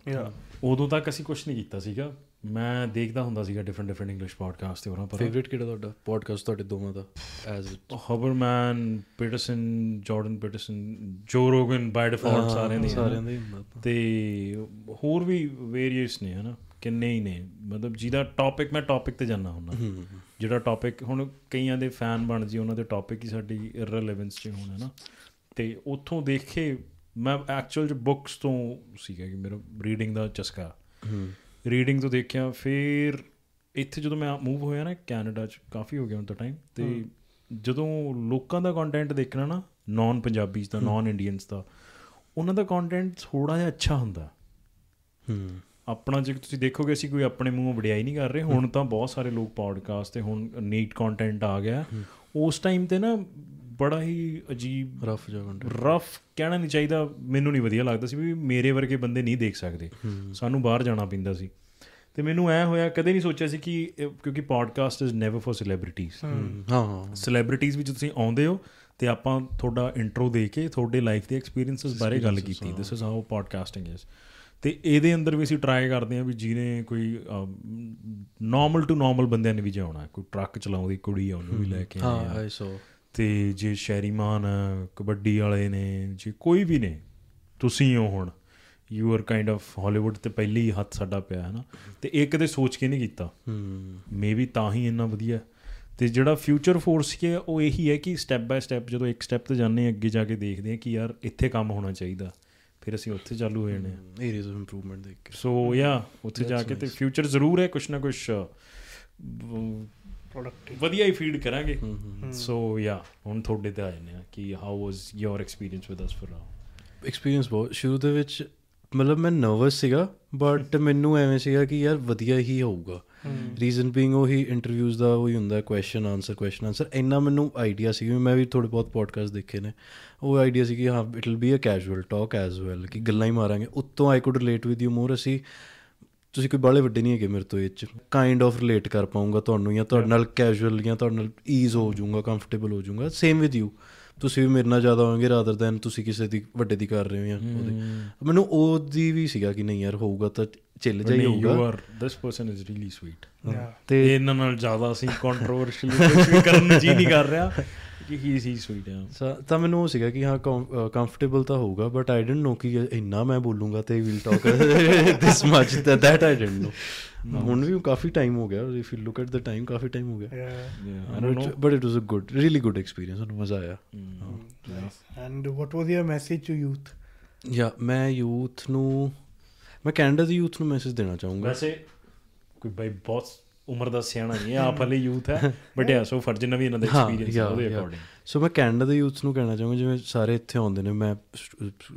ਉਦੋਂ ਤੱਕ ਅਸੀਂ ਕੁਝ ਨਹੀਂ ਕੀਤਾ ਸੀਗਾ। ਮੈਂ ਦੇਖਦਾ ਹੁੰਦਾ ਸੀਗਾ ਡਿਫਰੈਂਟ ਡਿਫਰੈਂਟ ਇੰਗਲਿਸ਼ ਪੋਡਕਾਸਟ ਤੇ ਹੋਰਾਂ ਪਰ। ਫੇਵਰਿਟ ਕਿਹੜਾ ਤੁਹਾਡਾ? ਪੋਡਕਾਸਟ ਤੁਹਾਡੇ ਦੋਵਾਂ ਦਾ as Huberman Peterson Jordan Peterson Joe Rogan ਬਾਈ ਡਿਫਾਲਟ ਸਾਰਿਆਂ ਦੇ ਸਾਰਿਆਂ ਦੇ ਤੇ। ਹੋਰ ਵੀ ਵੇਰੀਅਸ ਨੇ ਹਨਾ? ਕਿੰਨੇ ਹੀ ਨੇ। ਮਤਲਬ ਜਿਹਦਾ ਟੌਪਿਕ ਮੈਂ ਟੌਪਿਕ ਤੇ ਜਾਣਾ ਹੁੰਦਾ। ਜਿਹੜਾ ਟੌਪਿਕ ਹੁਣ ਕਈਆਂ ਦੇ ਫੈਨ ਬਣ ਜੀ ਉਹਨਾਂ ਦੇ ਟੌਪਿਕ ਹੀ ਸਾਡੀ ਇਰਰੈਲੇਵੈਂਸ 'ਚ ਹੋਣਾ ਨਾ ਤੇ ਉੱਥੋਂ ਦੇਖੇ ਮੈਂ ਐਕਚੁਅਲ ਚ ਬੁੱਕਸ ਤੋਂ ਸੀਗਾ ਕਿ ਮੇਰਾ ਰੀਡਿੰਗ ਦਾ ਚਸਕਾ। ਰੀਡਿੰਗ ਤੋਂ ਦੇਖਿਆ ਫਿਰ ਇੱਥੇ ਜਦੋਂ ਮੈਂ ਮੂਵ ਹੋਇਆ ਨਾ ਕੈਨੇਡਾ ਚ ਕਾਫੀ ਹੋ ਗਿਆ ਹੁਣ ਤਾਂ ਟਾਈਮ ਤੇ ਜਦੋਂ ਲੋਕਾਂ ਦਾ ਕੰਟੈਂਟ ਦੇਖਣਾ ਨਾ ਨਾਨ ਪੰਜਾਬੀਜ਼ ਦਾ ਨਾਨ ਇੰਡੀਅਨਸ ਦਾ ਉਹਨਾਂ ਦਾ ਕੰਟੈਂਟ ਥੋੜਾ ਜਿਹਾ ਅੱਛਾ ਹੁੰਦਾ। ਹੂੰ। ਆਪਣਾ ਜੇ ਤੁਸੀਂ ਦੇਖੋਗੇ ਅਸੀਂ ਕੋਈ ਆਪਣੇ ਮੂੰਹੋਂ ਵਡਿਆਈ ਨਹੀਂ ਕਰ ਰਹੇ ਹੁਣ ਤਾਂ ਬਹੁਤ ਸਾਰੇ ਲੋਕ ਪੋਡਕਾਸਟ ਤੇ ਹੁਣ ਨੀਟ ਕੰਟੈਂਟ ਆ ਗਿਆ। ਉਸ ਟਾਈਮ ਤੇ ਨਾ ਬੜਾ ਹੀ ਅਜੀਬ ਰਫ ਜਿਹਾ content। ਰਫ ਕਹਿਣਾ ਨਹੀਂ ਚਾਹੀਦਾ ਮੈਨੂੰ ਨਹੀਂ ਵਧੀਆ ਲੱਗਦਾ ਸੀ ਵੀ ਮੇਰੇ ਵਰਗੇ ਬੰਦੇ ਨਹੀਂ ਦੇਖ ਸਕਦੇ। ਸਾਨੂੰ ਬਾਹਰ ਜਾਣਾ ਪੈਂਦਾ ਸੀ। ਤੇ ਮੈਨੂੰ ਐ ਹੋਇਆ ਕਦੇ ਨਹੀਂ ਸੋਚਿਆ ਸੀ ਕਿ ਕਿਉਂਕਿ podcast is never for celebrities ਹਾਂ। ਹਾਂ ਸੈਲੀਬ੍ਰਿਟੀਜ਼ ਵਿੱਚ ਤੁਸੀਂ ਆਉਂਦੇ ਹੋ ਤੇ ਆਪਾਂ ਤੁਹਾਡਾ ਇੰਟਰੋ ਦੇ ਕੇ ਤੁਹਾਡੇ ਲਾਈਫ ਦੇ ਐਕਸਪੀਰੀਐਂਸਸ ਬਾਰੇ ਗੱਲ ਕੀਤੀ। This is how podcasting is ਤੇ ਇਹਦੇ ਅੰਦਰ ਵੀ ਅਸੀਂ ਟਰਾਈ ਕਰਦੇ ਹਾਂ ਵੀ ਜਿਹਨੇ ਕੋਈ ਨਾਰਮਲ ਟੂ ਨਾਰਮਲ ਬੰਦਿਆਂ ਨੇ ਵੀ ਜਾਉਣਾ ਕੋਈ ਟਰੱਕ ਚਲਾਉਂਦੀ ਕੁੜੀ ਆ ਉਹਨੂੰ ਵੀ ਲੈ ਕੇ ਹਾਂ ਆ। ਆਈ ਸੋ ਤੇ ਜੇ ਸ਼ੈਰੀਮਾਨ ਆ, ਕਬੱਡੀ ਵਾਲੇ ਨੇ ਜੇ ਕੋਈ ਵੀ ਨੇ ਤੁਸੀਂ ਹੋ ਹੁਣ you are kind of Hollywood ਤੇ ਪਹਿਲੀ ਹੱਥ ਸਾਡਾ ਪਿਆ ਹੈ ਨਾ? ਤੇ ਇਹ ਕਦੇ ਸੋਚ ਕੇ ਨਹੀਂ ਕੀਤਾ। ਹੂੰ। ਮੇਬੀ ਤਾਂ ਹੀ ਇੰਨਾ ਵਧੀਆ। ਤੇ ਜਿਹੜਾ ਫਿਊਚਰ ਫੋਰਸ ਕੀ ਹੈ ਉਹ ਇਹੀ ਹੈ ਕਿ ਸਟੈਪ ਬਾਏ ਸਟੈਪ ਜਦੋਂ ਇੱਕ ਸਟੈਪ ਤੇ ਜਾਂਦੇ ਹਾਂ, ਅੱਗੇ ਜਾ ਕੇ ਦੇਖਦੇ ਹਾਂ ਕਿ ਯਾਰ ਇੱਥੇ ਕੰਮ ਹੋਣਾ ਚਾਹੀਦਾ। ਫਿਰ ਅਸੀਂ ਉੱਥੇ ਚਾਲੂ ਹੋ ਜਾਣੇ ਆ ਏਰੀਆਜ਼ ਆਫ ਇੰਪਰੂਵਮੈਂਟ ਦੇਖ ਕੇ। ਸੋ ਯਾ ਉੱਥੇ ਜਾ ਕੇ ਤੇ ਫਿਊਚਰ ਜ਼ਰੂਰ ਹੈ ਕੁਛ ਨਾ ਕੁਛ ਪ੍ਰੋਡਕਟਿਵ ਵਧੀਆ ਹੀ ਫੀਡ ਕਰਾਂਗੇ। ਸੋ ਯਾ ਹੁਣ ਤੁਹਾਡੇ ਤੇ ਆ ਜਾਂਦੇ ਆ ਕਿ how was your experience with us for now experience ਬਹੁਤ ਸ਼ੁਰੂ ਦੇ ਵਿੱਚ ਮਤਲਬ ਮੈਂ ਨਰਵਸ ਸੀਗਾ ਬਟ ਮੈਨੂੰ ਐਵੇਂ ਸੀਗਾ ਕਿ ਯਾਰ ਵਧੀਆ ਹੀ ਹੋਊਗਾ। ਰੀਜ਼ਨ ਬੀਇੰਗ ਉਹੀ ਇੰਟਰਵਿਊਜ਼ ਦਾ ਉਹੀ ਹੁੰਦਾ ਕੁਐਸਚਨ ਆਨਸਰ ਕੁਐਸਚਨ ਆਨਸਰ ਇੰਨਾ ਮੈਨੂੰ ਆਈਡੀਆ ਸੀ ਮੈਂ ਵੀ ਥੋੜੇ ਬਹੁਤ ਪੋਡਕਾਸਟ ਦੇਖੇ ਨੇ। ਉਹ ਆਈਡੀਆ ਸੀ ਕਿ ਹਾਂ it will be a casual talk as well ਕਿ ਗੱਲਾਂ ਹੀ ਮਾਰਾਂਗੇ। ਉੱਤੋਂ I could relate with you more ਅਸੀਂ ਤੁਸੀਂ ਕੋਈ ਬਾਲੇ ਵੱਡੇ ਨਹੀਂ ਹੈਗੇ ਮੇਰੇ ਤੋਂ ਇਹ ਚ। ਕਾਈਂਡ ਆਫ ਰਿਲੇਟ ਕਰ ਪਾਉਂਗਾ ਤੁਹਾਨੂੰ ਜਾਂ ਤੁਹਾਡੇ ਨਾਲ ਕੈਜੂਅਲ ਜਾਂ ਤੁਹਾਡੇ ਨਾਲ ਈਜ਼ ਹੋ ਜਾਊਗਾ ਕੰਫਰਟੇਬਲ ਹੋ ਜਾਊਗਾ। ਸੇਮ ਵਿਦ ਯੂ ਤੁਸੀਂ ਵੀ ਮੇਰੇ ਨਾਲ ਜ਼ਿਆਦਾ ਹੋਵੋਗੇ ਰਾਦਰ ਦੈਨ ਤੁਸੀਂ ਕਿਸੇ ਦੀ ਵੱਡੇ ਦੀ ਕਰ ਰਹੇ ਹੋ ਜਾਂ ਉਹਦੇ। ਮੈਨੂੰ ਉਹਦੀ ਵੀ ਸੀਗਾ ਕਿ ਨਹੀਂ ਯਾਰ ਹੋਊਗਾ ਤਾਂ ਚੱਲ ਜਾਈ ਯੂ ਹੋਊਗਾ। Are this person is really sweet yeah ਤੇ ਤੇ ਇਹਨਾਂ ਨਾਲ ਜ਼ਿਆਦਾ ਅਸੀਂ ਕੰਟਰੋਵਰਸ਼ੀਅਲ ਕੁਝ ਵੀ ਕਰਨ ਨੂੰ ਜੀ ਨਹੀਂ ਕਰ ਰਿਹਾ। ਕਿ ਹੀ ਸੀ ਸਵੀਟ ਆ ਸਾ- ਤਾਂ ਮੈਨੂੰ ਉਹ ਸੀਗਾ ਕਿ ਹਾਂ ਕੰਫਰਟੇਬਲ ਤਾਂ ਹੋਊਗਾ ਬਟ ਆਈ ਡਿਡਨਟ ਨੋ ਕਿ ਇੰਨਾ ਮੈਂ ਬੋਲੂੰਗਾ ਤੇ will talk this much that I didn't know ਹੁਣ ਵੀ ਕਾਫੀ ਟਾਈਮ ਹੋ ਗਿਆ if you look at the time coffee time ਹੋ ਗਿਆ। Yeah but it was a good really good experience ਸਾਨੂੰ ਮਜ਼ਾ ਆਇਆ। And what was your message to youth yeah ਮੈਂ ਯੂਥ ਨੂੰ ਮੈਂ ਕੈਨੇਡਾ ਦੀ ਯੂਥ ਨੂੰ ਮੈਸੇਜ ਦੇਣਾ ਚਾਹੂੰਗਾ। ਵੈਸੇ ਕੋਈ ਬਾਈ ਬਹੁਤ ਉਮਰ ਦਾ ਸਿਆਣਾ ਨਹੀਂ ਆਪ ਹਲੇ ਯੂਥ ਹੈ ਬਟ ਯਾ ਸੋ ਫਰਜ਼ ਨਾ ਵੀ ਇਹਨਾਂ ਦਾ ਐਕਸਪੀਰੀਅੰਸ ਉਹਦੇ. ਅਕੋਰਡਿੰਗ ਸੋ ਮੈਂ ਕੈਨੇਡਾ ਦੇ ਯੂਥ ਨੂੰ ਕਹਿਣਾ ਚਾਹੂੰਗਾ ਜਿਵੇਂ ਸਾਰੇ ਇੱਥੇ ਆਉਂਦੇ ਨੇ ਮੈਂ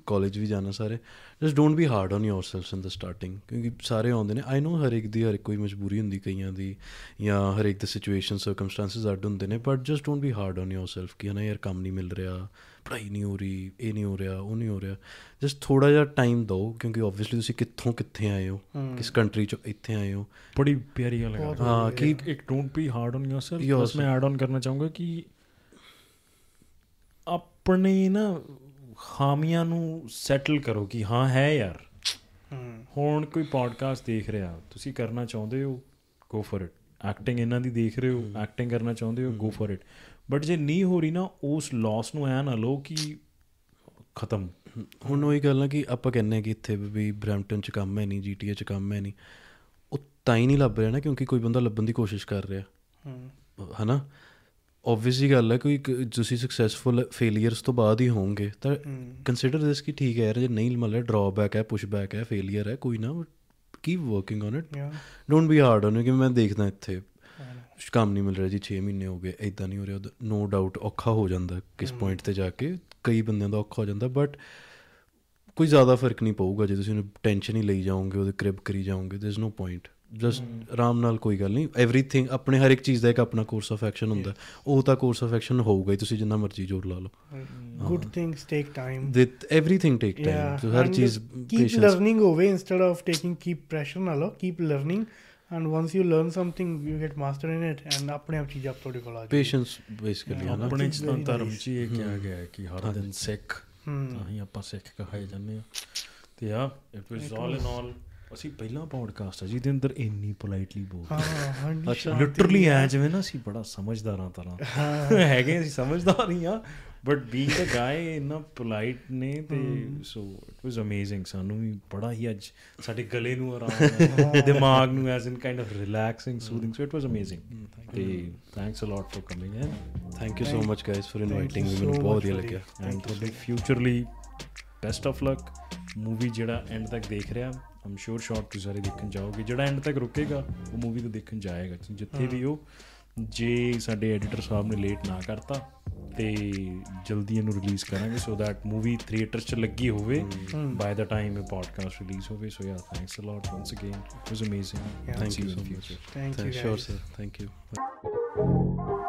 ਕਾਲਜ ਵੀ ਜਾਣਾ ਸਾਰੇ just don't be hard on yourselves in the starting ਕਿਉਂਕਿ ਸਾਰੇ ਆਉਂਦੇ ਨੇ ਆਈ نو ਹਰ ਇੱਕ ਦੀ ਹਰ ਇੱਕ ਕੋਈ ਮਜਬੂਰੀ ਹੁੰਦੀ ਕਈਆਂ ਦੀ ਜਾਂ ਹਰ ਇੱਕ ਦੀ ਸਿਚੁਏਸ਼ਨ ਸਰਕਮਸਟੈਂਸਸ ਅੱਡ ਹੁੰਦੇ ਨੇ but just don't be hard on yourself ਕਿ ਹਨਾ ਯਾਰ ਕੰਮ ਨਹੀਂ ਮਿਲ ਰਿਹਾ ਪੜ੍ਹਾਈ ਨਹੀਂ ਹੋ ਰਹੀ ਇਹ ਨਹੀਂ ਹੋ ਰਿਹਾ ਉਹ ਨਹੀਂ ਹੋ ਰਿਹਾ। ਜਸਟ ਥੋੜਾ ਜਿਹਾ ਟਾਈਮ ਦਿਓ ਕਿਉਂਕਿ ਆਬਵੀਅਸਲੀ ਤੁਸੀਂ ਕਿੱਥੋਂ ਕਿੱਥੇ ਆਏ ਹੋ? ਕਿਸ ਕੰਟਰੀ ਚੋਂ ਇੱਥੇ ਆਏ ਹੋ? ਬੜੀ ਪਿਆਰੀ ਗੱਲ ਕਰ ਹਾਂ ਕਿ ਇੱਕ don't be hard on yourself ਬਸ. ਮੈਂ ਐਡ ਆਨ ਕਰਨਾ ਚਾਹੂੰਗਾ ਕਿ ਆਪਣੇ ਨਾ ਖਾਮੀਆਂ ਨੂੰ ਸੈਟਲ ਕਰੋ ਕਿ ਹਾਂ ਹੈ ਯਾਰ। ਹੁਣ ਕੋਈ ਪੋਡਕਾਸਟ ਦੇਖ ਰਿਹਾ ਤੁਸੀਂ ਕਰਨਾ ਚਾਹੁੰਦੇ ਹੋ ਗੋ ਫॉर ਇਟ ਐਕਟਿੰਗ ਇਹਨਾਂ ਦੀ ਦੇਖ ਰਹੇ ਹੋ ਐਕਟਿੰਗ ਕਰਨਾ ਚਾਹੁੰਦੇ ਹੋ ਗੋ ਫॉर ਇਟ ਬਟ ਜੇ ਨਹੀਂ ਹੋ ਰਹੀ ਨਾ ਉਸ ਲਾਸ ਨੂੰ ਐ ਨਾ ਲਓ ਕਿ ਖਤਮ। ਹੁਣ ਉਹੀ ਗੱਲ ਨਾ ਕਿ ਆਪਾਂ ਕਹਿੰਨੇ ਆ ਕਿ ਇੱਥੇ ਵੀ ਬ੍ਰੈਂਪਟਨ ਚ ਕੰਮ ਹੈ ਨਹੀਂ ਜੀਟੀਏ ਚ ਕੰਮ ਹੈ ਨਹੀਂ। ਉਹ ਤਾਂ ਹੀ ਨਹੀਂ ਲੱਭ ਰਿਹਾ ਨਾ ਕਿਉਂਕਿ ਕੋਈ ਬੰਦਾ ਲੱਭਣ ਦੀ ਕੋਸ਼ਿਸ਼ ਕਰ ਰਿਹਾ। ਹਨਾ? ਆਬਵੀਅਸਲੀ ਗੱਲ ਹੈ ਕੋਈ ਤੁਸੀਂ ਸਕਸੈਸਫੁਲ ਫੇਲਿਅਰਸ ਤੋਂ ਬਾਅਦ ਹੀ ਹੋਵੋਗੇ ਤਾਂ ਕੰਸੀਡਰ ਦਿਸ ਕਿ ਠੀਕ ਹੈ ਯਾਰ ਜੇ ਨਹੀਂ ਮਤਲਬ ਡਰਾਬੈਕ ਹੈ ਪੁਸ਼ਬੈਕ ਹੈ ਫੇਲਿਅਰ ਹੈ ਕੋਈ ਨਾ keep working on it don't be hard on ਕਿ ਮੈਂ ਦੇਖਦਾ ਇੱਥੇ। ਕੰਮ ਨਹੀਂ ਮਿਲ ਰਿਹਾ ਜੀ 6 ਮਹੀਨੇ ਹੋ ਗਏ ਇਦਾਂ ਨਹੀਂ ਹੋ ਰਿਹਾ ਨੋ ਡਾਊਟ ਔਖਾ ਹੋ ਜਾਂਦਾ ਕਿਸ ਪੁਆਇੰਟ ਤੇ ਜਾ ਕੇ। ਕਈ ਬੰਦਿਆਂ ਦਾ ਔਖਾ ਹੋ ਜਾਂਦਾ ਬਟ ਕੋਈ ਜ਼ਿਆਦਾ ਫ਼ਰਕ ਨਹੀਂ ਪਊਗਾ ਜੇ ਤੁਸੀਂ ਟੈਨਸ਼ਨ ਹੀ ਲਈ ਜਾਓਗੇ ਉਹਦੇ ਕ੍ਰਿਬ ਕਰੀ ਜਾਓਗੇ there is no point just ਆਰਾਮ ਨਾਲ ਕੋਈ ਗੱਲ ਨਹੀਂ ਐਵਰੀਥਿੰਗ ਆਪਣੇ ਹਰ ਇੱਕ ਚੀਜ਼ ਦਾ ਇੱਕ ਆਪਣਾ ਕੋਰਸ ਆਫ ਐਕਸ਼ਨ ਹੁੰਦਾ। ਉਹ ਤਾਂ ਕੋਰਸ ਆਫ ਐਕਸ਼ਨ ਹੋਊਗਾ ਹੀ ਤੁਸੀਂ ਜਿੰਨਾ ਮਰਜ਼ੀ ਜ਼ੋਰ ਲਾ ਲਓ। Good things take time with everything take time ਹਰ ਚੀਜ਼ ਕੀਪ ਲਰਨਿੰਗ ਹੋਵੇ instead of taking keep pressure ਨਾ ਲਓ keep learning and once you learn something you get master in it and ਆਪਣੇ ਆਪ ਚੀਜ਼ ਆਪ ਤੁਹਾਡੇ ਕੋਲ ਆ ਜਾਊਗੀ ਪੇਸ਼ੈਂਸ ਬੇਸਿਕਲੀ ਹੈ ਨਾ ਆਪਣੇ ਚ ਤਾਂ ਧਰਮ. ਚ ਇਹ ਕਿਹਾ ਗਿਆ ਹੈ ਕਿ ਹਰ ਦਿਨ ਸਿੱਖ। ਤਾਂ ਹੀ ਆਪਾਂ ਸਿੱਖ ਕਹਾਏ ਜਾਂਦੇ ਆ ਤੇ ਆ ਇਟ ਵਾਸ ਆਲ ਇਨ ਆਲ ਅਸੀਂ ਪਹਿਲਾ ਪੋਡਕਾਸਟ ਹੈ ਜਿਹਦੇ ਅੰਦਰ ਇੰਨੀ ਪੋਲਾਈਟਲੀ ਬੋਲ ਹਾਂ ਹਾਂ ਅੱਛਾ। ਲਿਟਰਲੀ ਐ ਜਿਵੇਂ ਨਾ ਅਸੀਂ ਬੜਾ ਸਮਝਦਾਰਾਂ ਤਰ੍ਹਾਂ ਹੈਗੇ ਅਸੀਂ ਸਮਝਦਾਰ ਹੀ ਆ ਬਟ ਬੀਇੰਗ ਅ ਗਾਏ ਇਨਾ ਪੋਲਾਈਟ ਨੇ ਤੇ ਸੋ ਇਟ ਵਾਸ ਅਮੇਜ਼ਿੰਗ ਸਾਨੂੰ ਵੀ ਬੜਾ ਹੀ ਅੱਜ ਸਾਡੇ ਗਲੇ ਨੂੰ ਆਰਾਮ ਦਿਮਾਗ ਨੂੰ as in kind of relaxing soothing so it was amazing ਤੇ thanks a lot for coming in thank you so much guys for inviting you ਮੈਨੂੰ so ਬਹੁਤ much, ਵਧੀਆ. ਲੱਗਿਆ ਐਂਡ ਤੁਹਾਡੇ ਫਿਊਚਰ ਲਈ ਬੈਸਟ ਆਫ ਲੱਕ ਮੂਵੀ ਜਿਹੜਾ end ਤੱਕ ਦੇਖ ਰਿਹਾ ਆਮ ਸ਼ੋਰ ਸ਼ਾਰਟ ਤੁਸੀਂ ਸਾਰੇ ਦੇਖਣ ਜਾਓਗੇ ਜਿਹੜਾ ਐਂਡ ਤੱਕ ਰੁਕੇਗਾ ਉਹ ਮੂਵੀ ਤਾਂ ਦੇਖਣ ਜਾਏਗਾ ਜਿੱਥੇ ਵੀ ਉਹ ਜੇ ਸਾਡੇ ਐਡੀਟਰ ਸਾਹਿਬ ਨੇ ਲੇਟ ਨਾ ਕਰਤਾ ਤੇ ਜਲਦੀ ਇਹਨੂੰ ਰਿਲੀਜ਼ ਕਰਾਂਗੇ ਸੋ ਦੈਟ ਮੂਵੀ ਥੀਏਟਰ 'ਚ ਲੱਗੀ ਹੋਵੇ ਬਾਈ ਦਾ ਟਾਈਮ ਇਹ ਪੋਡਕਾਸਟ ਰਿਲੀਜ਼ ਹੋਵੇ so yeah thanks a lot once again it was amazing. Thank you so much. Thank you Sure, sir. Thank you.